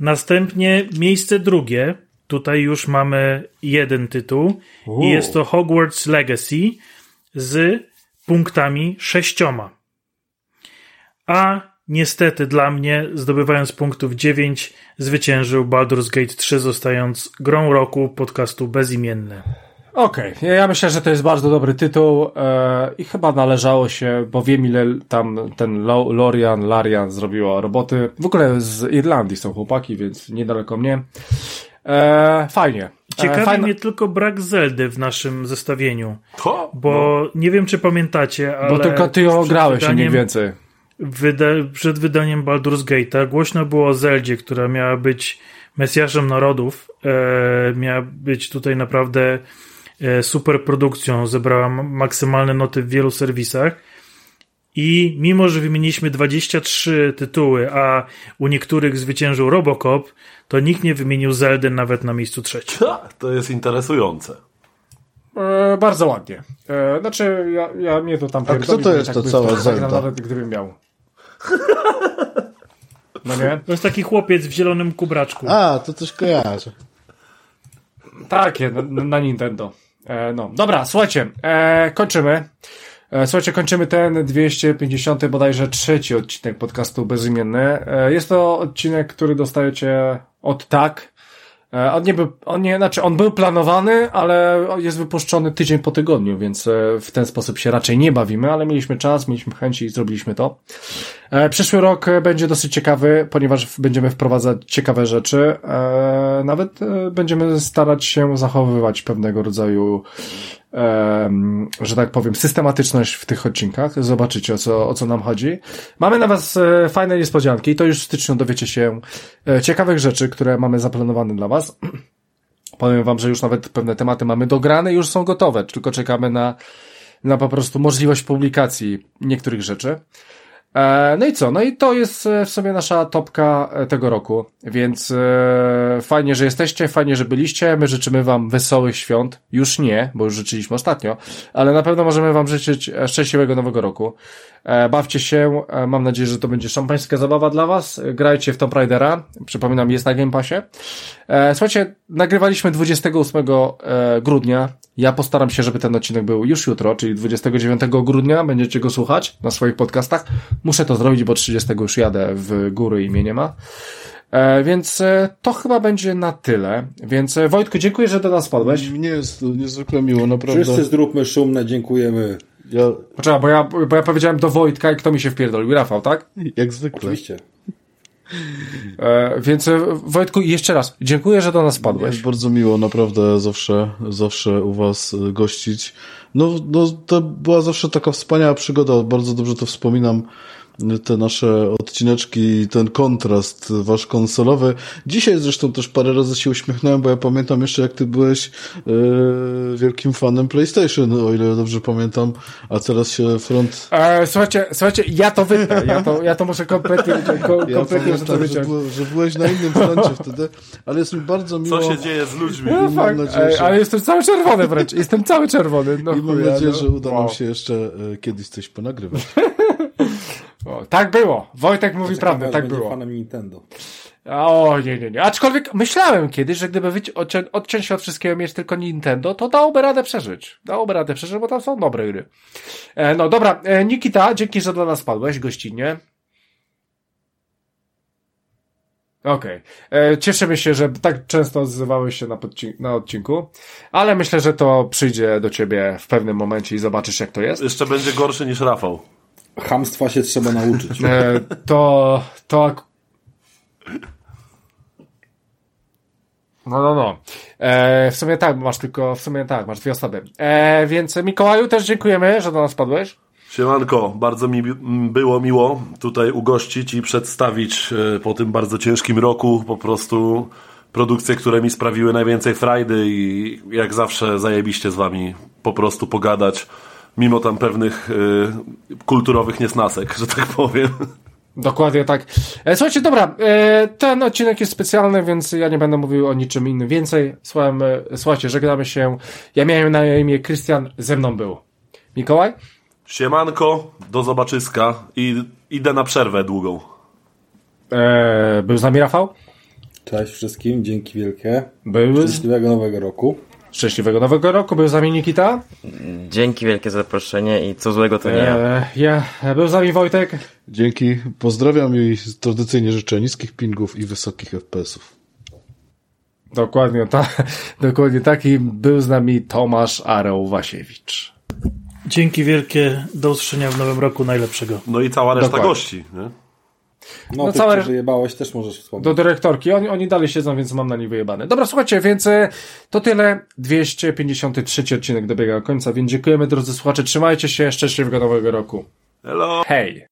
Następnie miejsce drugie. Tutaj już mamy jeden tytuł i jest to Hogwarts Legacy z punktami sześcioma. A niestety dla mnie, zdobywając punktów 9, zwyciężył Baldur's Gate 3, zostając grą roku podcastu bezimienny. Okej, ja- ja myślę, że to jest bardzo dobry tytuł e, i chyba należało się, bo wiem ile tam ten Lo- Lorian, Larian zrobiła roboty. W ogóle z Irlandii są chłopaki, więc niedaleko mnie. E, fajnie. Ciekawi e, fajna- mnie tylko brak Zeldy w naszym zestawieniu. Ho, Bo nie wiem, czy pamiętacie, ale. Bo tylko ty ją grałeś i nie więcej. Wyda przed wydaniem Baldur's Gate'a głośno było o Zeldzie, która miała być Mesjaszem Narodów. E, miała być tutaj naprawdę e, super produkcją. Zebrała ma- maksymalne noty w wielu serwisach. I mimo, że wymieniliśmy 23 tytuły, a u niektórych zwyciężył Robocop, to nikt nie wymienił Zeldy nawet na miejscu trzecim. Ha, to jest interesujące. E, bardzo ładnie. E, znaczy, ja, ja mnie to tam A kto to jest jakby cała to zagram Zelda? Nawet gdybym miał. No nie? To jest taki chłopiec w zielonym kubraczku. A, to coś kojarzę. Takie, na, na Nintendo. E, no, dobra, słuchajcie, e, kończymy. E, słuchajcie, kończymy ten 250 bodajże trzeci odcinek podcastu Bezimienny. E, jest to odcinek, który dostajecie od tak. E, on nie był, on nie, znaczy on był planowany, ale jest wypuszczony tydzień po tygodniu, więc w ten sposób się raczej nie bawimy, ale mieliśmy czas, mieliśmy chęci i zrobiliśmy to. Przyszły rok będzie dosyć ciekawy, ponieważ będziemy wprowadzać ciekawe rzeczy. Nawet będziemy starać się zachowywać pewnego rodzaju, że tak powiem, systematyczność w tych odcinkach. Zobaczycie o co, o co nam chodzi. Mamy na Was e, fajne niespodzianki i to już w styczniu dowiecie się e, ciekawych rzeczy, które mamy zaplanowane dla Was. [CLEARS THROAT] Powiem Wam, że już nawet pewne tematy mamy dograne już są gotowe, tylko czekamy na, na po prostu możliwość publikacji niektórych rzeczy. E, No i co? No i to jest e, w sobie nasza topka e, tego roku, więc fajnie, że jesteście, fajnie, że byliście. My życzymy Wam wesołych świąt. Już nie, bo już życzyliśmy ostatnio, ale na pewno możemy Wam życzyć szczęśliwego nowego roku. Bawcie się, mam nadzieję, że to będzie szampańska zabawa dla Was. Grajcie w Tomb Raidera, przypominam, jest na Game Passie. Słuchajcie, nagrywaliśmy 28 e, grudnia. Ja postaram się, żeby ten odcinek był już jutro, czyli 29 grudnia. Będziecie go słuchać na swoich podcastach. Muszę to zrobić, bo 30 już jadę w góry i mnie nie ma. E, więc e, to chyba będzie na tyle. Więc e, Wojtku, dziękuję, że do nas padłeś. Mnie jest niezwykle miło, naprawdę. Wszyscy zróbmy szumne, dziękujemy. Ja, Poczekaj, bo ja, bo ja powiedziałem do Wojtka i kto mi się wpierdolił? Rafał, tak? jak zwykle. Oczywiście. E, więc e, Wojtku, jeszcze raz, dziękuję, że do nas padłeś. Jest bardzo miło, naprawdę zawsze, zawsze u was y, gościć. No, no, to była zawsze taka wspaniała przygoda, bardzo dobrze to wspominam. Te nasze odcineczki, ten kontrast wasz konsolowy. Dzisiaj zresztą też parę razy się uśmiechnąłem, bo ja pamiętam jeszcze jak ty byłeś yy, wielkim fanem PlayStation, o ile dobrze pamiętam, a teraz się front... E, słuchajcie, słuchajcie, ja to wytnę, ja to, ja to muszę kompletnie, ko, Ja kompletnie muszę to że, że byłeś na innym froncie wtedy, ale jest mi bardzo miło... Co się dzieje z ludźmi? No, mam fakt, nadzieję, Ej, że- ale jestem cały czerwony wręcz, jestem cały czerwony. No, I mam nadzieję, no. że uda nam się jeszcze e, kiedyś coś ponagrywać. [LAUGHS] O, tak było, Wojtek mówi prawdę, tak było. fanem Nintendo. O, nie, nie, nie. Aczkolwiek myślałem kiedyś, że gdyby wyci- odcią- odciąć się od wszystkiego mieć tylko Nintendo, to dałoby radę przeżyć. Dałoby radę przeżyć, bo tam są dobre gry. E, no dobra, e, Nikita, dzięki, że do nas padłeś gościnnie. Okej. E, Cieszymy się, że tak często odzywałeś się na, podci- na odcinku, ale myślę, że to przyjdzie do ciebie w pewnym momencie i zobaczysz, jak to jest. Jeszcze będzie gorszy niż Rafał. Hamstwa się trzeba nauczyć. E, to, to. No, no, no. E, w sumie tak, masz tylko, w sumie tak, masz dwie osoby. E, więc Mikołaju też dziękujemy, że do nas padłeś. Siemanko, bardzo mi było miło tutaj ugościć i przedstawić e, po tym bardzo ciężkim roku po prostu produkcje, które mi sprawiły najwięcej frajdy i jak zawsze zajebiście z wami po prostu pogadać, mimo tam pewnych e, kulturowych niesnasek, że tak powiem. Dokładnie tak. E, słuchajcie, dobra, e, ten odcinek jest specjalny, więc ja nie będę mówił o niczym innym więcej. Słucham, e, słuchajcie, żegnamy się. Ja miałem na imię Krystian, ze mną był. Mikołaj? Siemanko, do zobaczyska i idę na przerwę długą. E, był z nami Rafał? Cześć wszystkim, dzięki wielkie. Był. Szczęśliwego nowego roku. Szczęśliwego Nowego Roku. Był z nami Nikita? Dzięki wielkie za zaproszenie i co złego to nie ja. E, ja. Był z nami Wojtek? Dzięki, pozdrawiam i tradycyjnie życzę niskich pingów i wysokich FPS-ów. Dokładnie, ta, dokładnie taki był z nami Tomasz Areł Wasiewicz. Dzięki wielkie, do usłyszenia w nowym roku najlepszego. No i cała reszta Dokładnie. gości. Nie? No, No tych, całe- wyjebałeś, też możesz wspomnieć. Do dyrektorki, oni, oni dalej siedzą, więc mam na nich wyjebane. Dobra, słuchajcie, więc e, to tyle. 253 odcinek dobiega końca, więc dziękujemy drodzy słuchacze, trzymajcie się, szczęśliwego nowego roku. Hello! Hej!